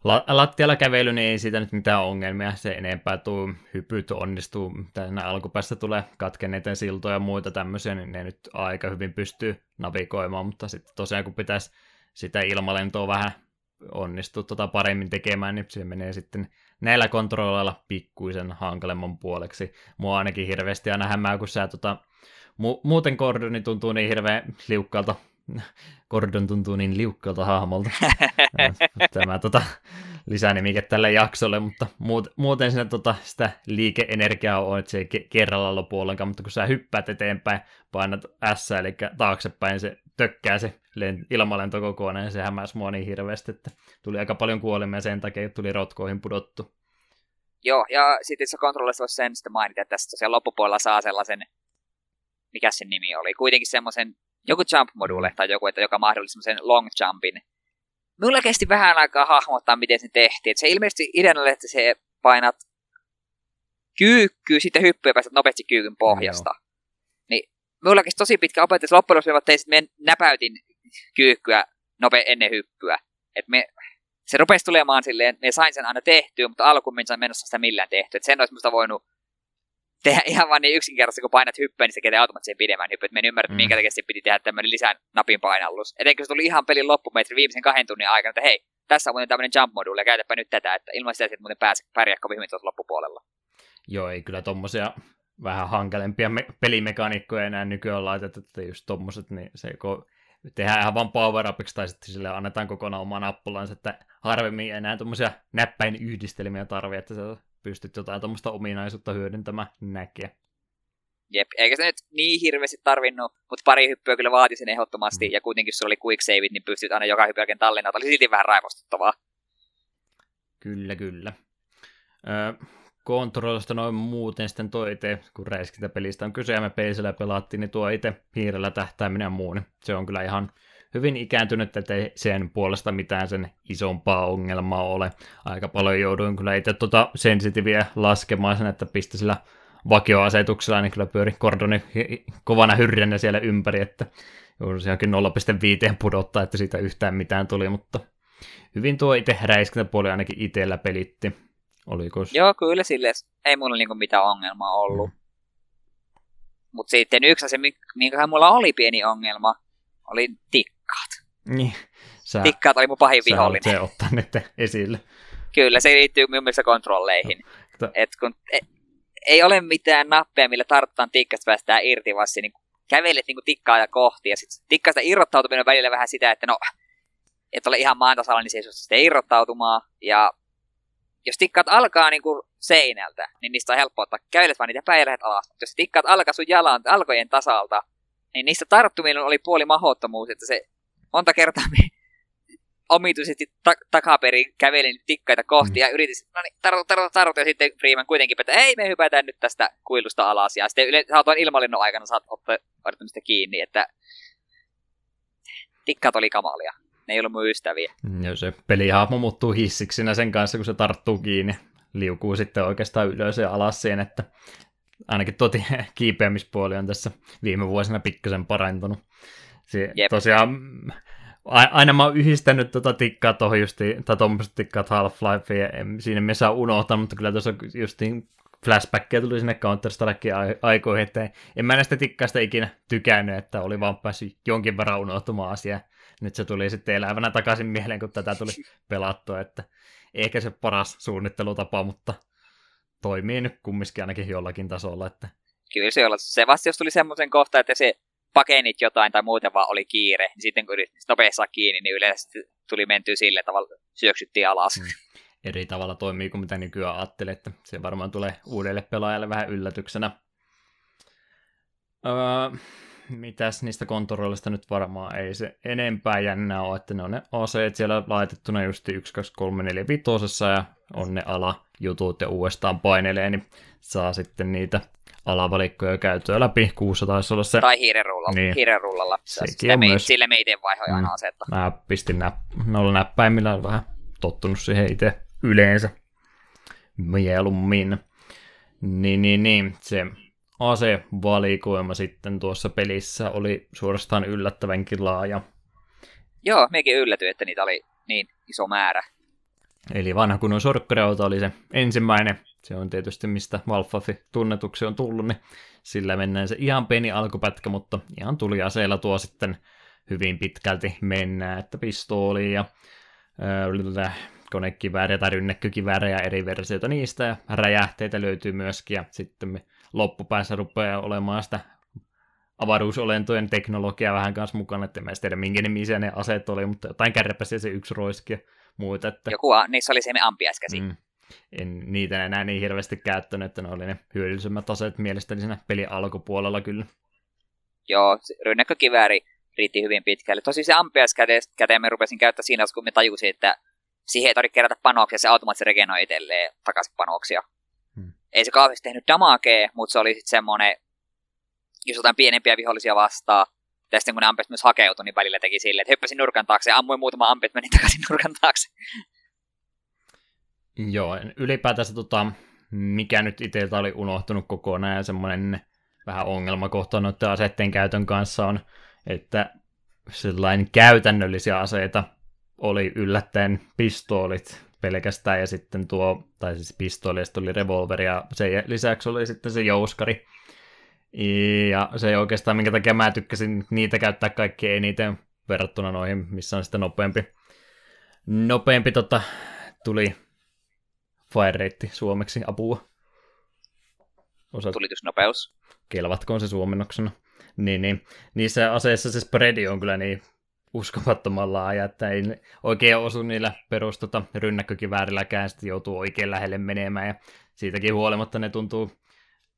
Speaker 1: La- lattialla kävely, niin ei siitä nyt mitään ongelmia. Se enempää tuu, hypyt onnistuu. Tänä alkupäässä tulee katkenneiden siltoja ja muita tämmöisiä, niin ne nyt aika hyvin pystyy navigoimaan, mutta sitten tosiaan kun pitäisi sitä ilmalentoa vähän onnistua tota paremmin tekemään, niin se menee sitten näillä kontrolleilla pikkuisen hankalemman puoleksi. Mua ainakin hirveästi aina hämää, kun sä tota, Mu- muuten Gordoni tuntuu niin hirveän liukkaalta. <laughs> Gordon tuntuu niin liukkaalta hahmolta. <laughs> Tämä tota, lisänimike tälle jaksolle, mutta muut, muuten sinne tota, sitä liikeenergiaa on, että se ei ke- kerralla lopu ollenkaan, mutta kun sä hyppäät eteenpäin, painat S, eli taaksepäin, se tökkää se ilmalento kokonaan, ja se hämäsi mua niin hirveästi, että tuli aika paljon kuolemia sen takia, että tuli rotkoihin pudottu.
Speaker 2: Joo, ja sitten se kontrollissa voisi sen sitten mainita, että tässä tosiaan loppupuolella saa sellaisen mikä sen nimi oli, kuitenkin semmoisen, joku jump-module tai joku, että joka mahdollisti semmoisen long jumpin. Mulla kesti vähän aikaa hahmottaa, miten se tehtiin. Et se ilmeisesti ideana että se painat kyykkyy, sitten hyppyä ja pääset nopeasti kyykyn pohjasta. No, minulla kesti tosi pitkä opetus loppujen lopuksi, että me näpäytin kyykkyä nope ennen hyppyä. Et me, se rupesi tulemaan silleen, me sain sen aina tehtyä, mutta alkuun en menossa sitä millään tehty. Et sen olisi musta voinut tehdä <laughs> ihan vaan niin yksinkertaisesti, kun painat hyppyä, niin se ketee automaattisesti pidemmän hyppyä. Me en ymmärrä, mm. minkä takia piti tehdä tämmöinen lisää napin painallus. Etenkin se tuli ihan pelin loppumetri viimeisen kahden tunnin aikana, että hei, tässä on muuten tämmöinen jump module ja käytäpä nyt tätä, että ilman sitä, että muuten pääse pärjää kovin hyvin tuossa loppupuolella.
Speaker 1: Joo, ei kyllä tommosia vähän hankalempia me- pelimekaniikkoja enää nykyään laitettu, että just tommoset, niin se joko tehdään ihan vaan power upiksi, tai sitten sille annetaan kokonaan oma nappulansa, että harvemmin enää tuommoisia näppäin yhdistelmiä tarvii, että sä pystyt jotain tuommoista ominaisuutta hyödyntämään näkeä.
Speaker 2: Jep, eikä se nyt niin hirveästi tarvinnut, mutta pari hyppyä kyllä vaati sen ehdottomasti, mm. ja kuitenkin se oli quick saveit, niin pystyt aina joka hyppy jälkeen tallentaa. Oli silti vähän raivostuttavaa.
Speaker 1: Kyllä, kyllä. Öö, kontrollista noin muuten sitten tuo itse, kun pelistä on kyse ja me peisellä pelattiin, niin tuo itse hiirellä tähtääminen ja muu, niin se on kyllä ihan hyvin ikääntynyt, ettei sen puolesta mitään sen isompaa ongelmaa ole. Aika paljon jouduin kyllä itse tuota sensitiviä laskemaan sen, että pistä sillä vakioasetuksella, niin kyllä pyöri kordoni kovana hyrjänä siellä ympäri, että joudun johonkin 0,5 pudottaa, että siitä yhtään mitään tuli, mutta hyvin tuo itse räiskintäpuoli ainakin itsellä pelitti. Oliko
Speaker 2: Joo, kyllä sille ei mulla niinku mitään ongelmaa ollut. Mm. Mutta sitten yksi asia, minkä mulla oli pieni ongelma, oli tikkaat.
Speaker 1: Niin.
Speaker 2: Sä, tikkaat oli mun pahin sä vihollinen.
Speaker 1: se ottaa nyt esille.
Speaker 2: Kyllä, se liittyy minun mielestä kontrolleihin. No, Et kun, e, ei ole mitään nappeja, millä tartutaan tikkasta päästään irti, vaan se niin kävelet niin tikkaa ja kohti. Ja sitten tikkasta irrottautuminen on välillä vähän sitä, että no, et ole ihan maan tasalla, niin se ei sitten irrottautumaan. Ja jos tikkaat alkaa niin kuin seinältä, niin niistä on helppo ottaa. Kävelet vaan niitä ja alas. Mutta jos tikkaat alkaa sun jalan, alkojen tasalta, niin niistä tarttuminen oli puoli mahottomuus, että se monta kertaa <laughs> omituisesti ta- takaperin kävelin tikkaita kohti mm. ja yritin, no niin, tartu, tartu, tartu, ja sitten Freeman kuitenkin, että ei me hypätään nyt tästä kuilusta alas, ja sitten yleensä saatoin ilmalinnon aikana saat ottaa kiinni, että tikkat oli kamalia. Ne ei ollut mun ystäviä.
Speaker 1: Mm, joo, se pelihahmo muuttuu hissiksinä sen kanssa, kun se tarttuu kiinni. Liukuu sitten oikeastaan ylös ja alas siihen, että ainakin tuo <laughs> kiipeämispuoli on tässä viime vuosina pikkasen parantunut. Se, tosiaan aina mä oon yhdistänyt tota tikkaa tuohon justiin, tai tuommoiset tikkaat Half-Life, ja siinä me saa unohtaa, mutta kyllä tuossa justiin flashbackia tuli sinne counter aikoihin, että en mä näistä tikkaista ikinä tykännyt, että oli vaan päässyt jonkin verran unohtumaan asia. Nyt se tuli sitten elävänä takaisin mieleen, kun tätä tuli pelattua, että ehkä se paras suunnittelutapa, mutta toimii nyt kumminkin ainakin jollakin tasolla. Että...
Speaker 2: Kyllä se olla. Se vasta jos tuli semmoisen kohta, että se pakenit jotain tai muuten vaan oli kiire, niin sitten kun yritit nopeassa kiinni, niin yleensä tuli menty sille tavalla, syöksyttiin alas. Mm.
Speaker 1: Eri tavalla toimii kuin mitä nykyään ajattelee, että se varmaan tulee uudelle pelaajalle vähän yllätyksenä. Öö, mitäs niistä kontrollista nyt varmaan ei se enempää jännää ole, että ne on ne aseet siellä laitettuna just 1, 2, 3, 4, 5 ja on ne alajutut ja uudestaan painelee, niin saa sitten niitä alavalikkoja käytyä läpi. Kuussa taisi olla se.
Speaker 2: Tai hiirenrullalla. Niin. hiirenrullalla. Sillä, me, myös... sille me itse vaihoin mm. aina asetta.
Speaker 1: Mä pistin näp... noilla näppäimillä vähän tottunut siihen itse yleensä mieluummin. Niin, niin, niin. Se asevalikoima sitten tuossa pelissä oli suorastaan yllättävänkin laaja.
Speaker 2: Joo, mekin yllätyi, että niitä oli niin iso määrä.
Speaker 1: Eli vanha kunnon sorkkariauto oli se ensimmäinen. Se on tietysti mistä Valfafi tunnetuksi on tullut, niin sillä mennään se ihan pieni alkupätkä, mutta ihan tuli aseella tuo sitten hyvin pitkälti mennään, että pistooli ja äh, konekivääriä tai rynnäkkökivääriä eri versioita niistä ja räjähteitä löytyy myöskin ja sitten me loppupäässä rupeaa olemaan sitä avaruusolentojen teknologiaa vähän kanssa mukana, että en tiedä minkä nimisiä ne aseet oli, mutta jotain kärpäsiä se yksi roiski ja muuta. Että...
Speaker 2: Joku, niissä oli se ampiaiskäsi. Mm.
Speaker 1: En niitä enää niin hirveästi käyttänyt, että ne oli ne hyödyllisemmät aseet mielestäni siinä pelin alkupuolella kyllä.
Speaker 2: Joo, rynnäkkökivääri riitti hyvin pitkälle. Tosi se ampiaiskäteen me rupesin käyttää siinä, kun me tajusin, että siihen ei tarvitse kerätä panoksia, se automaattisesti regenoi itselleen takaisin panoksia. Ei se kauheasti tehnyt damakea, mutta se oli sitten semmoinen, jos jotain pienempiä vihollisia vastaa, ja sitten kun ne ampet myös hakeutui, niin välillä teki silleen, että hyppäsin nurkan taakse ja ammuin muutama ampet, meni takaisin <laughs> nurkan taakse.
Speaker 1: Joo, ylipäätänsä tota, mikä nyt itseltä oli unohtunut kokonaan, ja semmoinen vähän ongelmakohta noiden aseiden käytön kanssa on, että sellainen käytännöllisiä aseita oli yllättäen pistoolit pelkästään ja sitten tuo, tai siis pistooli ja oli revolveri ja sen lisäksi oli sitten se jouskari. Ja se ei oikeastaan, minkä takia mä tykkäsin niitä käyttää kaikkein eniten verrattuna noihin, missä on sitten nopeampi, nopeampi tota, tuli fire rate suomeksi apua.
Speaker 2: Osa... Tulitusnopeus.
Speaker 1: Kelvatkoon se suomennoksena. Niin, niin. Niissä aseissa se spreadi on kyllä niin uskomattoman laaja, että ei oikein osu niillä perus tota, rynnäkkökiväärilläkään, sitten joutuu oikein lähelle menemään, ja siitäkin huolimatta ne tuntuu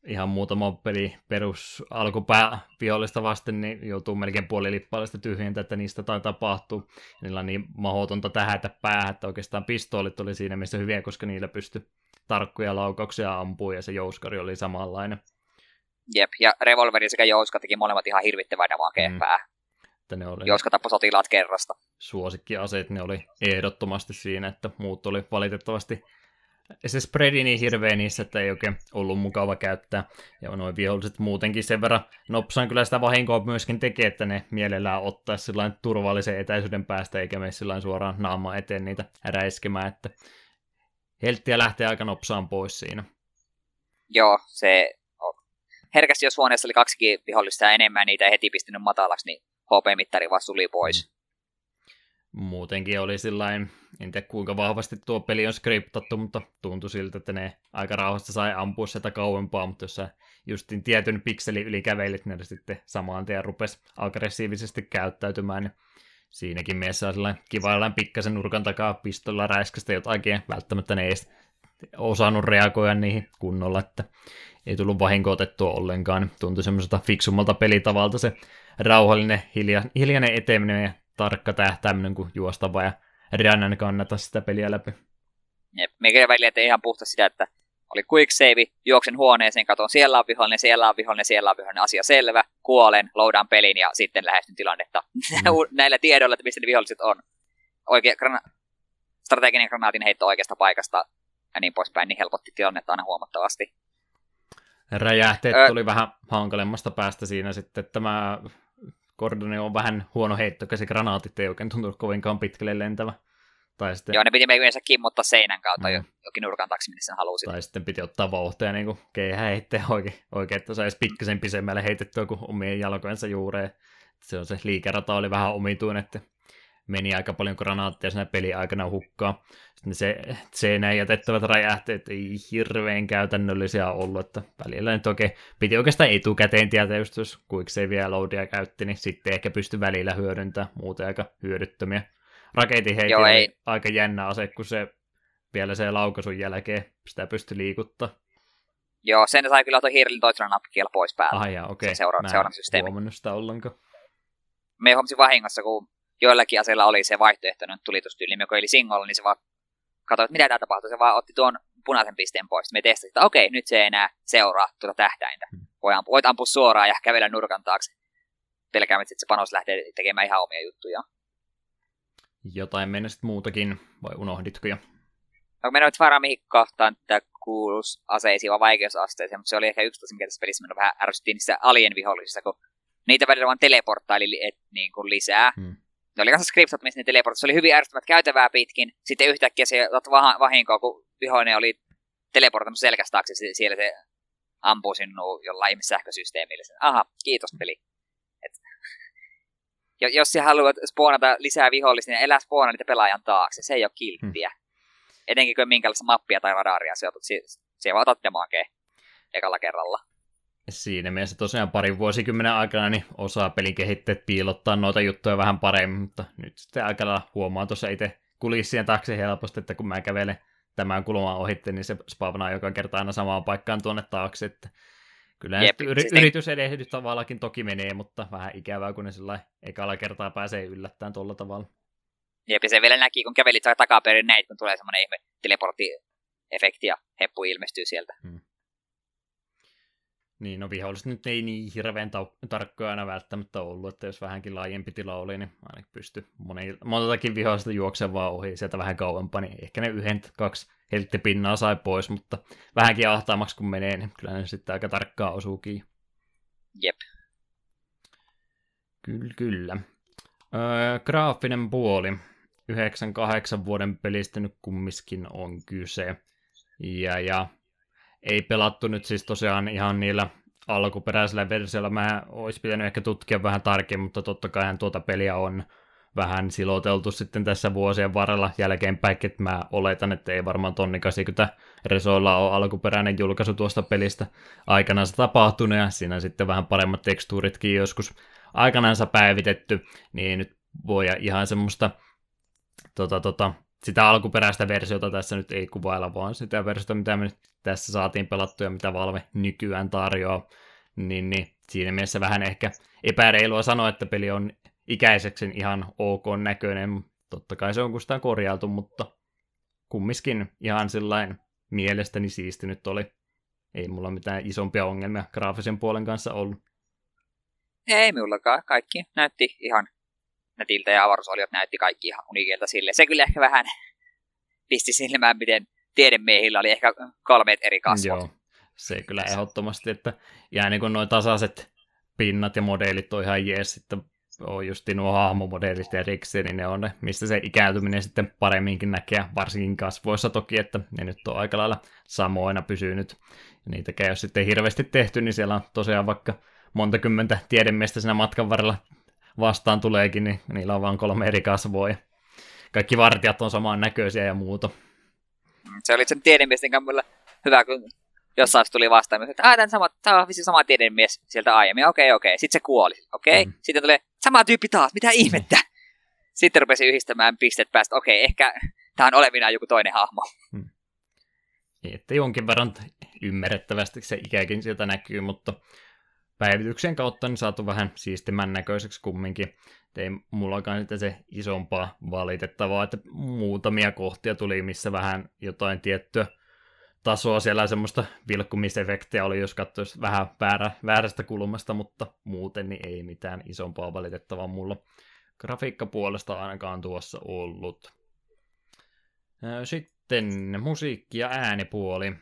Speaker 1: ihan muutama peli perus alkupää vihollista vasten, niin joutuu melkein puoli lippaalista tyhjentä, että niistä tai tapahtuu. Niillä on niin mahdotonta tähätä päähän, että oikeastaan pistoolit oli siinä missä hyviä, koska niillä pystyi tarkkoja laukauksia ampuu ja se jouskari oli samanlainen.
Speaker 2: Jep, ja revolveri sekä jouska teki molemmat ihan hirvittävää damakea mm. päähän. Että ne oli Jouska tappoi sotilaat kerrasta.
Speaker 1: Suosikkiaseet ne oli ehdottomasti siinä, että muut oli valitettavasti se spreadi niin hirveä niissä, että ei oikein ollut mukava käyttää. Ja noin viholliset muutenkin sen verran nopsaan kyllä sitä vahinkoa myöskin tekee, että ne mielellään ottaa sellainen turvallisen etäisyyden päästä, eikä mene sellainen suoraan naama eteen niitä räiskemään, että helttiä lähtee aika nopsaan pois siinä.
Speaker 2: Joo, se herkästi jos huoneessa oli kaksikin vihollista ja enemmän, niitä ei heti pistynyt matalaksi, niin HP-mittari vaan suli pois. Mm.
Speaker 1: Muutenkin oli sillain, en tiedä kuinka vahvasti tuo peli on skriptattu, mutta tuntui siltä, että ne aika rauhassa sai ampua sitä kauempaa, mutta jos sä justin tietyn pikselin yli kävelit, niin ne sitten samaan tien rupesi aggressiivisesti käyttäytymään, niin siinäkin mielessä on sellainen kivaillaan pikkasen nurkan takaa pistolla räiskästä jotakin, välttämättä ne ei osannut reagoida niihin kunnolla, että ei tullut vahinko otettua ollenkaan. Tuntui semmoiselta fiksummalta pelitavalta se rauhallinen, hilja, hiljainen eteminen ja tarkka tähtäiminen kuin juostava ja Riannan kannata sitä peliä läpi.
Speaker 2: Jep, mikä välillä että ihan puhta sitä, että oli quick save, juoksen huoneeseen, katon siellä on vihollinen, siellä on vihollinen, siellä on vihollinen, asia selvä, kuolen, loadaan pelin ja sitten lähestyn tilannetta <laughs> mm. näillä tiedoilla, että missä ne viholliset on. Oikea, grana- strateginen granaatin heitto oikeasta paikasta ja niin poispäin, niin helpotti tilannetta aina huomattavasti.
Speaker 1: Räjähteet Ö... tuli vähän hankalemmasta päästä siinä sitten. Tämä Gordoni on vähän huono heitto, se granaatit ei oikein tuntunut kovinkaan pitkälle lentävä. Tai sitten...
Speaker 2: Joo, ne piti yleensä kimmottaa seinän kautta mm. jokin nurkan taksi, minne sen halusi.
Speaker 1: Tai sitten piti ottaa vauhtia niin kuin keihä heittää oikein, oikein, että saisi pikkasen pisemmälle heitettyä kuin omien jalkojensa juureen. Se on se liikerata oli vähän omituinen, että meni aika paljon granaatteja siinä peliaikana hukkaa. Sitten se seinään jätettävät räjähteet ei hirveän käytännöllisiä ollut, että välillä nyt oikein, piti oikeastaan etukäteen tietää, just jos vielä loadia käytti, niin sitten ehkä pystyi välillä hyödyntämään muuten aika hyödyttömiä. Raketin heiti Joo, ei. aika jännä ase, kun se vielä se laukaisun jälkeen sitä pystyi liikuttaa.
Speaker 2: Joo, sen sai kyllä tuon Hirlin toisena nappikielä pois päältä.
Speaker 1: Ah jaa, okei. Okay.
Speaker 2: Se seura-.
Speaker 1: Mä sitä ollenkaan.
Speaker 2: Me huomasin vahingossa, kun joillakin aseilla oli se vaihtoehtoinen tulitustyyli, joka oli singolla, niin se vaan katsoi, että mitä tämä tapahtuu. Se vaan otti tuon punaisen pisteen pois. Me testasin, että okei, nyt se ei enää seuraa tuota tähtäintä. Hmm. Voit ampua, voit ampua suoraan ja kävellä nurkan taakse. Pelkäämättä, että se panos lähtee tekemään ihan omia juttuja.
Speaker 1: Jotain mennä sitten muutakin, vai unohditko jo?
Speaker 2: No, mennään nyt varmaan mihin kohtaan tätä kuulus aseisiin vai vaikeusasteeseen, mutta se oli ehkä yksi tosi, mikä tässä pelissä minun vähän ärsytti niissä alien vihollisissa, kun niitä välillä vaan teleporttaili et, niin kuin lisää. Hmm. Ne oli kanssa skriptat, missä ne teleportit. Se oli hyvin ärsyttävät käytävää pitkin. Sitten yhtäkkiä se vahinkoa, kun vihollinen oli teleportannut selkästä taakse. Siellä se ampuu sinua jollain sähkösysteemillä. Aha, kiitos peli. Et, <laughs> jos sä haluat spoonata lisää vihollisia, niin elää spoona niitä pelaajan taakse. Se ei ole kilttiä. Hmm. Etenkin kun minkälaista mappia tai radaria se otat. Se vaan otat demakee ekalla kerralla
Speaker 1: siinä mielessä tosiaan parin vuosikymmenen aikana niin osaa pelikehittäjät piilottaa noita juttuja vähän paremmin, mutta nyt sitten aika huomaa tuossa itse kulissien taakse helposti, että kun mä kävelen tämän kulman ohitte, niin se spavnaa joka kerta aina samaan paikkaan tuonne taakse, että kyllä Jep, yri- siis yritysedehdys tavallakin toki menee, mutta vähän ikävää, kun ne sillä ekalla kertaa pääsee yllättäen tuolla tavalla.
Speaker 2: Jep, ja se vielä näki, kun kävelit takaperin näitä, kun tulee semmoinen ihme teleportti-efekti ja heppu ilmestyy sieltä. Hmm.
Speaker 1: Niin, no viholliset nyt ei niin hirveän tau- tarkkoja aina välttämättä ollut, että jos vähänkin laajempi tila oli, niin ainakin pysty moni, montakin vihollista juoksevaa ohi sieltä vähän kauempaa, niin ehkä ne yhden, kaksi helttipinnaa sai pois, mutta vähänkin ahtaamaksi kun menee, niin kyllä ne sitten aika tarkkaan osuukin.
Speaker 2: Jep.
Speaker 1: Kyllä, kyllä. Öö, graafinen puoli. 9-8 vuoden pelistä nyt kumminkin on kyse. Ja, ja ei pelattu nyt siis tosiaan ihan niillä alkuperäisellä versiolla. Mä olisi pitänyt ehkä tutkia vähän tarkemmin, mutta totta kai tuota peliä on vähän siloteltu sitten tässä vuosien varrella jälkeenpäin, että mä oletan, että ei varmaan tonni 80 resoilla ole alkuperäinen julkaisu tuosta pelistä aikanaan tapahtunut, ja siinä sitten vähän paremmat tekstuuritkin joskus aikanaan päivitetty, niin nyt voi ihan semmoista tota, tota, sitä alkuperäistä versiota tässä nyt ei kuvailla, vaan sitä versiota, mitä me nyt tässä saatiin pelattua ja mitä Valve nykyään tarjoaa, niin, niin siinä mielessä vähän ehkä epäreilua sanoa, että peli on ikäiseksi ihan ok näköinen. Totta kai se on kustaan korjailtu, mutta kummiskin ihan sellainen mielestäni siistinyt oli. Ei mulla mitään isompia ongelmia graafisen puolen kanssa ollut.
Speaker 2: Ei minullakaan. Kaikki näytti ihan netiltä ja avaruusoliot näytti kaikki ihan unikilta sille. Se kyllä ehkä vähän <laughs> pisti silmään, miten tiedemiehillä oli ehkä kolme eri kasvot. Joo,
Speaker 1: se kyllä ehdottomasti, että jää niin noin tasaiset pinnat ja modeelit on ihan jees, sitten on just nuo hahmomodeelit erikseen, niin ne on ne, mistä se ikääntyminen sitten paremminkin näkee, varsinkin kasvoissa toki, että ne nyt on aika lailla samoina pysynyt. Ja niitäkään jos sitten hirveästi tehty, niin siellä on tosiaan vaikka monta kymmentä tiedemiestä siinä matkan varrella vastaan tuleekin, niin niillä on vain kolme eri kasvoa ja kaikki vartijat on samaan näköisiä ja muuta.
Speaker 2: Se oli sen tiedemiesten kanssa hyvä, kun jossain tuli vastaan, että tämä, sama, tämä on sama tiedemies sieltä aiemmin, okei, okay, okei. Okay. Sitten se kuoli, okei. Okay. Mm. Sitten tuli sama tyyppi taas, mitä ihmettä. Sitten rupesi yhdistämään pistet päästä, okei, okay, ehkä tämä on olevinaan joku toinen hahmo. Hmm.
Speaker 1: Että jonkin verran ymmärrettävästi se ikäkin sieltä näkyy, mutta päivityksen kautta niin saatu vähän siistimän näköiseksi kumminkin. Et ei mullakaan sitten se isompaa valitettavaa, että muutamia kohtia tuli, missä vähän jotain tiettyä tasoa siellä semmoista vilkkumisefektiä oli, jos katsoisi vähän väärä, väärästä kulmasta, mutta muuten niin ei mitään isompaa valitettavaa mulla grafiikkapuolesta ainakaan tuossa ollut. Sitten musiikki- ja äänipuoli.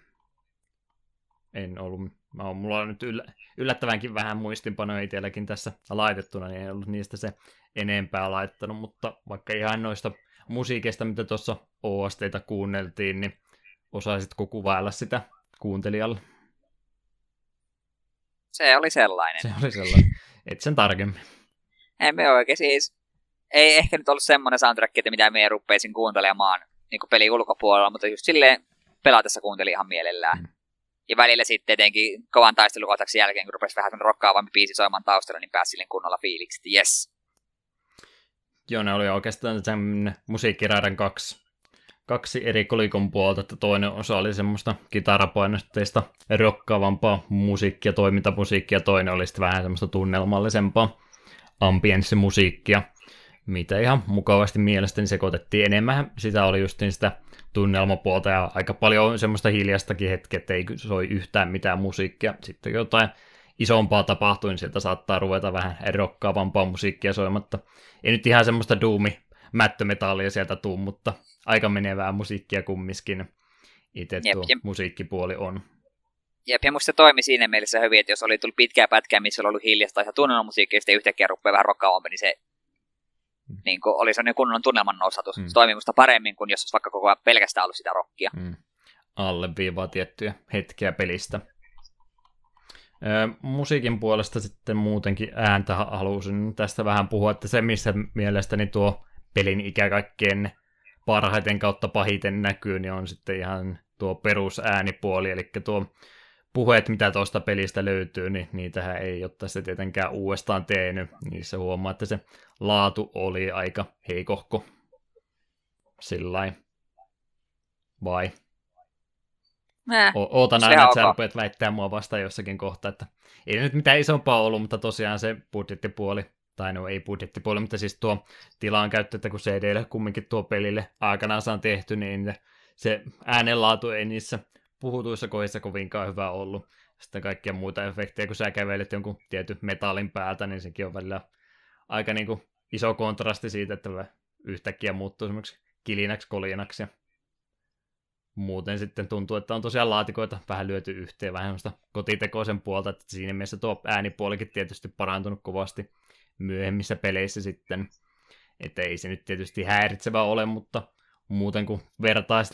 Speaker 1: En ollut, mä oon, mulla on nyt yllättävänkin vähän muistinpanoja itselläkin tässä laitettuna, niin en ollut niistä se enempää laittanut, mutta vaikka ihan noista musiikista, mitä tuossa OSTita kuunneltiin, niin Osaisitko kuvailla sitä kuuntelijalle?
Speaker 2: Se oli sellainen.
Speaker 1: Se oli sellainen. Et sen tarkemmin.
Speaker 2: Emme oikein siis. Ei ehkä nyt ollut semmoinen soundtrack, että mitä me ruppeisin kuuntelemaan niin peli ulkopuolella, mutta just silleen pelatessa kuuntelin ihan mielellään. Mm. Ja välillä sitten etenkin kovan taistelukohtauksen jälkeen, kun rupesi vähän rokkaavampi biisi soimaan taustalla, niin pääsi silleen kunnolla fiiliksi, että yes.
Speaker 1: Joo, ne oli oikeastaan sen musiikkiraiden kaksi kaksi eri kolikon puolta, että toinen osa oli semmoista kitarapainotteista rokkaavampaa musiikkia, toimintamusiikkia, toinen oli sitten vähän semmoista tunnelmallisempaa ambienssimusiikkia, mitä ihan mukavasti mielestäni sekoitettiin enemmän. Sitä oli just sitä tunnelmapuolta ja aika paljon semmoista hiljaistakin hetkeä, että ei soi yhtään mitään musiikkia. Sitten jotain isompaa tapahtui, niin sieltä saattaa ruveta vähän rokkaavampaa musiikkia soimatta. Ei nyt ihan semmoista duumi mättömetallia sieltä tuu, mutta aika menevää musiikkia kummiskin itse tuo jep. musiikkipuoli on.
Speaker 2: Jep, ja musta se toimi siinä mielessä hyvin, että jos oli tullut pitkää pätkää, missä oli ollut hiljasta ja tunnelman musiikkia, ja sitten yhtäkkiä rupeaa vähän rokkaavampi, niin se mm. niin kuin, oli sellainen kunnon tunnelman nousatus. Mm. Se toimi musta paremmin kuin jos olisi vaikka koko ajan pelkästään ollut sitä rockia. Mm.
Speaker 1: Alleviivaa tiettyjä hetkiä pelistä. Ö, musiikin puolesta sitten muutenkin ääntä halusin tästä vähän puhua, että se missä mielestäni tuo pelin ikä kaikkein parhaiten kautta pahiten näkyy, niin on sitten ihan tuo perusäänipuoli, eli tuo puheet, mitä tuosta pelistä löytyy, niin niitähän ei ole tässä tietenkään uudestaan tehnyt. Niissä huomaa, että se laatu oli aika heikohko. Sillä Vai?
Speaker 2: Mä,
Speaker 1: o- ootan aina, että sä rupeat väittää mua vasta jossakin kohtaa, että ei nyt mitään isompaa ollut, mutta tosiaan se budjettipuoli tai no ei budjettipuoli, mutta siis tuo tilan käyttö, että kun CDlle kumminkin tuo pelille aikanaan on tehty, niin se äänenlaatu ei niissä puhutuissa kohdissa kovinkaan hyvä ollut. Sitten kaikkia muita efektejä, kun sä kävelet jonkun tietyn metallin päältä, niin sekin on välillä aika niin kuin iso kontrasti siitä, että yhtäkkiä muuttuu semmoiksi kilinäksi kolinaksi. muuten sitten tuntuu, että on tosiaan laatikoita vähän lyöty yhteen, vähän semmoista kotitekoisen puolta, että siinä mielessä tuo äänipuolikin tietysti parantunut kovasti myöhemmissä peleissä sitten. Että ei se nyt tietysti häiritsevä ole, mutta muuten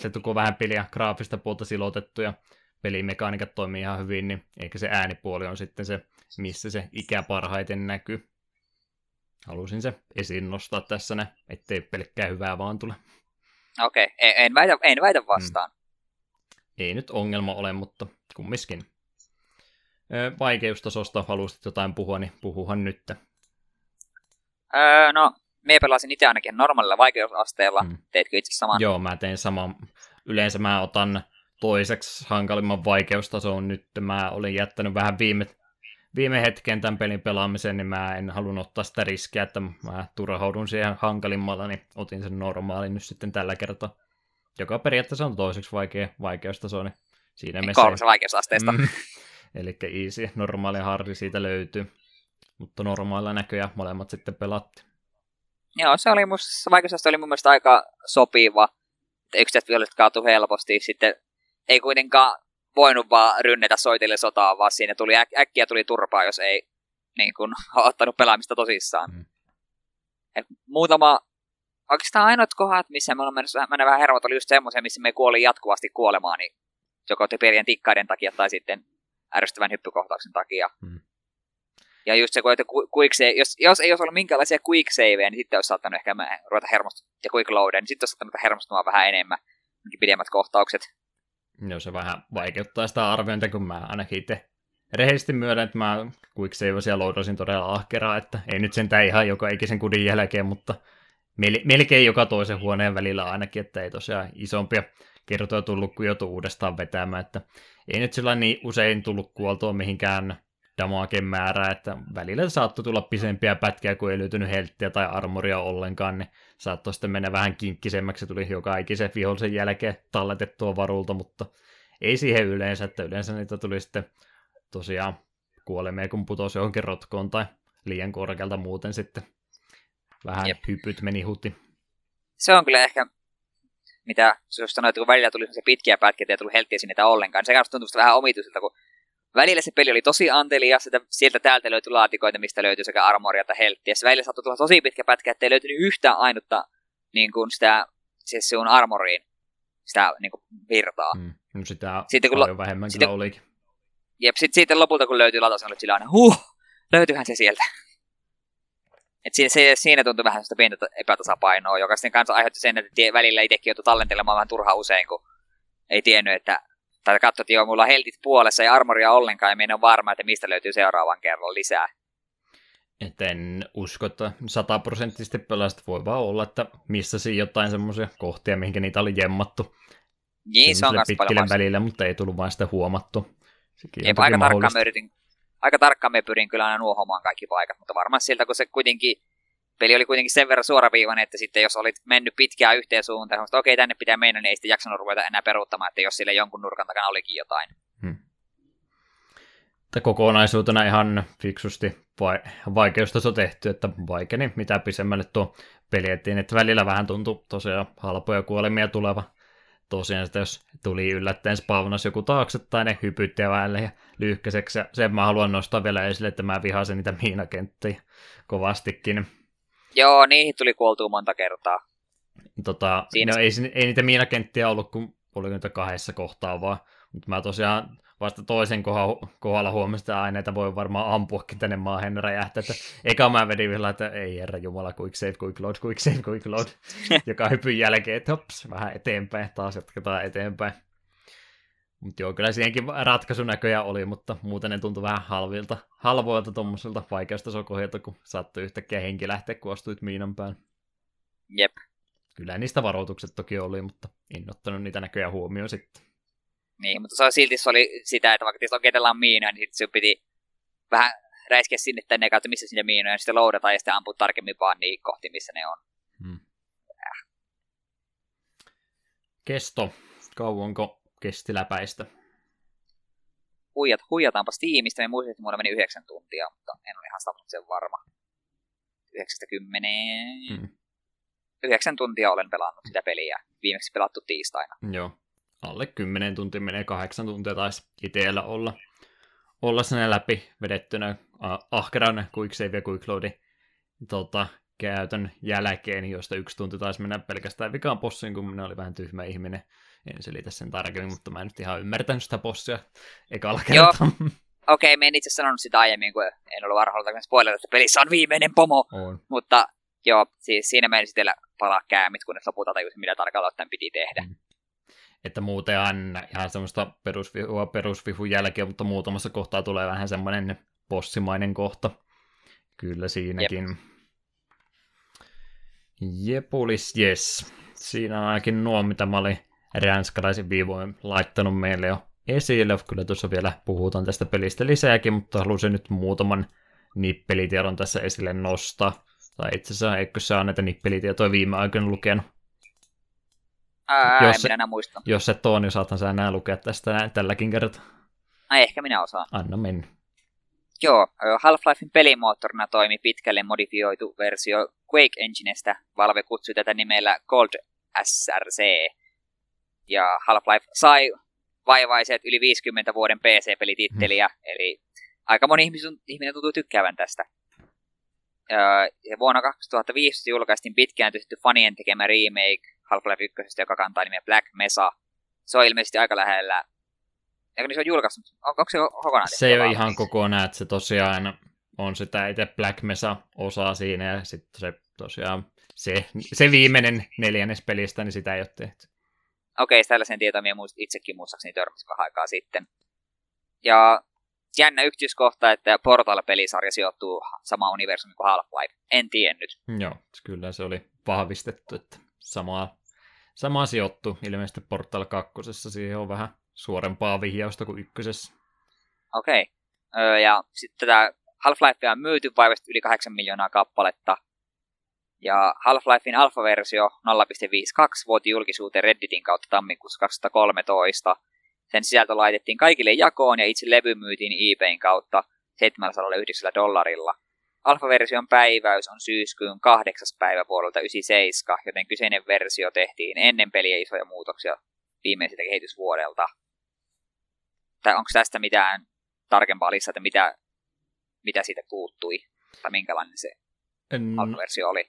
Speaker 1: että kun vähän peliä graafista puolta silotettu ja pelimekaniikat toimii ihan hyvin, niin eikä se äänipuoli on sitten se, missä se ikä parhaiten näkyy. Halusin se esiin nostaa tässä ne, ettei pelkkää hyvää vaan tule.
Speaker 2: Okei, okay. en, en, väitä, en väitä vastaan. Hmm.
Speaker 1: Ei nyt ongelma ole, mutta kummiskin. Vaikeustasosta haluaisit jotain puhua, niin puhuhan nyt.
Speaker 2: Öö, no, me pelasin itse ainakin normaalilla vaikeusasteella. Hmm. Teitkö itse saman?
Speaker 1: Joo, mä tein saman. Yleensä mä otan toiseksi hankalimman vaikeustason nyt. Mä olin jättänyt vähän viime, viime hetken tämän pelin pelaamisen, niin mä en halunnut ottaa sitä riskiä, että mä turhaudun siihen hankalimmalla, niin otin sen normaalin nyt sitten tällä kertaa. Joka periaatteessa on toiseksi vaikea vaikeustaso, niin siinä
Speaker 2: me Kolmessa vaikeusasteesta. Mm,
Speaker 1: eli easy, normaali ja hardi siitä löytyy. Mutta normaalilla näköjään molemmat sitten pelatti.
Speaker 2: Joo, se oli musta, vaikeusaste oli mun mielestä aika sopiva. Yksittäiset viholliset kaatui helposti. Sitten ei kuitenkaan voinut vaan rynnetä soitille sotaa, vaan siinä tuli äk- äkkiä tuli turpaa, jos ei niin kun, <laughs> ottanut pelaamista tosissaan. Mm. Et muutama, oikeastaan ainoat kohdat, missä me olemme mennyt vähän hermot, oli just semmoisia, missä me kuoli jatkuvasti kuolemaan, niin joko typerien tikkaiden takia tai sitten ärsyttävän hyppykohtauksen takia. Mm. Ja just se, että quick save, jos, jos ei olisi ollut minkäänlaisia quick saveja, niin sitten olisi saattanut ehkä ruveta hermostumaan, ja quick loaden, niin sitten olisi saattanut hermostumaan vähän enemmän, pidemmät kohtaukset.
Speaker 1: Joo, se vähän vaikeuttaa sitä arviointia, kun mä ainakin itse rehellisesti myönnän, että mä quicksaveasia loadasin todella ahkeraa, että ei nyt sentään ihan joka ikisen kudin jälkeen, mutta melkein joka toisen huoneen välillä ainakin, että ei tosiaan isompia kertoja tullut kuin joutuu uudestaan vetämään, että ei nyt sillä niin usein tullut kuoltua mihinkään damaken määrää, että välillä saattoi tulla pisempiä pätkiä, kun ei löytynyt helttiä tai armoria ollenkaan, niin saattoi sitten mennä vähän kinkkisemmäksi, tuli joka ikisen vihollisen jälkeen talletettua varulta, mutta ei siihen yleensä, että yleensä niitä tuli sitten tosiaan kuolemia, kun putosi johonkin rotkoon tai liian korkealta muuten sitten. Vähän Jep. hypyt meni huti.
Speaker 2: Se on kyllä ehkä, mitä jos sanoit, kun välillä tuli se pitkiä pätkiä ja tuli helttiä sinne ollenkaan. Se tuntuu vähän omituiselta, kun välillä se peli oli tosi antelias, että sieltä täältä löytyi laatikoita, mistä löytyi sekä armoria että helttiä. Se välillä saattoi tulla tosi pitkä pätkä, ettei löytynyt yhtään ainutta niin kuin sitä, siis sun armoriin sitä niin kuin virtaa. Mm.
Speaker 1: No sitä sitten, kun paljon vähemmän sitten, kyllä olikin.
Speaker 2: Jep, sitten, sitten lopulta kun löytyi latas, oli sillä aina, huh, löytyyhän se sieltä. Et siinä, se, siinä tuntui vähän sitä pientä epätasapainoa, joka sitten kanssa aiheutti sen, että välillä itsekin joutui tallentelemaan vähän turhaa usein, kun ei tiennyt, että tai katsot, että joo, mulla on heltit puolessa ja armoria ollenkaan, ja minä on varma, että mistä löytyy seuraavan kerran lisää.
Speaker 1: Et en usko, että sataprosenttisesti pelaajista voi vaan olla, että missä jotain semmoisia kohtia, mihinkä niitä oli jemmattu.
Speaker 2: Niin, se on
Speaker 1: pitkille välillä, mutta ei tullut vain sitä huomattu.
Speaker 2: Eipä aika tarkkaan, yritin, aika tarkkaan me pyrin kyllä aina nuohomaan kaikki paikat, mutta varmaan siltä, kun se kuitenkin peli oli kuitenkin sen verran suoraviivainen, että sitten jos olit mennyt pitkään yhteen suuntaan, että okei, tänne pitää mennä, niin ei sitten jaksanut ruveta enää peruuttamaan, että jos sille jonkun nurkan takana olikin jotain. Hmm.
Speaker 1: kokonaisuutena ihan fiksusti vai, vaikeustaso tehty, että vaikeni mitä pisemmälle tuo peli ettiin, että välillä vähän tuntui tosiaan halpoja kuolemia tuleva. Tosiaan että jos tuli yllättäen spawnas joku taakse tai ne hypytti väelle ja lyhkäiseksi, ja sen mä haluan nostaa vielä esille, että mä vihasin niitä miinakenttiä kovastikin
Speaker 2: Joo, niihin tuli kuoltua monta kertaa.
Speaker 1: Tota, no, ei, ei niitä miinakenttiä ollut, kun oli niitä kahdessa kohtaa vaan. Mutta mä tosiaan vasta toisen kohdalla huomasin, että aineita voi varmaan ampuakin tänne maahan räjähtää. Että eka mä vedin vielä, että ei herra jumala, quick save, quick load, quick save, quick load. <laughs> Joka hypyn jälkeen, että hops, vähän eteenpäin, taas jatketaan eteenpäin. Mutta joo, kyllä siihenkin ratkaisunäköjä oli, mutta muuten ne tuntui vähän halvilta, halvoilta tuommoiselta vaikeustasokohdilta, kun saattoi yhtäkkiä henki lähteä, kun astuit miinan päin.
Speaker 2: Jep.
Speaker 1: Kyllä niistä varoitukset toki oli, mutta en ottanut niitä näköjä huomioon sitten.
Speaker 2: Niin, mutta se oli, silti se oli sitä, että vaikka tietysti on miinoja, niin sitten se piti vähän räiskeä sinne tänne kautta, missä sinne miinoja, ja sitten loudata ja sitten ampua tarkemmin vaan niin kohti, missä ne on. Hmm.
Speaker 1: Äh. Kesto. Kauanko kesti läpäistä.
Speaker 2: Huijat, huijataanpas tiimistä, niin muistin, että mulla meni yhdeksän tuntia, mutta en ole ihan sen varma. Yhdeksästä kymmeneen. Hmm. Yhdeksän tuntia olen pelannut sitä peliä. Viimeksi pelattu tiistaina.
Speaker 1: Joo. alle 10 tuntia menee, 8 tuntia taisi itsellä olla, olla sinne läpi vedettynä ahkeran Quick Save ja Quick Loadin tota, käytön jälkeen, josta yksi tunti taisi mennä pelkästään vikaan bossiin, kun minä oli vähän tyhmä ihminen. En selitä sen tarkemmin, mutta mä en nyt ihan ymmärtänyt sitä bossia ekalla kertaa.
Speaker 2: Okei, okay, en itse sanonut sitä aiemmin, kun en ollut varhaalla spoiler, että pelissä on viimeinen pomo.
Speaker 1: On.
Speaker 2: Mutta joo, siis siinä meni sitten palaa käämit, kunnes lopulta tajusin, mitä tarkalleen ottaen piti tehdä. Mm.
Speaker 1: Että muuten ihan semmoista perusvihua perusvihun jälkeen, mutta muutamassa kohtaa tulee vähän semmoinen bossimainen kohta. Kyllä siinäkin. Jep. Jepulis, yes. Siinä on ainakin nuo, mitä mä olin ranskalaisin viivoin laittanut meille jo esille. Kyllä tuossa vielä puhutaan tästä pelistä lisääkin, mutta halusin nyt muutaman nippelitiedon tässä esille nostaa. Tai itse asiassa, eikö ole näitä nippelitietoja viime aikoina lukenut?
Speaker 2: Ää, jos, en minä muista.
Speaker 1: Jos et ole, niin saatan sä enää lukea tästä tälläkin kertaa.
Speaker 2: Ai, ehkä minä osaan.
Speaker 1: Anna mennä.
Speaker 2: Joo, Half-Lifein pelimoottorina toimi pitkälle modifioitu versio Quake Enginestä. Valve kutsui tätä nimellä Cold SRC. Ja Half-Life sai vaivaiset yli 50 vuoden PC-pelititteliä, hmm. eli aika moni ihminen tuntuu tykkäävän tästä. Ja vuonna 2005 julkaistiin pitkään tyhty fanien tekemä remake Half-Life 1, joka kantaa nimeä Black Mesa. Se on ilmeisesti aika lähellä Eikö niin se on julkaistu? On, onko se kokonaan?
Speaker 1: Se ei ole ihan kokonaan, että se tosiaan on sitä itse Black Mesa-osaa siinä, ja sitten se tosiaan, se, se viimeinen neljännes pelistä, niin sitä ei ole tehty.
Speaker 2: Okei, tällaisen tietoa muist, itsekin muistaakseni törmäsin vähän aikaa sitten. Ja jännä yksityiskohta, että Portal-pelisarja sijoittuu sama universumi kuin Half-Life. En tiennyt.
Speaker 1: Joo, kyllä se oli vahvistettu, että samaa, samaa sijoittuu. Ilmeisesti Portal 2. Siihen on vähän suorempaa vihjausta kuin ykkösessä.
Speaker 2: Okei. Okay. Öö, ja sitten tätä Half-Lifea on myyty vaivasti yli 8 miljoonaa kappaletta. Ja Half-Lifein alfa-versio 0.52 vuoti julkisuuteen Redditin kautta tammikuussa 2013. Sen sisältö laitettiin kaikille jakoon ja itse levy myytiin eBayn kautta 709 dollarilla. Alfa-version päiväys on syyskuun 8. päivä vuodelta 97, joten kyseinen versio tehtiin ennen peliä isoja muutoksia viimeiseltä kehitysvuodelta tai onko tästä mitään tarkempaa lisää, että mitä, mitä siitä puuttui, tai minkälainen se alkuversio oli?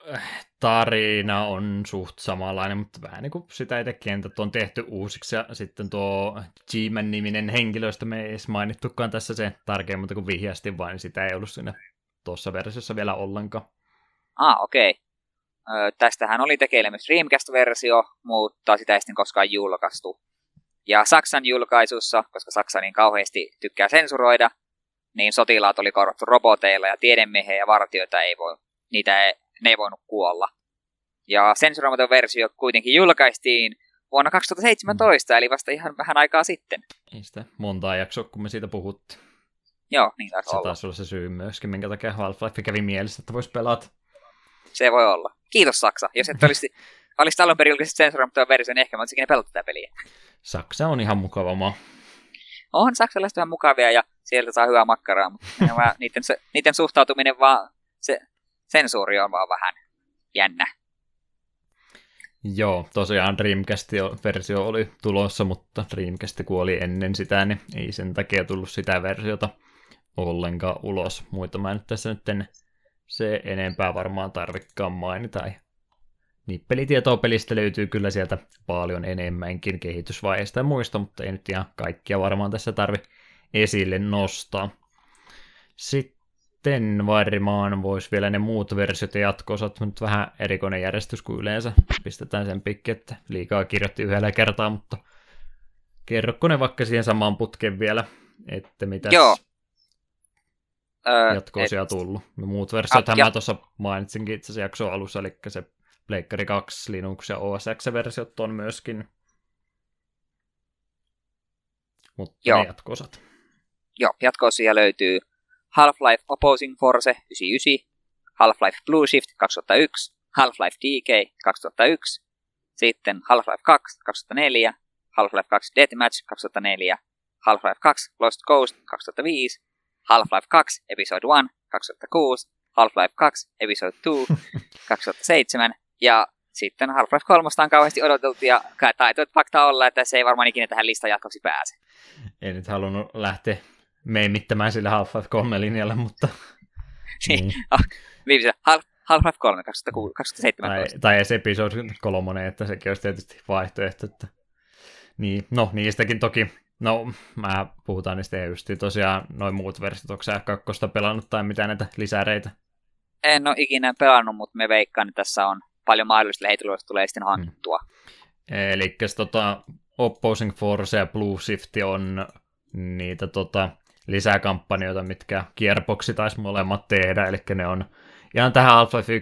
Speaker 1: Tarina on suht samanlainen, mutta vähän niin kuin sitä itse kentät on tehty uusiksi, ja sitten tuo G-Man-niminen henkilöstä me ei edes mainittukaan tässä se tarkemmin, mutta kun vihjasti vain, niin sitä ei ollut siinä tuossa versiossa vielä ollenkaan.
Speaker 2: Ah, okei. Okay. tästähän oli tekeillä myös Dreamcast-versio, mutta sitä ei sitten koskaan julkaistu. Ja Saksan julkaisussa, koska Saksa niin kauheasti tykkää sensuroida, niin sotilaat oli korvattu roboteilla ja tiedemiehiä ja vartioita ei voi, niitä ei, ne ei voinut kuolla. Ja sensuroimaton versio kuitenkin julkaistiin vuonna 2017, eli vasta ihan vähän aikaa sitten.
Speaker 1: Ei sitä montaa jaksoa, kun me siitä puhuttiin.
Speaker 2: Joo, niin taisi
Speaker 1: Se olla. taisi olla se syy myöskin, minkä takia Half-Life kävi mielessä, että voisi pelata.
Speaker 2: Se voi olla. Kiitos Saksa. Jos et olisi, <laughs> olisi alun perin julkaiset sensuroimaton versio, niin ehkä mä olisin pelata tätä peliä.
Speaker 1: Saksa on ihan mukava maa.
Speaker 2: On saksalaiset vähän mukavia ja sieltä saa hyvää makkaraa, mutta <laughs> niiden, niiden suhtautuminen vaan, se sensuuri on vaan vähän jännä.
Speaker 1: Joo, tosiaan Dreamcast-versio oli tulossa, mutta Dreamcast kuoli ennen sitä, niin ei sen takia tullut sitä versiota ollenkaan ulos. Muita mä nyt tässä nyt en se enempää varmaan tarvikkaan mainita. Nippelitietoa pelistä löytyy kyllä sieltä paljon enemmänkin kehitysvaiheista ja muista, mutta ei nyt ihan kaikkia varmaan tässä tarvi esille nostaa. Sitten varmaan voisi vielä ne muut versiot ja jatko-osat, nyt vähän erikoinen järjestys kuin yleensä. Pistetään sen pikki, että liikaa kirjoitti yhdellä kertaa, mutta kerrokko ne vaikka siihen samaan putkeen vielä, että mitä jatko-osia et... tullut. No, muut versiot ah, mä tuossa mainitsinkin itse asiassa jakson alussa, eli se Pleikkari 2, Linux ja OS X-versiot on myöskin. Mutta Joo. ne jatko-osat.
Speaker 2: Joo, jatko-osia löytyy Half-Life Opposing Force 99, Half-Life Blue Shift 2001, Half-Life DK 2001, sitten Half-Life 2 2004, Half-Life 2 Deathmatch 2004, Half-Life 2 Lost Coast 2005, Half-Life 2 Episode 1 2006, Half-Life 2 Episode 2 2007 <laughs> ja sitten Half-Life 3 on kauheasti odoteltu ja taito fakta olla, että se ei varmaan ikinä tähän listan jatkoksi pääse.
Speaker 1: En nyt halunnut lähteä meimittämään sille Half-Life 3 linjalle, mutta... <laughs>
Speaker 2: niin. niin. Ah, viimeisen Half-Life 3 2017.
Speaker 1: Tai, tai edes episodi 3, että sekin olisi tietysti vaihtoehto. Että... Niin, no niistäkin toki No, mä puhutaan niistä just tosiaan noin muut versiot, onko sä kakkosta pelannut tai mitä näitä lisäreitä?
Speaker 2: En ole ikinä pelannut, mutta me veikkaan, että tässä on paljon mahdollista heituloista tulee sitten hankittua.
Speaker 1: Mm. Eli tota, Opposing Force ja Blue Shift on niitä tota, lisäkampanjoita, mitkä Gearboxi taisi molemmat tehdä, eli ne on ihan tähän Alpha 1,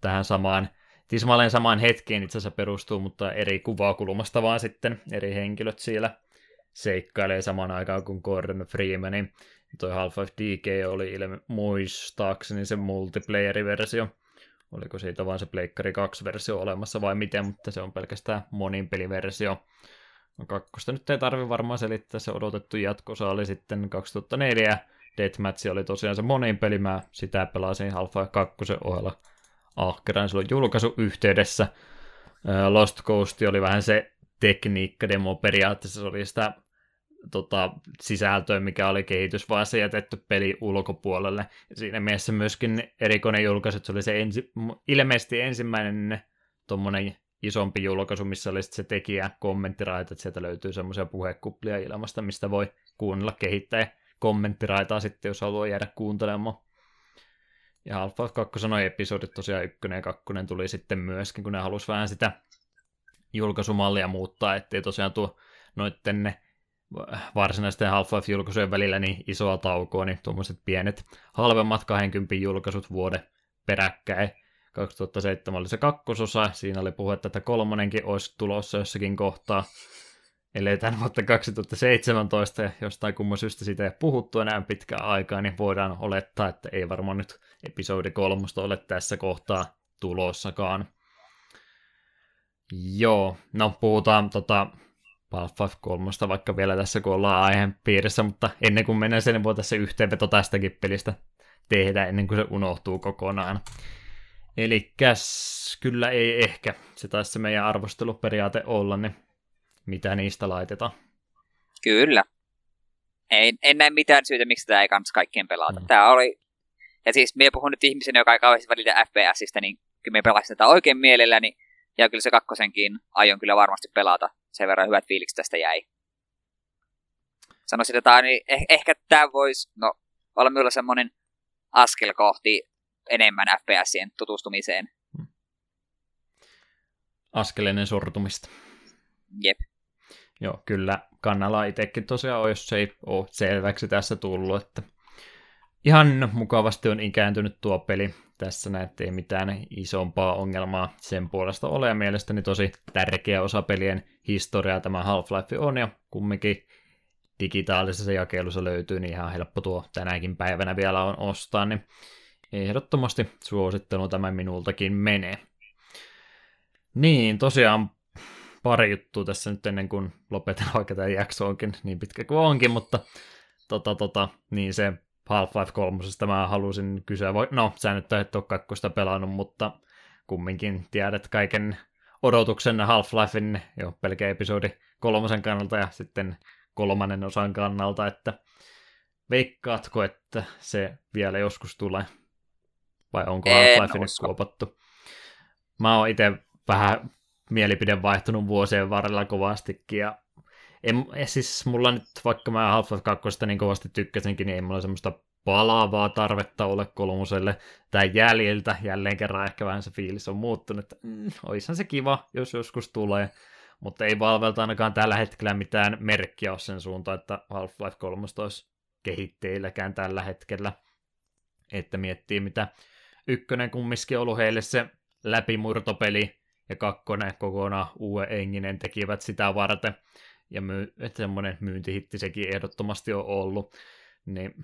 Speaker 1: tähän samaan, tismalleen samaan hetkeen itse asiassa perustuu, mutta eri kuvakulmasta vaan sitten eri henkilöt siellä seikkailee samaan aikaan kuin Gordon Freemanin. Toi Half-Life DK oli ilme, muistaakseni se multiplayer-versio. Oliko siitä vain se Pleikkari 2-versio olemassa vai miten, mutta se on pelkästään monin peliversio. No kakkosta nyt ei tarvi varmaan selittää, se odotettu jatkosa oli sitten 2004. Deathmatch oli tosiaan se monin peli, mä sitä pelasin Half-Life 2 ohella ahkeran silloin julkaisuyhteydessä. Lost Coast oli vähän se tekniikka-demo periaatteessa, se oli sitä tota, sisältöä, mikä oli kehitysvaiheessa jätetty peli ulkopuolelle. Siinä mielessä myöskin erikoinen julkaisu, se oli se ensi, ilmeisesti ensimmäinen tuommoinen isompi julkaisu, missä oli se tekijä kommenttiraita, että sieltä löytyy semmoisia puhekuplia ilmasta, mistä voi kuunnella kehittäjä kommenttiraitaa sitten, jos haluaa jäädä kuuntelemaan. Ja Alpha 2 sanoi episodit tosiaan ykkönen ja kakkonen tuli sitten myöskin, kun ne halusi vähän sitä julkaisumallia muuttaa, ettei tosiaan tuo noitten varsinaisten Half-Life-julkaisujen välillä niin isoa taukoa, niin tuommoiset pienet halvemmat 20 julkaisut vuode peräkkäin. 2007 oli se kakkososa, siinä oli puhe, että kolmonenkin olisi tulossa jossakin kohtaa. tämän vuotta 2017 ja jostain kumman syystä siitä ei puhuttu enää pitkään aikaa, niin voidaan olettaa, että ei varmaan nyt episodi kolmosta ole tässä kohtaa tulossakaan. Joo, no puhutaan tota, Half-Life 3 vaikka vielä tässä, kun ollaan aiheen piirissä, mutta ennen kuin mennään sen, niin voi tässä yhteenveto tästäkin pelistä tehdä ennen kuin se unohtuu kokonaan. Eli kyllä ei ehkä. Se taisi se meidän arvosteluperiaate olla, niin mitä niistä laitetaan.
Speaker 2: Kyllä. Ei, en näe mitään syytä, miksi tämä ei kannata kaikkien pelata. Mm. Tämä oli, ja siis minä puhun nyt ihmisen, joka ei kauheasti välitä FPSistä, niin kyllä me pelasin tätä oikein mielelläni, ja kyllä se kakkosenkin aion kyllä varmasti pelata. Sen verran hyvät fiilikset tästä jäi. Sanoisin, että niin eh- ehkä tämä voisi no, olla minulla semmoinen askel kohti enemmän FPSien tutustumiseen. Hmm.
Speaker 1: Askel ennen sortumista.
Speaker 2: Jep.
Speaker 1: Joo, kyllä kannalla itsekin tosiaan, jos se ei ole selväksi tässä tullut, että ihan mukavasti on ikääntynyt tuo peli tässä näette ei mitään isompaa ongelmaa sen puolesta ole, ja mielestäni tosi tärkeä osa pelien historiaa tämä Half-Life on, ja kumminkin digitaalisessa jakelussa löytyy, niin ihan helppo tuo tänäkin päivänä vielä on ostaa, niin ehdottomasti suosittelu tämä minultakin menee. Niin, tosiaan pari juttua tässä nyt ennen kuin lopetan, vaikka tämä jakso onkin niin pitkä kuin onkin, mutta tota, tota, niin se Half-Life 3. mä halusin kysyä, no sä nyt et ole kakkosta pelannut, mutta kumminkin tiedät kaiken odotuksen Half-Lifein jo pelkä episodi kolmosen kannalta ja sitten kolmannen osan kannalta, että veikkaatko, että se vielä joskus tulee? Vai onko Half-Life nyt kuopattu? Mä oon itse vähän mielipide vaihtunut vuosien varrella kovastikin ja en, siis mulla nyt, vaikka mä Half-Life 2 niin kovasti tykkäsinkin, niin ei mulla semmoista palaavaa tarvetta ole kolmoselle tai jäljiltä. Jälleen kerran ehkä vähän se fiilis on muuttunut, että mm, oishan se kiva, jos joskus tulee. Mutta ei Valvelta ainakaan tällä hetkellä mitään merkkiä ole sen suuntaan, että Half-Life 3 olisi kehitteilläkään tällä hetkellä. Että miettii, mitä ykkönen kumminkin ollut heille se läpimurtopeli ja kakkonen kokonaan uuden enginen tekivät sitä varten. Ja myy- semmoinen myyntihitti sekin ehdottomasti on ollut, niin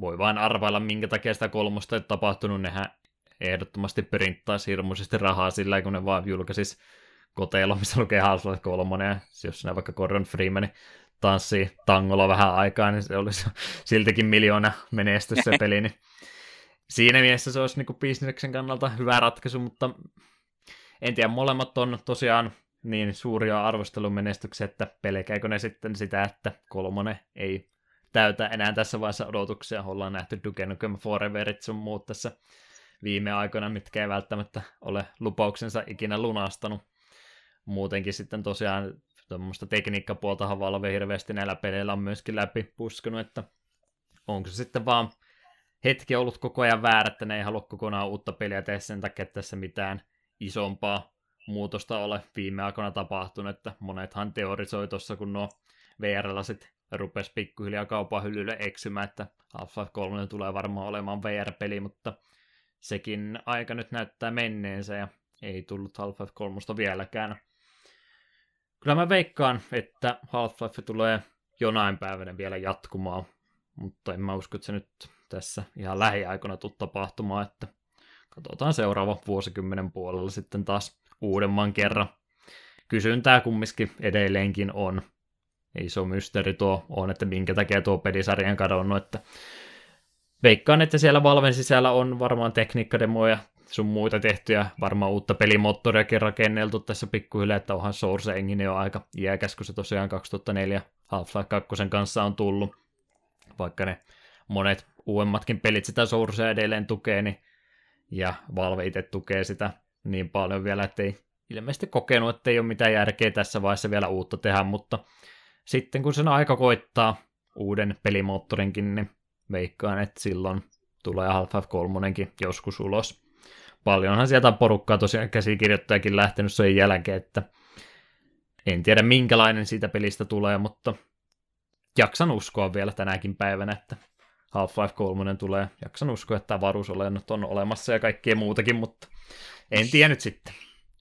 Speaker 1: voi vain arvailla, minkä takia sitä kolmosta ei tapahtunut. Nehän ehdottomasti perinttaisi hirmuisesti rahaa sillä, kun ne vaan julkaisis koteilla, missä lukee Half-Life 3, ja jos sinä vaikka Gordon Freeman tanssii tangolla vähän aikaa, niin se olisi <laughs> siltikin miljoona menestys se peli, niin siinä mielessä se olisi niin bisneksen kannalta hyvä ratkaisu, mutta en tiedä, molemmat on tosiaan niin suuria arvostelumenestyksiä, että pelkääkö ne sitten sitä, että kolmonen ei täytä enää tässä vaiheessa odotuksia. Ollaan nähty Duke Nukem Foreverit sun muut tässä viime aikoina, mitkä ei välttämättä ole lupauksensa ikinä lunastanut. Muutenkin sitten tosiaan tuommoista tekniikkapuolta Valve hirveästi näillä peleillä on myöskin läpi puskenut, että onko se sitten vaan hetki ollut koko ajan väärä, että ne ei halua kokonaan uutta peliä tehdä sen takia, että tässä mitään isompaa muutosta ole viime aikoina tapahtunut, että monethan teorisoi tuossa, kun nuo VR-lasit rupes pikkuhiljaa kaupan hyllylle eksymään, että Half-Life 3 tulee varmaan olemaan VR-peli, mutta sekin aika nyt näyttää menneensä ja ei tullut Half-Life 3 vieläkään. Kyllä mä veikkaan, että Half-Life tulee jonain päivänä vielä jatkumaan, mutta en mä usko, että se nyt tässä ihan lähiaikoina tuu tapahtumaan, että katsotaan seuraava vuosikymmenen puolella sitten taas uudemman kerran. Kysyntää kumminkin edelleenkin on. Iso mysteeri tuo on, että minkä takia tuo pelisarjan kadonnut, että veikkaan, että siellä Valven sisällä on varmaan tekniikkademoja sun muita tehtyjä, varmaan uutta pelimoottoriakin rakenneltu tässä pikkuhiljaa, että onhan Source Engine jo aika iäkäs, kun se tosiaan 2004 Half-Life 2 kanssa on tullut, vaikka ne monet uudemmatkin pelit sitä Sourcea edelleen tukee, niin, ja Valve itse tukee sitä niin paljon vielä, että ei ilmeisesti kokenut, että ei ole mitään järkeä tässä vaiheessa vielä uutta tehdä, mutta sitten kun sen aika koittaa uuden pelimoottorinkin, niin veikkaan, että silloin tulee Half-Life 3 joskus ulos. Paljonhan sieltä porukkaa tosiaan käsikirjoittajakin lähtenyt sen jälkeen, että en tiedä minkälainen siitä pelistä tulee, mutta jaksan uskoa vielä tänäkin päivänä, että Half-Life 3 tulee. Jaksan uskoa, että avaruusolennot on olemassa ja kaikkea muutakin, mutta en tiedä nyt sitten,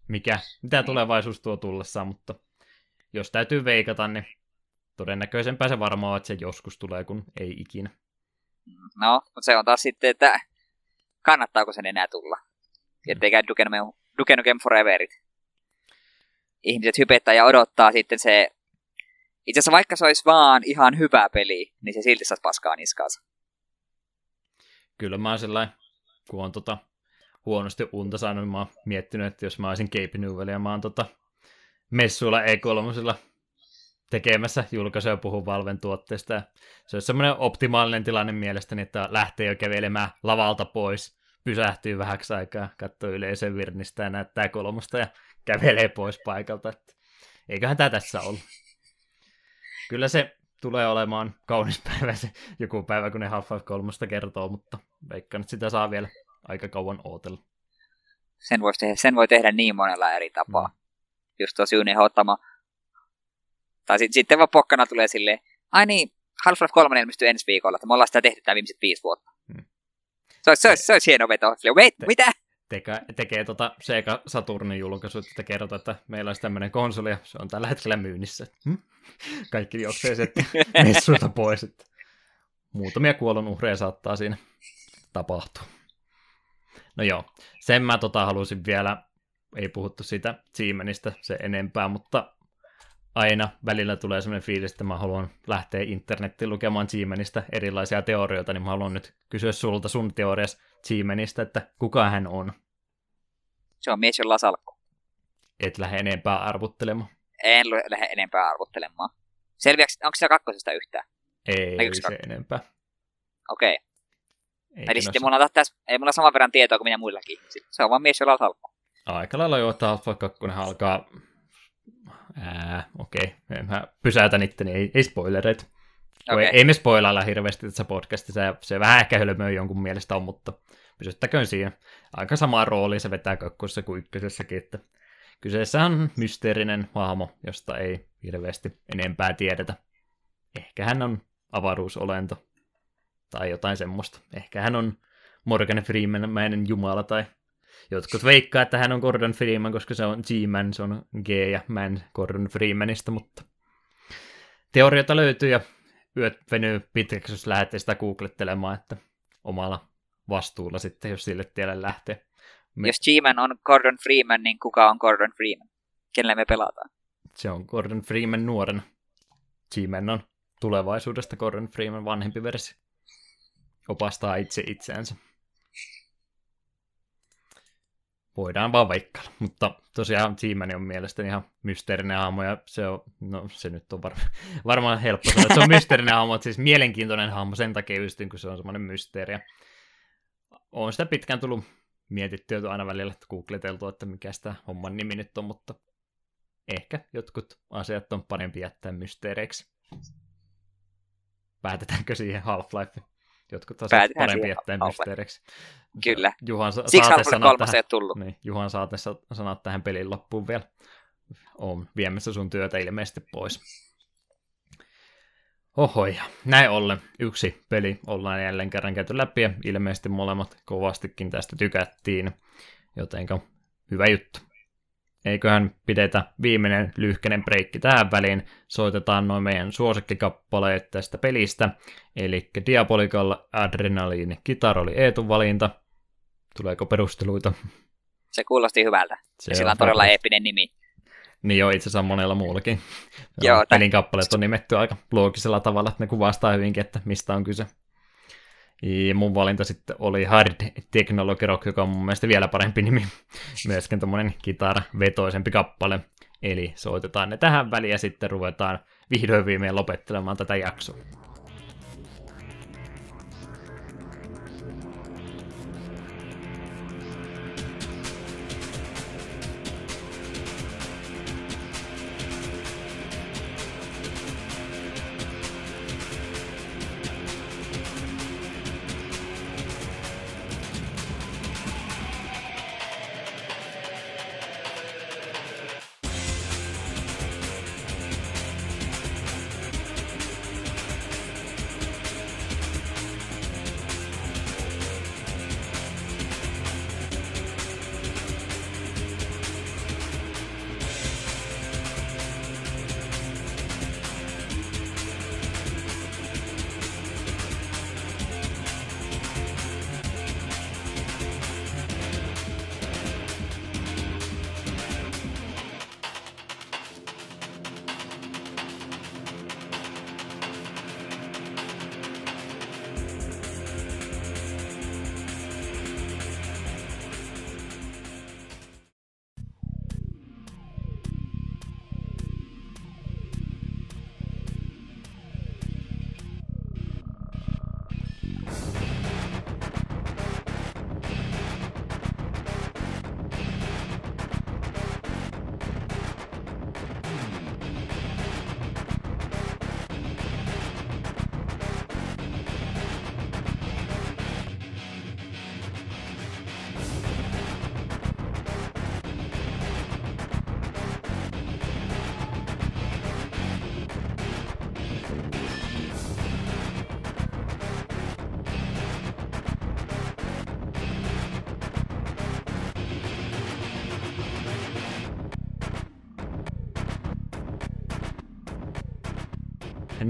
Speaker 1: mikä, mitä tulevaisuus tuo tullessaan, mutta jos täytyy veikata, niin todennäköisempää se varmaan on, että se joskus tulee, kun ei ikinä.
Speaker 2: No, mutta se on taas sitten, että kannattaako sen enää tulla. Ettei käy Duke Nukem Foreverit. Ihmiset hypettää ja odottaa sitten se... Itse asiassa vaikka se olisi vaan ihan hyvä peli, niin se silti saisi paskaa niskaansa.
Speaker 1: Kyllä mä oon sellainen, kun on tota huonosti unta saanut, mä oon miettinyt, että jos mä olisin Cape Newellia, mä oon tota messuilla E3 tekemässä julkaisuja puhun Valven tuotteesta. Se olisi semmoinen optimaalinen tilanne mielestäni, että lähtee jo kävelemään lavalta pois, pysähtyy vähäksi aikaa, katsoo yleisön virnistä ja näyttää kolmosta ja kävelee pois paikalta. Eiköhän tämä tässä ollut. Kyllä se tulee olemaan kaunis <laughs> päivä se joku päivä, kun ne Half-Life 3 kertoo, mutta veikkaan, että sitä saa vielä aika kauan ootella.
Speaker 2: Sen, voi tehdä, sen voi tehdä niin monella eri tapaa. Mm. Just tuo Syyni ottama. Tai sit, sitten vaan pokkana tulee silleen, ai niin, Half-Life 3 ilmestyy ensi viikolla, että me ollaan sitä tehty tämä viimeiset viisi vuotta. Hmm. Se olisi, se olisi, se olisi hieno veto. Silleen, wait, mitä?
Speaker 1: Teke, tekee tota Sega Saturnin julkaisu, että kertoo, että meillä olisi tämmöinen konsoli ja se on tällä hetkellä myynnissä. Hmm? Kaikki juoksee sitten <laughs> messuilta pois. Että muutamia kuolonuhreja saattaa siinä tapahtua. No joo, sen mä tota halusin vielä, ei puhuttu siitä Siemenistä se enempää, mutta aina välillä tulee sellainen fiilis, että mä haluan lähteä internettiin lukemaan Siemenistä erilaisia teorioita, niin mä haluan nyt kysyä sulta sun teorias Siemenistä, että kuka hän on?
Speaker 2: Se on mies, jolla salkku.
Speaker 1: Et lähde enempää arvuttelemaan.
Speaker 2: En lähde enempää arvuttelemaan. Selviäks, onko siellä kakkosesta yhtään?
Speaker 1: Ei, ei se enempää.
Speaker 2: Okei. Okay. Ei Eli sitten mulla on tässä, ei mulla saman verran tietoa kuin minä muillakin. Se on vaan mies, jolla on salkku.
Speaker 1: Aika lailla jo, että Alpha 2 alkaa... Ää, okei, okay. mä pysäytän itteni, ei, ei spoilereita. Okay. Ei, ei me spoilailla hirveästi tässä podcastissa, se, se vähän ehkä hölmöä jonkun mielestä on, mutta pysyttäköön siinä. Aika samaa roolia se vetää kakkosessa kuin ykkösessäkin, että kyseessä on mysteerinen hahmo, josta ei hirveästi enempää tiedetä. Ehkä hän on avaruusolento tai jotain semmoista. Ehkä hän on Morgan Freeman-mäinen jumala tai jotkut veikkaa, että hän on Gordon Freeman, koska se on G-Man, se on G ja Man Gordon Freemanista, mutta teorioita löytyy ja yöt venyy pitkäksi, jos lähdette sitä googlettelemaan, että omalla vastuulla sitten, jos sille tielle lähtee.
Speaker 2: Me... Jos G-Man on Gordon Freeman, niin kuka on Gordon Freeman? Kenelle me pelataan?
Speaker 1: Se on Gordon Freeman nuorena. G-Man on tulevaisuudesta Gordon Freeman vanhempi versio opastaa itse itseänsä. Voidaan vaan veikkailla. <laughs> Mutta tosiaan Seaman on mielestäni ihan mysteerinen hahmo, ja se on, no se nyt on var, <laughs> varmaan helppo sanoa, että se on mysteerinen hahmo, mutta siis mielenkiintoinen hahmo sen takia just, kun se on semmoinen mysteeri. On sitä pitkään tullut mietittyä aina välillä googleteltu, että mikä sitä homman nimi nyt on, mutta ehkä jotkut asiat on parempi jättää mysteereiksi. Päätetäänkö siihen Half-Life? Jotkut asiat parempi jättää mysteereiksi.
Speaker 2: Kyllä.
Speaker 1: Juhan sa-
Speaker 2: Siksi Half-Life 3 tähän, ei tullut.
Speaker 1: Niin, Juhan saate sanoa tähän pelin loppuun vielä. On viemässä sun työtä ilmeisesti pois. Oho, ja näin ollen yksi peli ollaan jälleen kerran käyty läpi, ja ilmeisesti molemmat kovastikin tästä tykättiin, jotenka hyvä juttu. Eiköhän pidetä viimeinen lyhkäinen breikki tähän väliin, soitetaan noin meidän suosikkikappaleet tästä pelistä, eli Diabolical Adrenaline Kitar oli Eetun valinta. Tuleeko perusteluita?
Speaker 2: Se kuulosti hyvältä. Se sillä on todella eeppinen nimi.
Speaker 1: Niin joo, itse asiassa monella muullakin. Joo, Pelin kappaleet on nimetty aika loogisella tavalla, että ne kuvastaa hyvinkin, että mistä on kyse. Ja mun valinta sitten oli Hard Technology Rock, joka on mun mielestä vielä parempi nimi. <laughs> Myöskin tämmöinen kitara-vetoisempi kappale. Eli soitetaan ne tähän väliin ja sitten ruvetaan vihdoin viimein lopettelemaan tätä jaksoa.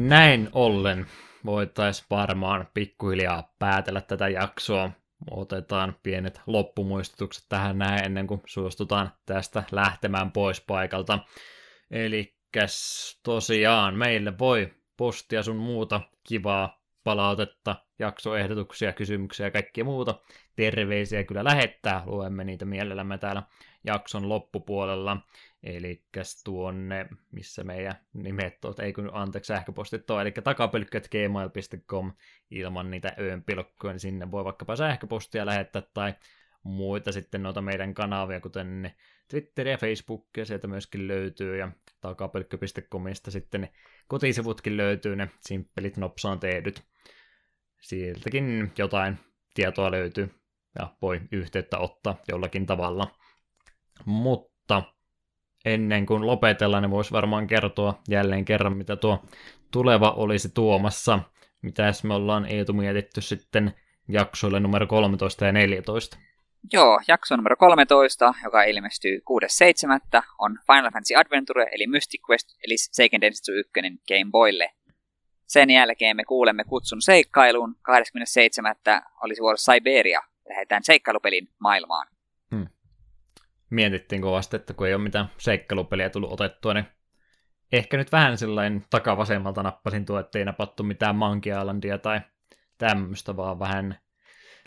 Speaker 1: Näin ollen voitaisiin varmaan pikkuhiljaa päätellä tätä jaksoa. Otetaan pienet loppumuistutukset tähän näin ennen kuin suostutaan tästä lähtemään pois paikalta. Eli tosiaan meille voi postia sun muuta kivaa palautetta, jaksoehdotuksia, kysymyksiä ja kaikkia muuta. Terveisiä kyllä lähettää, luemme niitä mielellämme täällä jakson loppupuolella. Eli tuonne, missä meidän nimet on, ei kun anteeksi sähköpostit on, eli takapölkköt.gmail.com ilman niitä öönpilkkoja, niin sinne voi vaikkapa sähköpostia lähettää tai muita sitten noita meidän kanavia, kuten Twitter ja Facebook, ja sieltä myöskin löytyy, ja takapölkkö.comista sitten ne kotisivutkin löytyy, ne simppelit nopsaan tehdyt. Sieltäkin jotain tietoa löytyy, ja voi yhteyttä ottaa jollakin tavalla. Mutta ennen kuin lopetellaan, niin voisi varmaan kertoa jälleen kerran, mitä tuo tuleva olisi tuomassa. Mitäs me ollaan Eetu mietitty sitten jaksoille numero 13 ja 14?
Speaker 2: Joo, jakso numero 13, joka ilmestyy 6.7. on Final Fantasy Adventure, eli Mystic Quest, eli Seiken Densetsu 1 Game Boylle. Sen jälkeen me kuulemme kutsun seikkailuun. 27. olisi vuorossa Siberia. Lähdetään seikkailupelin maailmaan
Speaker 1: mietittiin kovasti, että kun ei ole mitään seikkailupeliä tullut otettua, niin ehkä nyt vähän sellainen takavasemmalta nappasin tuo, ettei napattu mitään Monkey Islandia tai tämmöistä, vaan vähän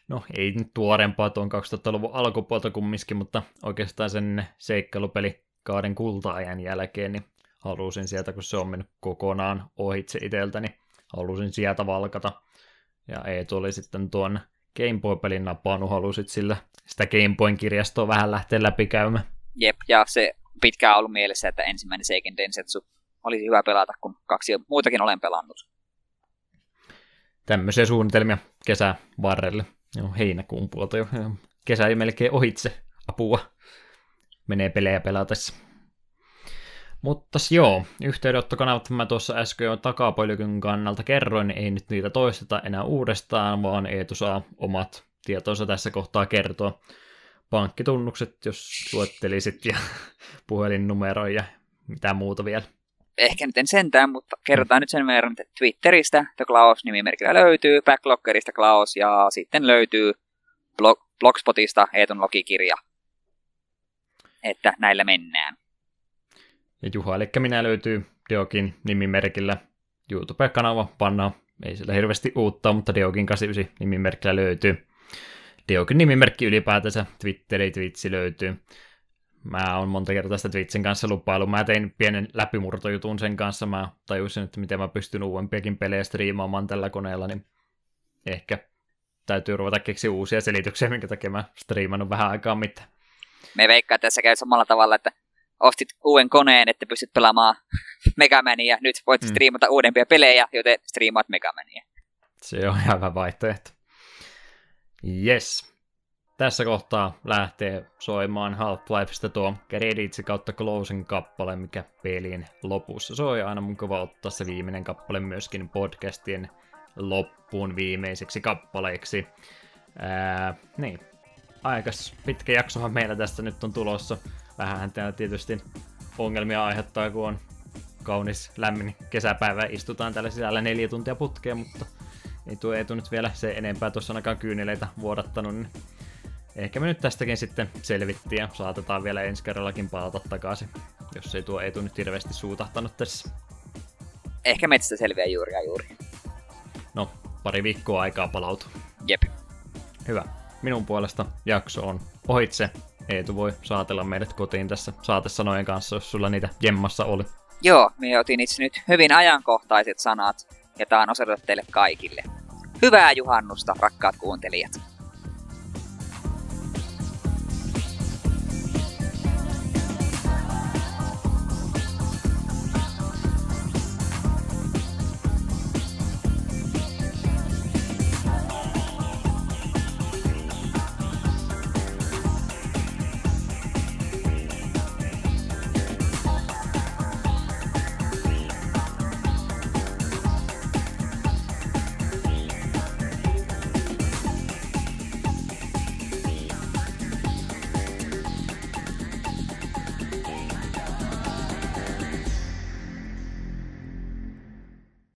Speaker 1: no ei nyt tuorempaa tuon 2000-luvun alkupuolta kumminkin, mutta oikeastaan sen seikkailupeli kauden kulta-ajan jälkeen, niin halusin sieltä, kun se on mennyt kokonaan ohitse itseltäni, niin halusin sieltä valkata. Ja ei tuli sitten tuon Game Boy-pelin napannut, halusit sillä sitä Game Boyn kirjastoa vähän lähteä läpikäymään.
Speaker 2: Jep, ja se pitkään ollut mielessä, että ensimmäinen Seiken Densetsu olisi hyvä pelata, kun kaksi muutakin olen pelannut.
Speaker 1: Tämmöisiä suunnitelmia kesä varrelle. Joo, heinäkuun puolta jo. Kesä ei melkein ohitse apua. Menee pelejä pelatessa. Mutta joo, yhteydenottokanavat mä tuossa äsken jo takapolykyn kannalta kerroin, niin ei nyt niitä toisteta enää uudestaan, vaan Eetu saa omat tietonsa tässä kohtaa kertoa. Pankkitunnukset, jos luettelisit, ja <laughs> puhelinnumero ja mitä muuta vielä.
Speaker 2: Ehkä nyt en sentään, mutta kerrotaan mm. nyt sen verran, että Twitteristä The Klaus-nimimerkillä löytyy, Backloggerista Klaus, ja sitten löytyy blog- Blogspotista Eetun logikirja. Että näillä mennään.
Speaker 1: Ja Juha, eli minä löytyy Deokin nimimerkillä YouTube-kanava, panna, ei sillä hirveästi uutta, mutta Deokin 89 nimimerkillä löytyy. Deokin nimimerkki ylipäätänsä, Twitteri, Twitsi löytyy. Mä oon monta kertaa sitä Twitchin kanssa lupailu. Mä tein pienen läpimurtojutun sen kanssa. Mä tajusin, että miten mä pystyn uudempiakin pelejä striimaamaan tällä koneella, niin ehkä täytyy ruveta keksiä uusia selityksiä, minkä takia mä striimannut vähän aikaa mitään.
Speaker 2: Me veikkaa, tässä käy samalla tavalla, että ostit uuden koneen, että pystyt pelaamaan <laughs> Megamania, nyt voit mm. striimata uudempia pelejä, joten striimaat Megamania.
Speaker 1: Se on hyvä vaihtoehto. Yes. Tässä kohtaa lähtee soimaan Half-Lifeista tuo Credits kautta Closing kappale, mikä pelin lopussa soi. Aina mukava ottaa se viimeinen kappale myöskin podcastien loppuun viimeiseksi kappaleeksi. Ää, niin, aikas pitkä jaksohan meillä tästä nyt on tulossa vähän täällä tietysti ongelmia aiheuttaa, kun on kaunis lämmin kesäpäivä, istutaan täällä sisällä neljä tuntia putkeen, mutta ei tuo etu nyt vielä se enempää tuossa ainakaan kyyneleitä vuodattanut, niin ehkä me nyt tästäkin sitten selvittiin ja saatetaan vielä ensi kerrallakin palata takaisin, jos ei tuo etu nyt hirveästi suutahtanut tässä.
Speaker 2: Ehkä metsästä selviää juuri ja juuri.
Speaker 1: No, pari viikkoa aikaa palautua.
Speaker 2: Jep.
Speaker 1: Hyvä. Minun puolesta jakso on ohitse. Eetu voi saatella meidät kotiin tässä saatesanojen kanssa, jos sulla niitä jemmassa oli.
Speaker 2: Joo, me otin itse nyt hyvin ajankohtaiset sanat, ja tämä on osoitettu teille kaikille. Hyvää juhannusta, rakkaat kuuntelijat!